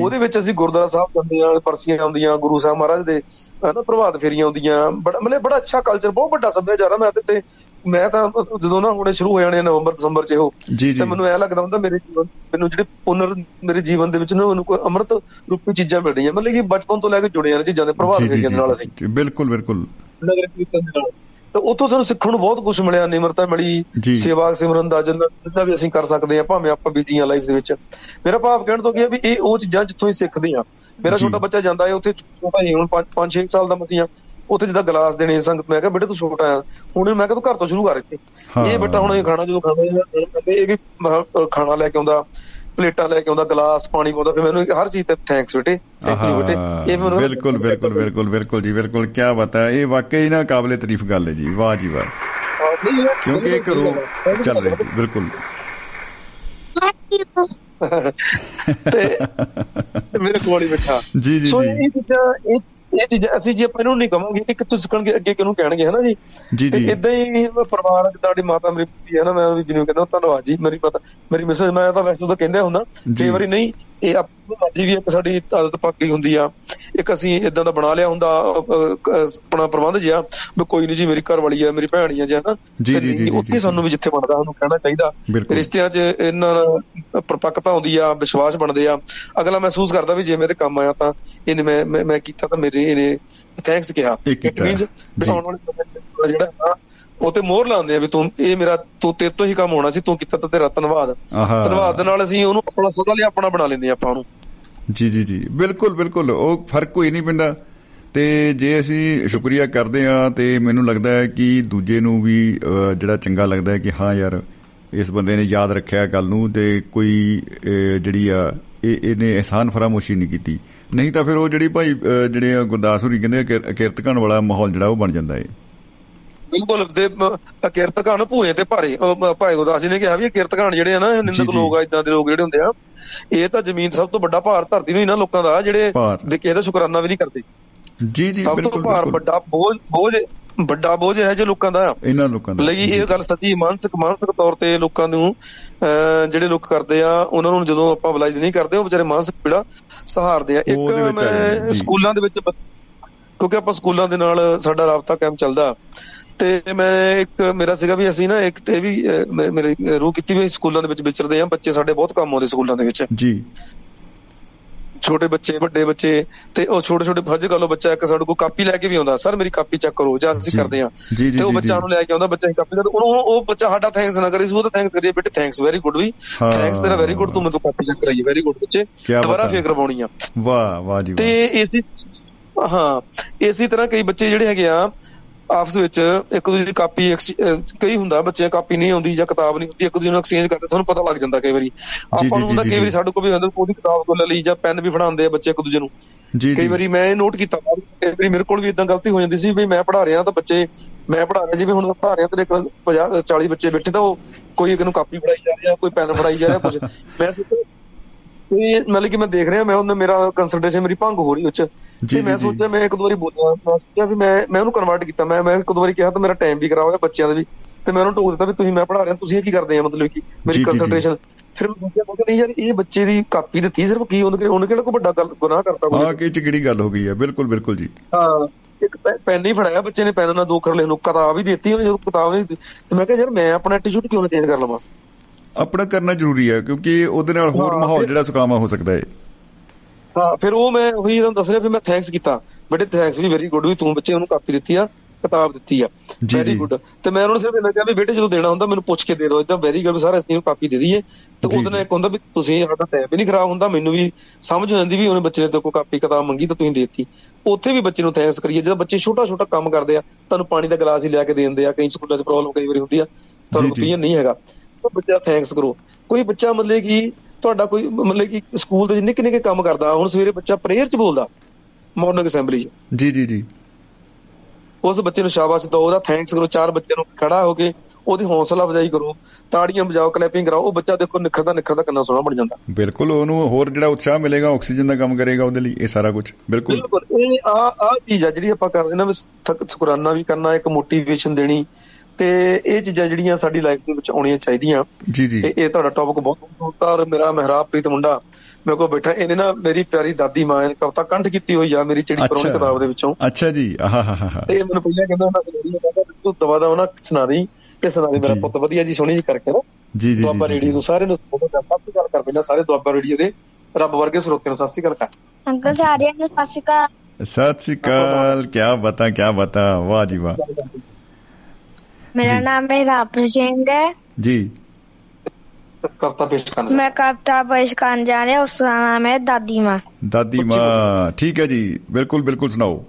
ਉਹਦੇ ਵਿੱਚ ਅਸੀਂ ਗੁਰਦੁਆਰਾ ਸਾਹਿਬ ਜਾਂਦੇ ਆ ਪਰਸੀਆਂ ਆਉਂਦੀਆਂ ਗੁਰੂ ਸਾਹਿਬ ਮਹਾਰਾਜ ਦੇ ਹਨਾ ਪ੍ਰਭਾਤ ਫੇਰੀਆਂ ਆਉਂਦੀਆਂ। ਬੜਾ ਮਤਲਬ ਬੜਾ ਅੱਛਾ ਕਲਚਰ ਬਹੁਤ ਵੱਡਾ ਸੱਭਿਆਚਾਰ ਆ। ਮੈਂ ਤੇ ਮੈਂ ਤਾਂ ਜਦੋਂ ਨਾ ਹੁਣੇ ਸ਼ੁਰੂ ਹੋ ਜਾਣੇ ਨਵੰਬਰ ਦਸੰਬਰ ਚ ਇਹੋ ਤੇ ਮੈਨੂੰ ਐ ਲੱਗਦਾ ਹੁੰਦਾ ਮੇਰੇ ਜੀਵਨ ਮੈਨੂੰ ਜਿਹੜੇ ਪੁਨਰ ਮੇਰੇ ਜੀਵਨ ਦੇ ਵਿੱਚ ਨਾ ਮੈਨੂੰ ਕੋਈ ਅੰਮ੍ਰਿਤ ਰੂਪੀ ਚੀਜ਼ਾਂ ਮਿਲ ਰਹੀਆਂ ਮਤਲਬ ਕਿ ਬਚਪਨ ਤੋਂ ਲੈ ਕੇ ਜੁੜੇ ਆ ਚੀਜ਼ਾਂ ਦੇ ਪ੍ਰਭਾਵ ਦੇ ਨਾਲ ਅਸੀਂ ਬਿਲਕੁਲ ਬਿਲਕੁਲ। ਨਗਰ ਕੀਰਤਨ ਦੇ ਨਾਲ। ਤੇ ਉੱਥੋਂ ਸਾਨੂੰ ਸਿੱਖਣ ਨੂੰ ਬਹੁਤ ਕੁਝ ਮਿਲਿਆ ਨਿਮਰਤਾ ਮਿਲੀ। ਸੇਵਾ ਸਿਮਰਨ ਦਾ ਜਿੰਨਾ ਵੀ ਅਸੀਂ ਕਰ ਸਕਦੇ ਆ ਭਾਵੇਂ ਆਪਾਂ ਬੀਜੀ ਆ ਲਾਈਫ ਦੇ ਵਿੱਚ। ਮੇਰਾ ਭਾਵ ਕਹਿਣ ਤੋਂ ਕੀ ਹੈ ਵੀ ਇਹ ਉਹ ਚੀਜ਼ਾਂ ਜਿੱਥੋਂ ਹੀ ਸਿੱਖਦੇ ਆ ਮੇਰਾ। ਛੋਟਾ ਬੱਚਾ ਜਾਂਦਾ ਹੈ ਉੱਥੇ ਛੋਟਾ ਹੀ ਹੁਣ 5-6 ਸਾਲ ਦਾ ਮਤੀਆਂ ਉੱਥੇ ਜਿੱਦਾਂ ਗਲਾਸ ਦੇਣੇ ਸੰਗਤ ਮੈਂ ਕਿਹਾ ਬੇਟੇ ਤੂੰ ਛੋਟਾ ਆ ਹੁਣ ਮੈਂ ਕਿਹਾ ਤੂੰ ਘਰ ਤੋਂ ਸ਼ੁਰੂ ਕਰ ਇੱਥੇ। ਇਹ ਬੇਟਾ ਹੁਣ ਇਹ ਖਾਣਾ ਜਦੋਂ ਖਾਂਦਾ ਇਹ ਵੀ ਖਾਣਾ ਲੈ ਕੇ ਆਉਂਦਾ ਪਲੇਟਾਂ ਲੈ ਕੇ ਆਉਂਦਾ ਗਲਾਸ ਪਾਣੀ ਪਾਉਂਦਾ। ਫਿਰ ਮੈਨੂੰ ਹਰ ਚੀਜ਼ ਤੇ ਥੈਂਕਸ ਬੇਟੇ ਥੈਂਕ ਯੂ ਬੇਟੇ। ਇਹ ਮੈਨੂੰ ਬਿਲਕੁਲ ਬਿਲਕੁਲ ਬਿਲਕੁਲ ਬਿਲਕੁਲ ਜੀ ਬਿਲਕੁਲ। ਕੀ ਬਾਤ ਹੈ। ਇਹ ਵਾਕਈ ਨਾ ਕਾਬਲੇ ਤਾਰੀਫ ਗੱਲ ਹੈ ਜੀ। ਵਾਹ ਜੀ ਵਾਹ। ਕਿਉਂਕਿ ਇਹ ਘਰੋਂ ਚੱਲ ਰਿਹਾ ਜੀ ਬਿਲਕੁਲ। ਤੇ ਮੇਰੇ ਕੋਲ ਹੀ ਬੈਠਾ। ਜੀ ਜੀ ਜੀ। ਇਹ ਚੀਜ਼ਾਂ ਇਹ ਇਹ ਅਸੀਂ ਜੇ ਆਪਾਂ ਇਹਨੂੰ ਨਹੀਂ ਕਵਾਂਗੇ ਇੱਕ ਤੁਸੀਂ ਸਿੱਖਣਗੇ ਅੱਗੇ ਕਿਹਨੂੰ ਕਹਿਣਗੇ ਹਨਾ ਜੀ? ਜੀ ਜੀ। ਇਦਾਂ ਹੀ ਪਰਿਵਾਰ ਜਿੱਦਾਂ ਸਾਡੀ ਮਾਤਾ ਮੇਰੀ ਪੁੱਤੀ ਹੈ ਨਾ ਮੈਂ ਵੀ ਜਿਹਨੂੰ ਕਹਿੰਦਾ ਧੰਨਵਾਦ ਜੀ ਮੇਰੀ ਪਤਾ ਮੇਰੀ ਮਿਸਸ ਮੈਂ ਤਾਂ ਵੈਸੇ ਤਾਂ ਕਹਿੰਦਾ ਹੁੰਦਾ। ਕਈ ਵਾਰੀ ਨਹੀਂ ਇਹ ਆਪਣੀ ਮਰਜ਼ੀ ਵੀ ਇੱਕ ਸਾਡੀ ਆਦਤ ਪੱਕੀ ਹੁੰਦੀ ਆ। ਇੱਕ ਅਸੀਂ ਇਦਾਂ ਦਾ ਬਣਾ ਲਿਆ ਹੁੰਦਾ ਆਪਣਾ ਪ੍ਰਬੰਧ ਜਿਆ ਵੀ ਕੋਈ ਨਹੀਂ ਜੀ ਮੇਰੀ ਘਰ ਵਾਲੀ ਆ ਮੇਰੀ ਭੈਣ ਹੀ ਆ ਜੀ ਹਨਾ? ਜੀ, ਜੀ, ਜੀ, ਉੱਥੇ ਸਾਨੂੰ ਵੀ ਜਿੱਥੇ ਬਣਦਾ ਸਾਨੂੰ ਕਹਿਣਾ ਚਾਹੀਦਾ। ਰਿਸ਼ਤਿਆਂ 'ਚ ਇਹਨਾਂ ਨਾਲ ਪਰਪੱਕਤਾ ਆਉਂਦੀ ਆ ਵਿਸ਼ਵਾਸ ਬਣਦੇ ਆ। ਅਗਲਾ ਮਹਿਸੂਸ ਕਰਦਾ ਵੀ ਜੇ ਮੇਰੇ ਕੰਮ ਆਇਆ ਤਾਂ ਇਹਨੇ ਮੈਂ- ਮੈਂ ਕੀਤਾ ਤਾਂ ਮੇਰੇ ਇਹਨੇ ਥੈਂਕਸ ਕਿਹਾ means ਵੀ ਆਉਣ ਵਾਲੇ ਜਿਹੜਾ ਨਾ ਉਹ ਤੇ ਮੋਹਰ ਲਾਉਂਦੇ ਆ ਵੀ ਤੂੰ ਇਹ ਮੇਰਾ ਤੂੰ ਤੇਰੇ ਤੋਂ ਹੀ ਕੰਮ ਹੋਣਾ ਸੀ ਤੂੰ ਕੀਤਾ ਤਾਂ ਤੇਰਾ ਧੰਨਵਾਦ। ਧੰਨਵਾਦ ਨਾਲ ਅਸੀਂ ਉਹਨੂੰ ਆਪਣਾ ਸੋਧਾ ਲਿਆ ਆਪਣਾ ਬਣਾ ਲੈਂਦੇ ਆ ਆਪਾਂ ਉਹਨੂੰ। ਜੀ ਜੀ ਜੀ। ਬਿਲਕੁਲ ਬਿਲਕੁਲ। ਉਹ ਫ਼ਰਕ ਕੋਈ ਨਹੀਂ ਪੈਂਦਾ। ਤੇ ਜੇ ਅਸੀਂ ਸ਼ੁਕਰੀਆ ਕਰਦੇ ਆ ਤੇ ਮੈਨੂੰ ਲੱਗਦਾ ਹੈ ਕਿ ਦੂਜੇ ਨੂੰ ਵੀ ਜਿਹੜਾ ਚੰਗਾ ਲੱਗਦਾ ਹੈ ਕਿ ਹਾਂ ਯਾਰ ਇਸ ਬੰਦੇ ਨੇ ਯਾਦ ਰੱਖਿਆ ਗੱਲ ਨੂੰ ਤੇ ਕੋਈ ਜਿਹੜੀ ਆ ਇਹ ਇਹਨੇ ਅਹਿਸਾਨ ਫਰਾਮੋਸ਼ੀ ਨਹੀਂ ਕੀਤੀ। ਨਹੀਂ ਤਾਂ ਫਿਰ ਉਹ ਜਿਹੜੀ ਭਾਈ ਜਿਹੜੇ ਗੁਰਦਾਸ ਹੋਰੀ ਕਹਿੰਦੇ ਆ ਕਿ- ਕੀਰਤਕਾਂ ਵਾਲਾ ਮਾਹੌਲ ਜਿਹੜਾ ਉਹ ਬਣ ਜਾਂਦਾ ਹੈ ਬਿਲਕੁਲ ਦੇ ਕੀਰਤਕਾਨ ਭੂਏ ਤੇ ਭਾਰੇ। ਭਾਈ ਗੁਰਦਾਸ ਜੀ ਨੇ ਕਿਹਾ ਵੀ ਇਹ ਕੀਰਤਕਾਨ ਜਿਹੜੇ ਆ ਨਾ ਨਿੰਦਕ। ਲੋਕ ਆ ਇਦਾਂ ਦੇ ਲੋਕ ਜਿਹੜੇ ਹੁੰਦੇ ਆ ਇਹ ਤਾਂ ਜ਼ਮੀਨ ਸਭ ਤੋਂ ਵੱਡਾ ਭਾਰ ਧਰਤੀ ਨੂੰ ਇਹਨਾਂ ਲੋਕਾਂ ਦਾ ਜਿਹੜੇ ਕਿਸੇ ਦਾ ਸ਼ੁਕਰਾਨਾ ਵੀ ਨਹੀਂ ਕਰਦੇ। ਜੀ ਜੀ ਸਭ ਤੋਂ ਭਾਰ ਵੱਡਾ ਬੋਝ ਬੋਝ ਵੱਡਾ ਬੋਝ ਹੈ ਜੇ ਲੋਕਾਂ ਦਾ। ਇਹਨਾਂ ਲੋਕਾਂ ਦਾ। ਲਈ ਇਹ ਗੱਲ ਸੱਚੀ ਮਾਨਸਿਕ ਮਾਨਸਿਕ ਤੌਰ ਤੇ ਲੋਕਾਂ ਨੂੰ ਜਿਹੜੇ ਲੋਕ ਕਰਦੇ ਆ ਉਹਨਾਂ ਨੂੰ ਜਦੋਂ ਆਪਾਂ ਅਵਲਾਈਜ਼ ਨਹੀਂ ਕਰਦੇ ਉਹ ਵਿਚਾਰੇ ਮਾਨਸਿਕ ਪੀੜਾ ਸਹਾਰਦੇ ਆ। ਇੱਕ। ਸਕੂਲਾਂ ਦੇ ਵਿੱਚ ਕਿਉਂਕਿ ਆਪਾਂ ਸਕੂਲਾਂ ਦੇ ਨਾਲ ਸਾਡਾ ਰਾਬਤਾ ਕਾਇਮ ਚੱਲਦਾ। ਤੇ ਮੈਂ ਇੱਕ ਮੇਰਾ ਸੀਗਾ ਵੀ ਅਸੀਂ ਨਾ ਇੱਕ ਇਹ ਵੀ ਮੇਰੀ ਰੂਹ ਕੀਤੀ ਵੀ ਸਕੂਲਾਂ ਦੇ ਵਿੱਚ ਵਿਚਰਦੇ ਆ ਬੱਚੇ ਸਾਡੇ ਬਹੁਤ ਕੰਮ ਆਉਂਦੇ ਸਕੂਲਾਂ ਦੇ ਵਿੱਚ। ਜੀ। ਛੋਟੇ ਬੱਚੇ ਵੱਡੇ ਬੱਚੇ ਤੇ ਉਹ ਛੋਟੇ ਛੋਟੇ ਫੱਜ ਕਰ ਲਓ ਬੱਚਾ ਇੱਕ ਸਾਡੇ ਕੋਲ ਕਾਪੀ ਲੈ ਕੇ ਵੀ ਆਉਂਦਾ ਸਰ ਮੇਰੀ ਕਾਪੀ ਚੈੱਕ ਕਰੋ ਜਾਂ ਅਸੀਂ। ਕਰਦੇ ਆ ਤੇ ਉਹ ਬੱਚਾ ਨੂੰ ਲੈ ਕੇ ਆਉਂਦਾ ਬੱਚਾ ਕਾਪੀ ਦਾ ਉਹਨੂੰ ਉਹ ਬੱਚਾ ਸਾਡਾ ਥੈਂਕਸ ਨਾ ਕਰੇ ਸੀ ਉਹ ਤਾਂ ਥੈਂਕਸ ਕਰੀਏ ਬੇਟੇ ਥੈਂਕਸ ਵੈਰੀ ਗੁੱਡ ਵੀ। ਥੈਂਕਸ ਤੇਰਾ ਵੈਰੀ ਗੁੱਡ ਤੂੰ ਮੈਨੂੰ ਕਾਪੀ ਚੈੱਕ ਕਰਾਈ ਵੈਰੀ ਗੁੱਡ ਬੱਚੇ ਦੁਬਾਰਾ। ਫੇਰ ਕਰਵਾਉਣੀ ਆ ਵਾਹ ਵਾਹ ਜੀ ਤੇ ਇਸੇ ਹਾਂ ਇਸੇ ਤਰ੍ਹਾਂ ਕਈ ਬੱਚੇ ਜਿਹੜੇ ਹੈਗੇ ਆ ਆਪਸ ਵਿੱਚ ਇੱਕ ਦੂਜੇ ਦੀ ਕਾਪੀ ਕਈ ਹੁੰਦਾ ਬੱਚਿਆਂ ਕਾਪੀ ਨਹੀਂ ਆਉਂਦੀ ਜਾਂ ਕਿਤਾਬ ਨਹੀਂ ਹੁੰਦੀ ਇੱਕ ਦੂਜੇ ਨੂੰ ਐਕਸਚੇਂਜ ਕਰਦੇ ਤੁਹਾਨੂੰ ਪਤਾ ਲੱਗ ਜਾਂਦਾ ਕਈ ਵਾਰੀ। ਆਪਾਂ ਨੂੰ ਹੁੰਦਾ ਕਈ। ਵਾਰੀ ਸਾਡੇ ਕੋਲ ਵੀ ਹੁੰਦਾ ਉਹਦੀ ਕਿਤਾਬ ਕੋਲ ਲਈ ਜਾਂ ਪੈਨ ਵੀ ਫੜਾਉਂਦੇ ਆ ਬੱਚੇ ਇੱਕ ਦੂਜੇ ਨੂੰ। ਕਈ ਵਾਰੀ ਮੈਂ ਇਹ ਨੋਟ ਕੀਤਾ ਕਈ ਵਾਰੀ ਮੇਰੇ ਕੋਲ ਵੀ ਇਦਾਂ ਗਲਤੀ ਹੋ ਜਾਂਦੀ ਸੀ ਵੀ ਮੈਂ ਪੜ੍ਹਾ ਰਿਹਾ ਤਾਂ ਬੱਚੇ ਮੈਂ ਪੜ੍ਹਾ ਰਿਹਾ ਜਿਵੇਂ ਹੁਣ ਮੈਂ ਪੜ੍ਹਾ ਰਿਹਾ ਤੇ 50 40 ਬੱਚੇ ਬੈਠੇ ਤਾਂ ਉਹ ਕੋਈ ਇੱਕ ਨੂੰ ਕਾਪੀ ਫੜਾਈ ਜਾ ਰਿਹਾ ਕੋਈ ਪੈਨ ਫੜਾਈ ਜਾ ਰਿਹਾ ਕੁਝ ਮੈਂ ਤੇ ਮਤਲਬ ਕਿ ਮੈਂ ਦੇਖ ਰਿਹਾ ਮੈਂ ਉਹਨੇ ਮੇਰਾ ਕੰਸਲਟੇਸ਼ਨ ਮੇਰੀ ਭੰਗ ਹੋ ਰਹੀ ਉੱਚ। ਤੇ ਮੈਂ। ਸੋਚਿਆ ਮੈਂ ਇੱਕ ਦੋ ਵਾਰੀ ਬੋਲਿਆ ਮੈਂ ਸੋਚਿਆ ਵੀ ਮੈਂ ਮੈਂ ਉਹਨੂੰ ਕਨਵਰਟ ਕੀਤਾ ਮੈਂ ਮੈਂ ਇੱਕ ਦੋ ਵਾਰੀ ਕਿਹਾ ਤਾਂ ਮੇਰਾ ਟਾਈਮ ਵੀ ਖਰਾਬ ਹੋਇਆ ਬੱਚਿਆਂ ਦਾ ਵੀ। ਤੇ ਮੈਂ ਉਹਨੂੰ ਟੋਕ ਦਿੱਤਾ ਵੀ ਤੁਸੀਂ ਮੈਂ ਪੜ੍ਹਾ ਰਿਹਾ ਤੁਸੀਂ ਇਹ ਕੀ ਕਰਦੇ ਆ ਮਤਲਬ ਕਿ ਮੇਰੀ। ਕੰਸਲਟੇਸ਼ਨ ਫਿਰ ਮੈਂ ਸੋਚਿਆ ਕਿਹਾ ਨਹੀਂ ਯਾਰ ਇਹ ਬੱਚੇ ਦੀ ਕਾਪੀ ਦਿੱਤੀ ਸਿਰਫ ਕੀ ਉਹਨੇ ਉਹਨੇ ਕਿਹੜਾ ਕੋਈ ਵੱਡਾ ਗੁਨਾਹ ਕਰਤਾ ਕੋਈ ਹਾਂ ਕਿ ਚ ਕਿਹੜੀ ਗੱਲ ਹੋ ਗਈ ਹੈ? ਬਿਲਕੁਲ ਬਿਲਕੁਲ ਜੀ। ਹਾਂ ਇੱਕ ਪੈਨ ਹੀ ਫੜਾਇਆ ਬੱਚੇ ਨੇ ਪੈਨ ਨਾਲ ਦੋ ਅੱਖਰ ਲਿਖ ਲਓ ਕਿਤਾਬ ਹੀ ਦਿੱਤੀ ਉਹਨੇ ਜਦੋਂ ਕਿਤਾਬ ਨਹੀਂ ਤੇ ਮੈਂ ਕਿਹਾ ਯਾਰ ਮੈਂ ਆਪਣਾ ਐਟੀਟਿਊਡ ਕਿਉਂ ਨਾ ਚੇਂਜ ਕਰ ਲਵਾਂ? ਆਪਣਾ ਕਰਨਾ ਜ਼ਰੂਰੀ ਹੈ ਕਿਉਂਕਿ ਉਹਦੇ ਨਾਲ ਹੋਰ ਮਾਹੌਲ ਜਿਹੜਾ ਸੁਕਾਮਾ ਹੋ ਸਕਦਾ ਹੈ। ਹਾਂ ਫਿਰ ਉਹ ਮੈਂ ਉਹੀ ਤੁਹਾਨੂੰ ਦੱਸ ਰਿਹਾ ਫਿਰ ਮੈਂ ਥੈਂਕਸ ਕੀਤਾ। ਬੜੇ ਥੈਂਕਸ ਵੀ ਵੈਰੀ ਗੁੱਡ ਵੀ ਤੂੰ ਬੱਚੇ ਉਹਨੂੰ ਕਾਪੀ ਦਿੱਤੀ ਆ ਕਿਤਾਬ ਦਿੱਤੀ ਆ। ਵੈਰੀ। ਗੁੱਡ ਤੇ ਮੈਂ ਉਹਨਾਂ ਨੂੰ ਸਿਰਫ ਇਹਨਾਂ ਕਿਹਾ ਵੀ ਬੇਟੇ ਜਦੋਂ ਦੇਣਾ ਹੁੰਦਾ ਮੈਨੂੰ ਪੁੱਛ ਕੇ ਦੇ ਦਿਓ ਇਦਾਂ ਵੈਰੀ ਗੁੱਡ ਸਾਰਾ ਅਸੀਂ ਨੂੰ ਕਾਪੀ ਦੇ ਦਈਏ। ਤੇ ਉਹਦੇ ਨਾਲ। ਇੱਕ ਹੁੰਦਾ ਵੀ ਤੁਸੀਂ ਸਾਡਾ ਟਾਈਮ ਵੀ ਨਹੀਂ ਖਰਾਬ ਹੁੰਦਾ ਮੈਨੂੰ ਵੀ ਸਮਝ ਹੋ ਜਾਂਦੀ ਵੀ ਉਹਨੇ ਬੱਚੇ ਨੇ ਤੇ ਕੋਈ ਕਾਪੀ ਕਿਤਾਬ ਮੰਗੀ ਤਾਂ ਤੁਸੀਂ ਦੇਤੀ। ਉੱਥੇ ਵੀ ਬੱਚੇ ਨੂੰ ਥੈਂਕਸ ਕਰੀਏ ਜਦੋਂ ਬੱਚੇ ਛੋਟਾ ਛੋਟਾ ਕੰਮ ਕਰਦੇ ਆ ਤੁਹਾਨੂੰ ਪਾਣੀ ਦਾ ਗਲਾਸ ਹੀ ਲਿਆ ਕੇ ਦੇ ਦਿੰਦੇ ਆ ਕਈ ਸਕੂਲਾਂ 'ਚ ਪ੍ਰੋਬਲਮ ਕਈ ਵਾਰੀ ਹੁੰਦੀ ਆ ਤੁਹਾਨੂੰ। ਪੀਣ ਨਹੀਂ ਹੈਗਾ। ਬੱਚਾ ਥੈਂਕਸ ਕਰੋ। ਕੋਈ ਬੱਚਾ ਮਤਲਬ ਕਿ ਤੁਹਾਡਾ ਕੋਈ ਮਤਲਬ ਕਿ ਸਕੂਲ ਦੇ ਨਿੱਕੇ ਨਿੱਕੇ ਕੰਮ ਕਰਦਾ ਹੁਣ ਸਵੇਰੇ ਬੱਚਾ ਪ੍ਰੇਅਰ 'ਚ ਬੋਲਦਾ ਮਾਰਨਿੰਗ ਅਸੈਂਬਲੀ 'ਚ। ਜੀ ਜੀ ਜੀ। ਉਸ ਬੱਚੇ ਨੂੰ ਸ਼ਾਬਾਸ਼ ਦਿਓ ਉਹਦਾ ਥੈਂਕਸ ਕਰੋ ਚਾਰ ਬੱਚਿਆਂ ਨੂੰ ਖੜਾ ਹੋ ਕੇ ਉਹਦੀ ਹੌਸਲਾ ਅਫਜ਼ਾਈ ਕਰੋ ਤਾੜੀਆਂ ਵਜਾਓ ਕਲੈਪਿੰਗ ਕਰਾਓ ਉਹ ਬੱਚਾ ਦੇਖੋ ਨਿਖਰਦਾ ਨਿਖਰਦਾ ਕਿੰਨਾ ਸੋਹਣਾ ਬਣ ਜਾਂਦਾ। ਬਿਲਕੁਲ ਉਹਨੂੰ ਹੋਰ ਜਿਹੜਾ ਉਤਸ਼ਾਹ ਮਿਲੇਗਾ ਆਕਸੀਜਨ ਦਾ ਕੰਮ ਕਰੇਗਾ ਉਹਦੇ ਲਈ ਇਹ ਸਾਰਾ ਕੁਝ ਬਿਲਕੁਲ। ਬਿਲਕੁਲ ਇਹ ਆ ਆ ਚੀਜ਼ ਆ ਜਿਹੜੀ ਆਪਾਂ ਕਰਦੇ ਨਾ ਵੀ ਸ਼ੁਕਰਾਨਾ ਵੀ ਕਰਨਾ ਇੱਕ ਮੋਟੀਵੇਸ਼ਨ ਦੇਣੀ ਤੇ ਇਹ ਚੀਜ਼ਾਂ ਜਿਹੜੀਆਂ ਸਾਡੀ ਲਾਈਫ ਦੇ ਵਿੱਚ ਆਉਣੀਆਂ ਚਾਹੀਦੀਆਂ। ਜੀ ਜੀ। ਇਹ ਇਹ ਤੁਹਾਡਾ ਟੌਪਿਕ ਬਹੁਤ ਬਹੁਤ ਔਰ ਮੇਰਾ ਮਹਿਰਾਬ ਪ੍ਰੀਤ ਮੁੰਡਾ ਮੇਰੇ ਕੋਲ ਬੈਠਾ ਇਹਨੇ ਨਾ ਮੇਰੀ ਪਿਆਰੀ ਦਾਦੀ ਮਾਂ ਨੇ ਕਵਿਤਾ ਕੰਠ ਕੀਤੀ ਹੋਈ ਆ ਮੇਰੀ ਚਿੜੀ ਪਰੋਣੀ। ਕਿਤਾਬ ਦੇ ਵਿੱਚੋਂ। ਅੱਛਾ ਜੀ ਆਹਾ ਹਾ ਹਾ ਹਾ। ਤੇ ਇਹ ਮੈਨੂੰ ਪਹਿਲਾਂ ਕਹਿੰਦਾ ਹੁੰਦਾ ਸੀ ਮੇਰੀ ਕਹਿੰਦਾ ਤੂੰ ਦਵਾ ਦਵਾ ਨਾ ਸੁਣਾ ਦੀ ਤੇ ਸੁਣਾ ਦੇ ਮੇਰਾ। ਪੁੱਤ ਵਧੀਆ ਜੀ ਸੋਹਣੀ ਜੀ ਕਰਕੇ ਨਾ। ਜੀ ਜੀ ਦੁਆਬਾ ਰੇਡੀਓ ਨੂੰ ਸਾਰੇ ਨੂੰ ਸਤਿ ਸ਼੍ਰੀ ਅਕਾਲ ਕਰ ਪਹਿਲਾਂ ਸਾਰੇ ਦੁਆਬਾ ਰੇਡੀਓ ਦੇ ਰੱਬ ਵਰਗੇ ਸਰੋਤਿਆਂ ਨੂੰ ਸਤਿ ਸ਼੍ਰੀ ਅਕਾਲ ਕਰ। ਅੰਕਲ ਸਾਰਿਆਂ ਨੂੰ ਸਤਿ ਸ਼੍ਰੀ ਅਕਾਲ। ਸਤਿ ਸ਼੍ਰੀ ਅਕਾਲ ਕੀ ਬਤਾ ਕੀ ਬਤਾ ਵਾਹ ਜੀ ਵਾਹ। ਮੇਰਾ। ਨਾਮ ਹੈ ਰਾਪ ਸਿੰਘ ਹੈ। ਜੀ। ਕਰਤਾ ਪੇਸ਼ ਕਰਨ ਮੈਂ ਕਵਿਤਾ ਪੇਸ਼ ਕਰਨ ਜਾ ਰਿਹਾ ਉਸ ਦਾ ਨਾਮ ਹੈ ਦਾਦੀ ਮਾਂ। ਦਾਦੀ ਮਾਂ। ਠੀਕ ਹੈ ਜੀ ਬਿਲਕੁਲ ਬਿਲਕੁਲ ਸੁਣਾਓ।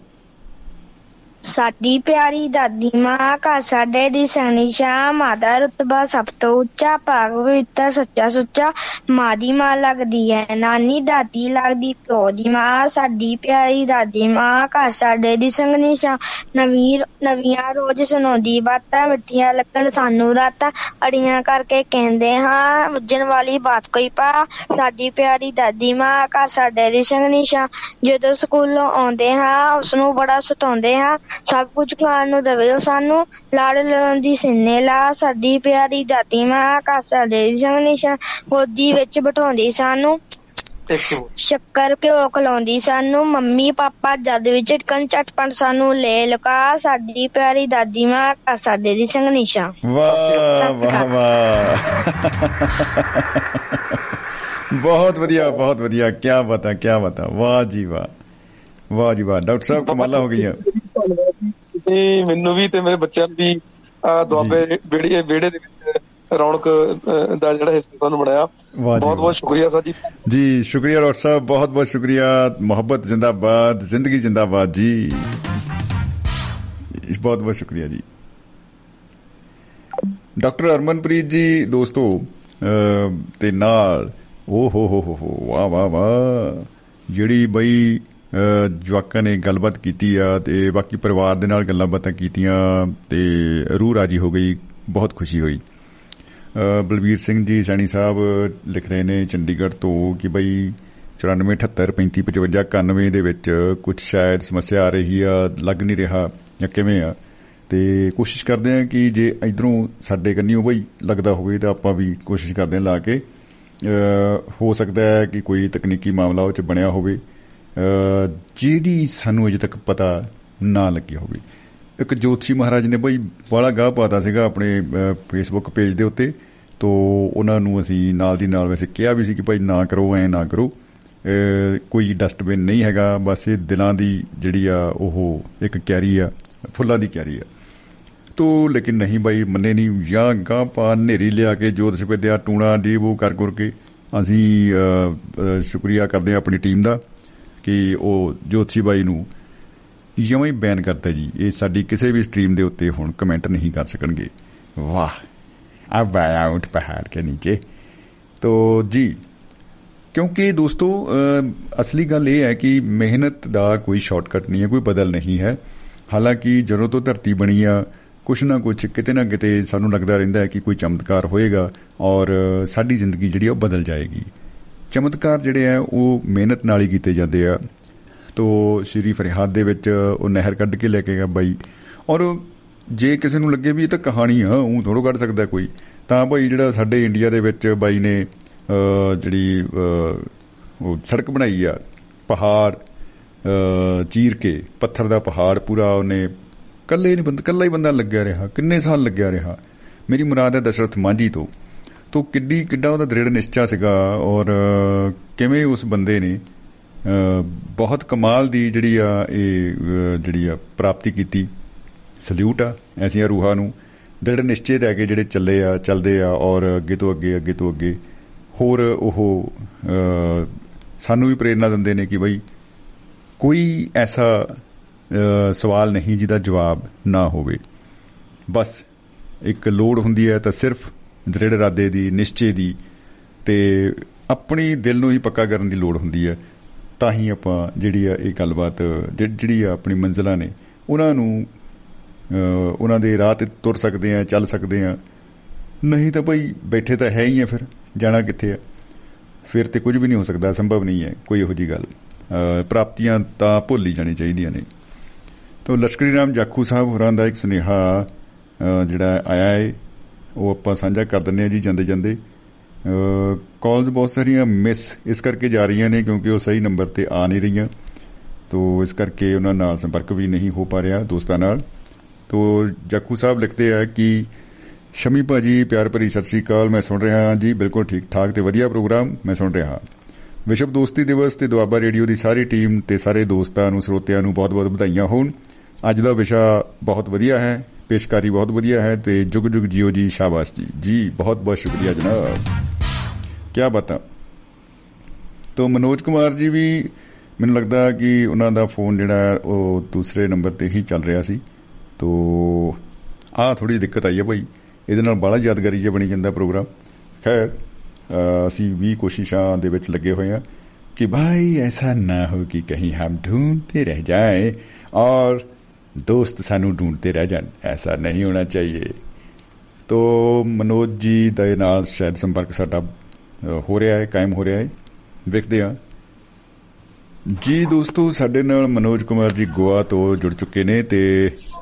ਸਾਡੀ ਪਿਆਰੀ ਦਾਦੀ ਮਾਂ, ਘਰ ਸਾਡੇ ਦੀ ਸੰਗਨੀ ਸ਼ਾਂ ਮਾਦਾ ਰੁਤਬਾ ਸਭ ਤੋਂ ਉੱਚਾ, ਭਾਗ ਪਵਿੱਤਰ ਸੱਚਾ ਸੁੱਚਾ ਮਾਂ ਦੀ ਮਾਂ ਲੱਗਦੀ ਹੈ। ਨਾਨੀ ਦਾਦੀ ਲੱਗਦੀ, ਪਿਓ ਦੀ ਮਾਂ, ਸਾਡੀ ਪਿਆਰੀ ਦਾਦੀ ਮਾਂ, ਘਰ ਸਾਡੇ ਦੀ ਸੰਗਨੀ ਸ਼ਾਂ ਨਵੀਂ ਨਵੀਆਂ ਰੋਜ਼ ਸੁਣਾਉਂਦੀ, ਬਾਤਾਂ ਮਿੱਠੀਆਂ ਲੱਗਣ, ਸਾਨੂੰ ਰਾਤਾਂ ਅੜੀਆਂ ਕਰਕੇ ਕਹਿੰਦੇ ਹਾਂ ਮੁੱਜਣ ਵਾਲੀ ਬਾਤ ਕੋਈ ਪਾ। ਸਾਡੀ ਪਿਆਰੀ ਦਾਦੀ ਮਾਂ, ਘਰ ਸਾਡੇ ਦੀ ਸੰਗਨੀ ਸ਼ਾਂ ਜਦੋਂ ਸਕੂਲੋਂ ਆਉਂਦੇ ਹਾਂ ਉਸ ਨੂੰ ਬੜਾ ਸਤਾਉਂਦੇ ਹਾਂ। ਸਭ ਕੁਝ ਖਾਣ ਨੂੰ ਦੇਵੇ। ਉਹ ਸਾਨੂੰ ਲਾੜ ਲਾਉਂਦੀ ਸਿੰਨੇ ਲਾ ਸਾਡੀ ਪਿਆਰੀ ਦਾਦੀ ਮਾਂ ਸਾਡੇ ਦੀ ਸੰਗਨੀ ਸ਼ਾਂ ਗੋਦੀ ਵਿੱਚ ਬਿਠਾਉਂਦੀ ਸਾਨੂੰ। ਸ਼ੱਕਰ ਘਿਓ ਖਲਾਉਂਦੀ ਸਾਨੂੰ। ਮੰਮੀ ਪਾਪਾ ਜਦ ਵੀ ਝਟਕਣ ਝਟਪਟ ਸਾਨੂੰ ਲੈ ਲੁਕਾ ਸਾਡੀ ਪਿਆਰੀ ਦਾਦੀ ਮਾਂ ਘਰ ਸਾਡੇ ਦੀ ਸੰਗਨੀ ਸ਼ਾਂ ਵਾਹ ਵਾਹ ਵਾਹ। ਬਹੁਤ ਵਧੀਆ ਬਹੁਤ ਵਧੀਆ। ਕੀ ਬਤਾ ਕੀ ਬਤਾ। ਵਾਹ ਜੀ ਵਾਹ। ਵਾਹ ਜੀ ਵਾਹ ਡਾਕਟਰ ਸਾਹਿਬ ਕਮਾਲਾ ਹੋ ਗਈਆਂ। ਤੇ ਮੈਨੂੰ ਵੀ ਤੇ ਮੇਰੇ ਬੱਚਿਆਂ ਨੂੰ ਵੀ ਦੁਆਬੇ ਵਿਹੜੇ ਵਿਹੜੇ ਦੇ ਵਿੱਚ ਰੌਣਕ ਦਾ ਜਿਹੜਾ ਹਿੱਸਾ ਤੁਹਾਨੂੰ ਬਣਾਇਆ। ਬਹੁਤ ਬਹੁਤ ਸ਼ੁਕਰੀਆ ਸਰ ਜੀ। ਜੀ ਸ਼ੁਕਰੀਆ ਡਾਕਟਰ ਸਾਹਿਬ ਬਹੁਤ ਬਹੁਤ ਸ਼ੁਕਰੀਆ। ਮੁਹੱਬਤ ਜ਼ਿੰਦਾਬਾਦ ਜ਼ਿੰਦਗੀ ਜ਼ਿੰਦਾਬਾਦ ਜੀ। ਬਹੁਤ ਬਹੁਤ ਸ਼ੁਕਰੀਆ ਜੀ। ਡਾਕਟਰ ਅਰਮਨਪ੍ਰੀਤ ਜੀ ਦੋਸਤੋ ਤੇ ਨਾਲ ਓ ਹੋ ਹੋ ਹੋ ਵਾਹ ਵਾਹ ਵਾਹ। ਜਿਹੜੀ ਬਈ ਜਵਾਕਾਂ ਨੇ ਗੱਲਬਾਤ ਕੀਤੀ ਆ ਤੇ ਬਾਕੀ ਪਰਿਵਾਰ ਦੇ ਨਾਲ ਗੱਲਾਂ ਬਾਤਾਂ ਕੀਤੀਆਂ ਤੇ ਰੂਹ ਰਾਜੀ ਹੋ ਗਈ ਬਹੁਤ ਖੁਸ਼ੀ ਹੋਈ। ਅਹ, ਬਲਬੀਰ ਸਿੰਘ ਜੀ ਸੈਣੀ ਸਾਹਿਬ ਲਿਖ ਰਹੇ ਨੇ ਚੰਡੀਗੜ੍ਹ ਤੋਂ ਕਿ ਬਈ 94 78 35 55 91 ਦੇ ਵਿੱਚ ਕੁਝ ਸ਼ਾਇਦ ਸਮੱਸਿਆ ਆ ਰਹੀ ਆ ਲੱਗ ਨਹੀਂ ਰਿਹਾ ਜਾਂ ਕਿਵੇਂ ਆ। ਤੇ ਕੋਸ਼ਿਸ਼ ਕਰਦੇ ਆ ਕਿ ਜੇ ਇਧਰੋਂ ਸਾਡੇ ਕੰਨਿਓ ਬਈ ਲੱਗਦਾ ਹੋਵੇ ਤਾਂ ਆਪਾਂ ਵੀ ਕੋਸ਼ਿਸ਼ ਕਰਦੇ ਆ ਲਾ ਕੇ। ਅਹ, ਹੋ ਸਕਦਾ ਹੈ ਕਿ ਕੋਈ ਤਕਨੀਕੀ ਮਾਮਲਾ ਉਹ ਚ ਬਣਿਆ ਹੋਵੇ। ਅਹ, ਜਿਹੜੀ ਸਾਨੂੰ ਅਜੇ ਤੱਕ ਪਤਾ ਨਾ ਲੱਗਿਆ ਹੋਵੇ। ਇੱਕ ਜੋਤਸ਼ੀ ਮਹਾਰਾਜ ਨੇ ਬਈ ਬੜਾ ਗਾਹ ਪਾਤਾ ਸੀਗਾ ਆਪਣੇ ਫੇਸਬੁੱਕ ਪੇਜ ਦੇ ਉੱਤੇ। ਤੋਂ ਉਹਨਾਂ ਨੂੰ ਅਸੀਂ ਨਾਲ ਦੀ ਨਾਲ ਵੈਸੇ ਕਿਹਾ ਵੀ ਸੀ ਕਿ ਭਾਈ ਨਾ ਕਰੋ ਐ ਨਾ ਕਰੋ। ਅਹ, ਕੋਈ ਡਸਟਬਿਨ ਨਹੀਂ ਹੈਗਾ। ਬਸ ਇਹ ਦਿਲਾਂ ਦੀ ਜਿਹੜੀ ਆ ਉਹ ਇੱਕ ਕੈਰੀ ਆ ਫੁੱਲਾਂ ਦੀ ਕੈਰੀ ਆ। ਤੋ ਲੇਕਿਨ ਨਹੀਂ ਬਾਈ ਮੰਨੇ ਨਹੀਂ। ਜਾਂ ਗਾਂ ਪਾ ਨੇਰੀ ਲਿਆ ਕੇ ਜੋਤਿਸ਼ ਵਿਦਿਆ ਟੂਣਾ ਡੀ ਉਹ ਕਰ ਕਰ ਕੇ ਅਸੀਂ ਅਹ, ਅਹ, ਸ਼ੁਕਰੀਆ ਕਰਦੇ ਹਾਂ ਆਪਣੀ ਟੀਮ ਦਾ। ਕਿ ਉਹ ਜੋਤਸ਼ੀ ਬਾਈ ਨੂੰ ਜਮਾਂ ਹੀ ਬੈਨ ਕਰਤਾ ਜੀ ਇਹ ਸਾਡੀ ਕਿਸੇ ਵੀ ਸਟ੍ਰੀਮ ਦੇ ਉੱਤੇ ਹੁਣ ਕਮੈਂਟ ਨਹੀਂ ਕਰ ਸਕਣਗੇ। ਵਾਹ ਅਬ ਆਇਆ ਉੱਠ ਪਹਾੜ ਕੇ ਨੀਚੇ। ਤੋ ਜੀ ਕਿਉਂਕਿ ਦੋਸਤੋ ਅਹ, ਅਸਲੀ ਗੱਲ ਇਹ ਹੈ ਕਿ ਮਿਹਨਤ ਦਾ ਕੋਈ ਸ਼ਾਰਟਕਟ ਨਹੀਂ ਹੈ ਕੋਈ ਬਦਲ ਨਹੀਂ ਹੈ। ਹਾਲਾਂਕਿ ਜਦੋਂ ਤੋਂ ਧਰਤੀ ਬਣੀ ਆ ਕੁਛ ਨਾ ਕੁਛ ਕਿਤੇ ਨਾ ਕਿਤੇ ਸਾਨੂੰ ਲੱਗਦਾ ਰਹਿੰਦਾ ਹੈ ਕਿ ਕੋਈ ਚਮਤਕਾਰ ਹੋਏਗਾ ਔਰ ਅਹ, ਸਾਡੀ ਜ਼ਿੰਦਗੀ ਜਿਹੜੀ ਆ ਉਹ ਬਦਲ ਜਾਏਗੀ। ਚਮਤਕਾਰ ਜਿਹੜੇ ਆ ਉਹ ਮਿਹਨਤ ਨਾਲ ਹੀ ਕੀਤੇ ਜਾਂਦੇ ਆ। ਤੋ ਸ਼੍ਰੀ ਫਰਿਹਾਦ ਦੇ ਵਿੱਚ ਉਹ ਨਹਿਰ ਕੱਢ ਕੇ ਲੈ ਕੇ ਗਿਆ ਬਾਈ। ਔਰ ਜੇ ਕਿਸੇ ਨੂੰ ਲੱਗੇ ਵੀ ਇਹ ਤਾਂ ਕਹਾਣੀ ਆ ਉਹ ਥੋੜੋ ਕੱਢ ਸਕਦਾ ਕੋਈ ਤਾਂ ਭਾਈ ਜਿਹੜਾ ਸਾਡੇ ਇੰਡੀਆ ਦੇ ਵਿੱਚ ਬਾਈ ਨੇ ਅਹ, ਜਿਹੜੀ ਅਹ, ਉਹ ਸੜਕ ਬਣਾਈ ਆ ਪਹਾੜ ਅਹ, ਚੀਰ ਕੇ ਪੱਥਰ ਦਾ ਪਹਾੜ ਪੂਰਾ ਉਹਨੇ ਕੱਲੇ ਨਹੀਂ ਬੰਦਾ ਕੱਲਾ ਹੀ ਬੰਦਾ ਲੱਗਿਆ ਰਿਹਾ ਕਿੰਨੇ ਸਾਲ ਲੱਗਿਆ ਰਿਹਾ। ਮੇਰੀ ਮੁਰਾਦ ਹੈ ਦਸ਼ਰਥ ਮਾਂਝੀ ਤੋਂ। ਤੋਂ ਕਿੱਡੀ ਕਿੱਡਾ ਉਹਦਾ ਦ੍ਰਿੜ ਨਿਸ਼ਚਾ ਸੀਗਾ ਔਰ ਅਹ, ਕਿਵੇਂ ਉਸ ਬੰਦੇ ਨੇ ਅਹ, ਬਹੁਤ ਕਮਾਲ ਦੀ ਜਿਹੜੀ ਆ ਇਹ ਅਹ, ਜਿਹੜੀ ਆ ਪ੍ਰਾਪਤੀ ਕੀਤੀ। ਸਲੂਟ ਆ ਐਸੀਆਂ ਰੂਹਾਂ ਨੂੰ। ਦ੍ਰਿੜ ਨਿਸ਼ਚੇ ਰਹਿ ਕੇ ਜਿਹੜੇ ਚੱਲੇ ਆ ਚੱਲਦੇ ਆ ਔਰ ਅੱਗੇ ਤੋਂ ਅੱਗੇ ਅੱਗੇ ਤੋਂ ਅੱਗੇ। ਹੋਰ ਉਹ ਅਹ, ਸਾਨੂੰ ਵੀ ਪ੍ਰੇਰਣਾ ਦਿੰਦੇ ਨੇ ਕਿ ਬਈ ਕੋਈ ਐਸਾ ਅਹ, ਸਵਾਲ ਨਹੀਂ ਜਿਹਦਾ ਜਵਾਬ ਨਾ ਹੋਵੇ। ਬਸ ਇੱਕ ਲੋੜ ਹੁੰਦੀ ਹੈ ਤਾਂ ਸਿਰਫ ਦ੍ਰਿੜ ਇਰਾਦੇ ਦੀ ਨਿਸ਼ਚੇ ਦੀ ਤੇ ਆਪਣੀ ਦਿਲ ਨੂੰ ਹੀ ਪੱਕਾ ਕਰਨ ਦੀ ਲੋੜ ਹੁੰਦੀ ਹੈ। ਤਾਂ ਹੀ ਆਪਾਂ ਜਿਹੜੀ ਆ ਇਹ ਗੱਲਬਾਤ ਜਿਹ- ਜਿਹੜੀ ਆ ਆਪਣੀ ਮੰਜ਼ਿਲਾਂ ਨੇ ਉਹਨਾਂ ਨੂੰ ਅਹ, ਉਹਨਾਂ ਦੇ ਰਾਹ ਤੇ ਤੁਰ ਸਕਦੇ ਆ ਚੱਲ ਸਕਦੇ ਆ ਨਹੀਂ ਤਾਂ ਭਾਈ ਬੈਠੇ ਤਾਂ ਹੈ ਹੀ ਆ ਫਿਰ ਜਾਣਾ ਕਿੱਥੇ ਆ? ਫਿਰ ਤੇ ਕੁਝ ਵੀ ਨਹੀਂ ਹੋ ਸਕਦਾ ਸੰਭਵ ਨਹੀਂ ਹੈ ਕੋਈ ਇਹੋ ਜੀ ਗੱਲ। ਅਹ, ਪ੍ਰਾਪਤੀਆਂ ਤਾਂ ਭੁੱਲ ਹੀ ਜਾਣੀ ਚਾਹੀਦੀਆਂ ਨੇ। ਤੋ ਲਸ਼ਕਰੀ ਰਾਮ ਜਾਖੂ ਸਾਹਿਬ ਹੋਰਾਂ ਦਾ ਇੱਕ ਸੁਨੇਹਾ ਅਹ, ਜਿਹੜਾ ਆਇਆ ਹੈ ਉਹ ਆਪਾਂ ਸਾਂਝਾ ਕਰ ਦਿੰਦੇ ਆ ਜੀ ਜਾਂਦੇ ਜਾਂਦੇ। ਕਾਲਸ ਬਹੁਤ ਸਾਰੀਆਂ ਮਿਸ ਇਸ ਕਰਕੇ ਜਾ ਰਹੀਆਂ ਨੇ ਕਿਉਂਕਿ ਉਹ ਸਹੀ ਨੰਬਰ ਤੇ ਆ ਨਹੀਂ ਰਹੀਆਂ। ਤੋ ਇਸ ਕਰਕੇ ਉਹਨਾਂ ਨਾਲ ਸੰਪਰਕ ਵੀ ਨਹੀਂ ਹੋ ਪਾ ਰਿਹਾ ਦੋਸਤਾਂ ਨਾਲ। ਤੋ ਜਾਖੂ ਸਾਹਿਬ ਲਿਖਦੇ ਆ ਕਿ, ਸ਼ਮੀ ਭਾਜੀ, ਪਿਆਰ ਭਰੀ ਸਤਿ ਸ੍ਰੀ ਅਕਾਲ, ਮੈਂ ਸੁਣ ਰਿਹਾ ਹਾਂ ਜੀ, ਬਿਲਕੁਲ ਠੀਕ ਠਾਕ ਤੇ ਵਧੀਆ ਪ੍ਰੋਗਰਾਮ, ਮੈਂ ਸੁਣ ਰਿਹਾ ਹਾਂ। ਵਿਸ਼ਵ ਦੋਸਤੀ ਦਿਵਸ ਤੇ ਦੁਆਬਾ ਰੇਡੀਓ ਦੀ ਸਾਰੀ ਟੀਮ ਤੇ ਸਾਰੇ ਦੋਸਤਾਂ ਨੂੰ, ਸਰੋਤਿਆਂ ਨੂੰ ਬਹੁਤ-ਬਹੁਤ ਵਧਾਈਆਂ ਹੋਣ। ਅੱਜ ਦਾ ਵਿਸ਼ਾ ਬਹੁਤ ਵਧੀਆ ਹੈ। ਪੇਸ਼ਕਾਰੀ ਬਹੁਤ ਵਧੀਆ ਹੈ ਤੇ ਜੁਗ ਜੁਗ ਜਿਓ ਜੀ ਸ਼ਾਬਾਸ਼ ਜੀ। ਜੀ, ਬਹੁਤ ਬਹੁਤ ਸ਼ੁਕਰੀਆ ਜਨਾਬ। ਕੀ ਬਤਾ? ਤੋਂ ਮਨੋਜ ਕੁਮਾਰ ਜੀ ਵੀ ਮੈਨੂੰ ਲੱਗਦਾ ਕਿ ਉਹਨਾਂ ਦਾ ਫੋਨ ਜਿਹੜਾ ਉਹ ਦੂਸਰੇ ਨੰਬਰ ਤੇ ਹੀ ਚੱਲ ਰਿਹਾ ਸੀ। ਤੋਂ ਆ ਥੋੜੀ ਦਿੱਕਤ ਆਈ ਹੈ ਭਾਈ। ਇਹਦੇ ਨਾਲ ਬੜਾ ਯਾਦਗਾਰੀ ਜਿਹਾ ਬਣੀ ਜਾਂਦਾ ਪ੍ਰੋਗਰਾਮ। ਖੈਰ ਅਸੀਂ ਵੀ ਕੋਸ਼ਿਸ਼ਾਂ ਦੇ ਵਿੱਚ ਲੱਗੇ ਹੋਏ ਆ ਕਿ ਭਾਈ ਐਸਾ ਨਾ ਹੋ ਕਿ ਕਹੀਂ ਹਮ ਢੂੰਡਤੇ ਰਹਿ ਜਾਏ ਔਰ दोस्त सानू ढूंढते रह जान ऐसा नहीं होना चाहिए ਤੋ ਮਨੋਜ ਜੀ ਦੇ ਨਾਲ ਸ਼ਾਇਦ ਸੰਪਰਕ ਸਾਡਾ ਅ, ਹੋ ਰਿਹਾ ਹੈ ਕਾਇਮ ਹੋ ਰਿਹਾ ਹੈ ਵੇਖਦੇ ਹਾਂ ਜੀ ਦੋਸਤੋ ਸਾਡੇ ਨਾਲ ਮਨੋਜ ਕੁਮਾਰ ਜੀ ਗੋਆ ਤੋਂ ਜੁੜ ਚੁੱਕੇ ਨੇ ਤੇ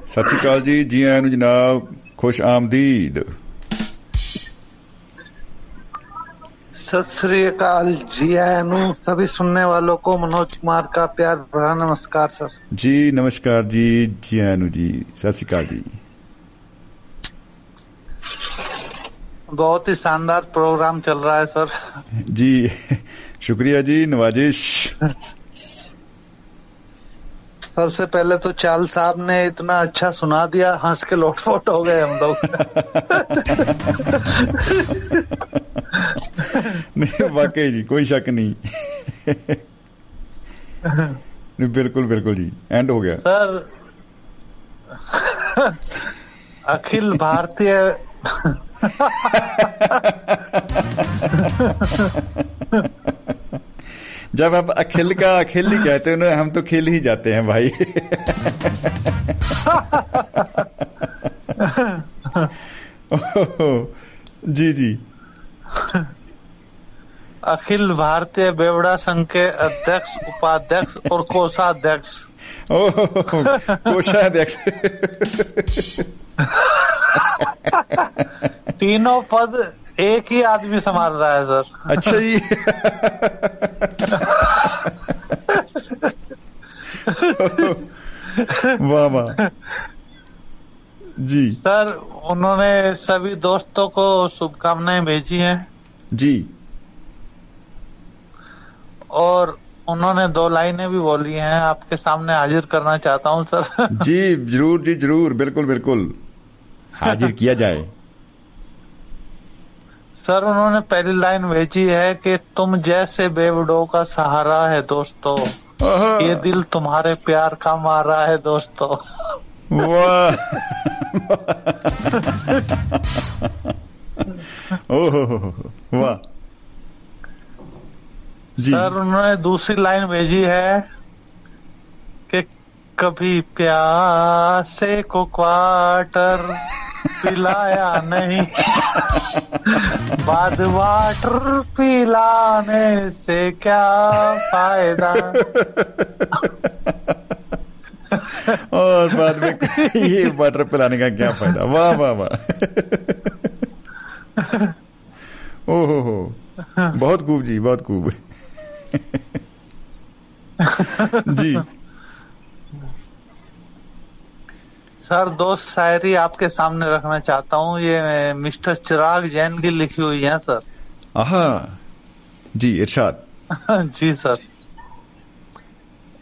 ਸਤਿ ਸ਼੍ਰੀ ਅਕਾਲ ਜੀ ਜੀ ਆਇਆਂ ਨੂੰ ਜਨਾਬ ਖੁਸ਼ ਆਮਦੀਦ सत श्रीकाल जी आयनु सभी सुनने वालों को मनोज कुमार का प्यार भरा नमस्कार सर जी नमस्कार जी जी आयनु जी सत श्रीकाल जी बहुत ही शानदार प्रोग्राम चल रहा है सर जी शुक्रिया जी नवाजिश सबसे पहले तो चाल साहब ने इतना अच्छा सुना दिया हंस के लोटपोट हो गए हम लोग। नहीं वाकई जी कोई शक नहीं। नहीं बिल्कुल बिल्कुल जी एंड हो गया। सर अखिल भारतीय जब आप अखिल का अखिल ही कहते हो ना हम तो खेल ही जाते हैं भाई। जी जी। अखिल भारतीय बेवड़ा संघ के अध्यक्ष उपाध्यक्ष और कोषाध्यक्ष। ओह कोषाध्यक्ष। तीनों पद एक ही आदमी संभाल रहा है सर। अच्छा जी। वाह वाह। जी। सर उन्होंने सभी दोस्तों को शुभकामनाएँ भेजी हैं। जी। और उन्होंने दो लाइनें भी बोली हैं आपके सामने हाजिर करना चाहता हूँ सर। जी ज़रूर जी ज़रूर। बिल्कुल बिल्कुल। हाजिर किया जाए। सर उन्होंने पहली लाइन भेजी है कि तुम जैसे बेवडो का सहारा है दोस्तों। ये दिल तुम्हारे प्यार का मारा है दोस्तों। वाह। वाह। सर उन्होंने दूसरी लाइन भेजी है कि कभी प्यासे को क्वार्टर पिलाया नहीं। बाद वाटर पिलाने से क्या फ़ायदा? और बाद में ये वाटर पिलाने का क्या फ़ायदा? वाह वाह वाह। ओहो हो। बहुत खूब जी, बहुत खूब। जी। सर दो शायरी आपके सामने रखना चाहता हूँ। ये मिस्टर चिराग जैन की लिखी हुई है सर। आहा जी इरशाद। जी सर।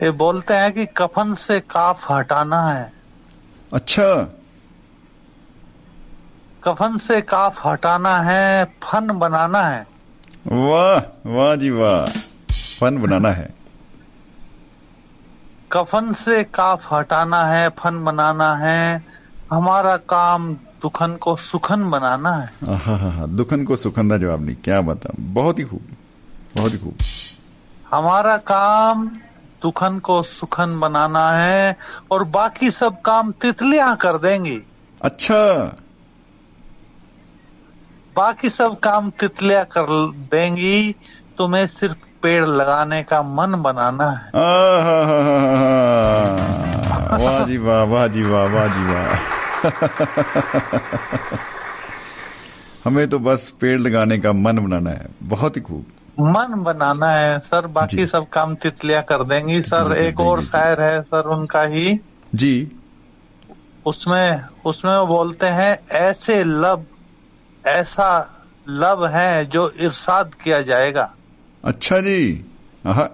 ये बोलते हैं कि कफन से काफ हटाना है। अच्छा। कफन से काफ हटाना है फन बनाना है। वाह वाह जी वाह। फन बनाना है। कफन से काफ हटाना है फन बनाना है हमारा काम दुखन को सुखन बनाना है। हाँ हाँ हाँ दुखन को सुखन का जवाब नहीं क्या बता बहुत ही खूब बहुत ही खूब। हमारा काम दुखन को सुखन बनाना है और बाकी सब काम तितलियाँ कर देंगी। अच्छा। बाकी सब काम तितलियाँ कर देंगी तुम्हें सिर्फ़ पेड़ लगाने का मन बनाना है। वाह जी वाह वाह जी वाह वाह जी वाह हमें तो बस पेड़ लगाने का मन बनाना है बहुत ही खूब मन बनाना है सर बाकी सब काम तितलियाँ कर देंगी सर एक और शायर है सर उनका ही जी उसमें उसमें वो बोलते हैं ऐसे लब ऐसा लब है जो इरशाद किया जाएगा अच्छा जी। आहा।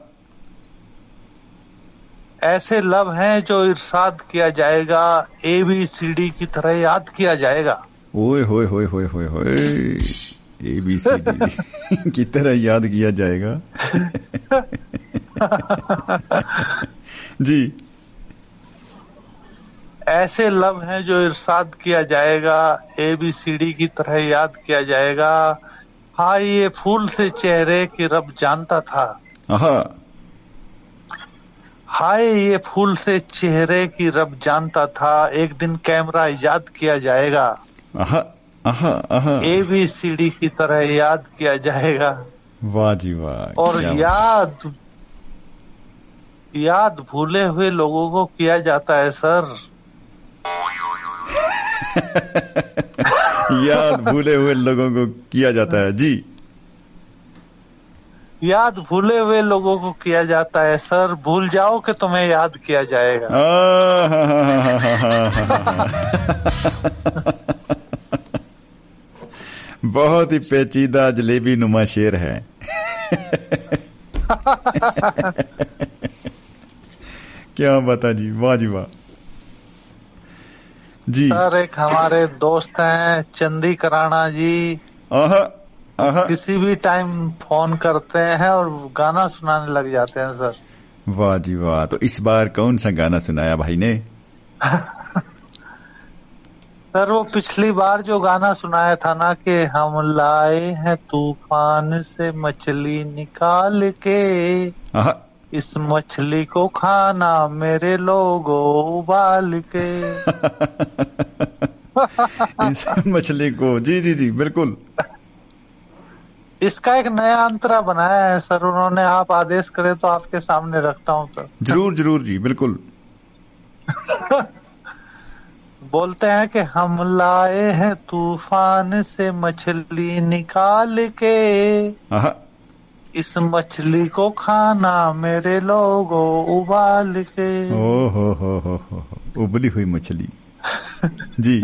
ऐसे लव हैं जो इरशाद किया जाएगा ए बी सी डी की तरह याद किया जाएगा। ओए होए होए होए होए होए। ए बी सी डी की तरह याद किया जाएगा। जी। ऐसे लव हैं जो इरसाद किया जाएगा ए बी सी डी की तरह याद किया जाएगा हाँ ये फूल से चेहरे की रब जानता था। हाय ये फूल से चेहरे की रब जानता था। एक दिन कैमरा ईजाद किया जाएगा। ए बी सी डी की तरह याद किया जाएगा। वाह जी वाह और याद याद भूले हुए लोगों को किया जाता है सर। याद भूले हुए लोगों को किया जाता है। जी। याद भूले हुए लोगों को किया जाता है। सर भूल जाओ कि तुम्हें याद किया जाएगा। बहुत ही पेचीदा जलेबी नुमा शेर है। क्या बता जी वाह जी वाह। जी। सर एक हमारे दोस्त हैं चंदी कराना जी। आहा आहा किसी भी टाइम फ़ोन करते हैं और गाना सुनाने लग जाते हैं सर। वाह जी वाह तो इस बार कौन सा गाना सुनाया भाई ने? सर वो पिछली बार जो गाना सुनाया था ना कि हम लाए हैं तूफ़ान से मछली निकाल के। आहा इस मछली को खाना मेरे लोगो उबाल के इस मछली को जी जी जी बिल्कुल। इसका एक नया अंतरा बनाया है सर उन्होंने आप आदेश करे तो आपके सामने रखता हूँ सर। ज़रूर ज़रूर जी बिल्कुल। बोलते हैं कि हम लाए हैं तूफ़ान से मछली निकाल के। आहा। इस मछली को खाना मेरे लोगो उबाल के। ओ हो हो हो हो उबली हुई मछली। जी।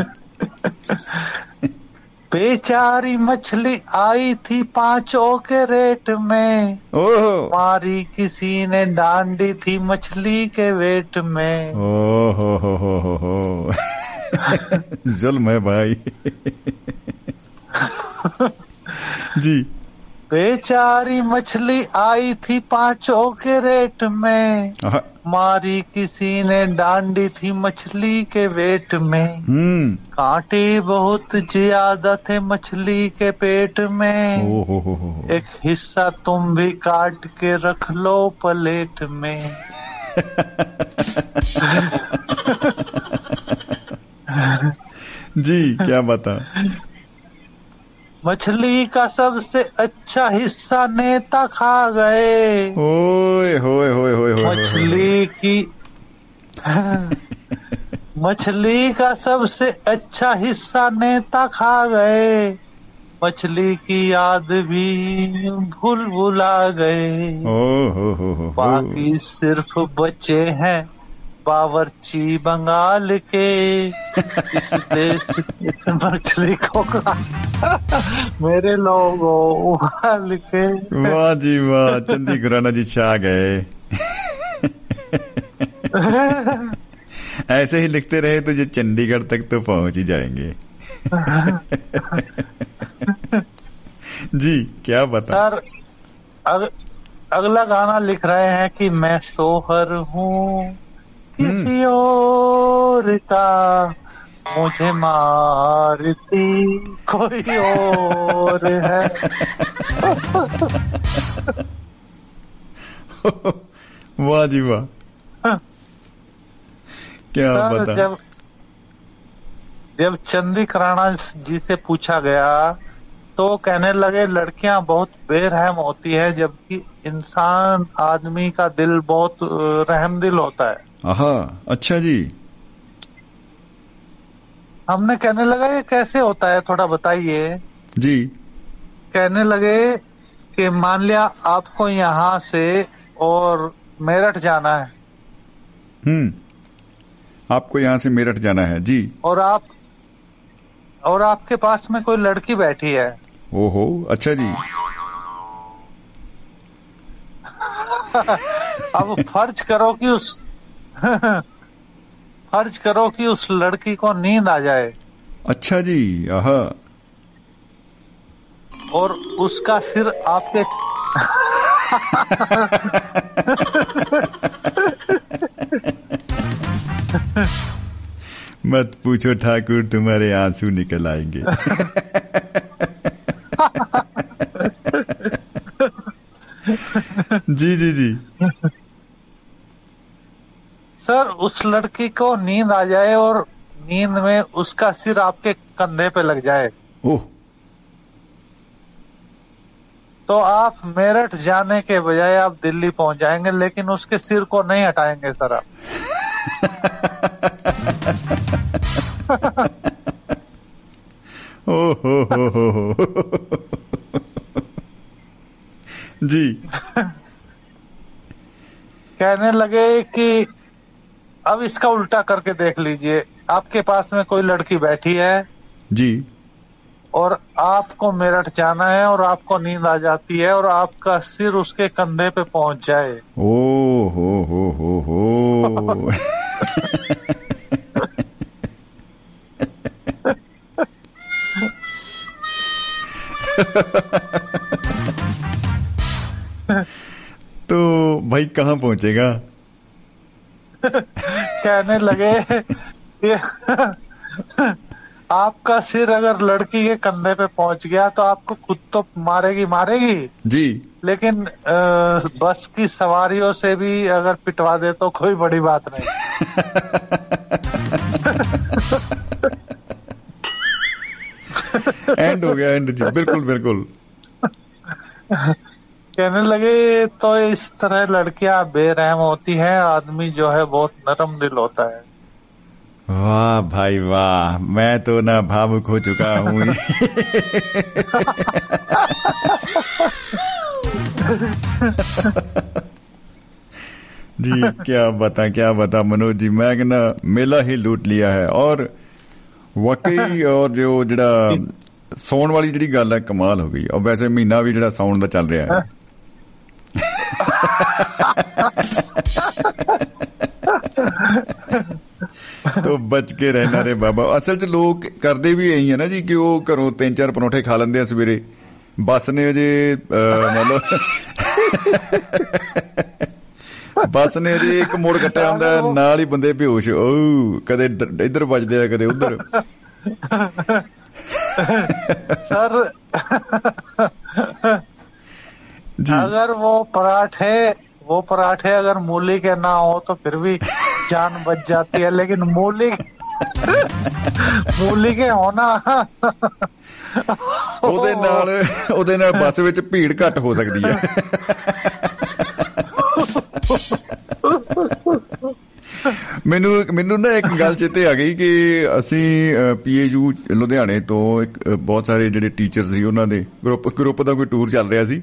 बेचारी मछली आई थी पाँचों के रेट में। ओहो मारी किसी ने डांडी थी मछली के वेट में। ओ हो हो हो हो हो। जुल्म है भाई। जी। बेचारी मछली आई थी पाँचों के रेट में। मारी किसी ने डांडी थी मछली के वेट में। हम्म। कांटे बहुत ज़्यादा थे मछली के पेट में। ओ हो हो हो हो। एक हिस्सा तुम भी काट के रख लो प्लेट में। जी क्या बता मछली का सबसे अच्छा हिस्सा नेता खा गए। ओए होए होए होए मछली की मछली का सबसे अच्छा हिस्सा नेता खा गए। मछली की याद भी भूल भुला गए हो हो हो हो। बाकी सिर्फ़ बचे हैं बावर्ची बंगाल के। इस देश इस मछली को। मेरे लोगों उबाल के। वाह जी वाह चंदी खुराना जी छा गए। ऐसे ही लिखते रहे तो ये चंडीगढ़ तक तो पहुँच ही जाएँगे। जी क्या बता सर अग, अगला गाना लिख रहे हैं कि मैं सोहर हूँ। किसी और का मुझे मारती कोई और है। वाह जी वाह। क्या बता जब जब चंदी कराना जी से पूछा गया तो कहने लगे लड़कियाँ बहुत बेरहम होती है जबकि इंसान आदमी का दिल बहुत अ, रहमदिल होता है। आहा अच्छा जी। हमने कहने लगा ये कैसे होता है? थोड़ा बताइए। जी। कहने लगे कि मान लिया आपको यहाँ से और मेरठ जाना है। हम्म। आपको यहाँ से मेरठ जाना है जी। और आप और आपके पास में कोई लड़की बैठी है। ओहो अच्छा जी। अब फ़र्ज़ करो कि उस फ़र्ज़ करो कि उस लड़की को नींद आ जाए। अच्छा जी आहा। और उसका सिर आपके मत पूछो ठाकुर तुम्हारे आँसू निकल आएँगे। जी जी जी। सर उस लड़की को नींद आ जाए और नींद में उसका सिर आपके कंधे पे लग जाए। ओह। तो आप मेरठ जाने के बजाय आप दिल्ली पहुँच जाएँगे लेकिन उसके सिर को नहीं हटाएँगे सर आप। ओ हो हो हो हो जी। कहने लगे कि अब इसका उल्टा करके देख लीजिए आपके पास में कोई लड़की बैठी है? जी। और आपको मेरठ जाना है और आपको नींद आ जाती है और आपका सिर उसके कंधे पे पहुँच जाए। ओ हो हो हो हो। तो भाई कहाँ पहुंचेगा? कहने लगे आपका सिर अगर लड़की के कंधे पे पहुँच गया तो आपको खुद तो मारेगी मारेगी। जी। लेकिन अ, बस की सवारियों से भी अगर पिटवा दे तो कोई बड़ी बात नहीं। एंड हो गया एंड जी। बिल्कुल बिल्कुल। कहने लगे तो इस तरह लड़कियां बेरहम होती हैं आदमी जो है बहुत नरम दिल होता है वाह भाई वाह मैं तो ना भावुक हो चुका हूँ जी क्या बता क्या बता मनोज जी मैं कहना मेला ही लूट लिया है और ਵਾਕਈ ਔਰ ਜੋ ਜਿਹੜਾ ਸੌਣ ਵਾਲੀ ਜਿਹੜੀ ਗੱਲ ਹੈ ਕਮਾਲ ਹੋ ਗਈ ਔਰ ਵੈਸੇ ਮਹੀਨਾ ਵੀ ਜਿਹੜਾ ਸੌਣ ਦਾ ਚੱਲ ਰਿਹਾ ਹੈ ਤੋ ਬਚ ਕੇ ਰਹਿਣਾ ਰੇ ਬਾਬਾ। ਅਸਲ 'ਚ ਲੋਕ ਕਰਦੇ ਵੀ ਇਹੀ ਹੈ ਨਾ ਜੀ ਕਿ ਉਹ ਘਰੋਂ ਤਿੰਨ ਚਾਰ ਪਰੌਂਠੇ ਖਾ ਲੈਂਦੇ ਆ ਸਵੇਰੇ। ਬੱਸ ਨੇ ਅਜੇ ਅਹ, ਮੰਨ ਲਓ ਬੱਸ ਨੇ ਅਜੇ ਇੱਕ ਮੋੜ ਕੱਟਿਆ ਹੁੰਦਾ ਹੈ, ਨਾਲ ਹੀ ਬੰਦੇ ਬੇਹੋਸ਼। ਓ ਕਦੇ ਇੱਧਰ- ਇੱਧਰ ਵੱਜਦੇ ਆ ਕਦੇ ਉੱਧਰ। सर अगर वो पराठे वो पराठे अगर मूली के ना हो तो फिर भी जान बच जाती है लेकिन मूली मूली के होना ਉਹਦੇ ਨਾਲ ਉਹਦੇ ਨਾਲ ਬੱਸ ਵਿੱਚ ਭੀੜ ਘੱਟ ਹੋ ਸਕਦੀ ਹੈ ਮੈਨੂੰ ਮੈਨੂੰ ਨਾ ਇੱਕ ਗੱਲ ਚੇਤੇ ਆ ਗਈ ਕਿ ਅਸੀਂ ਪੀਏਯੂ ਲੁਧਿਆਣੇ ਤੋਂ ਇੱਕ ਅ, ਬਹੁਤ ਸਾਰੇ ਜਿਹੜੇ ਟੀਚਰ ਸੀ ਉਹਨਾਂ ਦੇ ਗਰੁੱਪ ਗਰੁੱਪ ਦਾ ਕੋਈ ਟੂਰ ਚੱਲ ਰਿਹਾ ਸੀ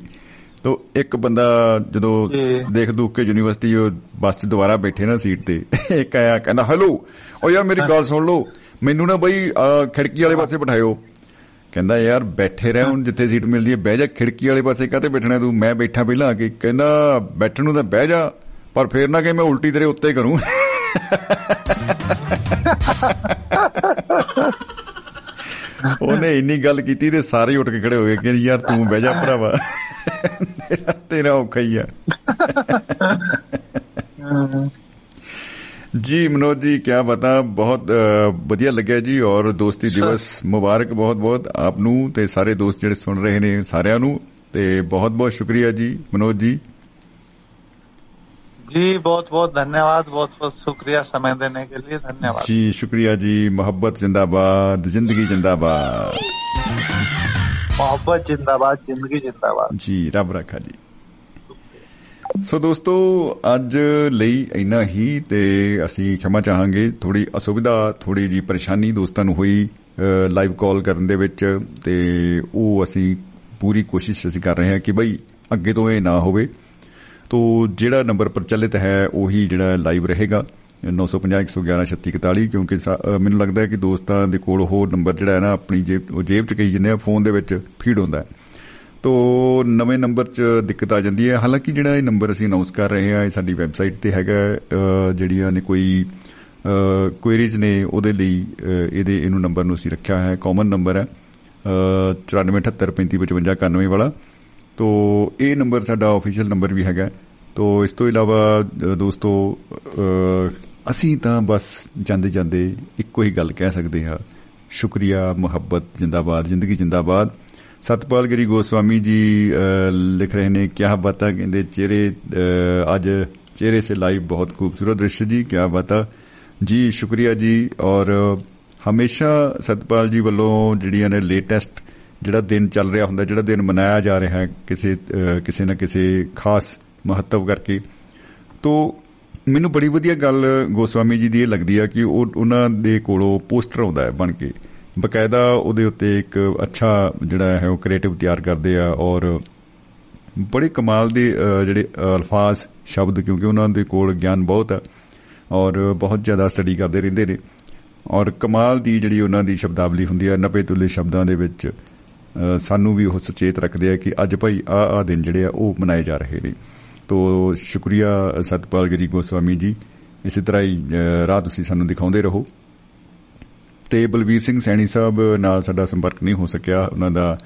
ਤੋਂ ਇੱਕ ਬੰਦਾ ਜਦੋਂ ਦੇਖ ਦੂਖ ਕੇ ਯੂਨੀਵਰਸਿਟੀ ਉਹ ਬੱਸ 'ਚ ਦੁਬਾਰਾ ਬੈਠੇ ਨਾ ਸੀਟ ਤੇ ਇੱਕ ਆਇਆ ਕਹਿੰਦਾ ਹੈਲੋ ਓ ਯਾਰ ਮੇਰੀ ਗੱਲ ਸੁਣ ਲਓ ਮੈਨੂੰ ਨਾ ਬਈ ਖਿੜਕੀ ਵਾਲੇ ਪਾਸੇ ਬਿਠਾਇਓ। ਕਹਿੰਦਾ ਯਾਰ ਬੈਠੇ ਰਹਿ ਹੁਣ ਜਿੱਥੇ ਸੀਟ ਮਿਲਦੀ ਹੈ ਬਹਿ ਜਾ ਖਿੜਕੀ ਵਾਲੇ ਪਾਸੇ ਕਾਤੇ ਬੈਠਣਾ ਤੂੰ? ਮੈਂ ਬੈਠਾ ਪਹਿਲਾਂ ਆ ਕੇ। ਕਹਿੰਦਾ ਬੈਠਣ ਨੂੰ ਤਾਂ ਬਹਿ ਜਾ ਪਰ ਫੇਰ ਨਾ ਕਿ ਮੈਂ ਉਲਟੀ ਤੇਰੇ ਉੱਤੇ ਕਰੂੰ। ਉਹਨੇ ਇੰਨੀ ਗੱਲ ਕੀਤੀ ਤੇ ਸਾਰੇ ਉੱਠ ਕੇ ਖੜੇ ਹੋ ਗਏ ਕਿ ਯਾਰ ਤੂੰ ਬਹਿ ਜਾ ਭਰਾਵਾ। ਤੇਰਾ ਔਖਾ ਹੀ ਆ। ਜੀ ਮਨੋਜ ਜੀ ਕੀ ਬਤਾ ਬਹੁਤ ਵਧੀਆ ਲੱਗਿਆ ਜੀ ਔਰ ਦੋਸਤੀ ਦਿਵਸ ਮੁਬਾਰਕ ਬਹੁਤ ਬਹੁਤ ਆਪ ਨੂੰ ਤੇ ਸਾਰੇ ਦੋਸਤ ਜਿਹੜੇ ਸੁਣ ਰਹੇ ਨੇ ਸਾਰਿਆਂ ਨੂੰ ਤੇ ਬਹੁਤ ਬਹੁਤ ਸ਼ੁਕਰੀਆ ਜੀ ਮਨੋਜ ਜੀ। जी बहुत बहुत धन्यवाद बहुत बहुत शुक्रिया समय देने के लिए धन्यवाद ਜੀ ਸ਼ੁਕਰੀਆ ਜੀ ਮੁਹੱਬਤ ਜ਼ਿੰਦਾਬਾਦ ਜ਼ਿੰਦਗੀ ਜ਼ਿੰਦਾਬਾਦ मोहब्बत जिंदाबाद जिंदगी जिंदाबाद ਜੀ ਰੱਬ ਰੱਖਾ ਜੀ ਸੋ ਦੋਸਤੋ ਅੱਜ ਲਈ ਇੰਨਾ ਹੀ ਤੇ ਅਸੀਂ ਖਿਮਾ ਚਾਹਾਂਗੇ ਥੋੜੀ ਅਸੁਵਿਧਾ ਥੋੜੀ ਜੀ ਪਰੇਸ਼ਾਨੀ ਦੋਸਤਾਂ ਨੂੰ ਹੋਈ ਲਾਈਵ ਕਾਲ ਕਰਨ ਦੇ ਵਿੱਚ ਤੇ ਉਹ ਅਸੀਂ ਪੂਰੀ ਕੋਸ਼ਿਸ਼ ਅਸੀਂ ਕਰ ਰਹੇ ਹਾਂ ਕਿ ਬਈ ਅੱਗੇ ਤੋਂ ਇਹ ਨਾ ਹੋਵੇ ਤੋ ਜਿਹੜਾ ਨੰਬਰ ਪ੍ਰਚਲਿਤ ਹੈ ਉਹੀ ਜਿਹੜਾ ਲਾਈਵ ਰਹੇਗਾ। 950 ਕਿਉਂਕਿ ਸਾ- ਅ, ਮੈਨੂੰ ਲੱਗਦਾ ਹੈ ਕਿ ਦੋਸਤਾਂ ਦੇ ਕੋਲ ਉਹ ਨੰਬਰ ਜਿਹੜਾ ਹੈ ਨਾ ਆਪਣੀ ਜੇਬ ਉਹ ਜੇਬ 'ਚ ਕਹੀ ਜਿੰਨੇ ਆ ਫੋਨ ਦੇ ਵਿੱਚ ਫੀਡ ਹੁੰਦਾ ਹੈ। ਤੋ ਨਵੇਂ ਨੰਬਰ 'ਚ ਦਿੱਕਤ ਆ ਜਾਂਦੀ ਹੈ। ਹਾਲਾਂਕਿ ਜਿਹੜਾ ਇਹ ਨੰਬਰ ਅਸੀਂ ਅਨਾਉਂਸ ਕਰ ਰਹੇ ਹਾਂ ਇਹ ਸਾਡੀ ਵੈਬਸਾਈਟ ਤੇ ਹੈਗਾ ਅ, ਜਿਹੜੀਆਂ ਨੇ ਕੋਈ ਕੁਐਰੀਜ਼ ਨੇ ਉਹਦੇ ਲਈ ਅ, ਇਹਦੇ ਇਹਨੂੰ ਨੰਬਰ ਨੂੰ ਅਸੀਂ ਰੱਖਿਆ ਹੈ। ਕਾਮਨ ਨੰਬਰ ਹੈ ਅ, 9478355591 ਵਾਲਾ। ਤੋ ਇਹ ਨੰਬਰ ਸਾਡਾ ਅਫੀਸ਼ੀਅਲ ਨੰਬਰ ਵੀ ਹੈਗਾ। ਤੋ ਇਸ ਤੋਂ ਇਲਾਵਾ ਦੋਸਤੋ ਅਸੀਂ ਤਾਂ ਬਸ ਜਾਂਦੇ ਜਾਂਦੇ ਇੱਕੋ ਹੀ ਗੱਲ ਕਹਿ ਸਕਦੇ ਹਾਂ। ਸ਼ੁਕਰੀਆ, ਮੁਹੱਬਤ, ਜਿੰਦਾਬਾਦ, ਜ਼ਿੰਦਗੀ ਜਿੰਦਾਬਾਦ। ਸਤਪਾਲ ਗਰੀ ਗੋਸਵਾਮੀ ਜੀ ਲਿਖ ਰਹੇ ਨੇ ਕੀ ਬਾਤਾਂ? ਕਹਿੰਦੇ, ਚਿਹਰੇ ਅੱਜ ਚਿਹਰੇ ਸੇ ਲਾਈਵ ਬਹੁਤ ਖੂਬਸੂਰਤ ਦ੍ਰਿਸ਼ ਜੀ ਕੀ ਬਾਤਾਂ? ਜੀ, ਸ਼ੁਕਰੀਆ ਜੀ, ਔਰ ਹਮੇਸ਼ਾ ਸਤਪਾਲ ਜੀ ਵੱਲੋਂ ਜਿਹੜੀਆਂ ਨੇ ਲੇਟੈਸਟ ਜਿਹੜਾ ਦਿਨ ਚੱਲ ਰਿਹਾ ਹੁੰਦਾ, ਜਿਹੜਾ ਦਿਨ ਮਨਾਇਆ ਜਾ ਰਿਹਾ ਹੈ ਕਿਸੇ ਕਿਸੇ ਨਾ ਕਿਸੇ ਖਾਸ ਮਹੱਤਵ ਕਰਕੇ, ਤੋਂ ਮੈਨੂੰ ਬੜੀ ਵਧੀਆ ਗੱਲ ਗੋਸਵਾਮੀ ਜੀ ਦੀ ਇਹ ਲੱਗਦੀ ਆ ਕਿ ਉਹ, ਉਹਨਾਂ ਦੇ ਕੋਲੋਂ ਪੋਸਟਰ ਆਉਂਦਾ ਹੈ ਬਣ ਕੇ। ਬਕਾਇਦਾ ਉਹਦੇ ਉੱਤੇ ਇੱਕ ਅੱਛਾ ਜਿਹੜਾ ਹੈ, ਉਹ ਕ੍ਰੀਏਟਿਵ ਤਿਆਰ ਕਰਦੇ ਆ ਔਰ ਬੜੇ ਕਮਾਲ ਦੇ ਜਿਹੜੇ ਅਲਫਾਜ਼, ਸ਼ਬਦ, ਕਿਉਂਕਿ ਉਹਨਾਂ ਦੇ ਕੋਲ ਗਿਆਨ ਬਹੁਤ ਹੈ ਔਰ ਬਹੁਤ ਜ਼ਿਆਦਾ ਸਟੱਡੀ ਕਰਦੇ ਰਹਿੰਦੇ ਨੇ। ਔਰ ਕਮਾਲ ਦੀ ਜਿਹੜੀ ਉਹਨਾਂ ਦੀ ਸ਼ਬਦਾਵਲੀ ਹੁੰਦੀ ਹੈ 90 ਤੁਲੇ ਸ਼ਬਦਾਂ ਦੇ ਵਿੱਚ ਸਾਨੂੰ ਵੀ ਉਹ ਸੁਚੇਤ ਰੱਖਦੇ ਆ ਕਿ ਅੱਜ ਭਾਈ ਆ ਆ ਦਿਨ ਜਿਹੜੇ ਆ ਉਹ ਮਨਾਏ ਜਾ ਰਹੇ ਨੇ। ਤੋ ਸ਼ੁਕਰੀਆ ਸਤਪਾਲ ਗਰੀ ਗੋਸਵਾਮੀ ਜੀ। ਇਸੇ ਤਰ੍ਹਾਂ ਹੀ ਰਾਹ ਤੁਸੀਂ ਸਾਨੂੰ ਦਿਖਾਉਂਦੇ ਰਹੋ। ਤੇ ਬਲਵੀਰ ਸਿੰਘ ਸੈਣੀ ਸਾਹਿਬ ਨਾਲ ਸਾਡਾ ਸੰਪਰਕ ਨਹੀਂ ਹੋ ਸਕਿਆ। ਉਹਨਾਂ ਦਾ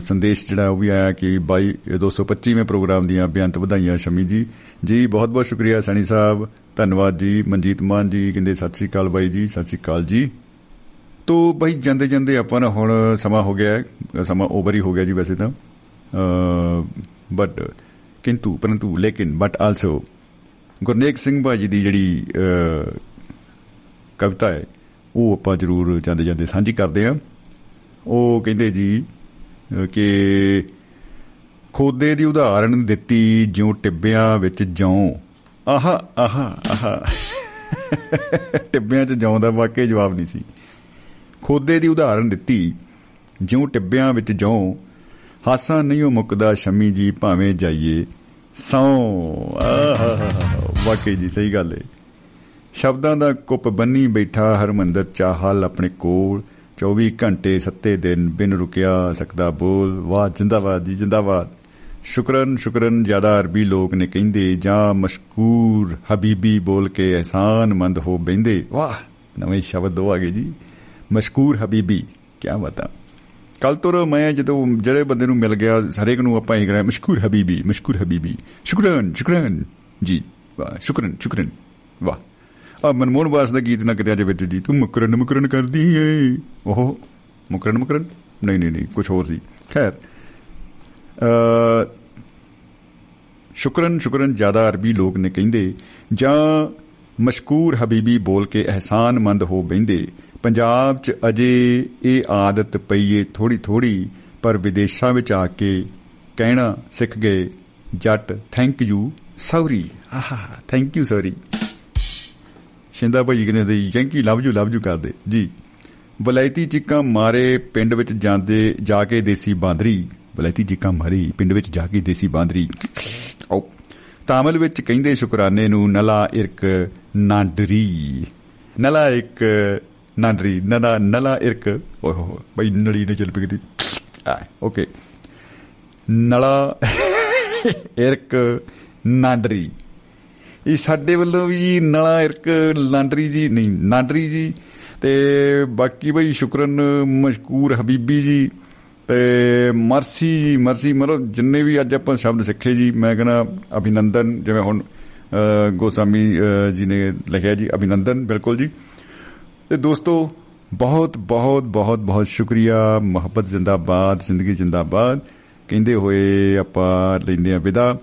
ਸੰਦੇਸ਼ ਜਿਹੜਾ ਉਹ ਵੀ ਆਇਆ ਕਿ 22 225ਵੇਂ ਪ੍ਰੋਗਰਾਮ ਦੀਆਂ ਬੇਅੰਤ ਵਧਾਈਆਂ ਸ਼ਮੀ ਜੀ। ਜੀ, ਬਹੁਤ ਬਹੁਤ ਸ਼ੁਕਰੀਆ ਸੈਣੀ ਸਾਹਿਬ। ਧੰਨਵਾਦ ਜੀ। ਮਨਜੀਤ ਮਾਨ ਜੀ ਕਹਿੰਦੇ, ਸਤਿ ਸ੍ਰੀ ਅਕਾਲ ਬਾਈ ਜੀ, ਸਤਿ ਸ੍ਰੀ ਅਕਾਲ ਜੀ। ਤੋ ਬਾਈ ਜਾਂਦੇ ਜਾਂਦੇ ਆਪਾਂ ਨਾ ਹੁਣ ਸਮਾਂ ਹੋ ਗਿਆ ਸਮਾਂ ਓਵਰ ਹੀ ਹੋ ਗਿਆ ਜੀ ਵੈਸੇ ਤਾਂ। ਬਟ ਕਿੰਤੂ, ਪਰੰਤੂ, ਲੇਕਿਨ ਬਟ ਆਲਸੋ ਗੁਰਨੇਕ ਸਿੰਘ ਬਾਜੀ ਦੀ ਜਿਹੜੀ ਕਵਿਤਾ ਹੈ, ਉਹ ਆਪਾਂ ਜ਼ਰੂਰ ਜਾਂਦੇ ਜਾਂਦੇ ਸਾਂਝੀ ਕਰਦੇ ਆ ਉਹ ਕਹਿੰਦੇ ਜੀ ਕਿ ਖੋਦੇ ਦੀ ਉਦਾਹਰਣ ਦਿੱਤੀ ਜਿਉਂ ਟਿੱਬਿਆਂ ਵਿੱਚ ਜੌਂ। ਆਹਾ ਆਹਾ ਆਹਾ। ਟਿੱਬਿਆਂ 'ਚ ਜੌਂ ਦਾ ਵਾਕਿਆ ਜਵਾਬ ਨਹੀਂ ਸੀ। ਖੋਦੇ ਦੀ ਉਦਾਹਰਣ ਦਿੱਤੀ, ਜਿਉਂ ਟਿੱਬਿਆਂ ਵਿੱਚ ਜੌਂ ਹਾਸਾ ਨਹੀਂ ਉਹ ਮੁੱਕਦਾ ਸ਼ਮੀ ਜੀ ਭਾਵੇਂ ਜਾਈਏ, ਸੌ। ਵਾਕਈ ਜੀ, ਸਹੀ ਗੱਲ ਏ। ਸ਼ਬਦਾਂ ਦਾ ਕੁੱਪ ਬੰਨੀ ਬੈਠਾ ਹਰਮੰਦਰ ਚਾਹਲ ਆਪਣੇ ਕੋਲ 24 ਘੰਟੇ ਸੱਤੇ ਦਿਨ ਬਿਨ ਰੁਕਿਆ ਸਕਦਾ ਬੋਲ। ਵਾਹ, ਜਿੰਦਾਬਾਦ ਜੀ, ਜਿੰਦਾਬਾਦ। ਸ਼ੁਕਰਨ ਸ਼ੁਕਰਨ, ਜ਼ਿਆਦਾ ਅਰਬੀ ਲੋਕ ਨੇ ਕਹਿੰਦੇ, ਜਾਂ ਮਸ਼ਕੂਰ ਹਬੀਬੀ ਬੋਲ ਕੇ ehsanਮੰਦ ਹੋ ਬੈੰਦੇ ਵਾਹ, ਨਵੇਂ ਸ਼ਬਦ ਹੋ ਆਗੇ ਜੀ। ਮਸ਼ਕੂਰ ਹਬੀਬੀ ਕੀ ਬਤਾ। ਕੱਲ ਤੋਂ ਮੈਂ ਜਦੋਂ ਜਿਹੜੇ ਬੰਦੇ ਨੂੰ ਮਿਲ ਗਿਆ, ਹਰੇਕ ਨੂੰ ਆਪਾਂ ਇਹ ਕਰਾਂ ਮਸ਼ਕੂਰ ਹਬੀਬੀ ਮਸ਼ਕੂਰ ਹਬੀਬੀ। ਸ਼ੁਕਰਨ ਸ਼ੁਕਰਨ। ਜੀ, ਵਾਹ, ਸ਼ੁਕਰਨ ਸ਼ੁਕਰਨ। ਵਾਹ। ਆ ਮਨਮੋਹਨ ਬਾਸ ਦਾ ਗੀਤ ਨਾ ਕਿਤੇ ਅਜੇ ਵਿੱਚ ਜੀ, ਤੂੰ ਮੁਕਰਨ ਮੁਕਰਨ ਕਰਦੀ ਏ। ਉਹ ਮੁਕਰਨ ਮੁਕਰਨ? ਨਹੀਂ ਨਹੀਂ ਨਹੀਂ ਕੁਝ ਹੋਰ ਸੀ। ਖੈਰ। ਅ, ਸ਼ੁਕਰਨ ਸ਼ੁਕਰਨ ਜ਼ਿਆਦਾ ਅਰਬੀ ਲੋਕ ਨੇ ਕਹਿੰਦੇ, ਜਾਂ ਮਸ਼ਕੂਰ ਹਬੀਬੀ ਬੋਲ ਕੇ ehsanਮੰਦ ਹੋ ਬੈੰਦੇ ਪੰਜਾਬ 'ਚ ਅਜੇ ਇਹ ਆਦਤ ਪਈਏ ਥੋੜੀ ਥੋੜੀ ਪਰ ਵਿਦੇਸ਼ਾਂ ਵਿੱਚ ਆ ਕੇ ਕਹਿਣਾ ਸਿੱਖ ਗਏ, ਜੱਟ ਥੈਂਕ ਯੂ ਸੌਰੀ। ਆਹਾ ਥੈਂਕ ਯੂ ਸੌਰੀ। ਸ਼ਿੰਦਾ ਭਾਈ ਕਹਿੰਦੇ ਯੈਂਕੀ ਲਵ ਯੂ ਲਵ ਯੂ ਕਰਦੇ। ਜੀ। ਬਲੈਤੀ ਚਿੱਕਾ ਮਾਰੇ ਪਿੰਡ ਵਿੱਚ ਜਾਂਦੇ, ਜਾ ਕੇ ਦੇਸੀ ਬਾਂਦਰੀ। ਬਲੈਤੀ ਚਿੱਕਾ ਮਾਰੀ ਪਿੰਡ ਵਿੱਚ ਜਾ ਕੇ ਦੇਸੀ ਬਾਂਦਰੀ। ਓ। ਤਾਮਿਲ ਵਿੱਚ ਕਹਿੰਦੇ ਸ਼ੁਕਰਾਨੇ ਨੂੰ, ਨਲਾ ਇਰਕ ਨਾਂਡਰੀ। ਨਲਾ ਇੱਕ ਨਾਂਡਰੀ ਨਲਾ ਨਲਾ ਇਰਕ ਓਏ ਹੋ ਬਈ ਨਲੀ ਨੇ ਚੱਲ ਪਈ ਆ ਓਕੇ ਨਲਾ ਇਰਕ ਨਾਂਡਰੀ ਇਹ ਸਾਡੇ ਵੱਲੋਂ ਵੀ ਨਲਾ ਇਰਕ ਲਾਂਡਰੀ ਜੀ ਨਹੀਂ ਨਾਂਡਰੀ ਜੀ ਤੇ ਬਾਕੀ ਬਈ ਸ਼ੁਕਰਨ ਮਸ਼ਕੂਰ ਹਬੀਬੀ ਜੀ ਤੇ ਮਰਸੀ ਜੀ ਮਰਸੀ ਮਤਲਬ ਜਿੰਨੇ ਵੀ ਅੱਜ ਆਪਾਂ ਸ਼ਬਦ ਸਿੱਖੇ ਜੀ ਮੈਂ ਕਹਿੰਦਾ ਅਭਿਨੰਦਨ ਜਿਵੇਂ ਹੁਣ ਗੋਸਾਮੀ ਜੀ ਨੇ ਲਿਖਿਆ ਜੀ ਅਭਿਨੰਦਨ ਬਿਲਕੁਲ ਜੀ ਤੇ ਦੋਸਤੋ, ਬਹੁਤ ਬਹੁਤ ਬਹੁਤ ਬਹੁਤ ਸ਼ੁਕਰੀਆ। ਮੁਹੱਬਤ ਜ਼ਿੰਦਾਬਾਦ, ਜ਼ਿੰਦਗੀ ਜ਼ਿੰਦਾਬਾਦ। ਕਹਿੰਦੇ ਹੋਏ ਆਪਾਂ ਲੈਂਦੇ ਆ ਵਿਦਾ।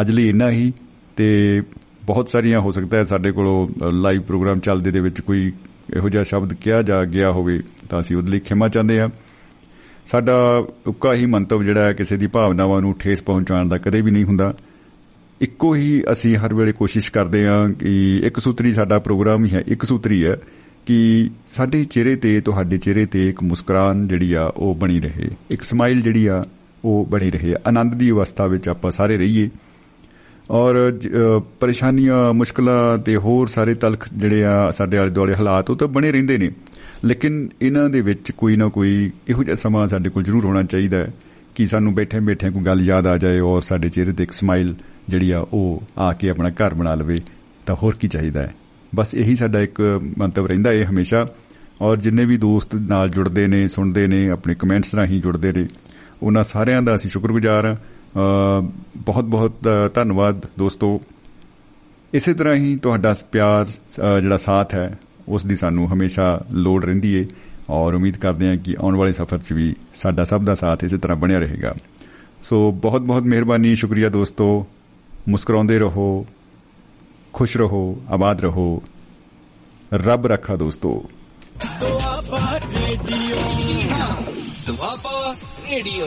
ਅੱਜ ਲਈ ਇੰਨਾ ਹੀ ਤੇ ਬਹੁਤ ਸਾਰੀਆਂ ਹੋ ਸਕਦਾ ਹੈ ਸਾਡੇ ਕੋਲੋਂ ਲਾਈਵ ਪ੍ਰੋਗਰਾਮ ਚੱਲਦੇ ਦੇ ਵਿੱਚ ਕੋਈ ਇਹੋ ਜਿਹਾ ਸ਼ਬਦ ਕਿਹਾ ਜਾ, ਗਿਆ ਹੋਵੇ ਤਾਂ ਅਸੀਂ ਉਹਦੇ ਲਈ ਖਿਮਾ ਚਾਹੁੰਦੇ ਆ ਸਾਡਾ ਉੱਕਾ ਹੀ ਮੰਤਵ ਜਿਹੜਾ ਹੈ ਕਿਸੇ ਦੀ ਭਾਵਨਾਵਾਂ ਨੂੰ ਠੇਸ ਪਹੁੰਚਾਉਣ ਦਾ ਕਦੇ ਵੀ ਨਹੀਂ ਹੁੰਦਾ। ਇੱਕੋ ਹੀ ਅਸੀਂ ਹਰ ਵੇਲੇ ਕੋਸ਼ਿਸ਼ ਕਰਦੇ ਹਾਂ ਕਿ ਇੱਕ ਸੂਤਰੀ ਸਾਡਾ ਪ੍ਰੋਗਰਾਮ ਹੀ ਹੈ, ਇੱਕ ਸੂਤਰੀ ਹੈ। ਕਿ ਸਾਡੇ ਚਿਹਰੇ ਤੇ, ਤੁਹਾਡੇ ਚਿਹਰੇ ਤੇ ਇੱਕ ਮੁਸਕਰਾਨ ਜਿਹੜੀ ਆ, ਉਹ ਬਣੀ ਰਹੇ। ਇੱਕ ਸਮਾਈਲ ਜਿਹੜੀ ਆ, ਉਹ ਬਣੀ ਰਹੇ। ਆਨੰਦ ਦੀ ਅਵਸਥਾ ਵਿੱਚ ਆਪਾਂ ਸਾਰੇ ਰਹੀਏ। ਔਰ ਪਰੇਸ਼ਾਨੀਆਂ, ਮੁਸ਼ਕਲਾਂ ਤੇ ਹੋਰ ਸਾਰੇ ਤਲਖ ਜਿਹੜੇ ਆ, ਸਾਡੇ ਆਲੇ ਦੁਆਲੇ ਹਾਲਾਤ, ਉਹ ਤਾਂ ਬਣੇ ਰਹਿੰਦੇ ਨੇ। ਲੇਕਿਨ ਇਹਨਾਂ ਦੇ ਵਿੱਚ ਕੋਈ ਨਾ ਕੋਈ ਇਹੋ ਜਿਹਾ ਸਮਾਂ ਸਾਡੇ ਕੋਲ ਜ਼ਰੂਰ ਹੋਣਾ ਚਾਹੀਦਾ ਹੈ ਕਿ ਸਾਨੂੰ ਬੈਠੇ ਬੈਠੇ ਕੋਈ ਗੱਲ ਯਾਦ ਆ ਜਾਏ ਔਰ ਸਾਡੇ ਚਿਹਰੇ ਤੇ ਇੱਕ ਸਮਾਈਲ ਜਿਹੜੀ ਆ, ਉਹ ਆ ਕੇ ਆਪਣਾ ਘਰ ਬਣਾ ਲਵੇ। ਤਾਂ ਹੋਰ ਕੀ ਚਾਹੀਦਾ ਹੈ? ਬਸ ਇਹੀ ਸਾਡਾ ਇੱਕ ਮੰਤਵ ਰਹਿੰਦਾ ਹੈ ਹਮੇਸ਼ਾ। ਔਰ ਜਿੰਨੇ ਵੀ ਦੋਸਤ ਨਾਲ ਜੁੜਦੇ ਨੇ, ਸੁਣਦੇ ਨੇ, ਆਪਣੇ ਕਮੈਂਟਸ ਰਾਹੀਂ ਜੁੜਦੇ ਨੇ, ਉਹਨਾਂ ਸਾਰਿਆਂ ਦਾ ਅਸੀਂ ਸ਼ੁਕਰਗੁਜ਼ਾਰ ਹਾਂ। ਬਹੁਤ ਬਹੁਤ ਧੰਨਵਾਦ ਦੋਸਤੋ। ਇਸੇ ਤਰ੍ਹਾਂ ਹੀ ਤੁਹਾਡਾ ਪਿਆਰ ਜਿਹੜਾ ਸਾਥ ਹੈ, ਉਸ ਦੀ ਸਾਨੂੰ ਹਮੇਸ਼ਾ ਲੋੜ ਰਹਿੰਦੀ ਏ। ਔਰ ਉਮੀਦ ਕਰਦੇ ਹਾਂ ਕਿ ਆਉਣ ਵਾਲੇ ਸਫ਼ਰ 'ਚ ਵੀ ਸਾਡਾ ਸਭ ਦਾ ਸਾਥ ਇਸੇ ਤਰ੍ਹਾਂ ਬਣਿਆ ਰਹੇਗਾ। ਸੋ ਬਹੁਤ ਬਹੁਤ ਮਿਹਰਬਾਨੀ, ਸ਼ੁਕਰੀਆ ਦੋਸਤੋ। ਮੁਸਕਰਾਉਂਦੇ ਰਹੋ। ਖੁਸ਼ ਰਹੋ ਆਬਾਦ ਰਹੋ। ਰੱਬ ਰੱਖਾ ਦੋਸਤੋ। ਦੁਆਬਾ ਰੇਡੀਓ। ਦੁਆਬਾ ਰੇਡੀਓ।